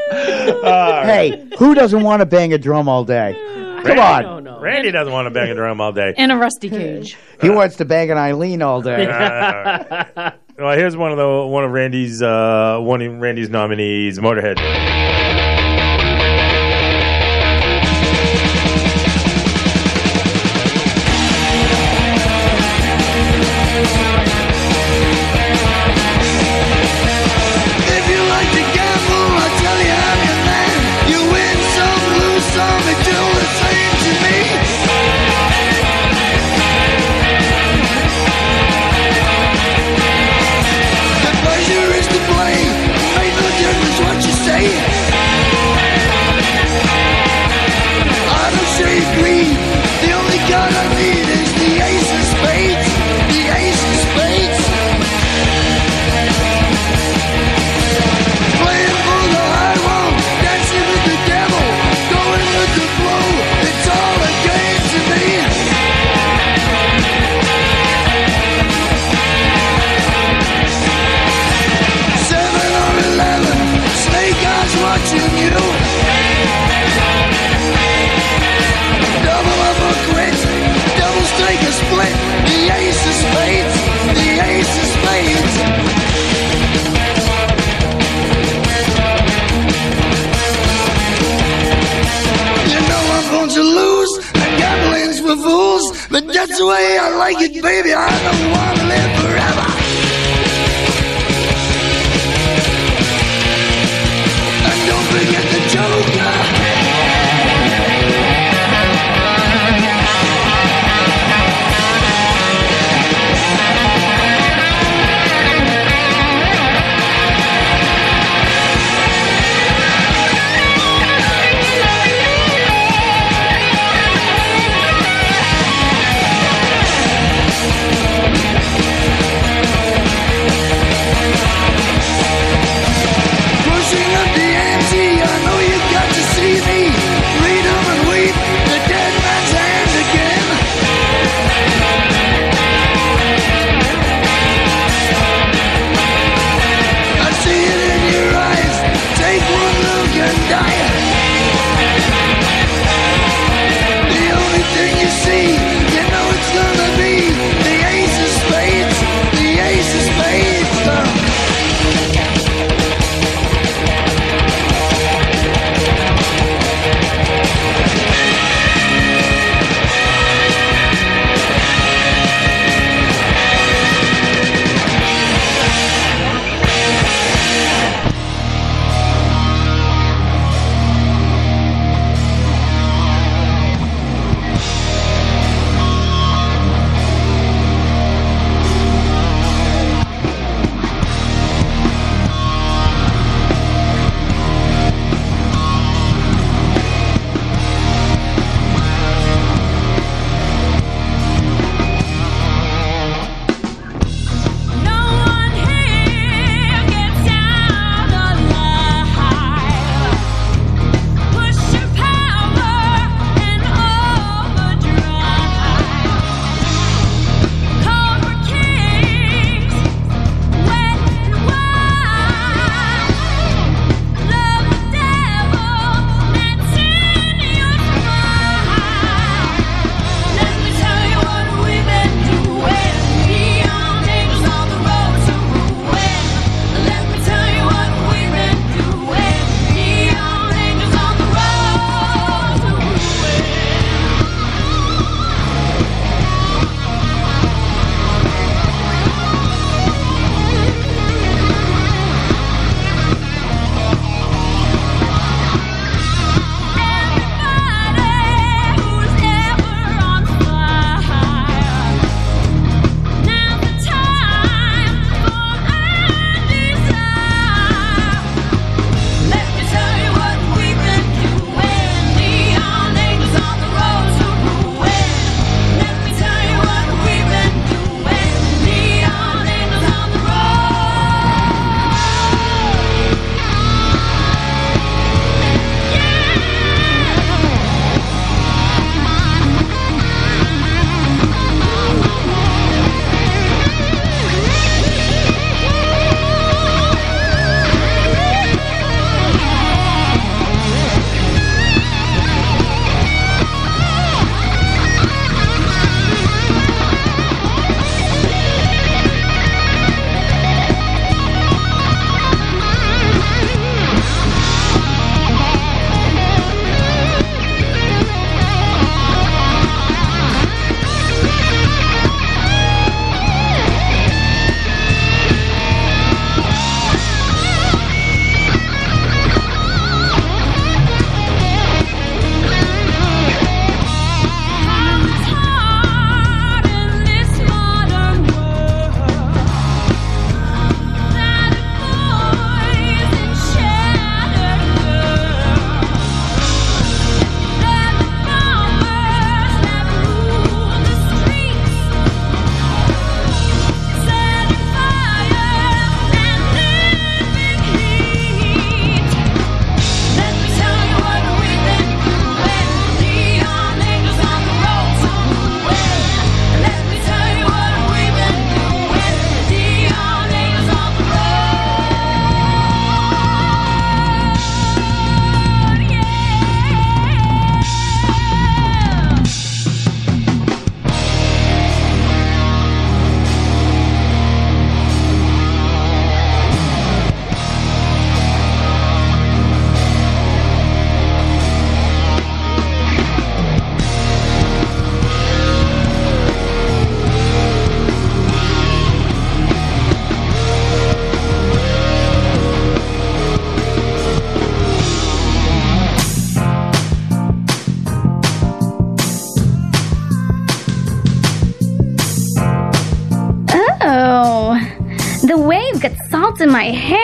[SPEAKER 30] [LAUGHS]
[SPEAKER 10] hey, who doesn't want to bang a drum all day? [LAUGHS] Come
[SPEAKER 4] Randy,
[SPEAKER 10] on,
[SPEAKER 4] Randy doesn't want to bang a drum all day.
[SPEAKER 23] In a rusty cage. [LAUGHS]
[SPEAKER 10] he wants to bang an Eileen all day. [LAUGHS]
[SPEAKER 4] Uh, well, here's one of the one of Randy's uh, one of Randy's nominees, Motorhead.
[SPEAKER 29] But that's the way I like it, baby. I don't want to live forever.
[SPEAKER 31] in my hair.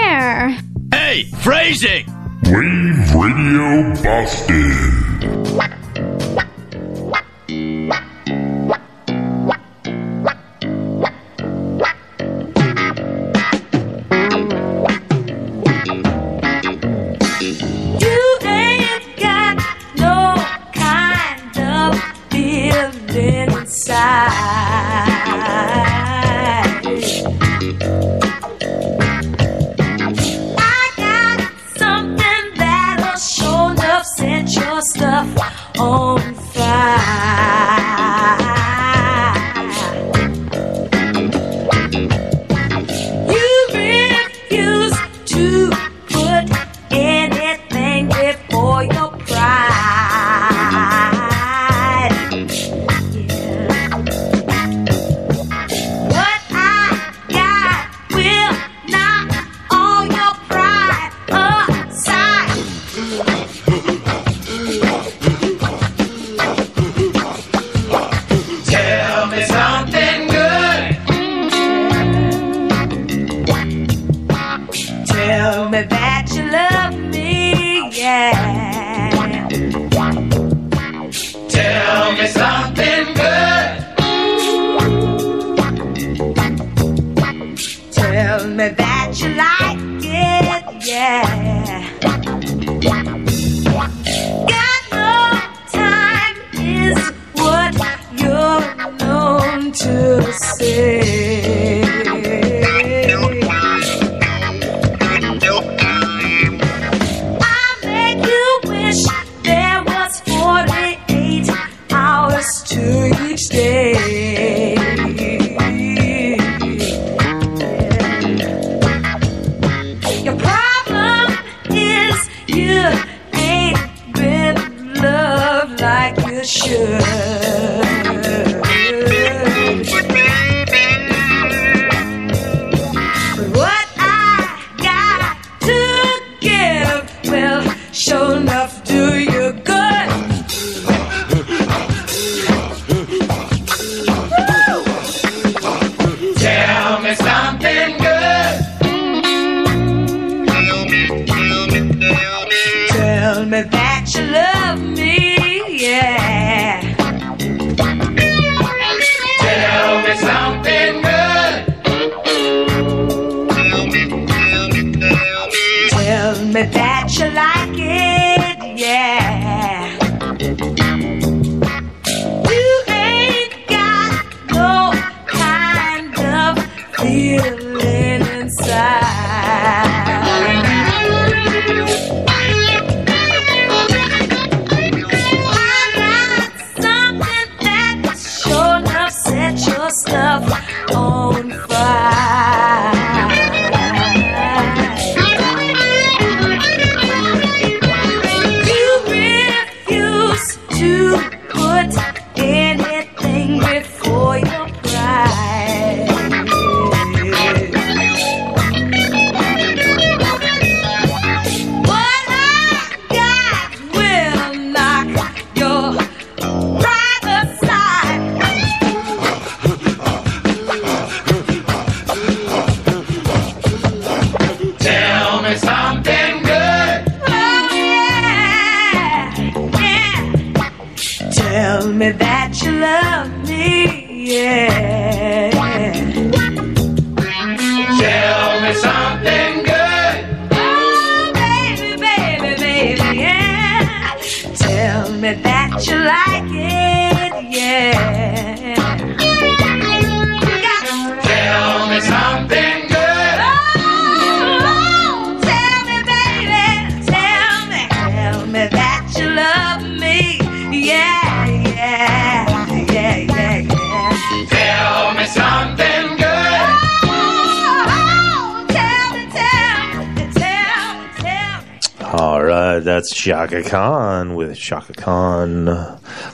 [SPEAKER 4] Chaka Khan with Chaka Khan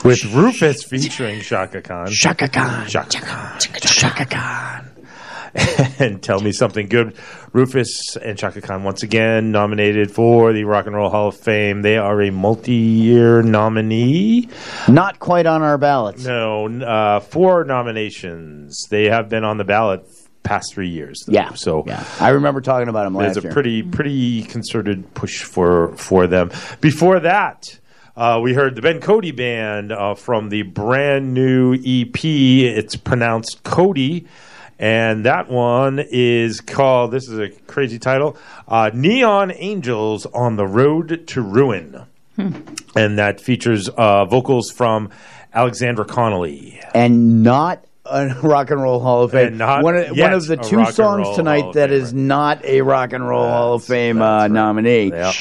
[SPEAKER 4] with Rufus featuring Chaka Khan.
[SPEAKER 30] Chaka Khan.
[SPEAKER 4] Chaka Khan.
[SPEAKER 30] Chaka Khan. [LAUGHS]
[SPEAKER 4] and tell me something good. Rufus and Shaka Khan once again nominated for the Rock and Roll Hall of Fame. They are a multi-year nominee.
[SPEAKER 10] Not quite on our ballots.
[SPEAKER 4] No, uh, four nominations. They have been on the ballot past three years. though.
[SPEAKER 10] Yeah.
[SPEAKER 4] So
[SPEAKER 10] yeah, I remember talking about him
[SPEAKER 4] there's a
[SPEAKER 10] year.
[SPEAKER 4] pretty pretty concerted push for for them. Before that, uh, we heard the Ben Cody band uh, from the brand new EP. It's pronounced Cody. And that one is called, this is a crazy title, uh, Neon Angels on the Road to Ruin. And that features uh, vocals from Alexandra Connolly.
[SPEAKER 10] and not a [LAUGHS] Rock and Roll Hall of Fame.
[SPEAKER 4] Not
[SPEAKER 10] one of,
[SPEAKER 4] yet
[SPEAKER 10] one of the two songs tonight that is not a Rock and Roll Hall of Fame uh, nominee. Uh,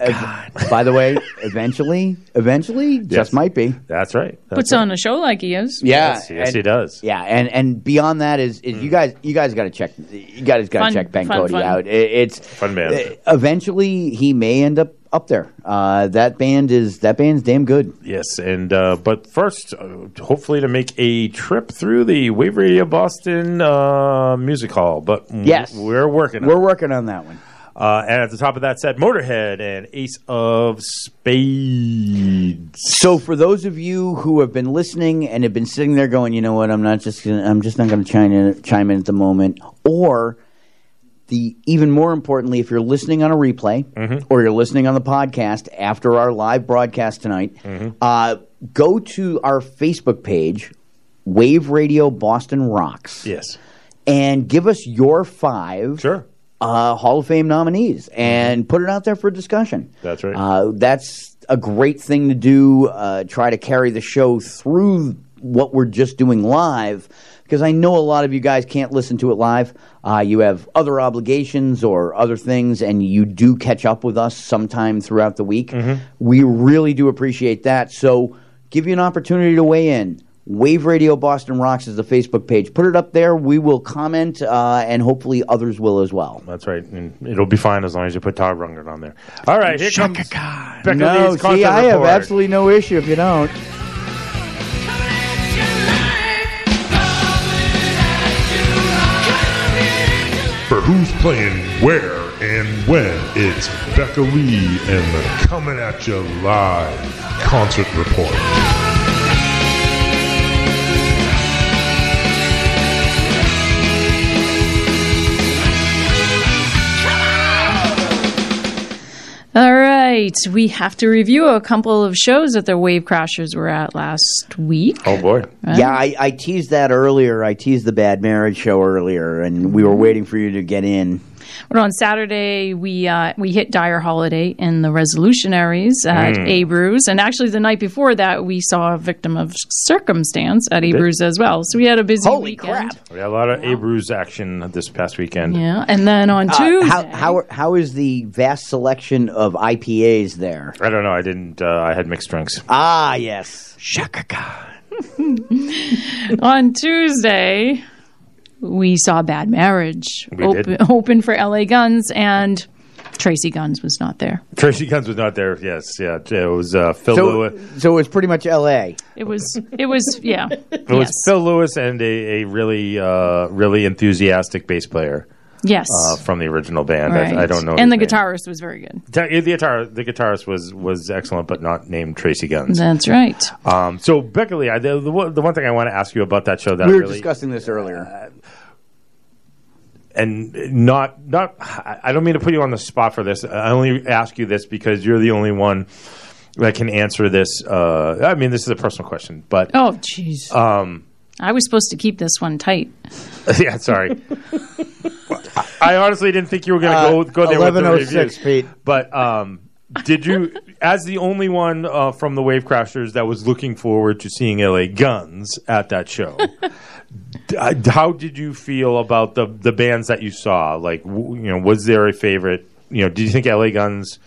[SPEAKER 10] ev- by the way, eventually, eventually, just might be.
[SPEAKER 4] That's right.
[SPEAKER 23] Puts on a show like he is.
[SPEAKER 10] Yeah,
[SPEAKER 4] Yes, yes,
[SPEAKER 10] and-
[SPEAKER 4] he does.
[SPEAKER 10] Yeah, and and beyond that is, is you guys you guys got to check you guys got to check Ben
[SPEAKER 23] fun,
[SPEAKER 10] Cody
[SPEAKER 23] fun.
[SPEAKER 10] out. It, it's
[SPEAKER 4] fun man.
[SPEAKER 10] uh, eventually, he may end up up there. Uh, that band is that band's damn good.
[SPEAKER 4] Yes, and uh, but first, uh, hopefully to make a trip through the Wave Radio Boston uh, Music Hall. But
[SPEAKER 10] Yes.
[SPEAKER 4] we're working. on
[SPEAKER 10] We're
[SPEAKER 4] it.
[SPEAKER 10] working on that one.
[SPEAKER 4] Uh, and at the top of that set, Motorhead and Ace of Spades.
[SPEAKER 10] So for those of you who have been listening and have been sitting there going, you know what, I'm not just gonna, I'm just not going to chime in chime in at the moment, or the even more importantly, if you're listening on a replay or you're listening on the podcast after our live broadcast tonight, uh, go to our Facebook page, Wave Radio Boston Rocks.
[SPEAKER 4] Yes.
[SPEAKER 10] And give us your five
[SPEAKER 4] sure.
[SPEAKER 10] uh, Hall of Fame nominees and put it out there for discussion.
[SPEAKER 4] That's right.
[SPEAKER 10] Uh, that's a great thing to do. Uh, try to carry the show through what we're just doing live because I know a lot of you guys can't listen to it live. Uh, you have other obligations or other things, and you do catch up with us sometime throughout the week. We really do appreciate that. So, give you an opportunity to weigh in. Wave Radio Boston Rocks is the Facebook page. Put it up there. We will comment, uh, and hopefully others will as well.
[SPEAKER 4] That's right. And it'll be fine as long as you put Todd Rundgren on there. All right, here comes Becca
[SPEAKER 10] no,
[SPEAKER 4] Lee's
[SPEAKER 10] see,
[SPEAKER 4] concert
[SPEAKER 10] I have absolutely no issue if you don't.
[SPEAKER 32] Who's playing where and when, it's Becca Lee and the Coming At You Live concert report.
[SPEAKER 23] Right, we have to review a couple of shows that the Wave Crashers were at last week.
[SPEAKER 4] Oh boy!
[SPEAKER 10] Yeah, I, I teased that earlier. I teased the Bad Marriage show earlier, and we were waiting for you to get in.
[SPEAKER 23] But on Saturday, we uh, we hit Dire Holiday in the Resolutionaries at
[SPEAKER 10] Mm.
[SPEAKER 23] Abreu's, and actually the night before that, we saw a Victim of Circumstance at Abreu's as well. So we had a busy
[SPEAKER 10] Holy
[SPEAKER 23] weekend.
[SPEAKER 10] crap!
[SPEAKER 4] We had a lot of Abreu's action this past weekend.
[SPEAKER 23] Yeah, and then on
[SPEAKER 10] Uh,
[SPEAKER 23] Tuesday,
[SPEAKER 10] how, how how is the vast selection of IPAs there?
[SPEAKER 4] I don't know. I didn't. Uh, I had mixed drinks.
[SPEAKER 10] Ah, yes. Chaka. [LAUGHS]
[SPEAKER 23] on Tuesday, we saw Bad Marriage open, [LAUGHS] open for LA Guns, and Tracii Guns was not there.
[SPEAKER 4] Tracii Guns was not there. Yes, yeah. It was uh, Phil
[SPEAKER 10] So,
[SPEAKER 4] Lewis.
[SPEAKER 10] so it's pretty much L.A.
[SPEAKER 23] It was, it was, yeah. [LAUGHS]
[SPEAKER 4] It was Phil Lewis and a, a really, uh, really enthusiastic bass player.
[SPEAKER 23] Yes.
[SPEAKER 4] uh, from the original band.
[SPEAKER 23] Right.
[SPEAKER 4] I, I don't know.
[SPEAKER 23] And the
[SPEAKER 4] name.
[SPEAKER 23] guitarist was very good.
[SPEAKER 4] Ta- The guitar, the guitarist was was excellent, but not named Tracii Guns.
[SPEAKER 23] That's right.
[SPEAKER 4] Um, so Becca Lee, I, the, the, one- the one thing I want to ask you about that show that
[SPEAKER 10] we were
[SPEAKER 4] really,
[SPEAKER 10] discussing this earlier.
[SPEAKER 4] And not not I I don't mean to put you on the spot for this. I only ask you this because you're the only one that can answer this. Uh, I mean, this is a personal question, but
[SPEAKER 23] Oh, jeez.
[SPEAKER 4] um,
[SPEAKER 23] I was supposed to keep this one tight. [LAUGHS]
[SPEAKER 4] yeah, sorry. I honestly didn't think you were going to
[SPEAKER 10] Uh,
[SPEAKER 4] go go there with the reviews.
[SPEAKER 10] Pete.
[SPEAKER 4] But um, did you, as the only one uh, from the Wave Crashers that was looking forward to seeing LA Guns at that show? How did you feel about the the bands that you saw? Like, w- you know, was there a favorite? You know, did you think LA Guns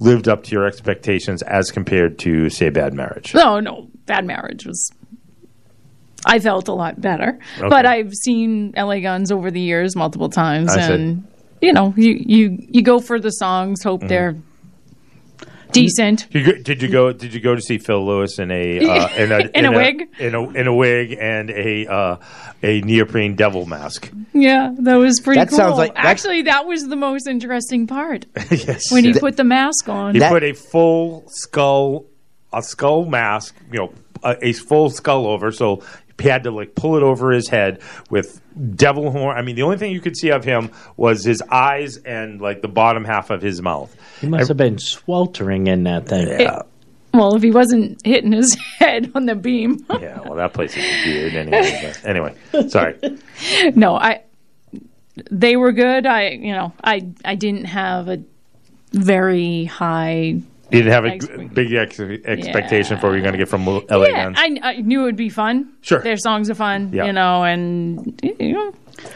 [SPEAKER 4] lived up to your expectations as compared to, say, Bad Marriage?
[SPEAKER 23] No, no, Bad Marriage was. I felt a lot better,
[SPEAKER 4] Okay.
[SPEAKER 23] but I've seen LA Guns over the years multiple times,
[SPEAKER 4] I see.
[SPEAKER 23] and you know, you you you go for the songs, hope
[SPEAKER 4] Mhm.
[SPEAKER 23] they're decent.
[SPEAKER 4] Did you, go, did you go? Did you go to see Phil Lewis in a [LAUGHS] uh, in a
[SPEAKER 23] In a wig?
[SPEAKER 4] in a in a wig and a uh, a neoprene devil mask?
[SPEAKER 23] Yeah, that was pretty
[SPEAKER 4] That
[SPEAKER 23] cool.
[SPEAKER 4] sounds like-
[SPEAKER 23] Actually, that was the most interesting part [LAUGHS]
[SPEAKER 4] yes,
[SPEAKER 23] when he
[SPEAKER 4] Yes.
[SPEAKER 23] put the mask on.
[SPEAKER 4] He put a full skull, a skull mask, you know, a, a full skull over, so he had to like pull it over his head with devil horn. I mean, the only thing you could see of him was his eyes and like the bottom half of his mouth.
[SPEAKER 30] He must have been sweltering in that thing.
[SPEAKER 4] Yeah.
[SPEAKER 23] Well, if he wasn't hitting his [LAUGHS] head on the beam. [LAUGHS]
[SPEAKER 4] yeah, well, that place is weird anyway. but anyway, sorry. [LAUGHS]
[SPEAKER 23] no, I. They were good. I, you know, I, I didn't have a very high.
[SPEAKER 4] You didn't have a
[SPEAKER 23] Ex-
[SPEAKER 4] big ex- expectation for what you're going to get from LA
[SPEAKER 23] yeah,
[SPEAKER 4] Guns.
[SPEAKER 23] I, I knew it would be fun.
[SPEAKER 4] Sure.
[SPEAKER 23] their songs are fun.
[SPEAKER 4] Yeah.
[SPEAKER 23] You know, and you know,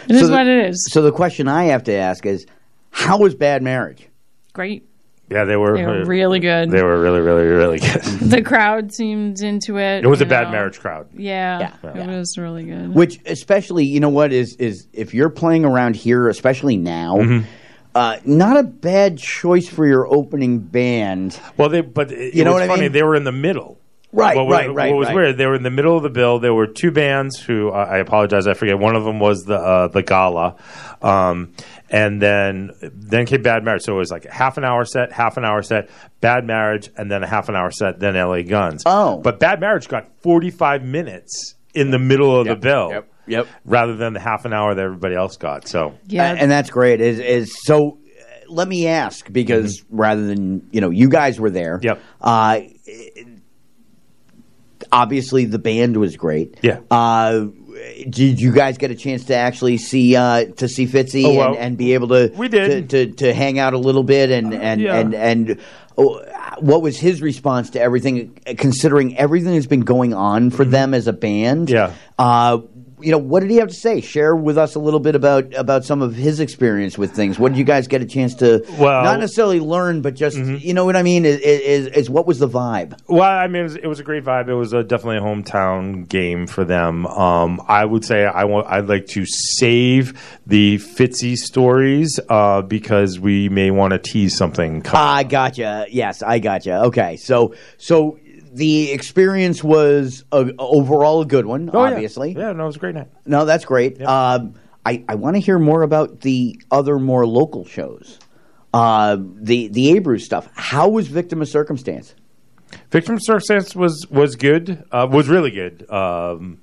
[SPEAKER 23] it is
[SPEAKER 10] So the-
[SPEAKER 23] what it is.
[SPEAKER 10] So the question I have to ask is, how was Bad Marriage?
[SPEAKER 23] Great.
[SPEAKER 4] yeah, they were.
[SPEAKER 23] They were really good.
[SPEAKER 4] They were really, really, really good. [LAUGHS]
[SPEAKER 23] The crowd seemed into it.
[SPEAKER 4] It was a
[SPEAKER 23] you
[SPEAKER 4] bad marriage crowd.
[SPEAKER 23] Yeah, it was really good.
[SPEAKER 10] Which, especially, you know what is is if you're playing around here, especially now,
[SPEAKER 4] Mm-hmm.
[SPEAKER 10] Uh, not a bad choice for your opening band.
[SPEAKER 4] Well, they but it,
[SPEAKER 10] You
[SPEAKER 4] it
[SPEAKER 10] know
[SPEAKER 4] was
[SPEAKER 10] what I
[SPEAKER 4] funny.
[SPEAKER 10] mean?
[SPEAKER 4] They were in the middle.
[SPEAKER 10] Right,
[SPEAKER 4] What
[SPEAKER 10] right, right,
[SPEAKER 4] What was
[SPEAKER 10] right.
[SPEAKER 4] weird? They were in the middle of the bill. There were two bands who uh, I apologize, I forget. One of them was the uh, the gala, um, and then then came Bad Marriage. So it was like a half an hour set, half an hour set, Bad Marriage, and then a half an hour set, then L.A. Guns.
[SPEAKER 10] Oh,
[SPEAKER 4] but Bad Marriage got forty five minutes in the middle of the bill.
[SPEAKER 10] Yep. Yep.
[SPEAKER 4] Rather than the half an hour that everybody else got. So
[SPEAKER 23] Yeah.
[SPEAKER 10] and that's great. Is is so? uh, Let me ask because rather than you know, you guys were there.
[SPEAKER 4] Yep.
[SPEAKER 10] Uh, obviously, the band was great.
[SPEAKER 4] Yeah.
[SPEAKER 10] Uh, did you guys get a chance to actually see uh, to see Fitzy
[SPEAKER 4] Oh, well,
[SPEAKER 10] and, and be able to
[SPEAKER 4] we did.
[SPEAKER 10] to, to, to hang out a little bit and and
[SPEAKER 4] yeah.
[SPEAKER 10] and and oh, what was his response to everything? Considering everything that's been going on for them as a band,
[SPEAKER 4] Mm-hmm. Yeah.
[SPEAKER 10] Uh, you know, what did he have to say? Share with us a little bit about about some of his experience with things. What did you guys get a chance to
[SPEAKER 4] Well- Mm-hmm.
[SPEAKER 10] not necessarily learn, but just you know what I mean? Is, is, is what was the vibe?
[SPEAKER 4] Well, I mean, it was, it was a great vibe. It was a, definitely a hometown game for them. Um, I would say I want. I'd like to save the Fitzy stories uh, because we may want to tease something. coming
[SPEAKER 10] I gotcha. Yes, I gotcha. Okay, so so the experience was a, overall a good one.
[SPEAKER 4] Oh, yeah.
[SPEAKER 10] obviously,
[SPEAKER 4] Yeah, no, it was a great night.
[SPEAKER 10] no, that's great. Um, I I want to hear more about the other more local shows. Uh, the the Abreu stuff. How was Victim of Circumstance?
[SPEAKER 4] Victim of Circumstance was was good. Uh, was really good. Um,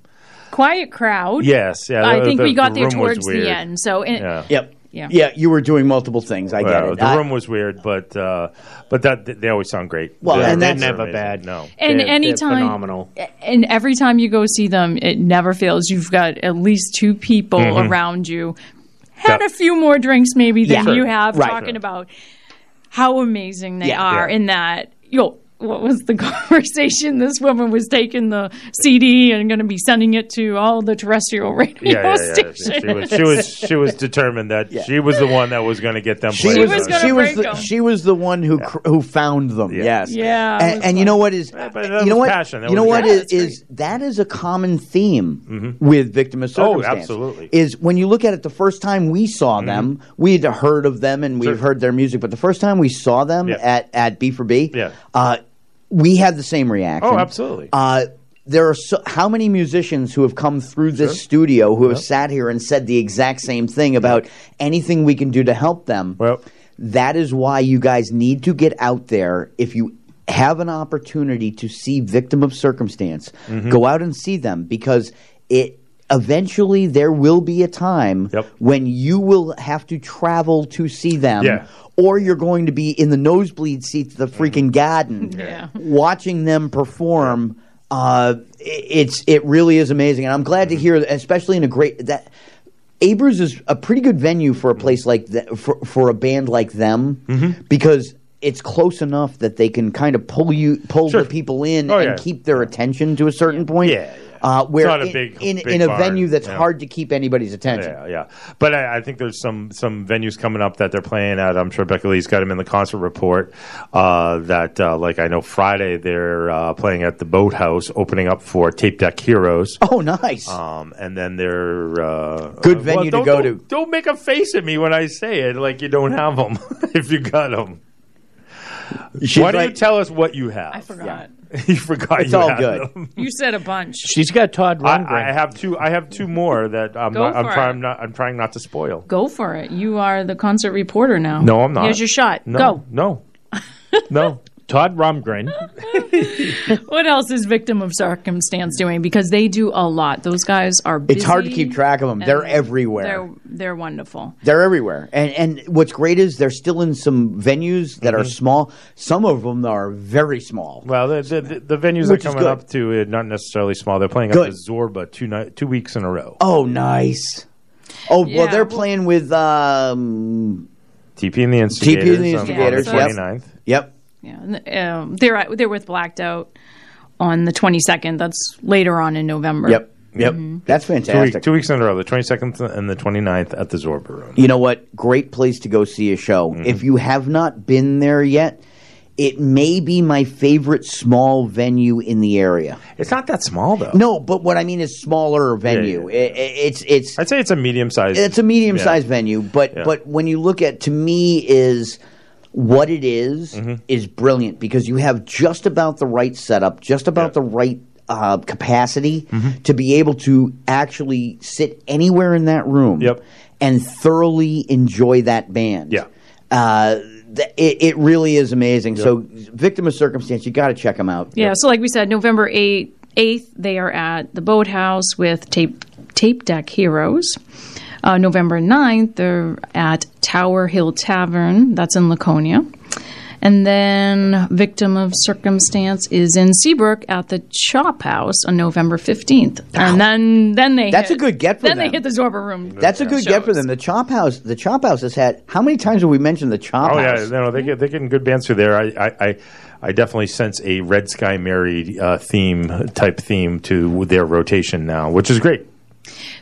[SPEAKER 23] Quiet crowd.
[SPEAKER 4] yes, yeah.
[SPEAKER 23] I
[SPEAKER 4] the-
[SPEAKER 23] think
[SPEAKER 4] the-
[SPEAKER 23] we got
[SPEAKER 4] the
[SPEAKER 23] there towards the end. So, in,
[SPEAKER 4] Yeah.
[SPEAKER 10] Yep.
[SPEAKER 23] Yeah.
[SPEAKER 10] Yeah, you were doing multiple things. I get
[SPEAKER 4] Well,
[SPEAKER 10] it.
[SPEAKER 4] the
[SPEAKER 10] I-
[SPEAKER 4] room was weird, but uh, but that they always sound great.
[SPEAKER 10] Well,
[SPEAKER 4] They're-
[SPEAKER 10] and
[SPEAKER 4] they're
[SPEAKER 10] that's-
[SPEAKER 30] Never
[SPEAKER 4] amazing.
[SPEAKER 30] bad.
[SPEAKER 4] No.
[SPEAKER 23] and
[SPEAKER 30] They're- they're
[SPEAKER 23] anytime,
[SPEAKER 30] phenomenal.
[SPEAKER 23] and every time you go see them, it never fails. You've got at least two people
[SPEAKER 4] Mhm.
[SPEAKER 23] around you. Had
[SPEAKER 4] Yeah.
[SPEAKER 23] a few more drinks maybe than
[SPEAKER 10] Yeah.
[SPEAKER 23] you have,
[SPEAKER 10] Right.
[SPEAKER 23] talking about how amazing they
[SPEAKER 10] Yeah.
[SPEAKER 23] are.
[SPEAKER 4] Yeah.
[SPEAKER 23] In that, yo, what was the [LAUGHS] conversation? This woman was taking the CD and going to be sending it to all the terrestrial radio
[SPEAKER 4] Yeah, yeah, yeah.
[SPEAKER 23] stations.
[SPEAKER 4] She was she was she was determined that she was the one that was going to get them.
[SPEAKER 10] She
[SPEAKER 4] played.
[SPEAKER 10] was,
[SPEAKER 23] gonna
[SPEAKER 10] she was
[SPEAKER 23] break
[SPEAKER 10] the,
[SPEAKER 23] 'em.
[SPEAKER 10] she was the one who cr- who found them. Yes.
[SPEAKER 23] Yeah, it
[SPEAKER 10] And,
[SPEAKER 23] was
[SPEAKER 10] and you know what is
[SPEAKER 4] but that
[SPEAKER 10] you know
[SPEAKER 4] was
[SPEAKER 10] what
[SPEAKER 4] passion. That
[SPEAKER 10] you know
[SPEAKER 4] was
[SPEAKER 10] what
[SPEAKER 4] great.
[SPEAKER 10] is, is that is a common theme with victim of
[SPEAKER 4] Oh, absolutely.
[SPEAKER 10] Is when you look at it, the first time we saw them, we had heard of them and we've
[SPEAKER 4] Sure.
[SPEAKER 10] heard their music, but the first time we saw them
[SPEAKER 4] Yeah.
[SPEAKER 10] at at B for B,
[SPEAKER 4] Yeah.
[SPEAKER 10] uh, we had the same reaction.
[SPEAKER 4] Oh, absolutely.
[SPEAKER 10] Uh, there are so, how many musicians who have come through this studio who have sat here and said the exact same thing about anything we can do to help them.
[SPEAKER 4] Well,
[SPEAKER 10] That is why you guys need to get out there. If you have an opportunity to see victim of circumstance,
[SPEAKER 4] Mm-hmm.
[SPEAKER 10] go out and see them because it eventually there will be a time
[SPEAKER 4] Yep.
[SPEAKER 10] when you will have to travel to see them
[SPEAKER 4] Yeah.
[SPEAKER 10] or you're going to be in the nosebleed seats of the freaking garden [LAUGHS]
[SPEAKER 23] Yeah.
[SPEAKER 10] watching them perform uh, it's it really is amazing and i'm glad to hear especially in a great that Abreu's is a pretty good venue for a place like that for, for a band like them
[SPEAKER 4] Mm-hmm.
[SPEAKER 10] because it's close enough that they can kind of pull you pull
[SPEAKER 4] Sure.
[SPEAKER 10] the people in
[SPEAKER 4] Oh,
[SPEAKER 10] and
[SPEAKER 4] yeah.
[SPEAKER 10] keep their attention to a certain point.
[SPEAKER 4] Yeah, yeah.
[SPEAKER 10] Uh, where
[SPEAKER 4] not a
[SPEAKER 10] in,
[SPEAKER 4] big-
[SPEAKER 10] in,
[SPEAKER 4] big
[SPEAKER 10] in a
[SPEAKER 4] barn,
[SPEAKER 10] venue that's
[SPEAKER 4] yeah.
[SPEAKER 10] hard to keep anybody's attention.
[SPEAKER 4] Yeah, yeah. But I, I think there's some some venues coming up that they're playing at. I'm sure Becca Lee's got them in the concert report. Uh, that uh, like I know Friday they're uh, playing at the Boathouse, opening up for Tape Deck Heroes.
[SPEAKER 10] Oh, nice.
[SPEAKER 4] Um, and then they're uh,
[SPEAKER 10] Good
[SPEAKER 4] uh,
[SPEAKER 10] venue to go
[SPEAKER 4] don't-
[SPEAKER 10] to.
[SPEAKER 4] Don't make a face at me when I say it like you don't have them. [LAUGHS] if you got them,
[SPEAKER 10] She's
[SPEAKER 4] why don't
[SPEAKER 10] like-
[SPEAKER 4] you tell us what you have?
[SPEAKER 23] I forgot. [LAUGHS]
[SPEAKER 4] you forgot.
[SPEAKER 10] It's
[SPEAKER 4] you
[SPEAKER 10] all
[SPEAKER 4] had
[SPEAKER 10] good.
[SPEAKER 4] them.
[SPEAKER 23] You said a bunch.
[SPEAKER 30] She's got Todd Rundgren.
[SPEAKER 4] I, I have two. I have two more that I'm,
[SPEAKER 23] Go
[SPEAKER 4] not, I'm
[SPEAKER 23] for
[SPEAKER 4] trying.
[SPEAKER 23] it.
[SPEAKER 4] Not, I'm trying not to spoil.
[SPEAKER 23] Go for it. You are the concert reporter now.
[SPEAKER 4] No, I'm not.
[SPEAKER 23] Here's your shot.
[SPEAKER 4] No,
[SPEAKER 23] Go.
[SPEAKER 4] No, no. [LAUGHS]
[SPEAKER 30] Todd Rundgren. [LAUGHS]
[SPEAKER 23] what else is Victim of Circumstance doing? Because they do a lot. Those guys are. Busy
[SPEAKER 10] It's hard to keep track of them. They're everywhere.
[SPEAKER 23] They're they're wonderful.
[SPEAKER 10] They're everywhere, and and what's great is they're still in some venues that
[SPEAKER 4] Mm-hmm.
[SPEAKER 10] are small. Some of them are very small.
[SPEAKER 4] Well, the the, the, the venues
[SPEAKER 10] Which
[SPEAKER 4] are coming up to uh, not necessarily small. They're playing
[SPEAKER 10] Good.
[SPEAKER 4] up to Zorba two night, two weeks in a row.
[SPEAKER 10] Oh, nice. Oh
[SPEAKER 23] Yeah,
[SPEAKER 10] well, they're
[SPEAKER 23] well-
[SPEAKER 10] playing with um,
[SPEAKER 4] TP and the Instigators.
[SPEAKER 10] TP and the
[SPEAKER 4] on-
[SPEAKER 10] Instigators.
[SPEAKER 4] On the
[SPEAKER 10] yep.
[SPEAKER 4] 29th.
[SPEAKER 10] Yep.
[SPEAKER 23] Yeah, um, they're they're with Blacked Out on the twenty second. That's later on in November.
[SPEAKER 10] Yep. Yep.
[SPEAKER 23] Mm-hmm.
[SPEAKER 10] That's
[SPEAKER 4] Two,
[SPEAKER 10] fantastic.
[SPEAKER 4] week, two weeks in a row, the 22nd and the 29th at the Zorba Room.
[SPEAKER 10] You know what? Great place to go see a show.
[SPEAKER 4] Mm-hmm.
[SPEAKER 10] If you have not been there yet, it may be my favorite small venue in the area.
[SPEAKER 4] It's not that small though.
[SPEAKER 10] No, but what I mean is smaller venue.
[SPEAKER 4] Yeah,
[SPEAKER 10] I- I- it's it's
[SPEAKER 4] I'd say it's a medium sized.
[SPEAKER 10] it's a medium sized
[SPEAKER 4] Yeah.
[SPEAKER 10] venue, but
[SPEAKER 4] Yeah.
[SPEAKER 10] but when you look at to me is what it is,
[SPEAKER 4] Mm-hmm.
[SPEAKER 10] is brilliant because you have just about the right setup, just about the right uh, capacity
[SPEAKER 4] Mm-hmm.
[SPEAKER 10] to be able to actually sit anywhere in that room
[SPEAKER 4] Yep.
[SPEAKER 10] and thoroughly enjoy that band.
[SPEAKER 4] Yeah.
[SPEAKER 10] Uh, th- it, it really is amazing. So, Victim of Circumstance, you got to check them out.
[SPEAKER 23] Yeah, so like we said, November 8th, 8th they are at the Boathouse with Tape, tape Deck Heroes. Uh, November 9th, they're at Tower Hill Tavern, that's in Laconia. And then Victim of Circumstance is in Seabrook at the Chop House on November 15th. And then, then they
[SPEAKER 10] That's
[SPEAKER 23] hit,
[SPEAKER 10] a good get for
[SPEAKER 23] Then
[SPEAKER 10] them.
[SPEAKER 23] Then they hit the Zorba Room.
[SPEAKER 10] That's a good get for them. The Chop House, the Chop House has had how many times have we mentioned the Chop
[SPEAKER 4] Oh
[SPEAKER 10] House?
[SPEAKER 4] Oh yeah, no, they get they're getting good bands through there. I I, I, I definitely sense a Red Sky Mary uh, theme type theme to their rotation now, which is great.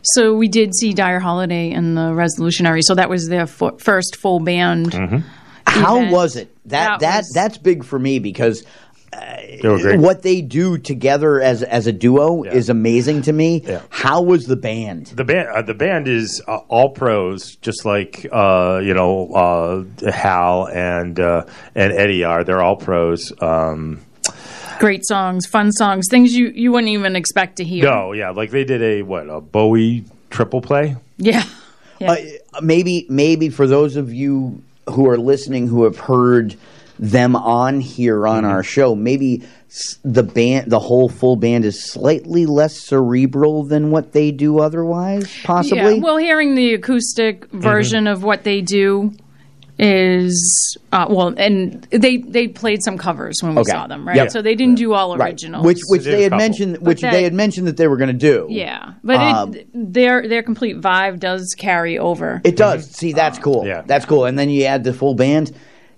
[SPEAKER 23] So we did see Dire Holiday in the Resolutionary. So that was their fu- first full band.
[SPEAKER 10] How was it? That
[SPEAKER 23] That
[SPEAKER 10] that,
[SPEAKER 23] was-
[SPEAKER 10] that's big for me because
[SPEAKER 4] They were great.
[SPEAKER 10] what they do together as as a duo is amazing to me. How was the band?
[SPEAKER 4] The band, uh, the band is uh, all pros, just like uh, you know uh, Hal and uh, and Eddie are. They're all pros. Um,
[SPEAKER 23] Great songs, fun songs, things you, you wouldn't even expect to hear.
[SPEAKER 4] no, yeah, like they did a what a Bowie triple play.
[SPEAKER 23] Yeah.
[SPEAKER 10] Uh, maybe maybe for those of you who are listening who have heard them on here on
[SPEAKER 23] Mm-hmm.
[SPEAKER 10] our show, maybe the band, the whole full band, is slightly less cerebral than what they do otherwise. Possibly.
[SPEAKER 23] Yeah. Well, hearing the acoustic
[SPEAKER 10] Mm-hmm.
[SPEAKER 23] version of what they do is uh, well, and they they played some covers when we
[SPEAKER 10] Okay.
[SPEAKER 23] saw them, right?
[SPEAKER 10] Yep.
[SPEAKER 23] So they didn't do all
[SPEAKER 10] Right.
[SPEAKER 23] originals,
[SPEAKER 10] Which which
[SPEAKER 4] They did
[SPEAKER 10] they
[SPEAKER 4] a
[SPEAKER 10] had
[SPEAKER 4] couple.
[SPEAKER 10] mentioned, which
[SPEAKER 23] that-
[SPEAKER 10] they had mentioned that they were going to do.
[SPEAKER 23] Yeah, but
[SPEAKER 10] Um,
[SPEAKER 23] it, their their complete vibe does carry over.
[SPEAKER 10] It does. See, that's cool.
[SPEAKER 4] Yeah.
[SPEAKER 10] That's cool. And then you add the full band.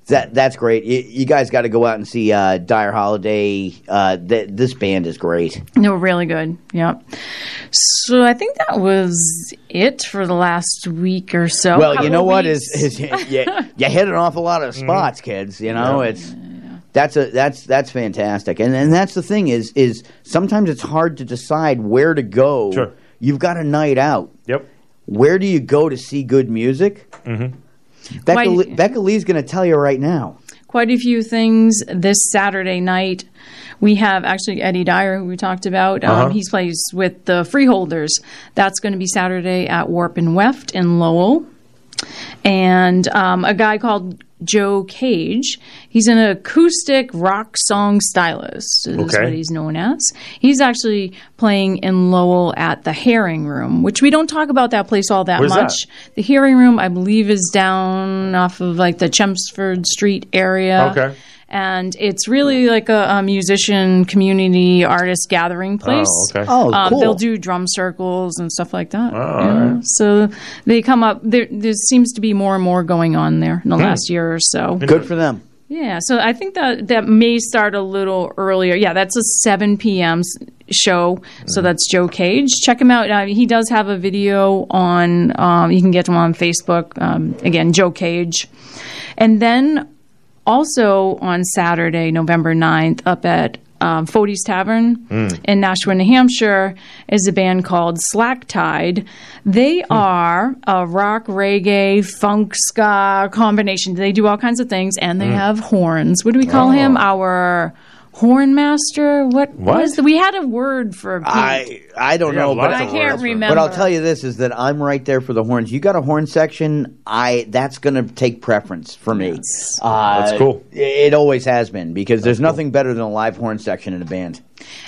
[SPEAKER 10] That that's great. You, you guys got to go out and see uh, Dire Holiday. Uh, th- this band is great.
[SPEAKER 23] They were really good. Yep. So I think that was it for the last week or so.
[SPEAKER 10] well, you know what
[SPEAKER 23] is,
[SPEAKER 10] is, is you, you hit an awful lot of spots, kids. You know, it's that's a that's that's fantastic. And and that's the thing is is sometimes it's hard to decide where to go.
[SPEAKER 4] Sure.
[SPEAKER 10] You've got a night out.
[SPEAKER 4] Yep.
[SPEAKER 10] Where do you go to see good music?
[SPEAKER 4] Mm-hmm.
[SPEAKER 10] Becca,
[SPEAKER 23] Why-
[SPEAKER 10] Lee, Becca Lee's going to tell you right now.
[SPEAKER 23] quite a few things this Saturday night. We have actually Eddie Dyer, who we talked about. Um,
[SPEAKER 4] Uh-huh.
[SPEAKER 23] He plays with the Freeholders. That's going to be Saturday at Warp and Weft in Lowell. And um, a guy called Joe Cage. He's an acoustic rock song stylist, is
[SPEAKER 4] Okay.
[SPEAKER 23] what he's known as. He's actually playing in Lowell at the Herring Room, which we don't talk about that place all that
[SPEAKER 4] Where's
[SPEAKER 23] much. The Hearing Room, I believe, is down off of like the Chelmsford Street area.
[SPEAKER 4] Okay.
[SPEAKER 23] And it's really like a, a musician community artist gathering place.
[SPEAKER 4] okay.
[SPEAKER 10] Oh,
[SPEAKER 23] Um,
[SPEAKER 10] cool.
[SPEAKER 23] They'll do drum circles and stuff like that.
[SPEAKER 4] Oh,
[SPEAKER 23] Yeah.
[SPEAKER 4] all right.
[SPEAKER 23] So they come up. There, there seems to be more and more going on there in the
[SPEAKER 4] Hmm.
[SPEAKER 23] last year or so.
[SPEAKER 10] Good for them.
[SPEAKER 23] Yeah, so I think that that may start a little earlier. Yeah, that's a 7 p.m. show. So
[SPEAKER 4] Mm-hmm.
[SPEAKER 23] that's Joe Cage. Check him out. Uh, he does have a video on. Um, you can get him on Facebook. Um, again, Joe Cage, and then also on Saturday, November 9th, up at um, Fody's Tavern
[SPEAKER 4] Mm.
[SPEAKER 23] in Nashua, New Hampshire, is a band called Slack Tide. They
[SPEAKER 4] Hmm.
[SPEAKER 23] are a rock, reggae, funk, ska combination. They do all kinds of things, and they
[SPEAKER 4] Mm.
[SPEAKER 23] have horns. What do we call him?
[SPEAKER 4] Oh.
[SPEAKER 23] Our hornmaster. What,
[SPEAKER 10] What?
[SPEAKER 23] was the, we had a word for? Pete.
[SPEAKER 10] I I don't know, but
[SPEAKER 23] I can't words for it. remember.
[SPEAKER 10] But I'll tell you this: is that I'm right there for the horns. You got a horn section, I that's going to take preference for me. Uh,
[SPEAKER 4] That's cool.
[SPEAKER 10] It always has been because there's nothing better than a live horn section in a band.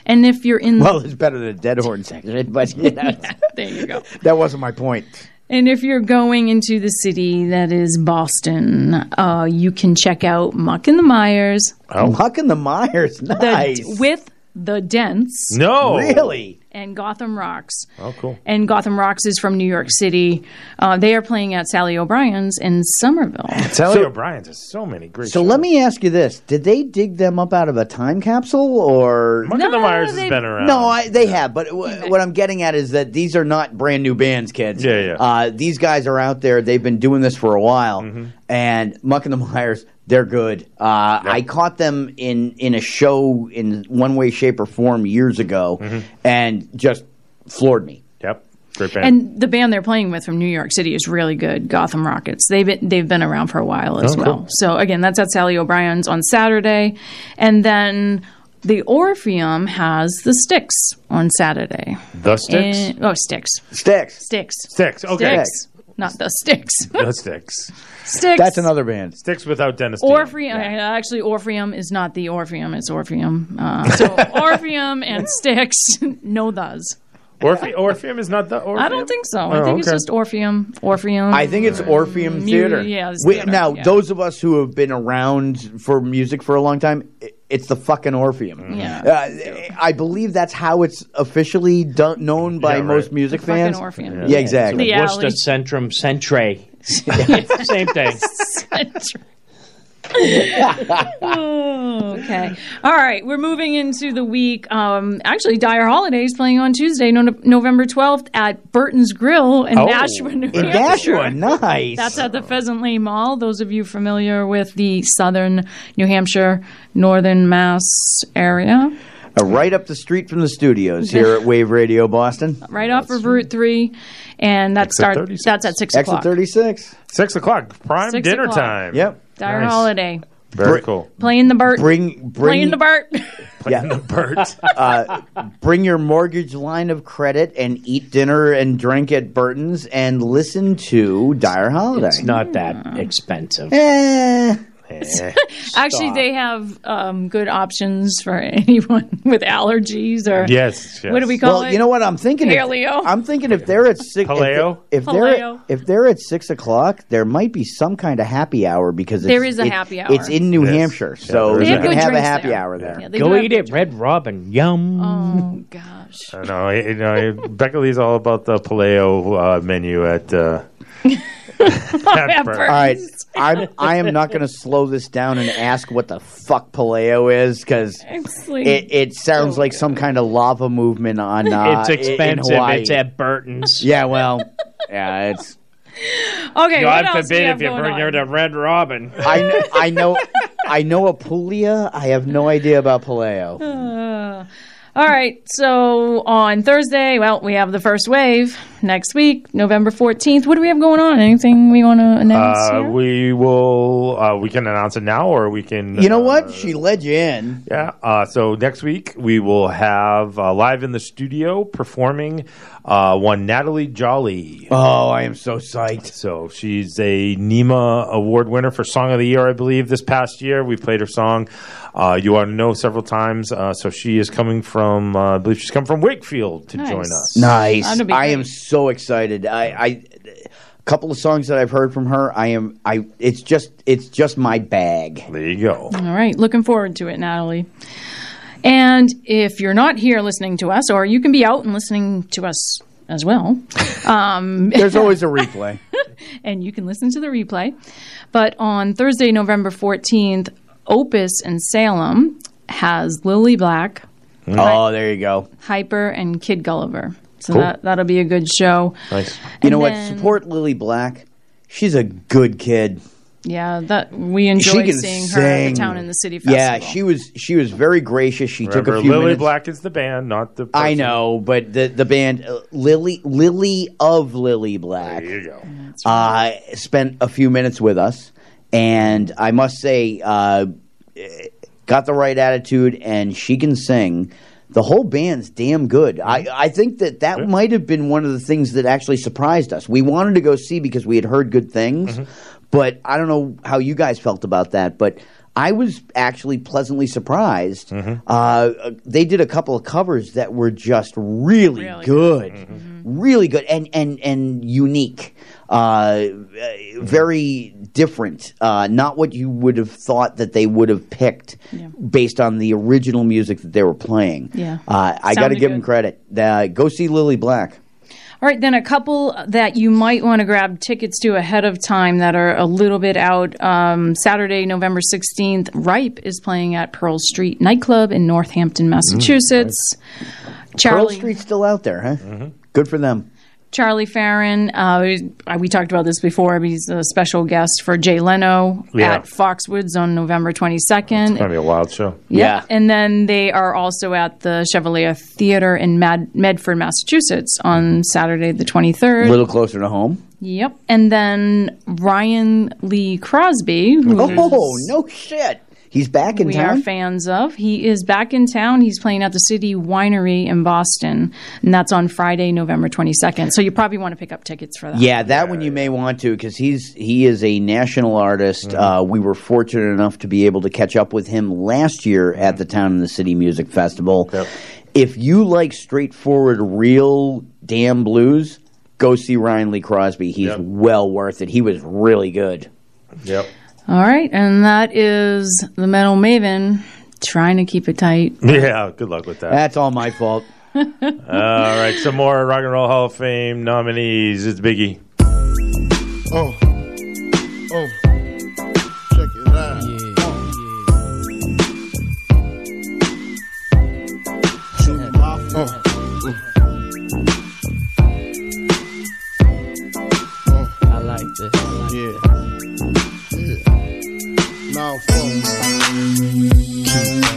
[SPEAKER 23] and if you're in,
[SPEAKER 10] Well, it's better than a dead horn section, but [LAUGHS] you know,
[SPEAKER 23] there you go.
[SPEAKER 10] that wasn't my point.
[SPEAKER 23] And if you're going into the city that is Boston, uh, you can check out Muck and the Mires. Oh.
[SPEAKER 10] Muck and the Mires,
[SPEAKER 23] the-
[SPEAKER 10] nice.
[SPEAKER 23] with the Dents.
[SPEAKER 4] No.
[SPEAKER 10] Really?
[SPEAKER 23] And Gotham Rockets.
[SPEAKER 4] Oh, cool.
[SPEAKER 23] And Gotham Rockets is from New York City. Uh, they are playing at Sally O'Brien's in Somerville.
[SPEAKER 4] Sally
[SPEAKER 10] So-
[SPEAKER 4] O'Brien's has so many great.
[SPEAKER 10] So let me ask you this: Did they dig them up out of a time capsule, or
[SPEAKER 4] Muck and the Mires has been around.
[SPEAKER 10] No, I, they have. But w- what I'm getting at is that these are not brand new bands, kids.
[SPEAKER 4] Yeah, yeah.
[SPEAKER 10] Uh, these guys are out there. They've been doing this for a while,
[SPEAKER 4] Mm-hmm.
[SPEAKER 10] and Muck and the Mires, they're good. Uh, I caught them in in a show in one way, shape, or form years ago,
[SPEAKER 4] Mm-hmm.
[SPEAKER 10] and just floored me.
[SPEAKER 4] Yep, great band.
[SPEAKER 23] And the band they're playing with from New York City is really good, Gotham Rockets. They've been, they've been around for a while as
[SPEAKER 4] Oh, cool.
[SPEAKER 23] well. So again, that's at Sally O'Brien's on Saturday, and then the Orpheum has the Styx on Saturday.
[SPEAKER 4] The Styx?
[SPEAKER 23] And- oh, Styx.
[SPEAKER 10] Styx.
[SPEAKER 23] Styx.
[SPEAKER 4] Styx. Okay.
[SPEAKER 23] Styx. Not the Sticks. [LAUGHS]
[SPEAKER 4] the Sticks.
[SPEAKER 23] Sticks.
[SPEAKER 10] That's another band.
[SPEAKER 4] Styx without Dennis. Dean.
[SPEAKER 23] Orpheum. Actually, Orpheum is not the Orpheum. It's Orpheum. Uh, so [LAUGHS] Orpheum and Styx, [LAUGHS] no those.
[SPEAKER 4] Orphe- Orpheum is not the Orpheum.
[SPEAKER 23] I don't think so. I
[SPEAKER 4] Oh,
[SPEAKER 23] think it's just Orpheum. Orpheum.
[SPEAKER 10] I think it's Orpheum
[SPEAKER 23] Mu-
[SPEAKER 10] Theater.
[SPEAKER 23] yeah, it's
[SPEAKER 10] We-
[SPEAKER 23] theater,
[SPEAKER 10] now,
[SPEAKER 23] yeah.
[SPEAKER 10] those of us who have been around for music for a long time, i- it's the fucking Orpheum.
[SPEAKER 23] Yeah.
[SPEAKER 10] Uh, I believe that's how it's officially done, known by
[SPEAKER 30] Yeah, right.
[SPEAKER 10] most music
[SPEAKER 23] The fucking
[SPEAKER 10] fans.
[SPEAKER 23] Orpheum.
[SPEAKER 10] Yeah, exactly.
[SPEAKER 23] The
[SPEAKER 30] Worcester. Centrum Centre. [LAUGHS] Same thing. [LAUGHS]
[SPEAKER 23] Oh, okay. All right. We're moving into the week. Um, actually, Dire Holidays playing on Tuesday, no- November 12th at Burton's Grill in
[SPEAKER 10] Oh,
[SPEAKER 23] Nashua, New
[SPEAKER 10] in
[SPEAKER 23] Hampshire.
[SPEAKER 10] Nashua, nice.
[SPEAKER 23] That's at the Pheasant Lane Mall. Those of you familiar with the southern New Hampshire, northern Mass area.
[SPEAKER 10] Uh, right up the street from the studios here at Wave Radio Boston.
[SPEAKER 23] Right off of Route 3. And that
[SPEAKER 10] Exit
[SPEAKER 23] starts, that's at 6
[SPEAKER 10] Exit
[SPEAKER 23] o'clock.
[SPEAKER 10] 36.
[SPEAKER 4] Six o'clock. Prime
[SPEAKER 23] Six
[SPEAKER 4] dinner
[SPEAKER 23] o'clock.
[SPEAKER 4] time.
[SPEAKER 10] Yep.
[SPEAKER 23] Dire
[SPEAKER 4] Nice.
[SPEAKER 23] Holiday.
[SPEAKER 4] Very cool.
[SPEAKER 23] Playing the Burt.
[SPEAKER 10] Bring, bring,
[SPEAKER 23] Playing the Burt. [LAUGHS]
[SPEAKER 10] yeah.
[SPEAKER 4] the Burt. [LAUGHS]
[SPEAKER 10] uh, bring your mortgage line of credit and eat dinner and drink at Burton's and listen to Dire Holiday.
[SPEAKER 30] It's not that expensive.
[SPEAKER 10] Eh. [LAUGHS]
[SPEAKER 23] Actually, they have um, good options for [LAUGHS] anyone with allergies or
[SPEAKER 4] Yes, yes.
[SPEAKER 23] What do we call
[SPEAKER 10] well,
[SPEAKER 23] it?
[SPEAKER 10] you know what I'm thinking? If,
[SPEAKER 23] Paleo.
[SPEAKER 10] I'm thinking if they're at six, if,
[SPEAKER 4] Paleo?
[SPEAKER 10] if they're
[SPEAKER 23] Paleo.
[SPEAKER 10] if they're at six o'clock, there might be some kind of happy hour because it's,
[SPEAKER 23] There is a
[SPEAKER 10] it-
[SPEAKER 23] happy hour.
[SPEAKER 10] It's in New
[SPEAKER 4] Yes.
[SPEAKER 10] Hampshire, so
[SPEAKER 4] there is
[SPEAKER 10] you can have a happy
[SPEAKER 23] there.
[SPEAKER 10] hour there.
[SPEAKER 23] Yeah,
[SPEAKER 30] Go eat
[SPEAKER 23] good
[SPEAKER 30] it, Red Robin. Yum.
[SPEAKER 23] Oh gosh.
[SPEAKER 4] I know. You know, Becca Lee's all about the paleo uh, menu at. Uh, at Burton's. [LAUGHS]
[SPEAKER 10] All right, I'm I am not going to slow this down and ask what the fuck paleo is because
[SPEAKER 23] like-
[SPEAKER 10] it, it sounds like some kind of lava movement on. Uh,
[SPEAKER 30] it's
[SPEAKER 10] in- in
[SPEAKER 30] expensive. It's at Burton's.
[SPEAKER 10] yeah, well, yeah, it's.
[SPEAKER 23] Okay, what
[SPEAKER 30] God
[SPEAKER 23] else do
[SPEAKER 30] forbid
[SPEAKER 23] you
[SPEAKER 30] if you bring
[SPEAKER 23] on?
[SPEAKER 30] her to Red Robin.
[SPEAKER 10] I know, I know, I know Apulia. I have no idea about paleo. [LAUGHS]
[SPEAKER 23] Uh, all right, so on Thursday, well, we have the first wave next week, November 14th. What do we have going on? Anything we want to announce?
[SPEAKER 4] Uh,
[SPEAKER 23] here?
[SPEAKER 4] we will. Uh, we can announce it now, or we can.
[SPEAKER 10] You know
[SPEAKER 4] uh,
[SPEAKER 10] what? She led you in.
[SPEAKER 4] Yeah. Uh, so next week we will have uh, live in the studio performing uh, one Natalie Jolly.
[SPEAKER 10] Oh, I am so psyched.
[SPEAKER 4] So she's a NEMA award winner for Song of the Year, I believe, this past year. We played her song. Uh, you ought to know several times. Uh, so she is coming from, uh, I believe she's come from Wakefield to
[SPEAKER 23] Nice.
[SPEAKER 4] join us.
[SPEAKER 10] Nice. I am so excited. I, I a couple of songs that I've heard from her. I am. I. It's just. It's just my bag.
[SPEAKER 4] There you go.
[SPEAKER 23] All right, looking forward to it, Natalie. And if you're not here listening to us, or you can be out and listening to us as well, [LAUGHS] um,
[SPEAKER 10] There's always a [LAUGHS] replay.
[SPEAKER 23] and you can listen to the replay. But on Thursday, November 14th, Opus in Salem has Lily Black,
[SPEAKER 10] Oh, there you go.
[SPEAKER 23] Hyper, and Kid Gulliver. So
[SPEAKER 10] Cool.
[SPEAKER 23] that, that'll be a good show.
[SPEAKER 4] Nice.
[SPEAKER 10] You
[SPEAKER 23] And
[SPEAKER 10] know
[SPEAKER 23] then-
[SPEAKER 10] what? Support Lily Black. She's a good kid.
[SPEAKER 23] Yeah, that we
[SPEAKER 10] she
[SPEAKER 23] enjoy seeing
[SPEAKER 10] sing.
[SPEAKER 23] her at the Town in the City Festival.
[SPEAKER 10] Yeah, she was. She was very gracious. She
[SPEAKER 4] Remember,
[SPEAKER 10] took a few
[SPEAKER 4] Lily
[SPEAKER 10] minutes.
[SPEAKER 4] Black is the band, not the.
[SPEAKER 10] I know, but the the band uh, Lily Lily of Lily Black.
[SPEAKER 4] There you go.
[SPEAKER 10] uh, spent a few minutes with us, and I must say, uh, got the right attitude, and she can sing. The whole band's damn good. I, I think that that might have been one of the things that actually surprised us. We wanted to go see because we had heard good things, but I don't know how you guys felt about that. But I was actually pleasantly surprised. Uh, they did a couple of covers that were just really, good, really good, and and and unique. Uh, very different. Uh, not what you would have thought that they would have picked based on the original music that they were playing.
[SPEAKER 23] Yeah.
[SPEAKER 10] Uh, I got to
[SPEAKER 23] Sounded
[SPEAKER 10] give them credit. Uh, go see Lily Black.
[SPEAKER 23] All right, then a couple that you might want to grab tickets to ahead of time that are a little bit out. Um, Saturday, November 16th, Ripe is playing at Pearl Street Nightclub in Northampton, Massachusetts.
[SPEAKER 10] Pearl
[SPEAKER 23] Charlie,
[SPEAKER 10] Street's still out there, huh? Good for them.
[SPEAKER 23] Charlie Farren, uh, we- we talked about this before. He's a special guest for Jay Leno
[SPEAKER 4] Yeah.
[SPEAKER 23] at Foxwoods on November 22nd.
[SPEAKER 4] It's gonna be a wild show.
[SPEAKER 23] Yeah. And then they are also at the Chevalier Theater in Mad- Medford, Massachusetts on Saturday the 23rd.
[SPEAKER 10] A little closer to home.
[SPEAKER 23] Yep. And then Ryan Lee Crosby, who
[SPEAKER 10] Oh, no shit. He's back in
[SPEAKER 23] we
[SPEAKER 10] town.
[SPEAKER 23] We are fans of. He is back in town. He's playing at the City Winery in Boston, and that's on Friday, November 22nd. So you probably want to pick up tickets for that.
[SPEAKER 10] Yeah, that one you may want to because he's he is a national artist. Uh, we were fortunate enough to be able to catch up with him last year at the Town and the City Music Festival. If you like straightforward, real damn blues, go see Ryan Lee Crosby. He's well worth it. He was really good.
[SPEAKER 4] Yep.
[SPEAKER 23] All right. And that is the Metal Maven trying to keep it tight. [LAUGHS]
[SPEAKER 4] Yeah. Good luck with that.
[SPEAKER 10] That's all my fault. [LAUGHS]
[SPEAKER 4] All right. Some more Rock and Roll Hall of Fame nominees. It's Biggie.
[SPEAKER 33] Oh. Oh. Yeah.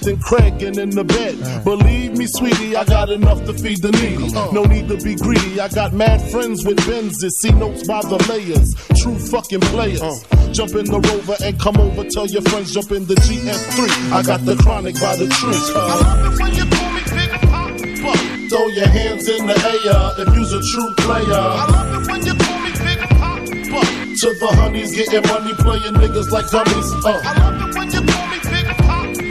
[SPEAKER 33] than Craig and in the bed. Believe me, sweetie, I got enough to feed the needy. No need to be greedy. I got mad friends with Benzes. See notes by the layers. True fucking players. Jump in the rover and come over. Tell your friends jump in the GS3. I got the chronic by the tree. I love it when you call me Big Papa. Throw your hands in the air if you's a true player. I love it when you call me Big Papa. To the honeys getting money, playing niggas like dummies. Uh. I love it when you call me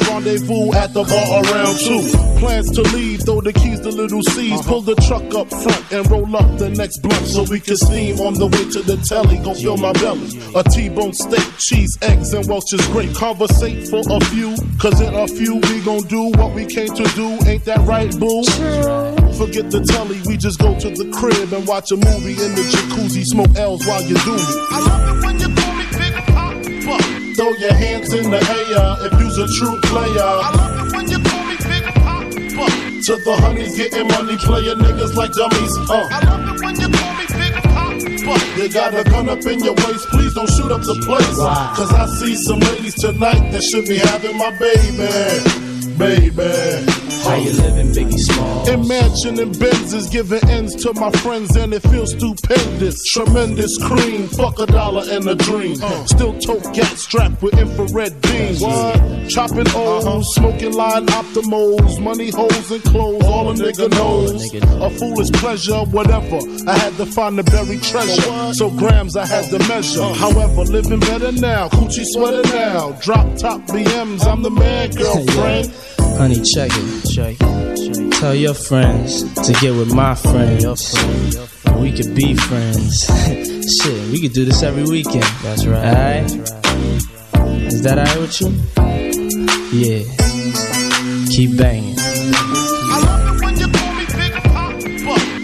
[SPEAKER 33] rendezvous at the bar around two. Plans to leave, throw the keys to little C's. Uh-huh. Pull the truck up front and roll up the next blunt so we can steam on the way to the telly. Go fill my belly. A T-bone steak, cheese, eggs, and Welch's grape. Conversate for a few, cause in a few we gon' do what we came to do. Ain't that right, boo? Forget the telly, we just go to the crib and watch a movie in the jacuzzi. Smoke L's while you do me. I love it when you call me Big Papa. Throw your hands in the air if you's a true player. I love it when you call me Big Papa. To the honeys getting money, playing niggas like dummies. Uh. I love it when you call me Big Papa. You got a gun up in your waist, please don't shoot up the place. Cause I see some ladies tonight that should be having my baby. Baby.
[SPEAKER 34] How you living, Biggie Small?
[SPEAKER 33] Imagine and Benzes giving ends to my friends, and it feels stupendous. Tremendous cream, fuck a dollar and a dream. Uh. Still tote gas strapped with infrared beams. What? Chopping uh-huh. O's, smoking line optimals, money holes and clothes, oh, all a nigga knows. A foolish pleasure, whatever. I had to find the buried treasure, so grams I had to measure. Uh. However, living better now, coochie sweater now. Drop top BMs, I'm the man, [LAUGHS] girlfriend.
[SPEAKER 34] Honey, check it. Check it. Tell your friends to get with my friends. We could be friends. [LAUGHS] Shit, we could do this every weekend. That's right. Alright? Is that alright with you? Yeah. Keep banging.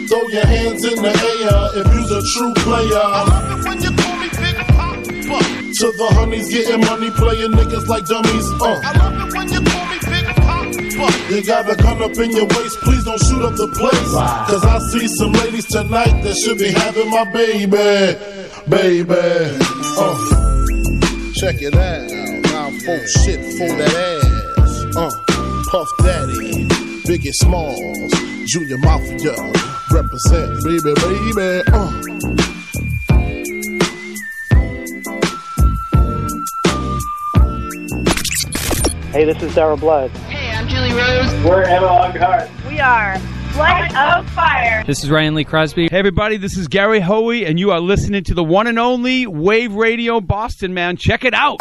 [SPEAKER 33] Throw your hands in the air if you's a true player. I love it when you call me Big Papa. To the honeys getting money, playing niggas like dummies. Uh. I love it Papa. You got a gun up in your waist, please don't shoot up the place. Cause I see some ladies tonight that should be having my baby. Baby. Uh. Check it out. Now folks shit for that ass. Uh. Puff Daddy. Biggie Smalls. Junior Mafia. Represent, baby, baby. Uh.
[SPEAKER 35] Hey, this is Daryl Blood.
[SPEAKER 36] Hey, I'm Julie Rose.
[SPEAKER 35] We're Emma Lockhart.
[SPEAKER 36] We are Light of Fire.
[SPEAKER 21] This is Ryan Lee Crosby. Hey, everybody, this is Gary Hoey, and you are listening to the one and only Wave Radio Boston, man. Check it out.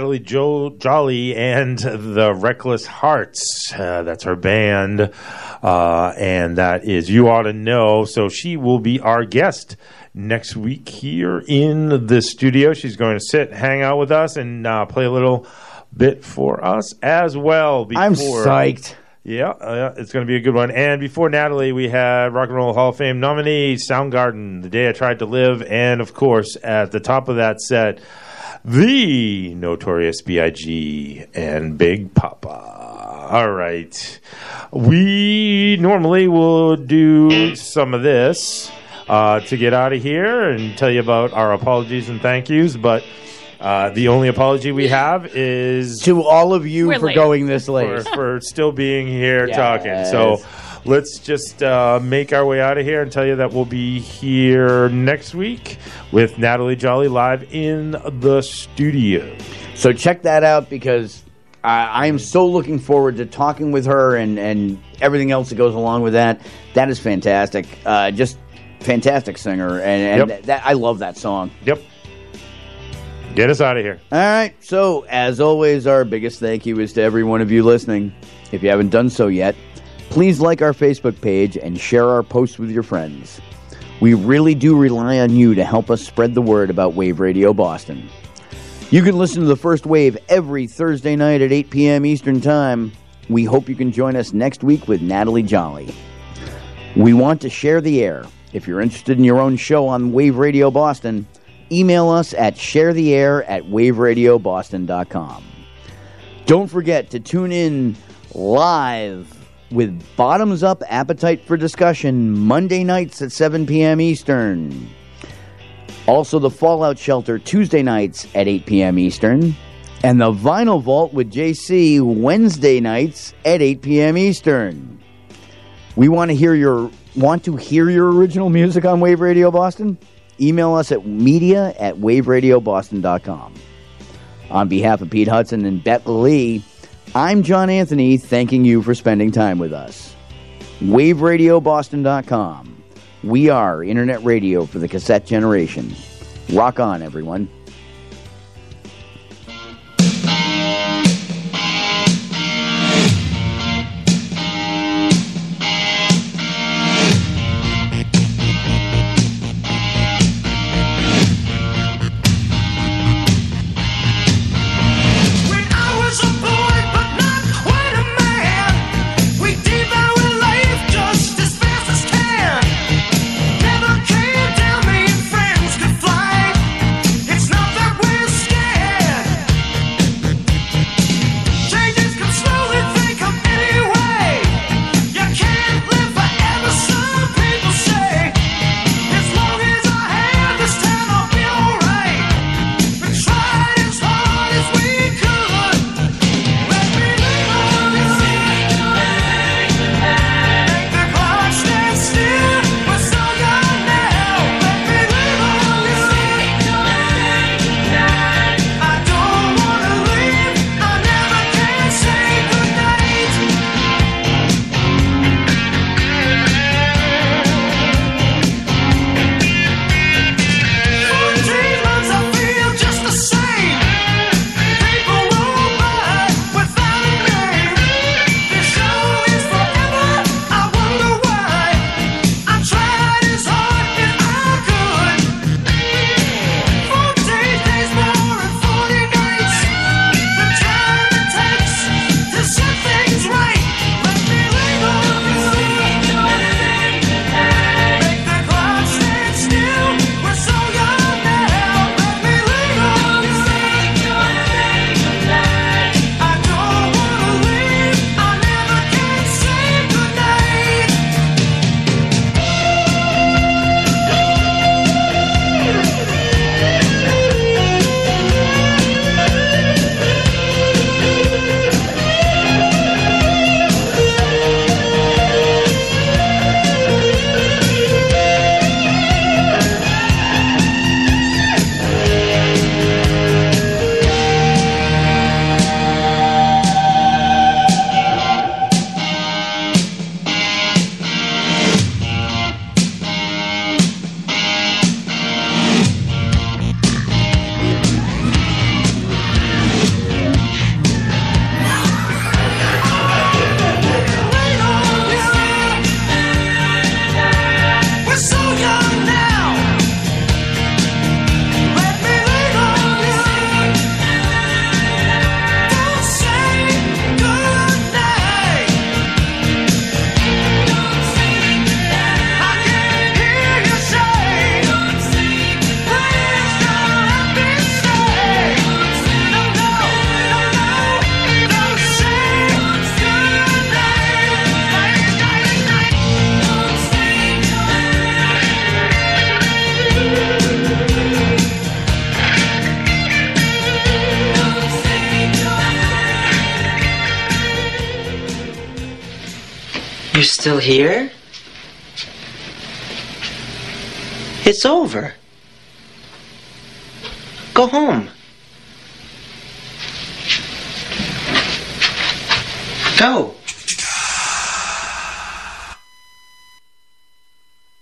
[SPEAKER 4] Natalie jo- Jolly and the Reckless Hearts. Uh, that's her band, uh, and that is You Ought to Know. So she will be our guest next week here in the studio. She's going to sit, hang out with us, and uh, play a little bit for us as well. Before,
[SPEAKER 10] I'm psyched.
[SPEAKER 4] Yeah, uh, it's going to be a good one. And before Natalie, we had Rock and Roll Hall of Fame nominee Soundgarden, The Day I Tried to Live, and of course, at the top of that set, the Notorious B.I.G. and Big Poppa. All right. We normally will do some of this uh, to get out of here and tell you about our apologies and thank yous, but. Uh, the only apology we have is
[SPEAKER 10] to all of you
[SPEAKER 23] We're
[SPEAKER 10] for
[SPEAKER 23] late.
[SPEAKER 10] going this late.
[SPEAKER 4] for, for still being here
[SPEAKER 10] Yes.
[SPEAKER 4] talking. So let's just uh, make our way out of here and tell you that we'll be here next week with Natalie Jolly live in the studio.
[SPEAKER 10] So check that out because I, I am so looking forward to talking with her and, and everything else that goes along with that. That is fantastic. Uh, just fantastic singer, and, and
[SPEAKER 4] Yep.
[SPEAKER 10] that, I love that song.
[SPEAKER 4] Yep. Get us out of here.
[SPEAKER 10] All right. So, as always, our biggest thank you is to every one of you listening. If you haven't done so yet, please like our Facebook page and share our posts with your friends. We really do rely on you to help us spread the word about Wave Radio Boston. You can listen to the first wave every Thursday night at 8 p.m. Eastern Time. We hope you can join us next week with Natalie Jolly. We want to share the air. If you're interested in your own show on Wave Radio Boston, email us at sharetheair at waveradioboston.com. Don't forget to tune in live with Bottoms Up Appetite for Discussion Monday nights at 7 p.m. Eastern. Also, the Fallout Shelter Tuesday nights at 8 p.m. Eastern. And the Vinyl Vault with JC Wednesday nights at 8 p.m. Eastern. We want to hear your want to hear your original music on Wave Radio Boston? Email us at media at waveradioboston.com. On behalf of Pete Hudson and Bette Lee, I'm John Anthony thanking you for spending time with us. waveradioboston.com. We are internet radio for the cassette generation. Rock on, everyone.
[SPEAKER 37] Still here?